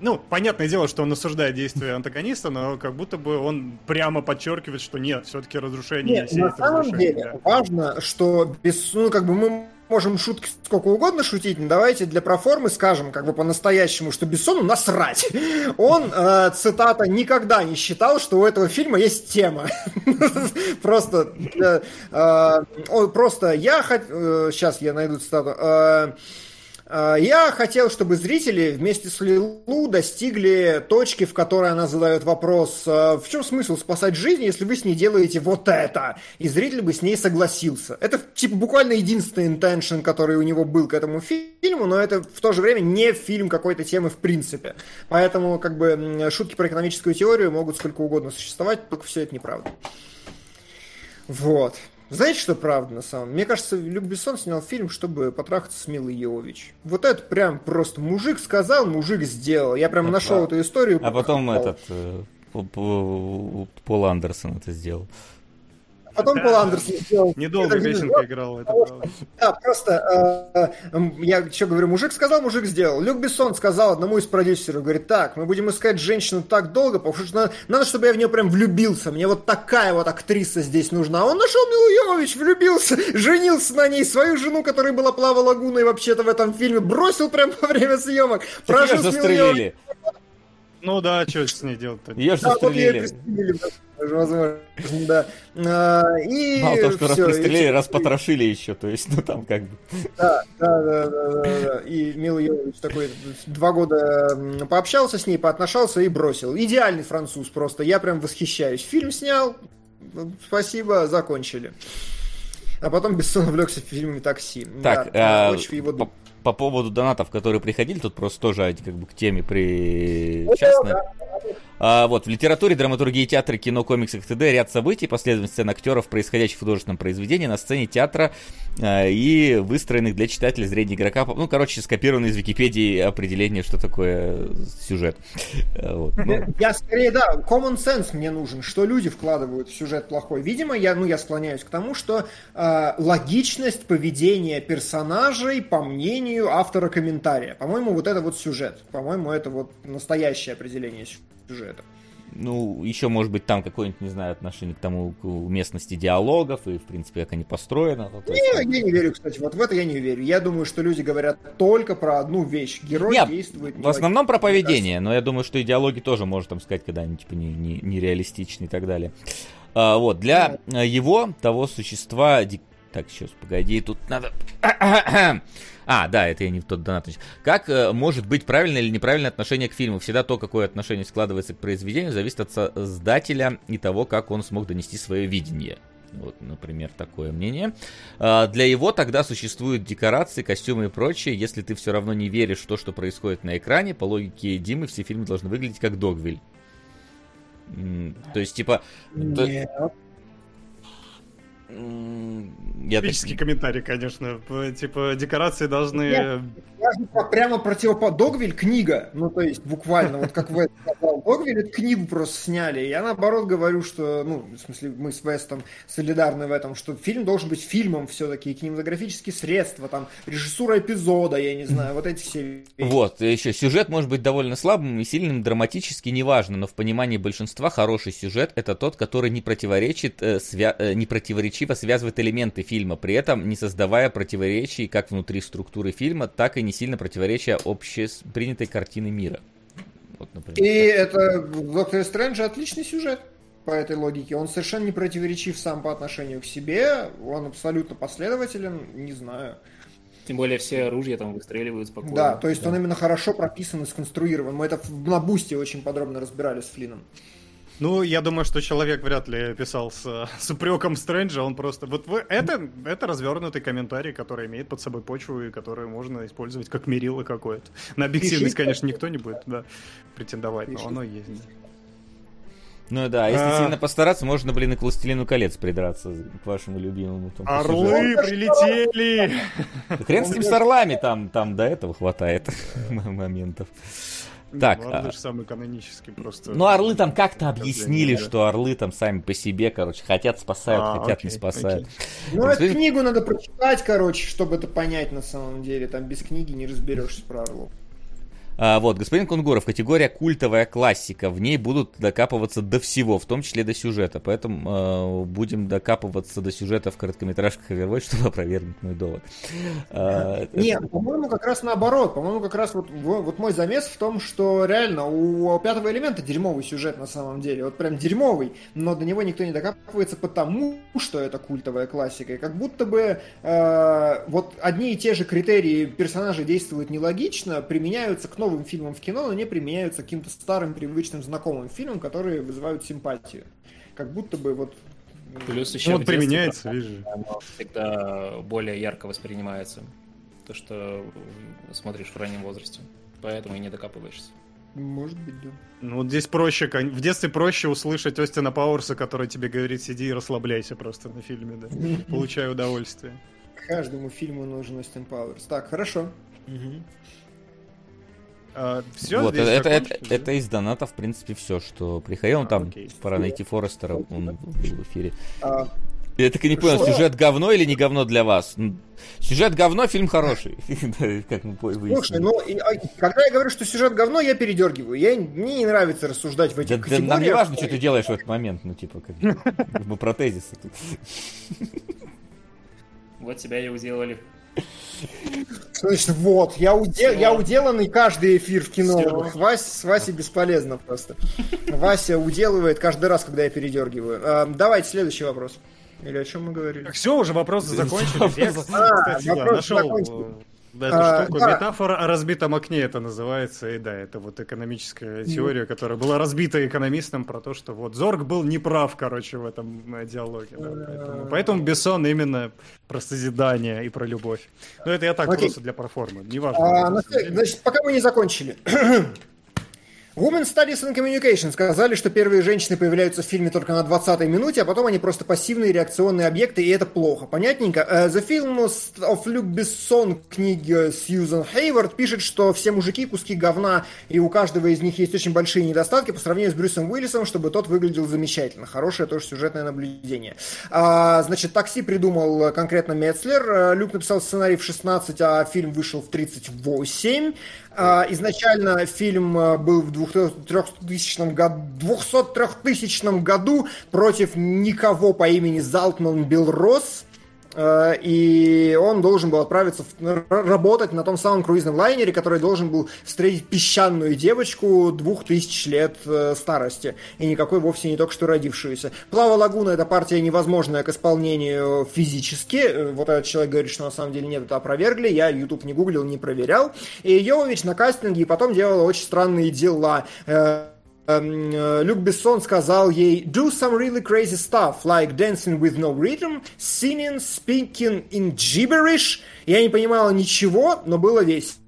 Ну, понятное дело, что он осуждает действия антагониста, но как будто бы он прямо подчеркивает, что нет, все-таки разрушение Нет, на самом деле да. важно, что без, ну, как бы мы можем шутки сколько угодно шутить, но давайте для проформы скажем, как бы по-настоящему, что Бессону насрать. Он, э, цитата, никогда не считал, что у этого фильма есть тема. (laughs) Просто, э, э, просто, я, сейчас я найду цитату, Э, э, я хотел, чтобы зрители вместе с Лилу достигли точки, в которой она задает вопрос, э, в чем смысл спасать жизнь, если вы с ней делаете вот это? И зритель бы с ней согласился. Это типа буквально единственный интеншн, который у него был к этому фильму, но это в то же время не фильм какой-то темы в принципе. Поэтому как бы шутки про экономическую теорию могут сколько угодно существовать, только все это неправда. Вот. Знаете, что правда на самом деле? Мне кажется, Люк Бессон снял фильм, чтобы потрахаться с Милой Йовович. Вот это прям просто мужик сказал, мужик сделал. Я прям нашел эту историю. А потом этот э, Пол Андерсон это сделал. Потом Да, Пол. Андерсон сделал. Недолго песенка это правда. Да, просто э, я что говорю, мужик сказал, мужик сделал. Люк Бессон сказал одному из продюсеров, говорит, так, мы будем искать женщину так долго, потому что надо, надо, чтобы я в нее прям влюбился. Мне вот такая вот актриса здесь нужна. А он нашел Милу Йовович, влюбился, (laughs) женился на ней, свою жену, которая была Плава Лагуной вообще-то в этом фильме, бросил прям во время съемок. Ее ж Ну да, что с ней делать-то? Ее ж Да, вот ее и застрелили. возможно, да. А, И Мало того, что раз пристрелили, раз потрошили еще. То есть, ну там как бы... Да, да, да, да, да. И Мила Йовович такой два года пообщался с ней, поотношался и бросил. Идеальный француз просто. Я прям восхищаюсь. Фильм снял, спасибо, закончили. А потом Бессон увлекся фильмами «Такси». Так, да, очень его по, по поводу донатов, которые приходили, тут просто тоже как бы к теме причастны. А, вот, в литературе, драматургии театра, кино, комиксах т.д. ряд событий, последовательность сцен актеров, происходящих в художественном произведении на сцене театра а, и выстроенных для читателя зрения игрока. Ну, короче, скопировано из Википедии определение, что такое сюжет. А, Вот, ну, Я скорее, да, common sense мне нужен, что люди вкладывают в сюжет плохой. Видимо, я, ну, я склоняюсь к тому, что э, логичность поведения персонажей, по мнению автора комментария. По-моему, вот это вот сюжет. По-моему, это вот настоящее определение сюжета. Ну, еще, может быть, там какое-нибудь, не знаю, отношение к тому, к местности диалогов и, в принципе, как они построены. Ну, то есть, Я, я не верю, кстати, вот в это я не верю. Я думаю, что люди говорят только про одну вещь. Герой Нет, действует... В основном про поведение, но я думаю, что идеологи тоже можно там сказать, когда они типа не, не, нереалистичны и так далее. А, вот, для э, его, того существа... Так, сейчас, погоди, тут надо... (clears throat) А, да, это я не в тот донат. Как э, может быть правильное или неправильное отношение к фильму? Всегда то, какое отношение складывается к произведению, зависит от создателя и того, как он смог донести свое видение. Вот, например, такое мнение. А, Для его тогда существуют декорации, костюмы и прочее. Если ты все равно не веришь в то, что происходит на экране, по логике Димы, все фильмы должны выглядеть как Догвиль. То есть, типа... Нет. Я так- Типический комментарий, конечно. Типа, декорации должны... Нет. Я прямо противопо... Догвиль книга, ну то есть буквально, вот как Вест сказал, Догвиль эту книгу просто сняли. Я наоборот говорю, что, ну, в смысле, мы с Вестом солидарны в этом, что фильм должен быть фильмом все-таки, кинематографические средства, там, режиссура эпизода, я не знаю, вот эти все вещи. Вот, еще сюжет может быть довольно слабым и сильным, драматически неважно, но в понимании большинства хороший сюжет это тот, который не противоречит, э, свя- э, не противоречиво связывает элементы фильма, при этом не создавая противоречий как внутри структуры фильма, так и не сильно противоречия общепринятой картины мира. Вот, например. И это в Докторе Стрэнджа отличный сюжет по этой логике. Он совершенно не противоречив сам по отношению к себе, он абсолютно последователен, не знаю. Тем более все оружия там выстреливают спокойно. Да, то есть он именно хорошо прописан и сконструирован. Мы это в- на Бусте очень подробно разбирали с Флином. Ну, я думаю, что человек вряд ли писал с, с упреком Стрэнджа, он просто... Вот вы- это, это развернутый комментарий, который имеет под собой почву и который можно использовать как мерило какое-то. На объективность, Пишите. конечно, никто не будет да, претендовать, но оно есть. Ну да, если А. сильно постараться, можно, блин, и к «Властелину колец» придраться к вашему любимому. там. Орлы прилетели! Хрен с ним с орлами, там, там до этого хватает (laughs) моментов. Так, Ну, Орлы а- же самый канонический просто. Ну, орлы там как-то объяснили, что орлы там сами по себе, короче, хотят спасают, А, хотят не окей, спасают. окей. Ну, эту книгу надо прочитать, короче, чтобы это понять на самом деле. Там без книги не разберешься про Орлов. А, вот, господин Кунгуров, категория культовая классика. В ней будут докапываться до всего, в том числе до сюжета. Поэтому э, будем докапываться до сюжета в короткометражках Overwatch, чтобы опровергнуть мой довод. А, Нет, по-моему, как раз наоборот. По-моему, как раз вот, во- вот мой замес в том, что реально у пятого элемента дерьмовый сюжет на самом деле. Вот прям дерьмовый, но до него никто не докапывается потому, что это культовая классика. И как будто бы э, вот одни и те же критерии персонажей действуют нелогично, применяются к новым фильмам в кино, но не применяются к каким-то старым, привычным, знакомым фильмам, которые вызывают симпатию. Как будто бы вот... Плюс еще Ну, вот применяется, оно всегда более ярко воспринимается. То, что смотришь в раннем возрасте. Поэтому и не докапываешься. Может быть, да. Ну, вот здесь проще, в детстве проще услышать Остина Пауэрса, который тебе говорит, сиди и расслабляйся просто на фильме, да. (laughs) Получай удовольствие. Каждому фильму нужен Остин Пауэрс. Так, хорошо. Все, вот, это, это, это- это из доната, в принципе, все, что приходило. Ну, А, там окей. пора найти Форестера, он был в эфире. А, Я так и не понял, Что? сюжет говно или не говно для вас? М, Сюжет говно, фильм хороший. (laughs) Да, Как мы по- Слушай, выяснили. ну, и, а, когда я говорю, что сюжет говно, я передергиваю. Я, мне не нравится рассуждать в Да, этих да категориях. нам не важно, что ты делаешь в этот момент, ну, типа, как бы, (laughs) мы про тезисы тут. Вот тебя и уделали. Значит, вот, я, уде- Всё. я уделанный каждый эфир в кино. Вась, с Васей бесполезно просто. Вася уделывает каждый раз, когда я передергиваю. А, давайте следующий вопрос. Или о чем мы говорили? Все, уже вопросы закончили. Я, А, кстати, да, вопросы нашел закончили. Э, эту А, штуку. да. Метафора о разбитом окне это называется. И да, это вот экономическая теория, которая была разбита экономистом про то, что вот Зорг был неправ, короче, в этом э, диалоге. да, поэтому, поэтому Бессон именно про созидание и про любовь. Но это я так Окей. просто для проформы. Неважно. А, значит, пока мы не закончили. (clears throat) Women Studies and Communication сказали, что первые женщины появляются в фильме только на 20-й минуте, а потом они просто пассивные реакционные объекты, и это плохо. Понятненько? Э, The Film of Luc Besson, книги Сьюзан Хейвард, пишет, что все мужики куски говна, и у каждого из них есть очень большие недостатки по сравнению с Брюсом Уиллисом, чтобы тот выглядел замечательно. Хорошее тоже сюжетное наблюдение. А, значит, такси придумал конкретно Мецлер. Э, Люк написал сценарий в 16, а фильм вышел в 38. А, Изначально фильм э, был в 2000 году, 203 году против никого по имени Залтман Белрос. Э, И он должен был отправиться в- работать на том самом круизном лайнере, который должен был встретить песчаную девочку двух тысяч лет э, старости. И никакой вовсе не только что родившуюся. Плава Лагуна это партия невозможная к исполнению физически. Э, Вот этот человек говорит, что на самом деле нет, это опровергли. Я YouTube не гуглил, не проверял. И Йовович на кастинге потом делала очень странные дела. Э, Эм, э, Люк Бессон сказал ей Do some really crazy stuff, like dancing with no rhythm, singing, speaking in gibberish. Я не понимала ничего, но было весело.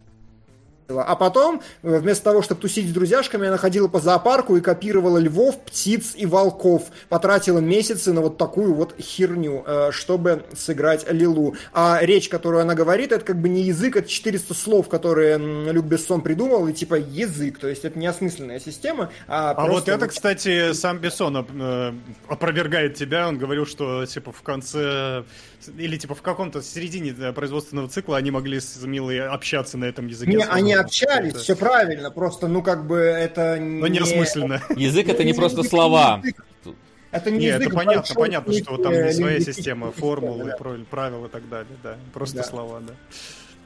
А потом, э, вместо того, чтобы тусить с друзьяшками, она ходила по зоопарку и копировала львов, птиц и волков. Потратила месяцы на вот такую вот херню, э, чтобы сыграть Лилу. А речь, которую она говорит, это как бы не язык, это 400 слов, которые Люк Бессон придумал, и типа язык. То есть это не осмысленная система, а, А вот просто это, кстати, сам Бессон э, опровергает тебя. Он говорил, что типа в конце или типа в каком-то середине э, производственного цикла они могли с Милой общаться на этом языке. Не, они общались, Это- все правильно, просто, ну, как бы, это Но неосмысленно. Язык это не Ну, просто слова. Это не Нет, язык это понятно, большой понятно, что там э, своя система системы, формул, да. и правил и так далее, да. Просто Да. слова, да.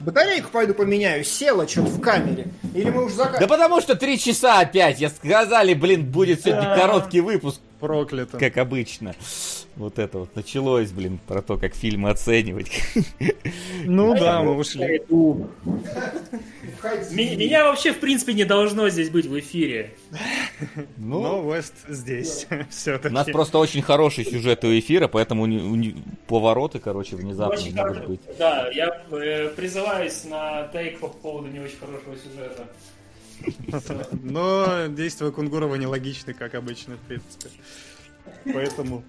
Батарейку пойду поменяю, села что-то в камере. Или мы уже Да заканчиваем? потому что три часа опять. Я сказали, блин, будет сегодня короткий выпуск, Проклято. как обычно. Вот это вот началось, блин, про то, как фильмы оценивать. Ну да, мы ушли. Меня вообще, в принципе, не должно здесь быть в эфире. Но Ну, Вест здесь (laughs) у все-таки. нас просто очень хороший сюжет у эфира, поэтому повороты, короче, внезапно Очень могут быть. Да, я э, призываюсь на тейк по поводу не очень хорошего сюжета. Но действия Кунгурова нелогичны, как обычно, в принципе. Поэтому...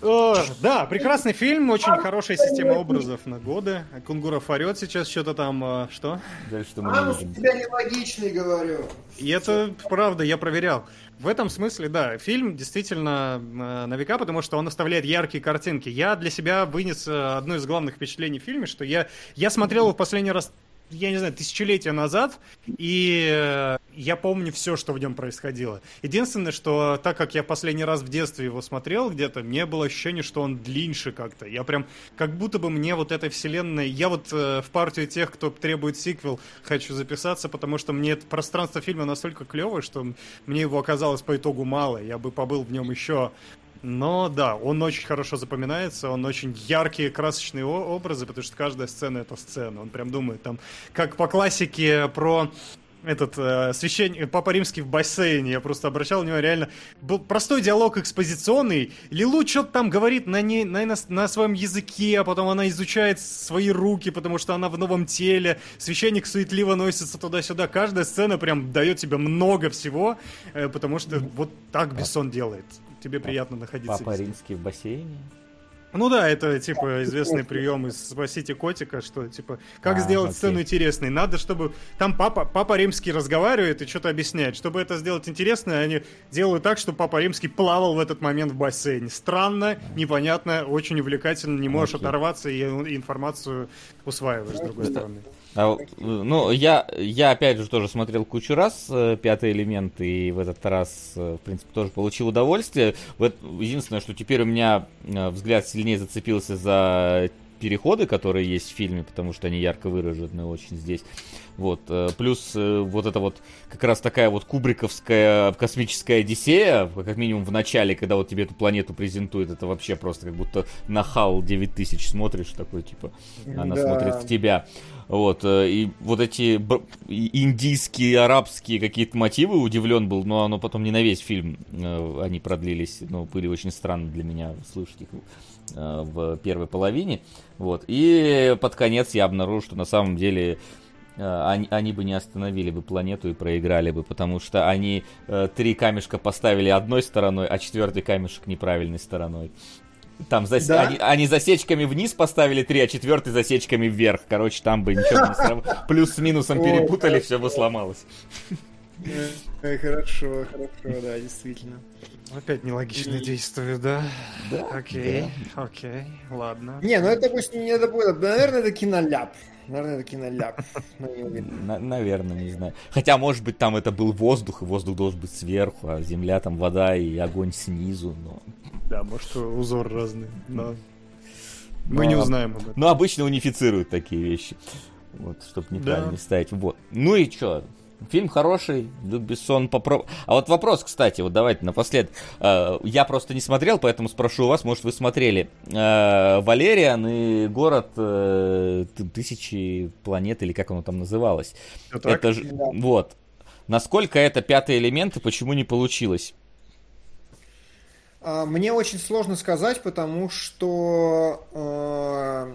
О, да, прекрасный фильм, очень хорошая система образов на годы. Кунгуров орет сейчас что-то там, а, что? Дальше что мы не у видим. тебя нелогичный, говорю. И это правда, я проверял. В этом смысле, да, фильм действительно э, на века, потому что он оставляет яркие картинки. Я для себя вынес э, одно из главных впечатлений в фильме, что я, я смотрел его в последний раз, я не знаю, тысячелетия назад, и э, я помню все, что в нем происходило. Единственное, что так как я последний раз в детстве его смотрел где-то, мне было ощущение, что он длиннее как-то. Я прям, как будто бы мне вот этой вселенной... Я вот э, в партию тех, кто требует сиквел, хочу записаться, потому что мне это пространство фильма настолько клевое, что мне его оказалось по итогу мало. Я бы побыл в нем еще но да, он очень хорошо запоминается, он очень яркие, красочные образы, потому что каждая сцена это сцена. Он прям думает там, как по классике про этот э, священник Папа Римский в бассейне, я просто обращал внимание, реально был простой диалог экспозиционный. Лилу что-то там говорит на, не, на, на, на своем языке, а потом она изучает свои руки, потому что она в новом теле. Священник суетливо носится туда-сюда. Каждая сцена прям дает тебе много всего, э, потому что вот так Бессон делает. Тебе приятно находиться. Папа везде. римский в бассейне. Ну да, это типа известный прием из «Спасите котика», что типа, как А, сделать окей. сцену интересной. Надо, чтобы там папа, папа римский разговаривает и что-то объясняет. Чтобы это сделать интересно, они делают так, чтобы папа римский плавал в этот момент в бассейне. Странно, непонятно, очень увлекательно, не можешь Окей. оторваться и и информацию усваиваешь с другой стороны. А, ну, я, я опять же тоже смотрел кучу раз э, пятый элемент, и в этот раз, э, в принципе, тоже получил удовольствие. Вот единственное, что теперь у меня э, взгляд сильнее зацепился за переходы, которые есть в фильме, потому что они ярко выражены очень здесь. Вот. э, Плюс э, вот это вот как раз такая вот кубриковская космическая Одиссея, как минимум в начале, когда вот тебе эту планету презентуют, это вообще просто как будто на HAL 9000 смотришь, такой типа, она Да. смотрит в тебя. Вот, э, и вот эти индийские, арабские какие-то мотивы, удивлен был, но оно потом не на весь фильм э, они продлились, но были очень странно для меня слышать их э, в первой половине. Вот, и под конец я обнаружил, что на самом деле э, они, они бы не остановили бы планету и проиграли бы, потому что они э, три камешка поставили одной стороной, а четвертый камешек неправильной стороной. Там зас- Да? они, они засечками вниз поставили три, а четвертый засечками вверх. Короче, там бы ничего не срав- Плюс с минусом перепутали, все бы сломалось. Э, Хорошо, хорошо, да, действительно. Опять нелогично действует, да? Да. Окей, окей, ладно. Не, ну это пусть не это будет. Наверное, это киноляп. Наверное, это киноляп. (laughs) На- наверное, не знаю. Хотя, может быть, там это был воздух, и воздух должен быть сверху, а земля там вода и огонь снизу. Но, Да, может, узор разный, но... Мы Но- не узнаем об этом. но обычно унифицируют такие вещи. Вот, чтобы неправильно Да. ставить. Вот. Ну и чё? Фильм хороший, Люк Бессон попроб... А вот вопрос, кстати, вот давайте напоследок. Э, Я просто не смотрел, поэтому спрошу у вас, может, вы смотрели. Э, Валериан и город э, тысячи планет, или как оно там называлось. Так? Это же... Да. Вот. Насколько это пятый элемент и почему не получилось? А, Мне очень сложно сказать, потому что э,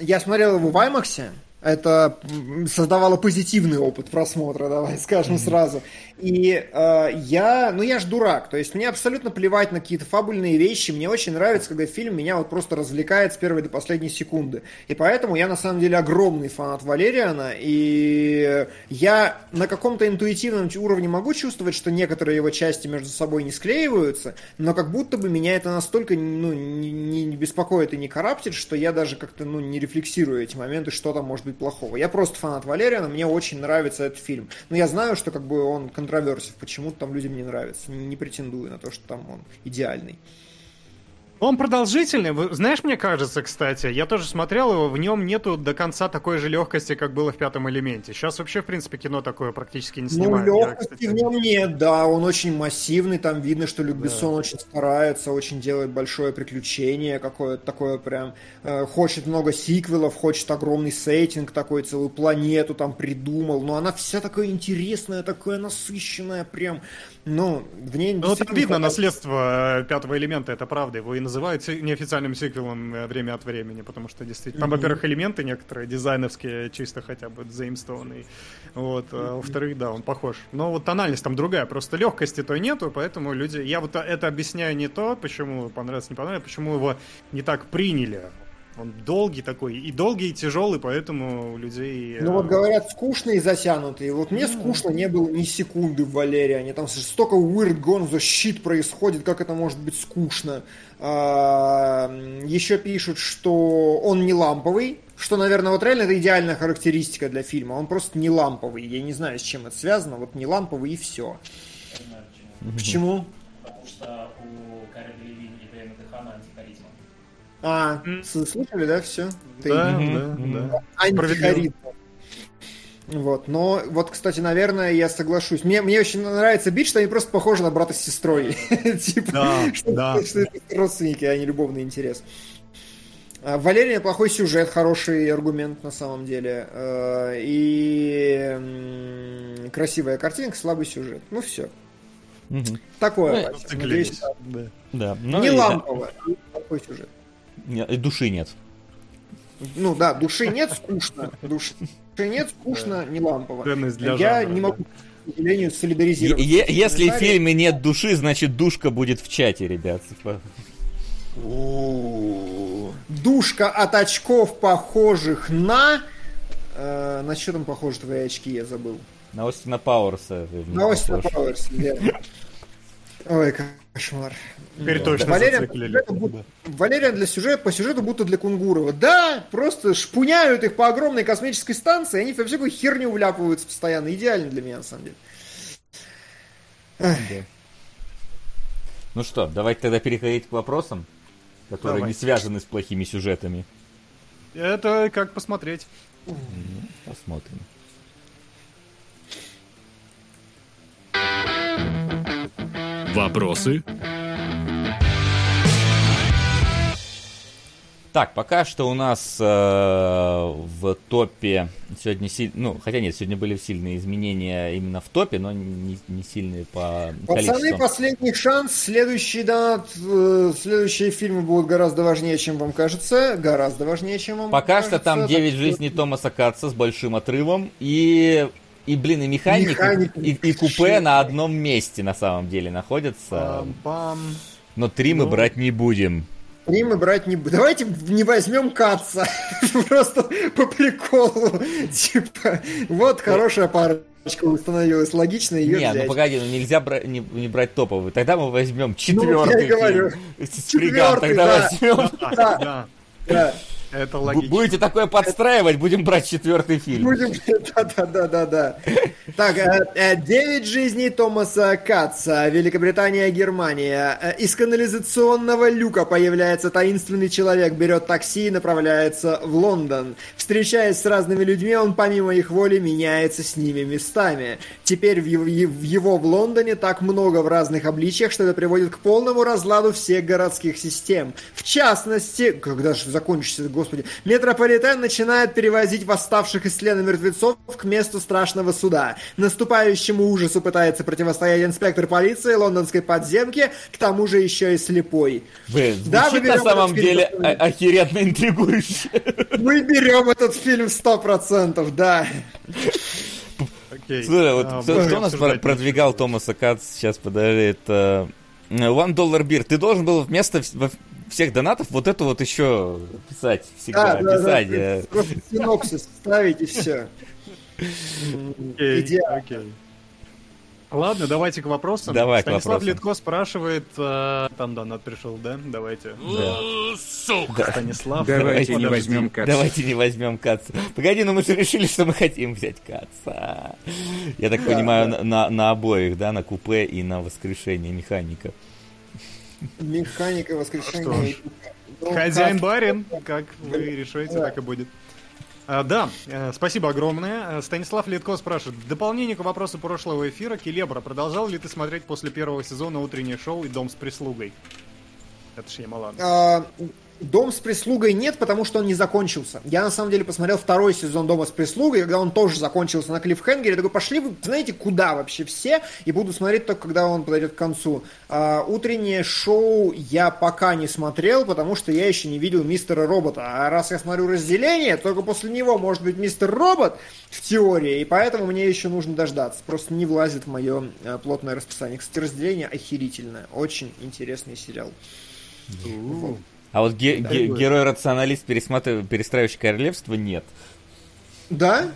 я смотрел его в IMAX. Это создавало позитивный опыт просмотра, давай скажем сразу. И э, я, ну я ж дурак, то есть мне абсолютно плевать на какие-то фабульные вещи. Мне очень нравится, когда фильм меня вот просто развлекает с первой до последней секунды. И поэтому я на самом деле огромный фанат Валериана. И я на каком-то интуитивном уровне могу чувствовать, что некоторые его части между собой не склеиваются, но как будто бы меня это настолько ну, не, не беспокоит и не караптит, что я даже как-то ну, не рефлексирую эти моменты, что там может быть плохого. Я просто фанат Валериана, мне очень нравится этот фильм. Но я знаю, что как бы он контроверсив, почему-то там людям не нравится. Не претендую на то, что там он идеальный. Он продолжительный. Знаешь, мне кажется, кстати, я тоже смотрел его, в нем нету до конца такой же легкости, как было в пятом элементе. Сейчас вообще, в принципе, кино такое практически не Ну, снимают. Я, легкости кстати, в нем нет, да, он очень массивный, там видно, что Люк Да. Бессон очень старается, очень делает большое приключение какое-то такое прям, э, хочет много сиквелов, хочет огромный сеттинг такой, целую планету там придумал, но она вся такая интересная, такая насыщенная прям, ну, в ней Ну, там видно хватает- наследство э, пятого элемента, это правда. Его и называют неофициальным сиквелом э, время от времени, потому что действительно... Там, во-первых, элементы некоторые дизайновские, чисто хотя бы заимствованные. Вот, а во-вторых, да, он похож. Но вот тональность там другая, просто легкости той нету, поэтому люди... Я вот это объясняю не то, почему понравилось, не понравилось, почему его не так приняли. Он долгий такой, и долгий, и тяжелый, поэтому у людей... Ну э, вот говорят, скучный и затянутый. Вот мне скучно не было ни секунды в Валериане. Там столько weird gone the shit происходит, как это может быть скучно. А, еще пишут, что он не ламповый, что, наверное, вот реально это идеальная характеристика для фильма. Он просто не ламповый. Я не знаю, с чем это связано. Вот не ламповый и все. Почему? А, слышали, да, все? Да, да, да. Антихаризм. Вот, но вот, кстати, наверное, я соглашусь. Мне, мне очень нравится бит, что они просто похожи на брата с сестрой. (laughs) Типа, Да, что да. что это родственники, а не любовный интерес. А, Валерия плохой сюжет, хороший аргумент на самом деле. Э, И красивая картинка, слабый сюжет. Ну все. Такое. Ну. Надеюсь, Да. Ну, Не и- лампово, и плохой сюжет. Души нет. Ну да, души нет, скучно. Души нет, скучно, не лампово. Я не могу, к сожалению, солидаризироваться. Если в фильме нет души, значит душка будет в чате, ребят. Душка от очков, похожих на... э, на что там похожи твои очки, я забыл. На Остина Пауэрса. На Остина похож. Пауэрс, верно. Ой, кошмар. Теперь Да. точно Валериан, зациклили. будто- Валериан для сюжета, по сюжету будто для Кунгурова. Да, просто шпуняют их по огромной космической станции, они во всякую херню вляпываются постоянно. Идеально для меня, на самом деле. Ну что, давайте тогда переходить к вопросам, которые Давай. не связаны с плохими сюжетами. Это как посмотреть. Посмотрим. Вопросы? Так, пока что у нас э, в топе сегодня силь... ну, хотя нет, сегодня были сильные изменения именно в топе, но не, не сильные по Пацаны, количеству. последний шанс. Следующий донат, э, следующие фильмы будут гораздо важнее, чем вам кажется. Гораздо важнее, чем вам Пока кажется. что там Так 9 что- жизней Томаса Катца с большим отрывом и и, блин, и механик, Механик и, и купе на одном месте на самом деле находятся. Пам-пам. Но три мы ну. брать не будем. Три мы брать не будем. Давайте не возьмем Катца. (laughs) Просто по приколу. Типа, вот хорошая парочка установилась. Логично ее Не, ну взять. погоди, ну нельзя бра- не, не брать топовый. Тогда мы возьмем Ну, четвертый я и говорю. фильм. С Фриган Четвертый, тогда да. возьмем. Да, Да, да. Это логично. Будете такое подстраивать, будем брать четвертый фильм. Будем, да-да-да-да-да. (laughs) Так, э, э, девять жизней Томаса Катца, Великобритания, Германия. Э, Из канализационного люка появляется таинственный человек, берет такси и направляется в Лондон. Встречаясь с разными людьми, он помимо их воли меняется с ними местами. Теперь в его, в его в Лондоне так много в разных обличиях, что это приводит к полному разладу всех городских систем. В частности, когда же закончится, господи, метрополитен начинает перевозить восставших из тлена мертвецов к месту страшного суда. Наступающему ужасу пытается противостоять инспектор полиции лондонской подземки, к тому же еще и слепой. Блин, Да, звучит выберем на самом деле охеренно интригующе. Мы берем этот фильм сто процентов, да. Окей. Слушай, вот А, кто, кто нас продвигал Томаса Кац? Сейчас, подожди, это... э, One Dollar Beer. Ты должен был вместо всех донатов вот это вот еще писать всегда, Да, да, да. э. Просто синопсис ставить и все. Идеально. окей. Ладно, давайте к вопросам. Давай к Станислав вопросам. Литко спрашивает, э, там донат пришел, да? Давайте. Да. Станислав. Давайте не подожди. возьмем Каца. Давайте не возьмем Каца. Погоди, ну мы же решили, что мы хотим взять Каца. Я так Да, понимаю, да. на- на, на обоих, да, на купе и на воскрешение механика. Механика воскрешения. Ну, Хозяин как- барин, как вы решите, Да. так и будет. А, да, э, спасибо огромное. Э, Станислав Литко спрашивает. В дополнение к вопросу прошлого эфира, Келебра, продолжал ли ты смотреть после первого сезона утреннее шоу и Дом с прислугой? Это ж. А, Дом с прислугой нет, потому что он не закончился. Я на самом деле посмотрел второй сезон Дома с прислугой, когда он тоже закончился на клиффхенгере. Я такой, пошли вы, знаете, куда вообще все? И буду смотреть только, когда он подойдет к концу. А, утреннее шоу я пока не смотрел, потому что я еще не видел Мистера Робота. А раз я смотрю разделение, только после него может быть Мистер Робот в теории, и поэтому мне еще нужно дождаться. Просто не влазит в мое э, плотное расписание. Кстати, разделение охерительное. Очень интересный сериал. А вот ге- Да. ге- герой-рационалист, пересматр- перестраивающий королевство, нет. Да?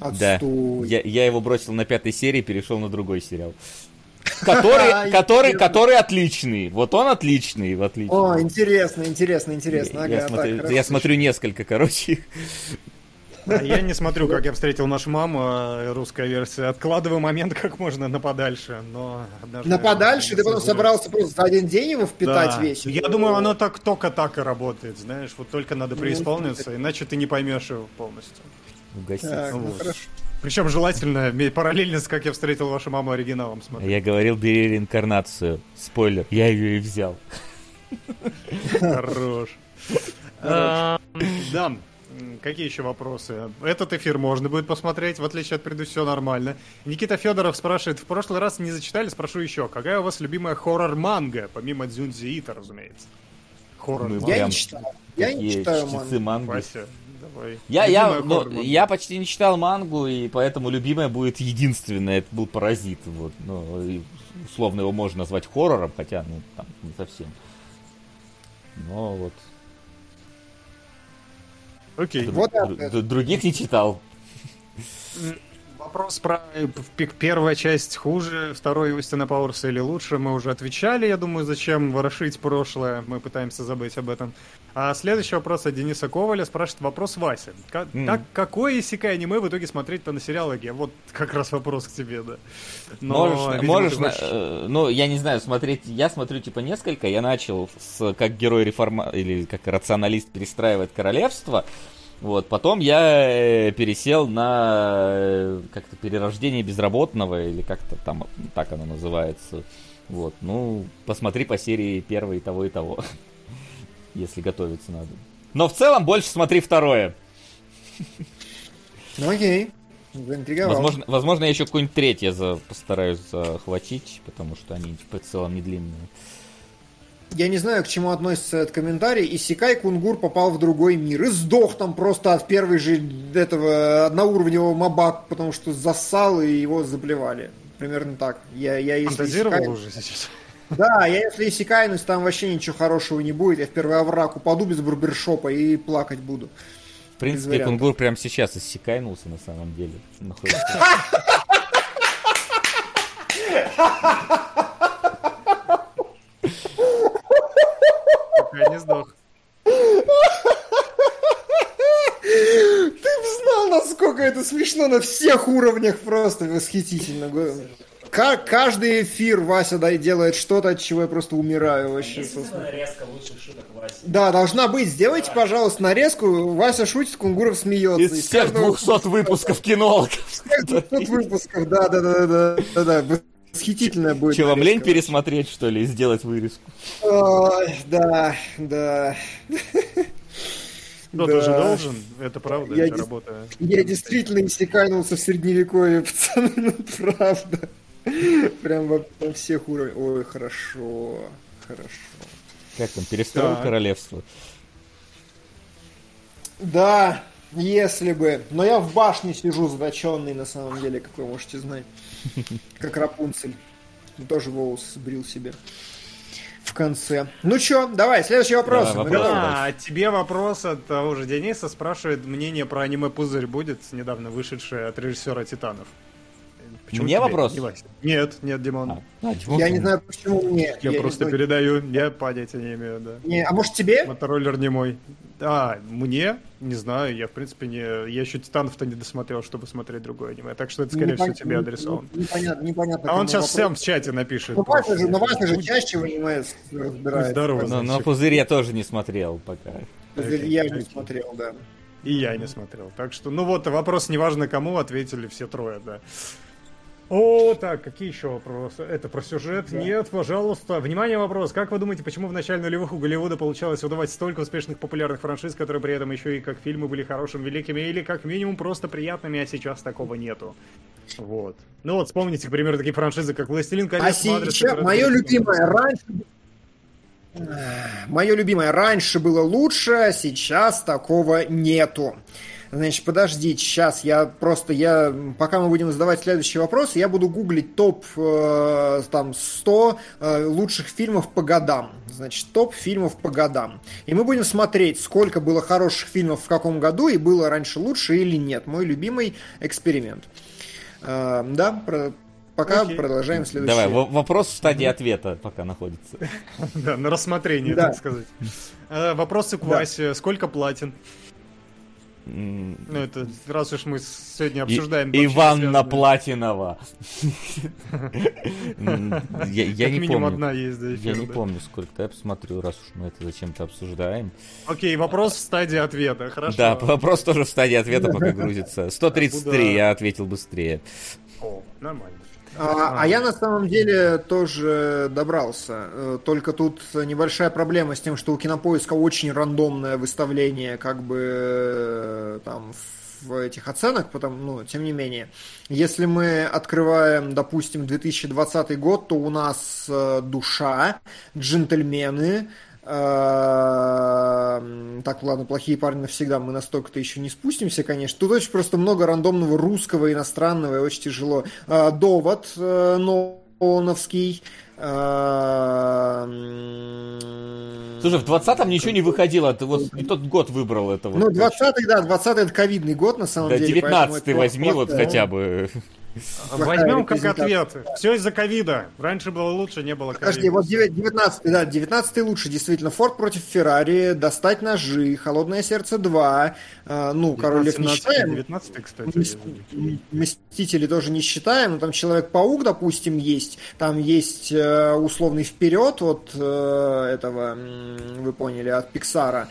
Да. Отстой. Я, я его бросил на пятой серии, перешел на другой сериал. Который, (laughs) который, который отличный. Вот он отличный, в отличие. О, интересно, интересно, интересно. Ага, я смотрю, я смотрю несколько, короче. А я не смотрю, как я встретил нашу маму, э, русская версия. Откладываю момент (laughs) как можно на подальше, но... однажды На подальше ты потом собрался просто за один день его впитать Да. весь. Я думаю, оно так только так и работает, знаешь. Вот только надо Ну, преисполниться, иначе ты не поймешь его полностью. Угостить. Так, ну Вот. хорошо. Причем желательно параллельно с как я встретил вашу маму оригиналом смотреть. Я говорил, бери реинкарнацию. Спойлер, я ее и взял. (laughs) Хорош. А, Да. Какие еще вопросы? Этот эфир можно будет посмотреть, в отличие от предыдущего, все нормально. Никита Федоров спрашивает, в прошлый раз не зачитали, спрошу еще, какая у вас любимая хоррор-манга, помимо Дзюнзи Ита, разумеется? хоррор Мы Я не читаю. Я не читаю мангу. Вася, давай. Я, я, Любимая ну, я почти не читал мангу, и поэтому любимая будет единственная. Это был Паразит. Вот. Ну, и условно его можно назвать хоррором, хотя, ну, там, не совсем. Но вот Окей. Вот других не читал. Вопрос про э, первая часть хуже, второй Остина Пауэрса или лучше, мы уже отвечали, я думаю, зачем ворошить прошлое, мы пытаемся забыть об этом. А следующий вопрос от Дениса Коваля спрашивает вопрос Васи. Ка- М. как- какое исекай аниме в итоге смотреть-то на сериалоге? Вот как раз вопрос к тебе, да. Но, можешь, видимо, можешь на- э, ну, я не знаю, смотреть, я смотрю типа несколько, я начал с как герой реформа, или как рационалист перестраивает королевство, вот, потом я э, пересел на э, как-то перерождение безработного, или как-то там так оно называется, вот, ну, посмотри по серии первой и того и того, если готовиться надо. Но в целом больше смотри второе. Ну окей. Заинтриговал. Возможно, возможно, я еще какое-нибудь третье за, постараюсь захватить, потому что они типа, в целом не длинные. Я не знаю, к чему относится этот комментарий. Исекай Кунгур попал в другой мир и сдох там просто от первой же этого одноуровневого моба, потому что засал и его заблевали. Примерно так. Я, я Фантазировал исекай- уже сейчас. Да, я если исекайнусь, там вообще ничего хорошего не будет. Я в первый овраг упаду без барбершопа и плакать буду. В принципе. Кунгур прямо сейчас иссякайнулся на самом деле. Пока не сдох. Ты бы знал, насколько это смешно на всех уровнях просто восхитительно. Каждый эфир Вася да, делает что-то, от чего я просто умираю вообще. нарезка лучших шуток Васи? Да, должна быть. Сделайте, пожалуйста, нарезку. Вася шутит, Кунгуров смеется. Из всех каждого- 200 выпусков кинологов. всех 200 выпусков. Да, да, да, да, да, да. Восхитительная будет. Че, вам лень пересмотреть, что ли, и сделать вырезку? Ой, да, да. Кто-то же Да. должен, это правда, Я это дес- работа. Я действительно иссяканулся в средневековье, пацаны, ну правда. (laughs) Прям во во всех уровнях. Ой, хорошо, хорошо. Как там, перестроил Да. королевство? Да, если бы. Но я в башне сижу заточенный, на самом деле, как вы можете знать. (laughs) Как Рапунцель. Тоже волос сбрил себе. В конце. Ну чё, давай, следующий вопрос. Мы вопрос. Да, тебе вопрос от того же Дениса спрашивает, мнение про аниме «Пузырь» будет, недавно вышедшее от режиссера «Титанов». Мне тебе? вопрос? Не Вася. Нет, нет, Димон. А, а, Димон, Я не знаю, почему мне. Я, не просто знаю. передаю, я понятия не имею, да. Не, а может тебе? Мотороллер не мой. А, мне? Не знаю, я в принципе не... Я еще Титанов-то не досмотрел, чтобы смотреть другое аниме, так что это, скорее всего, тебе адресован. не- Непонятно, непонятно. А он сейчас вопрос. всем в чате напишет. Ну, Вася же, ну, Вася же чаще в аниме разбирается. Здорово, Но, но пузырь я тоже не смотрел пока. Я же не смотрел, да. И я не смотрел. Так что, ну вот, вопрос неважно кому, ответили все трое, да. О, так, какие еще вопросы? Это про сюжет? Нет, пожалуйста. Внимание, вопрос. Как вы думаете, почему в начале нулевых у Голливуда получалось выдавать столько успешных популярных франшиз, которые при этом еще и как фильмы были хорошими, великими, или как минимум просто приятными, а сейчас такого нету? Вот. Ну вот, вспомните, к примеру, такие франшизы, как «Властелин колец», А сейчас, мое любимое, раньше... Мое любимое, раньше было лучше, а сейчас такого нету. Значит, подождите, сейчас я просто, я, пока мы будем задавать следующий вопрос, я буду гуглить топ э, там 100 э, лучших фильмов по годам. Значит, топ фильмов по годам. И мы будем смотреть, сколько было хороших фильмов в каком году, и было раньше лучше или нет. Мой любимый эксперимент. Э, да, про- пока Окей. продолжаем следующий. Давай, во- вопрос в стадии ответа пока находится. (laughs) Да, на рассмотрение, так сказать. Э, Вопросы к. Васе. Сколько платин? Ну, это раз уж мы сегодня И- обсуждаем... вообще Иванна. Платинова. Я не помню. одна есть Я не помню, сколько. Я посмотрю, раз уж мы это зачем-то обсуждаем. Окей, вопрос в стадии ответа, хорошо. Да, вопрос тоже в стадии ответа пока (laughs) грузится. 133, Откуда- я ответил быстрее. О, нормально. А, а я на самом деле тоже добрался. Э, Только тут небольшая проблема с тем, что у кинопоиска очень рандомное выставление, как бы э, там в этих оценок, потом, ну, тем не менее. Если мы открываем, допустим, 2020 год, то у нас э, душа, джентльмены, так, ладно, плохие парни навсегда, мы настолько-то еще не спустимся, конечно. Тут очень просто много рандомного русского, иностранного, и очень тяжело. Э, Довод э, Нолановский. э, м, Слушай, в 20-м ничего не выходило, ты вот не тот год выбрал это. Ну, 20-й, да, 20-й это ковидный год, на самом да, деле. 19-й возьми вот хотя бы. Возьмем как ответ. Все из-за ковида. Раньше было лучше, не было ковида. Подожди, вот 19 да, 19 лучше, действительно. Форд против Феррари, Достать ножи, Холодное сердце 2, э, ну, Король Лев не считаем. 19 кстати. Мстители тоже не считаем, но там Человек-паук, допустим, есть. Там есть э, условный вперед от э, этого, вы поняли, от Пиксара.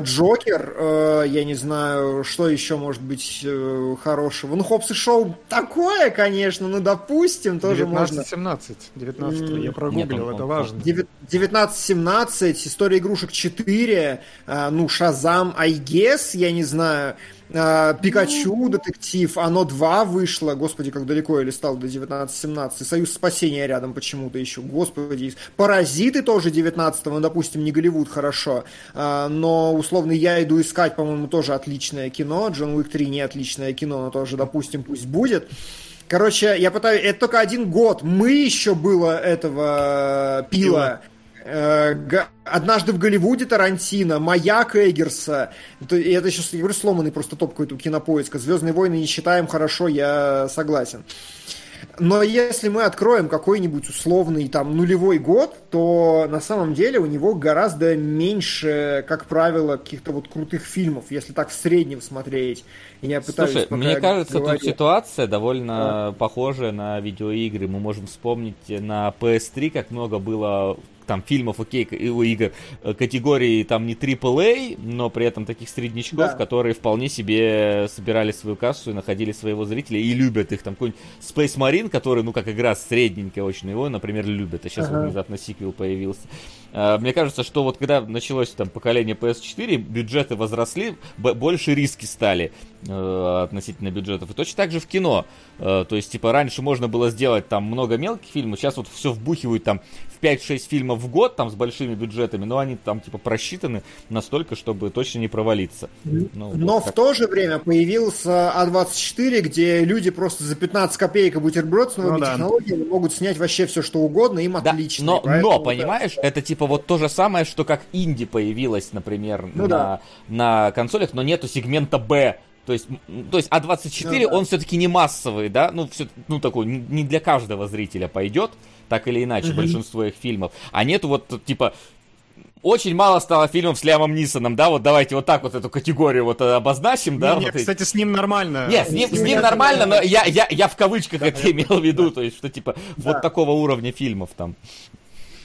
Джокер, э, я не знаю, что еще может быть э, хорошего. Ну, Хопс и Шоу такой такое, конечно, ну, допустим, тоже 19, можно... 17, 19, mm, я прогуглил, Нет, это важно. 19-17, История игрушек 4, а, ну, Шазам, I guess, я не знаю, Пикачу, детектив, оно 2 вышло, господи, как далеко я листал до 19-17, Союз спасения рядом почему-то еще, господи, Паразиты тоже 19 ну, допустим, не Голливуд, хорошо, а, но, условно, я иду искать, по-моему, тоже отличное кино, Джон Уик 3 не отличное кино, но тоже, допустим, пусть будет. Короче, я пытаюсь, это только один год, мы еще было этого пила, Э, однажды в Голливуде Тарантино, Маяк Эггерса. Это, это сейчас, я говорю, сломанный просто топ какой-то кинопоиска. Звездные войны не считаем, хорошо, я согласен. Но если мы откроем какой-нибудь условный там нулевой год, то на самом деле у него гораздо меньше, как правило, каких-то вот крутых фильмов, если так в среднем смотреть. Я пытаюсь Слушай, мне кажется, говорить. тут ситуация довольно да. похожая на видеоигры. Мы можем вспомнить на PS3, как много было там фильмов, окей, у игр э, категории там не AAA, но при этом таких среднячков, да. которые вполне себе собирали свою кассу и находили своего зрителя и любят их. Там какой-нибудь Space Marine, который, ну, как игра средненькая очень, его, например, любят. А сейчас ага. внезапно сиквел появился. А, мне кажется, что вот когда началось там поколение PS4, бюджеты возросли, больше риски стали э, относительно бюджетов. И точно так же в кино. Э, то есть, типа, раньше можно было сделать там много мелких фильмов, сейчас вот все вбухивают там 5-6 фильмов в год, там, с большими бюджетами, но они там, типа, просчитаны настолько, чтобы точно не провалиться. Ну, но вот в то же время появился А24, где люди просто за 15 копеек бутерброд с новыми ну, да. технологиями могут снять вообще все, что угодно, им да, отлично. Но, но, понимаешь, это... типа вот то же самое, что как инди появилась, например, ну, на, да. на консолях, но нету сегмента Б, то есть, то есть А24, ну, да. он все-таки не массовый, да, ну, все, ну, такой, не для каждого зрителя пойдет, так или иначе, mm-hmm. большинство их фильмов. А нету вот, типа, очень мало стало фильмов с Лямом Нисоном, да, вот давайте вот так вот эту категорию вот обозначим, не, да. Нет, вот кстати, с ним нормально. Нет, с ним, с ним нормально, но я, я, я в кавычках да, это имел в виду, то есть, что типа да. вот такого уровня фильмов там.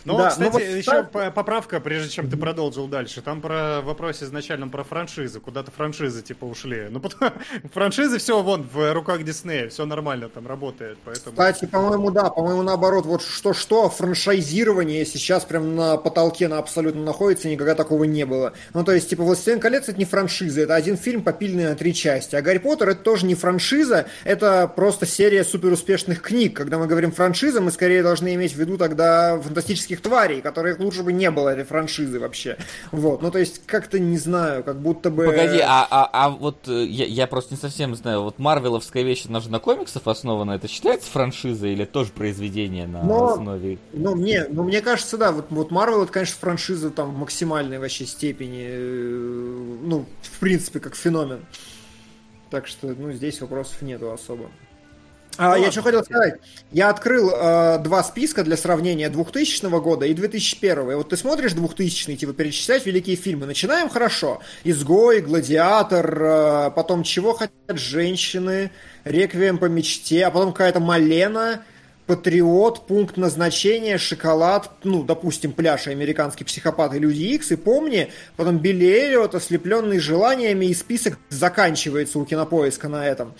Ну, да, кстати, ну, вот еще так... поправка, прежде чем ты продолжил дальше. Там про вопрос изначально про франшизы. Куда-то франшизы типа ушли. Ну, потом, (laughs) франшизы все вон в руках Диснея, все нормально там работает. Поэтому... Кстати, по-моему, да, по-моему, наоборот, вот что-что, франшизирование сейчас прям на потолке на абсолютно находится, никогда такого не было. Ну, то есть, типа, «Властелин колец» это не франшиза, это один фильм, попильный на три части. А «Гарри Поттер» это тоже не франшиза, это просто серия суперуспешных книг. Когда мы говорим франшиза, мы скорее должны иметь в виду тогда фантастических фантастических тварей, которых лучше бы не было этой франшизы вообще. Вот, ну то есть как-то не знаю, как будто бы... Погоди, а, а, а вот э, я, я просто не совсем знаю, вот Марвеловская вещь, она же на комиксах основана, это считается франшизой или тоже произведение на Но, основе? Ну, мне, ну, мне кажется, да, вот, вот Marvel это, конечно, франшиза там в максимальной вообще степени, э, ну, в принципе, как феномен. Так что, ну, здесь вопросов нету особо. А, я что хотел сказать. Я открыл э, два списка для сравнения 2000 года и 2001. И вот ты смотришь 2000 типа перечислять великие фильмы. Начинаем хорошо. «Изгой», «Гладиатор», э, потом «Чего хотят женщины», «Реквием по мечте», а потом какая-то «Малена», Патриот, пункт назначения, шоколад, ну, допустим, пляж, американский психопат и Люди Икс, и помни, потом Билли Эллиот, ослепленный желаниями, и список заканчивается у кинопоиска на этом.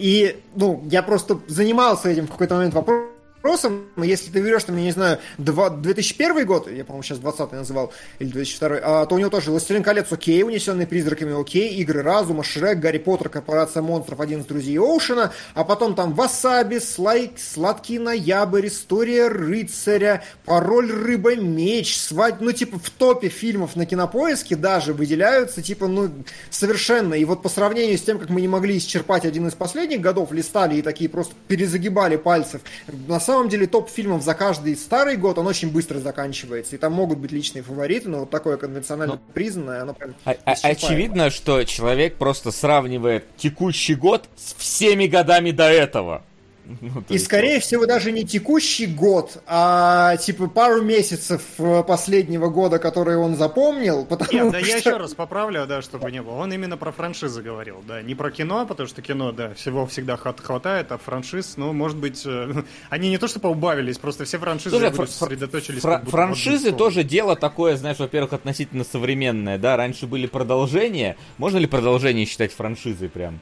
И, ну, я просто занимался этим в какой-то момент вопрос вопросом, если ты берешь, там, я не знаю, 2001 год, я, по-моему, сейчас 20 называл, или 2002, а, то у него тоже «Властелин колец» окей, «Унесенный призраками» окей, «Игры разума», «Шрек», «Гарри Поттер», «Корпорация монстров», «Один из друзей Оушена», а потом там «Васаби», «Слайк», «Сладкий ноябрь», «История рыцаря», «Пароль рыба меч», «Свадьба», ну, типа, в топе фильмов на Кинопоиске даже выделяются, типа, ну, совершенно, и вот по сравнению с тем, как мы не могли исчерпать один из последних годов, листали и такие просто перезагибали пальцев, на самом деле топ фильмов за каждый старый год, он очень быстро заканчивается. И там могут быть личные фавориты, но вот такое конвенционально Но- признанное, оно прям... А- а- очевидно, что человек просто сравнивает текущий год с всеми годами до этого. (laughs) Ну, И есть скорее всего даже не текущий год, а типа пару месяцев э, последнего года, которые он запомнил, (laughs) потому Нет, да что... я еще раз поправлю, да, чтобы не было. Он именно про франшизы говорил, да, не про кино, потому что кино, да, всего всегда хват- хватает, а франшиз, ну, может быть, э, (laughs) они не то что поубавились, просто все франшизы Слушай, фра- сосредоточились. будто одну франшизы тоже дело такое, знаешь, во-первых, относительно современное, да, раньше были продолжения, можно ли продолжение считать франшизой прям?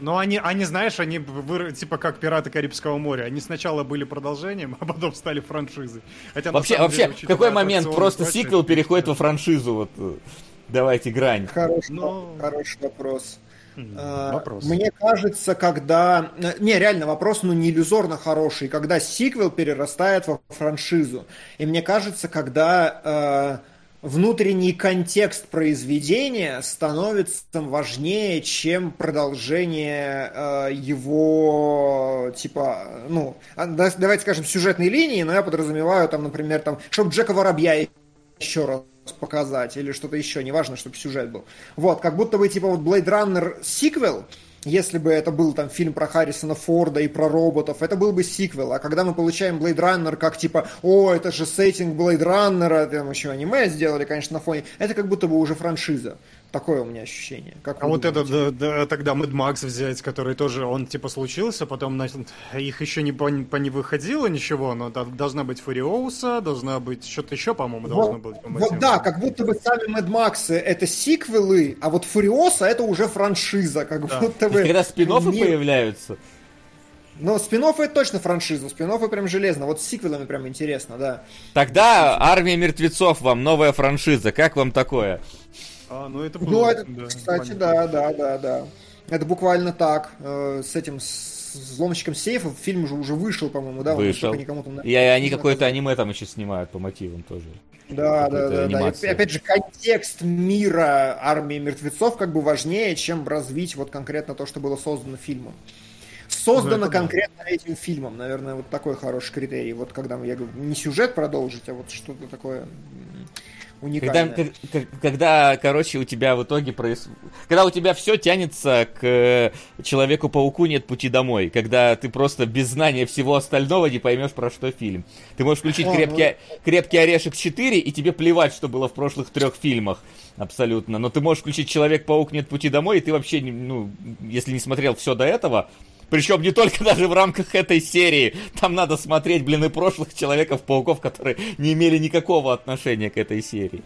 Но они, они, знаешь, они вы- типа как «Пираты Карибского моря». Они сначала были продолжением, (laughs) а потом стали франшизой. Хотя, Вообще, вообще, деле, в какой момент просто прочее, сиквел переходит во франшизу, вот, э, давайте грань. Хороший, Ну- хороший вопрос. А, Вопрос. Мне кажется, когда... э, Не, реально, вопрос, ну, не иллюзорно хороший. Когда сиквел перерастает во франшизу. И мне кажется, когда э, внутренний контекст произведения становится важнее, чем продолжение э, его, типа, ну, а, да- давайте скажем, сюжетной линии, но я подразумеваю, там, например, там, чтобы Джека Воробья еще раз показать, или что-то еще, неважно, чтобы сюжет был. Вот, как будто бы, типа, вот Blade Runner сиквел, если бы это был там фильм про Харрисона Форда и про роботов, это был бы сиквел. А когда мы получаем Blade Runner как типа, о, это же сеттинг Blade Runner, там еще аниме сделали, конечно, на фоне, это как будто бы уже франшиза. Такое у меня ощущение. Как А вот это, думаете? да, да, тогда Mad Max взять, который тоже, он типа случился, потом начал, их еще не, по, по не выходило ничего, но да- должна быть Фуриоуса, должна быть что-то еще, по-моему, должно Вот, быть. по вот да, как будто бы сами Mad Max это сиквелы, а вот Фуриоса это уже франшиза, как Да. будто То бы. есть, Когда спин не- появляются, Но спин это точно франшиза, спин прям железно. Вот с сиквелами прям интересно, да. тогда «Армия мертвецов» вам новая франшиза, как вам такое? А, ну это было, Ну, это, да, кстати, понятно. да, да, да, да. Это буквально так. Э, С этим с взломщиком сейфов фильм уже уже вышел, по-моему, да? Вышел. никому там, И они не какое-то аниме там еще снимают по мотивам тоже. Да, да, да, да. И опять же, контекст мира армии мертвецов как бы важнее, чем развить вот конкретно то, что было создано фильмом. Создано Ну, это да. конкретно этим фильмом, наверное, вот такой хороший критерий. Вот когда я говорю, не сюжет продолжить, а вот что-то такое Когда, когда, короче, у тебя в итоге проис... Когда у тебя все тянется к э, Человеку-пауку нет пути домой. Когда ты просто без знания всего остального не поймешь, про что фильм. Ты можешь включить ну- крепкий, крепкий орешек 4, и тебе плевать, что было в прошлых трех фильмах. Абсолютно. Но ты можешь включить Человек-паук нет пути домой, и ты вообще, ну, если не смотрел все до этого, причем не только даже в рамках этой серии. Там надо смотреть, блин, и прошлых Человеков-пауков, которые не имели никакого отношения к этой серии.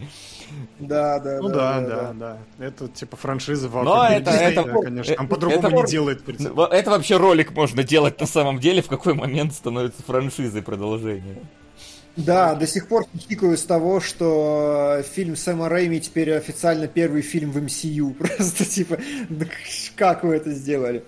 Да, да, Ну да, да, да. Это типа франшиза в Но это- Disney, это- да, конечно. Там это- по-другому это- не делает. Ну, Это вообще ролик можно делать на самом деле, в какой момент становится франшизой продолжение. Да, до сих пор хихикаю с того, что фильм Сэма Рэйми теперь официально первый фильм в MCU. (laughs) Просто типа, да как вы это сделали?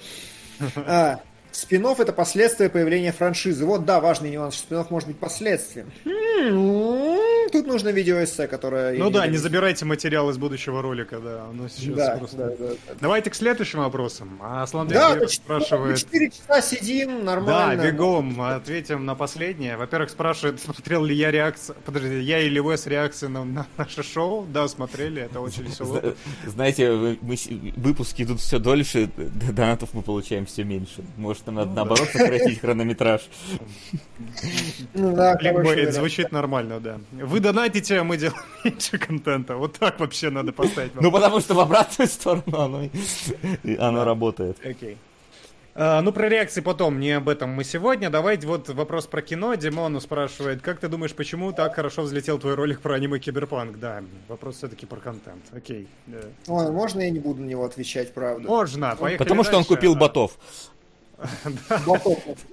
А, спин это последствия появления франшизы. Вот, да, важный нюанс, что спин может быть последствием. М, Тут нужно видеоэссе, которое... Ну да, не забирайте материал из будущего ролика, да. Оно сейчас Да, просто... да, да, да. Давайте к следующим вопросам. А Аслан Да, то спрашивает... 4 часа сидим, Да, нормально. бегом, ответим на последнее. Во-первых, спрашивает, смотрел ли я реакцию... Подожди, я или Вес реакции на, на наше шоу? Да, смотрели, это очень весело. Зна- Знаете, мы выпуски идут все дольше, донатов мы получаем все меньше. Может, нам надо наоборот сократить хронометраж. Ну вариант. звучит нормально, да. Вы донатите, а мы делаем (laughs) меньше контента. Вот так вообще надо поставить. Ну, потому что в обратную сторону оно, работает. Окей. А, ну, про реакции потом, не об этом мы сегодня. Давайте вот вопрос про кино. Димону спрашивает, как ты думаешь, почему так хорошо взлетел твой ролик про аниме Киберпанк? Да, вопрос все-таки про контент. Окей. Ой, можно я не буду на него отвечать, правда? Можно, поехали Потому что он дальше. купил А, ботов.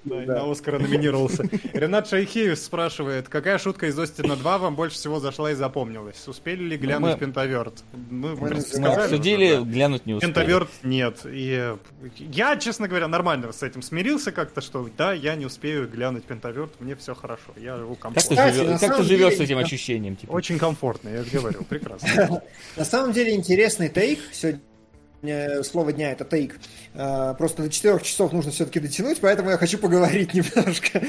На Оскара номинировался. Ренат Шайхиев спрашивает, какая шутка из Остина 2 вам больше всего зашла и запомнилась? Успели ли глянуть Пентаверт? Мы, Мы обсудили, глянуть не успели. Пентаверт нет. И я, честно говоря, нормально с этим смирился как-то, что да, я не успею глянуть Пентаверт, мне все хорошо, я живу комфортно. Как ты живешь с этим ощущением? Типа? Очень комфортно, я же говорил, прекрасно. (laughs) На самом деле интересный тейк сегодня слово дня это тейк. Э, Просто до 4 часов нужно все-таки дотянуть, поэтому я хочу поговорить (laughs) немножко.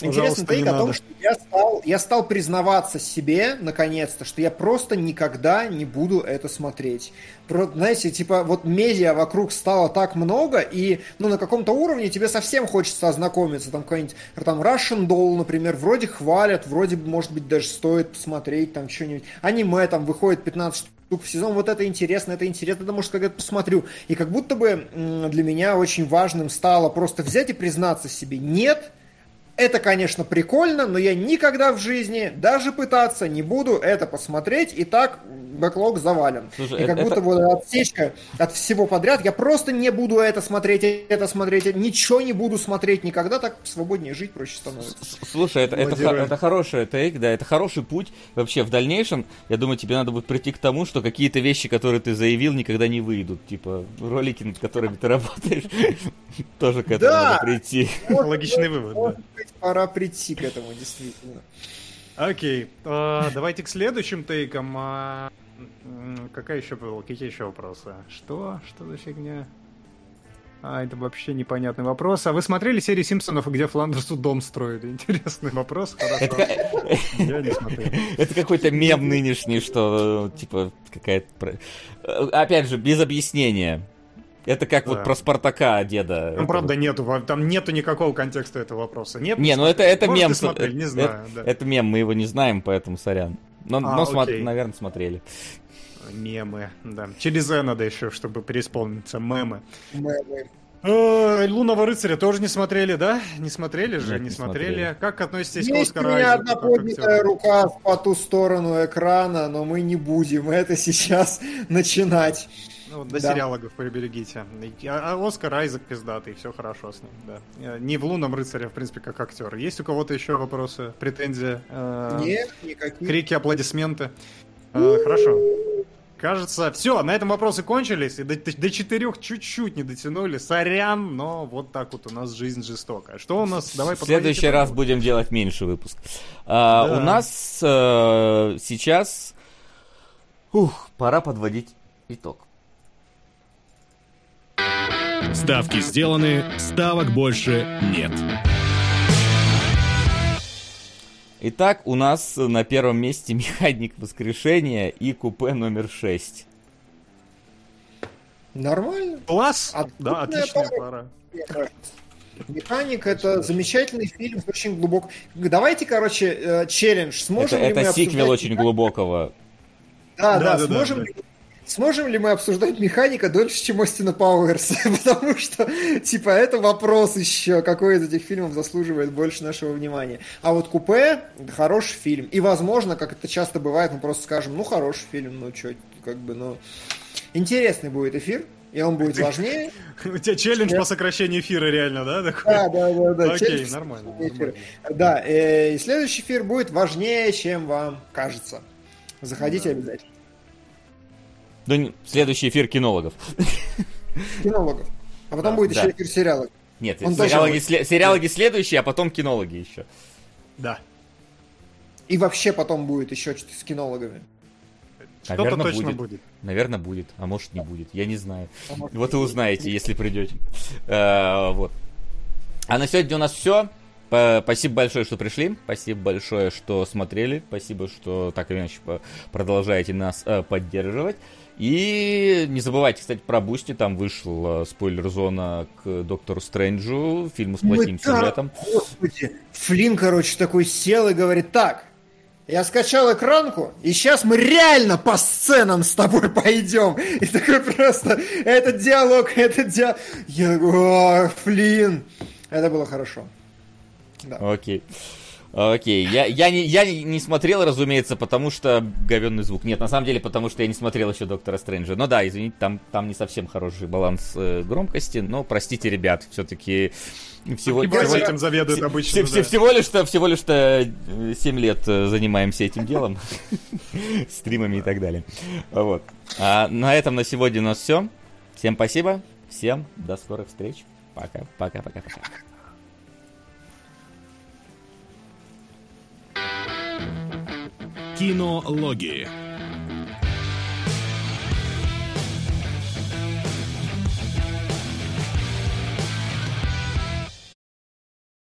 Интересный тейк о том, что я стал, я стал признаваться себе, наконец-то, что я просто никогда не буду это смотреть. Про, знаете, типа, вот медиа вокруг стало так много, и, ну, на каком-то уровне тебе совсем хочется ознакомиться. Там какой-нибудь, там, Russian Doll, например, вроде хвалят, вроде, может быть, даже стоит посмотреть, там, что-нибудь. Аниме, там, выходит 15 штук в сезон, вот это интересно, это интересно, это, может, когда-то посмотрю. И как будто бы для меня очень важным стало просто взять и признаться себе, нет, это, конечно, прикольно, но я никогда в жизни даже пытаться не буду это посмотреть, и так бэклог завален. Слушай, и как это- будто вот отсечка от всего подряд, я просто не буду это смотреть, это смотреть, ничего не буду смотреть никогда, так свободнее жить проще становится. Слушай, это, это, это хороший тейк, да, это хороший путь. Вообще, в дальнейшем, я думаю, тебе надо будет прийти к тому, что какие-то вещи, которые ты заявил, никогда не выйдут. Типа, ролики, над которыми ты работаешь, (laughs) тоже к этому надо прийти. Логичный вывод, да. Быть, пора прийти к этому, действительно. Окей, а, давайте к следующим тейкам. А, Какая еще была? Какие еще вопросы? Что? Что за фигня? А, это вообще непонятный вопрос. А вы смотрели серию Симпсонов, где Фландерсу дом строили? Интересный вопрос. Хорошо. Я не смотрел. это какой-то мем нынешний, что, э, типа, какая-то... Э, Опять же, без объяснения. Это как Да. вот про Спартака деда. Там, правда, нету, там нету никакого контекста этого вопроса. Нет? Не, ну это, это Может, мем. смотрели, не это- знаю, да. Это мем, мы его не знаем, поэтому сорян. Но, А, но смо- окей. наверное, смотрели. Мемы, да. Через «э» надо еще, чтобы переисполниться. Мемы. Мы- мы- Э, Лунного рыцаря тоже не смотрели, да? Не смотрели же? Нет, не не смотрели. смотрели. Как относитесь к Есть у Оскару меня Айзеку одна поднятая рука по ту сторону экрана, но мы не будем это сейчас начинать. Ну, до Да. сериалогов приберегите. А, а Оскар Айзек пиздатый, все хорошо с ним, да. Э, Не в «Лунном рыцаре», в принципе, как актер. Есть у кого-то еще вопросы, претензии? Э, Нет, никаких. Крики, аплодисменты. Э, Хорошо. Кажется, все, на этом вопросы кончились, и до, до четырех чуть-чуть не дотянули. Сорян, но вот так вот у нас жизнь жестокая. Что у нас? Давай В следующий раз будем делать меньше выпуск. А, Да. У нас э, сейчас... Ух, пора подводить итог. Ставки сделаны, ставок больше нет. Итак, у нас на первом месте «Механик воскрешения» и купе номер 6. Нормально. Класс! Отличная Да, отличная пара. пара. Механик это замечательный фильм, очень глубок. Давайте, короче, э, челлендж. Сможем Это, ли мы это обсуждать сиквел очень «Механика»? глубокого. Да, Да, да, да, да, сможем, да. Ли, сможем ли мы обсуждать механика дольше, чем Остина Пауэрса? (laughs) Потому что, типа, это вопрос еще, какой из этих фильмов заслуживает больше нашего внимания. А вот Купе — хороший фильм. И, возможно, как это часто бывает, мы просто скажем, ну, хороший фильм, ну, что, как бы, ну... Интересный будет эфир, и он будет важнее. (laughs) У тебя челлендж по сокращению эфира реально, да? Да, да, да, да. Окей, нормально. Да, э, и следующий эфир будет важнее, чем вам кажется. Заходите обязательно. Не- следующий эфир кинологов. Кинологов. А потом Да, будет да. еще эфир сериалов. Нет, Он сериалоги, будет. сле- сериалоги следующие, а потом кинологи еще. Да. И вообще потом будет еще что-то с кинологами. Что-то Наверно, точно будет. будет. Наверное, будет, а может не будет. Я не знаю. А может, Вот и узнаете, если придете. Э, Вот. А на сегодня у нас все. Спасибо большое, что пришли. Спасибо большое, что смотрели. Спасибо, что так или иначе по- продолжаете нас э, поддерживать. И не забывайте, кстати, про Boosty. Там вышла спойлер-зона к Доктору Стрэнджу, фильму с плохим так- сюжетом. Господи, Флинн, короче, такой сел и говорит, так, я скачал экранку, и сейчас мы реально по сценам с тобой пойдем. И такой просто, этот диалог, этот диалог. Я «О, Флинн. Это было хорошо. Да. Окей. Окей, я, я, не, я не смотрел, разумеется, потому что говенный звук. Нет, на самом деле, потому что я не смотрел еще Доктора Стрэнджа. Ну да, извините, там, там не совсем хороший баланс э, громкости, но простите, ребят, все-таки всего, И всего, этим заведует обычно. все- да. всего лишь-то, всего лишь-то 7 лет э, занимаемся этим делом, (laughs) стримами и так далее. Вот. А на этом на сегодня у нас все. Всем спасибо, всем до скорых встреч. Пока, пока, пока, пока. Кинологии.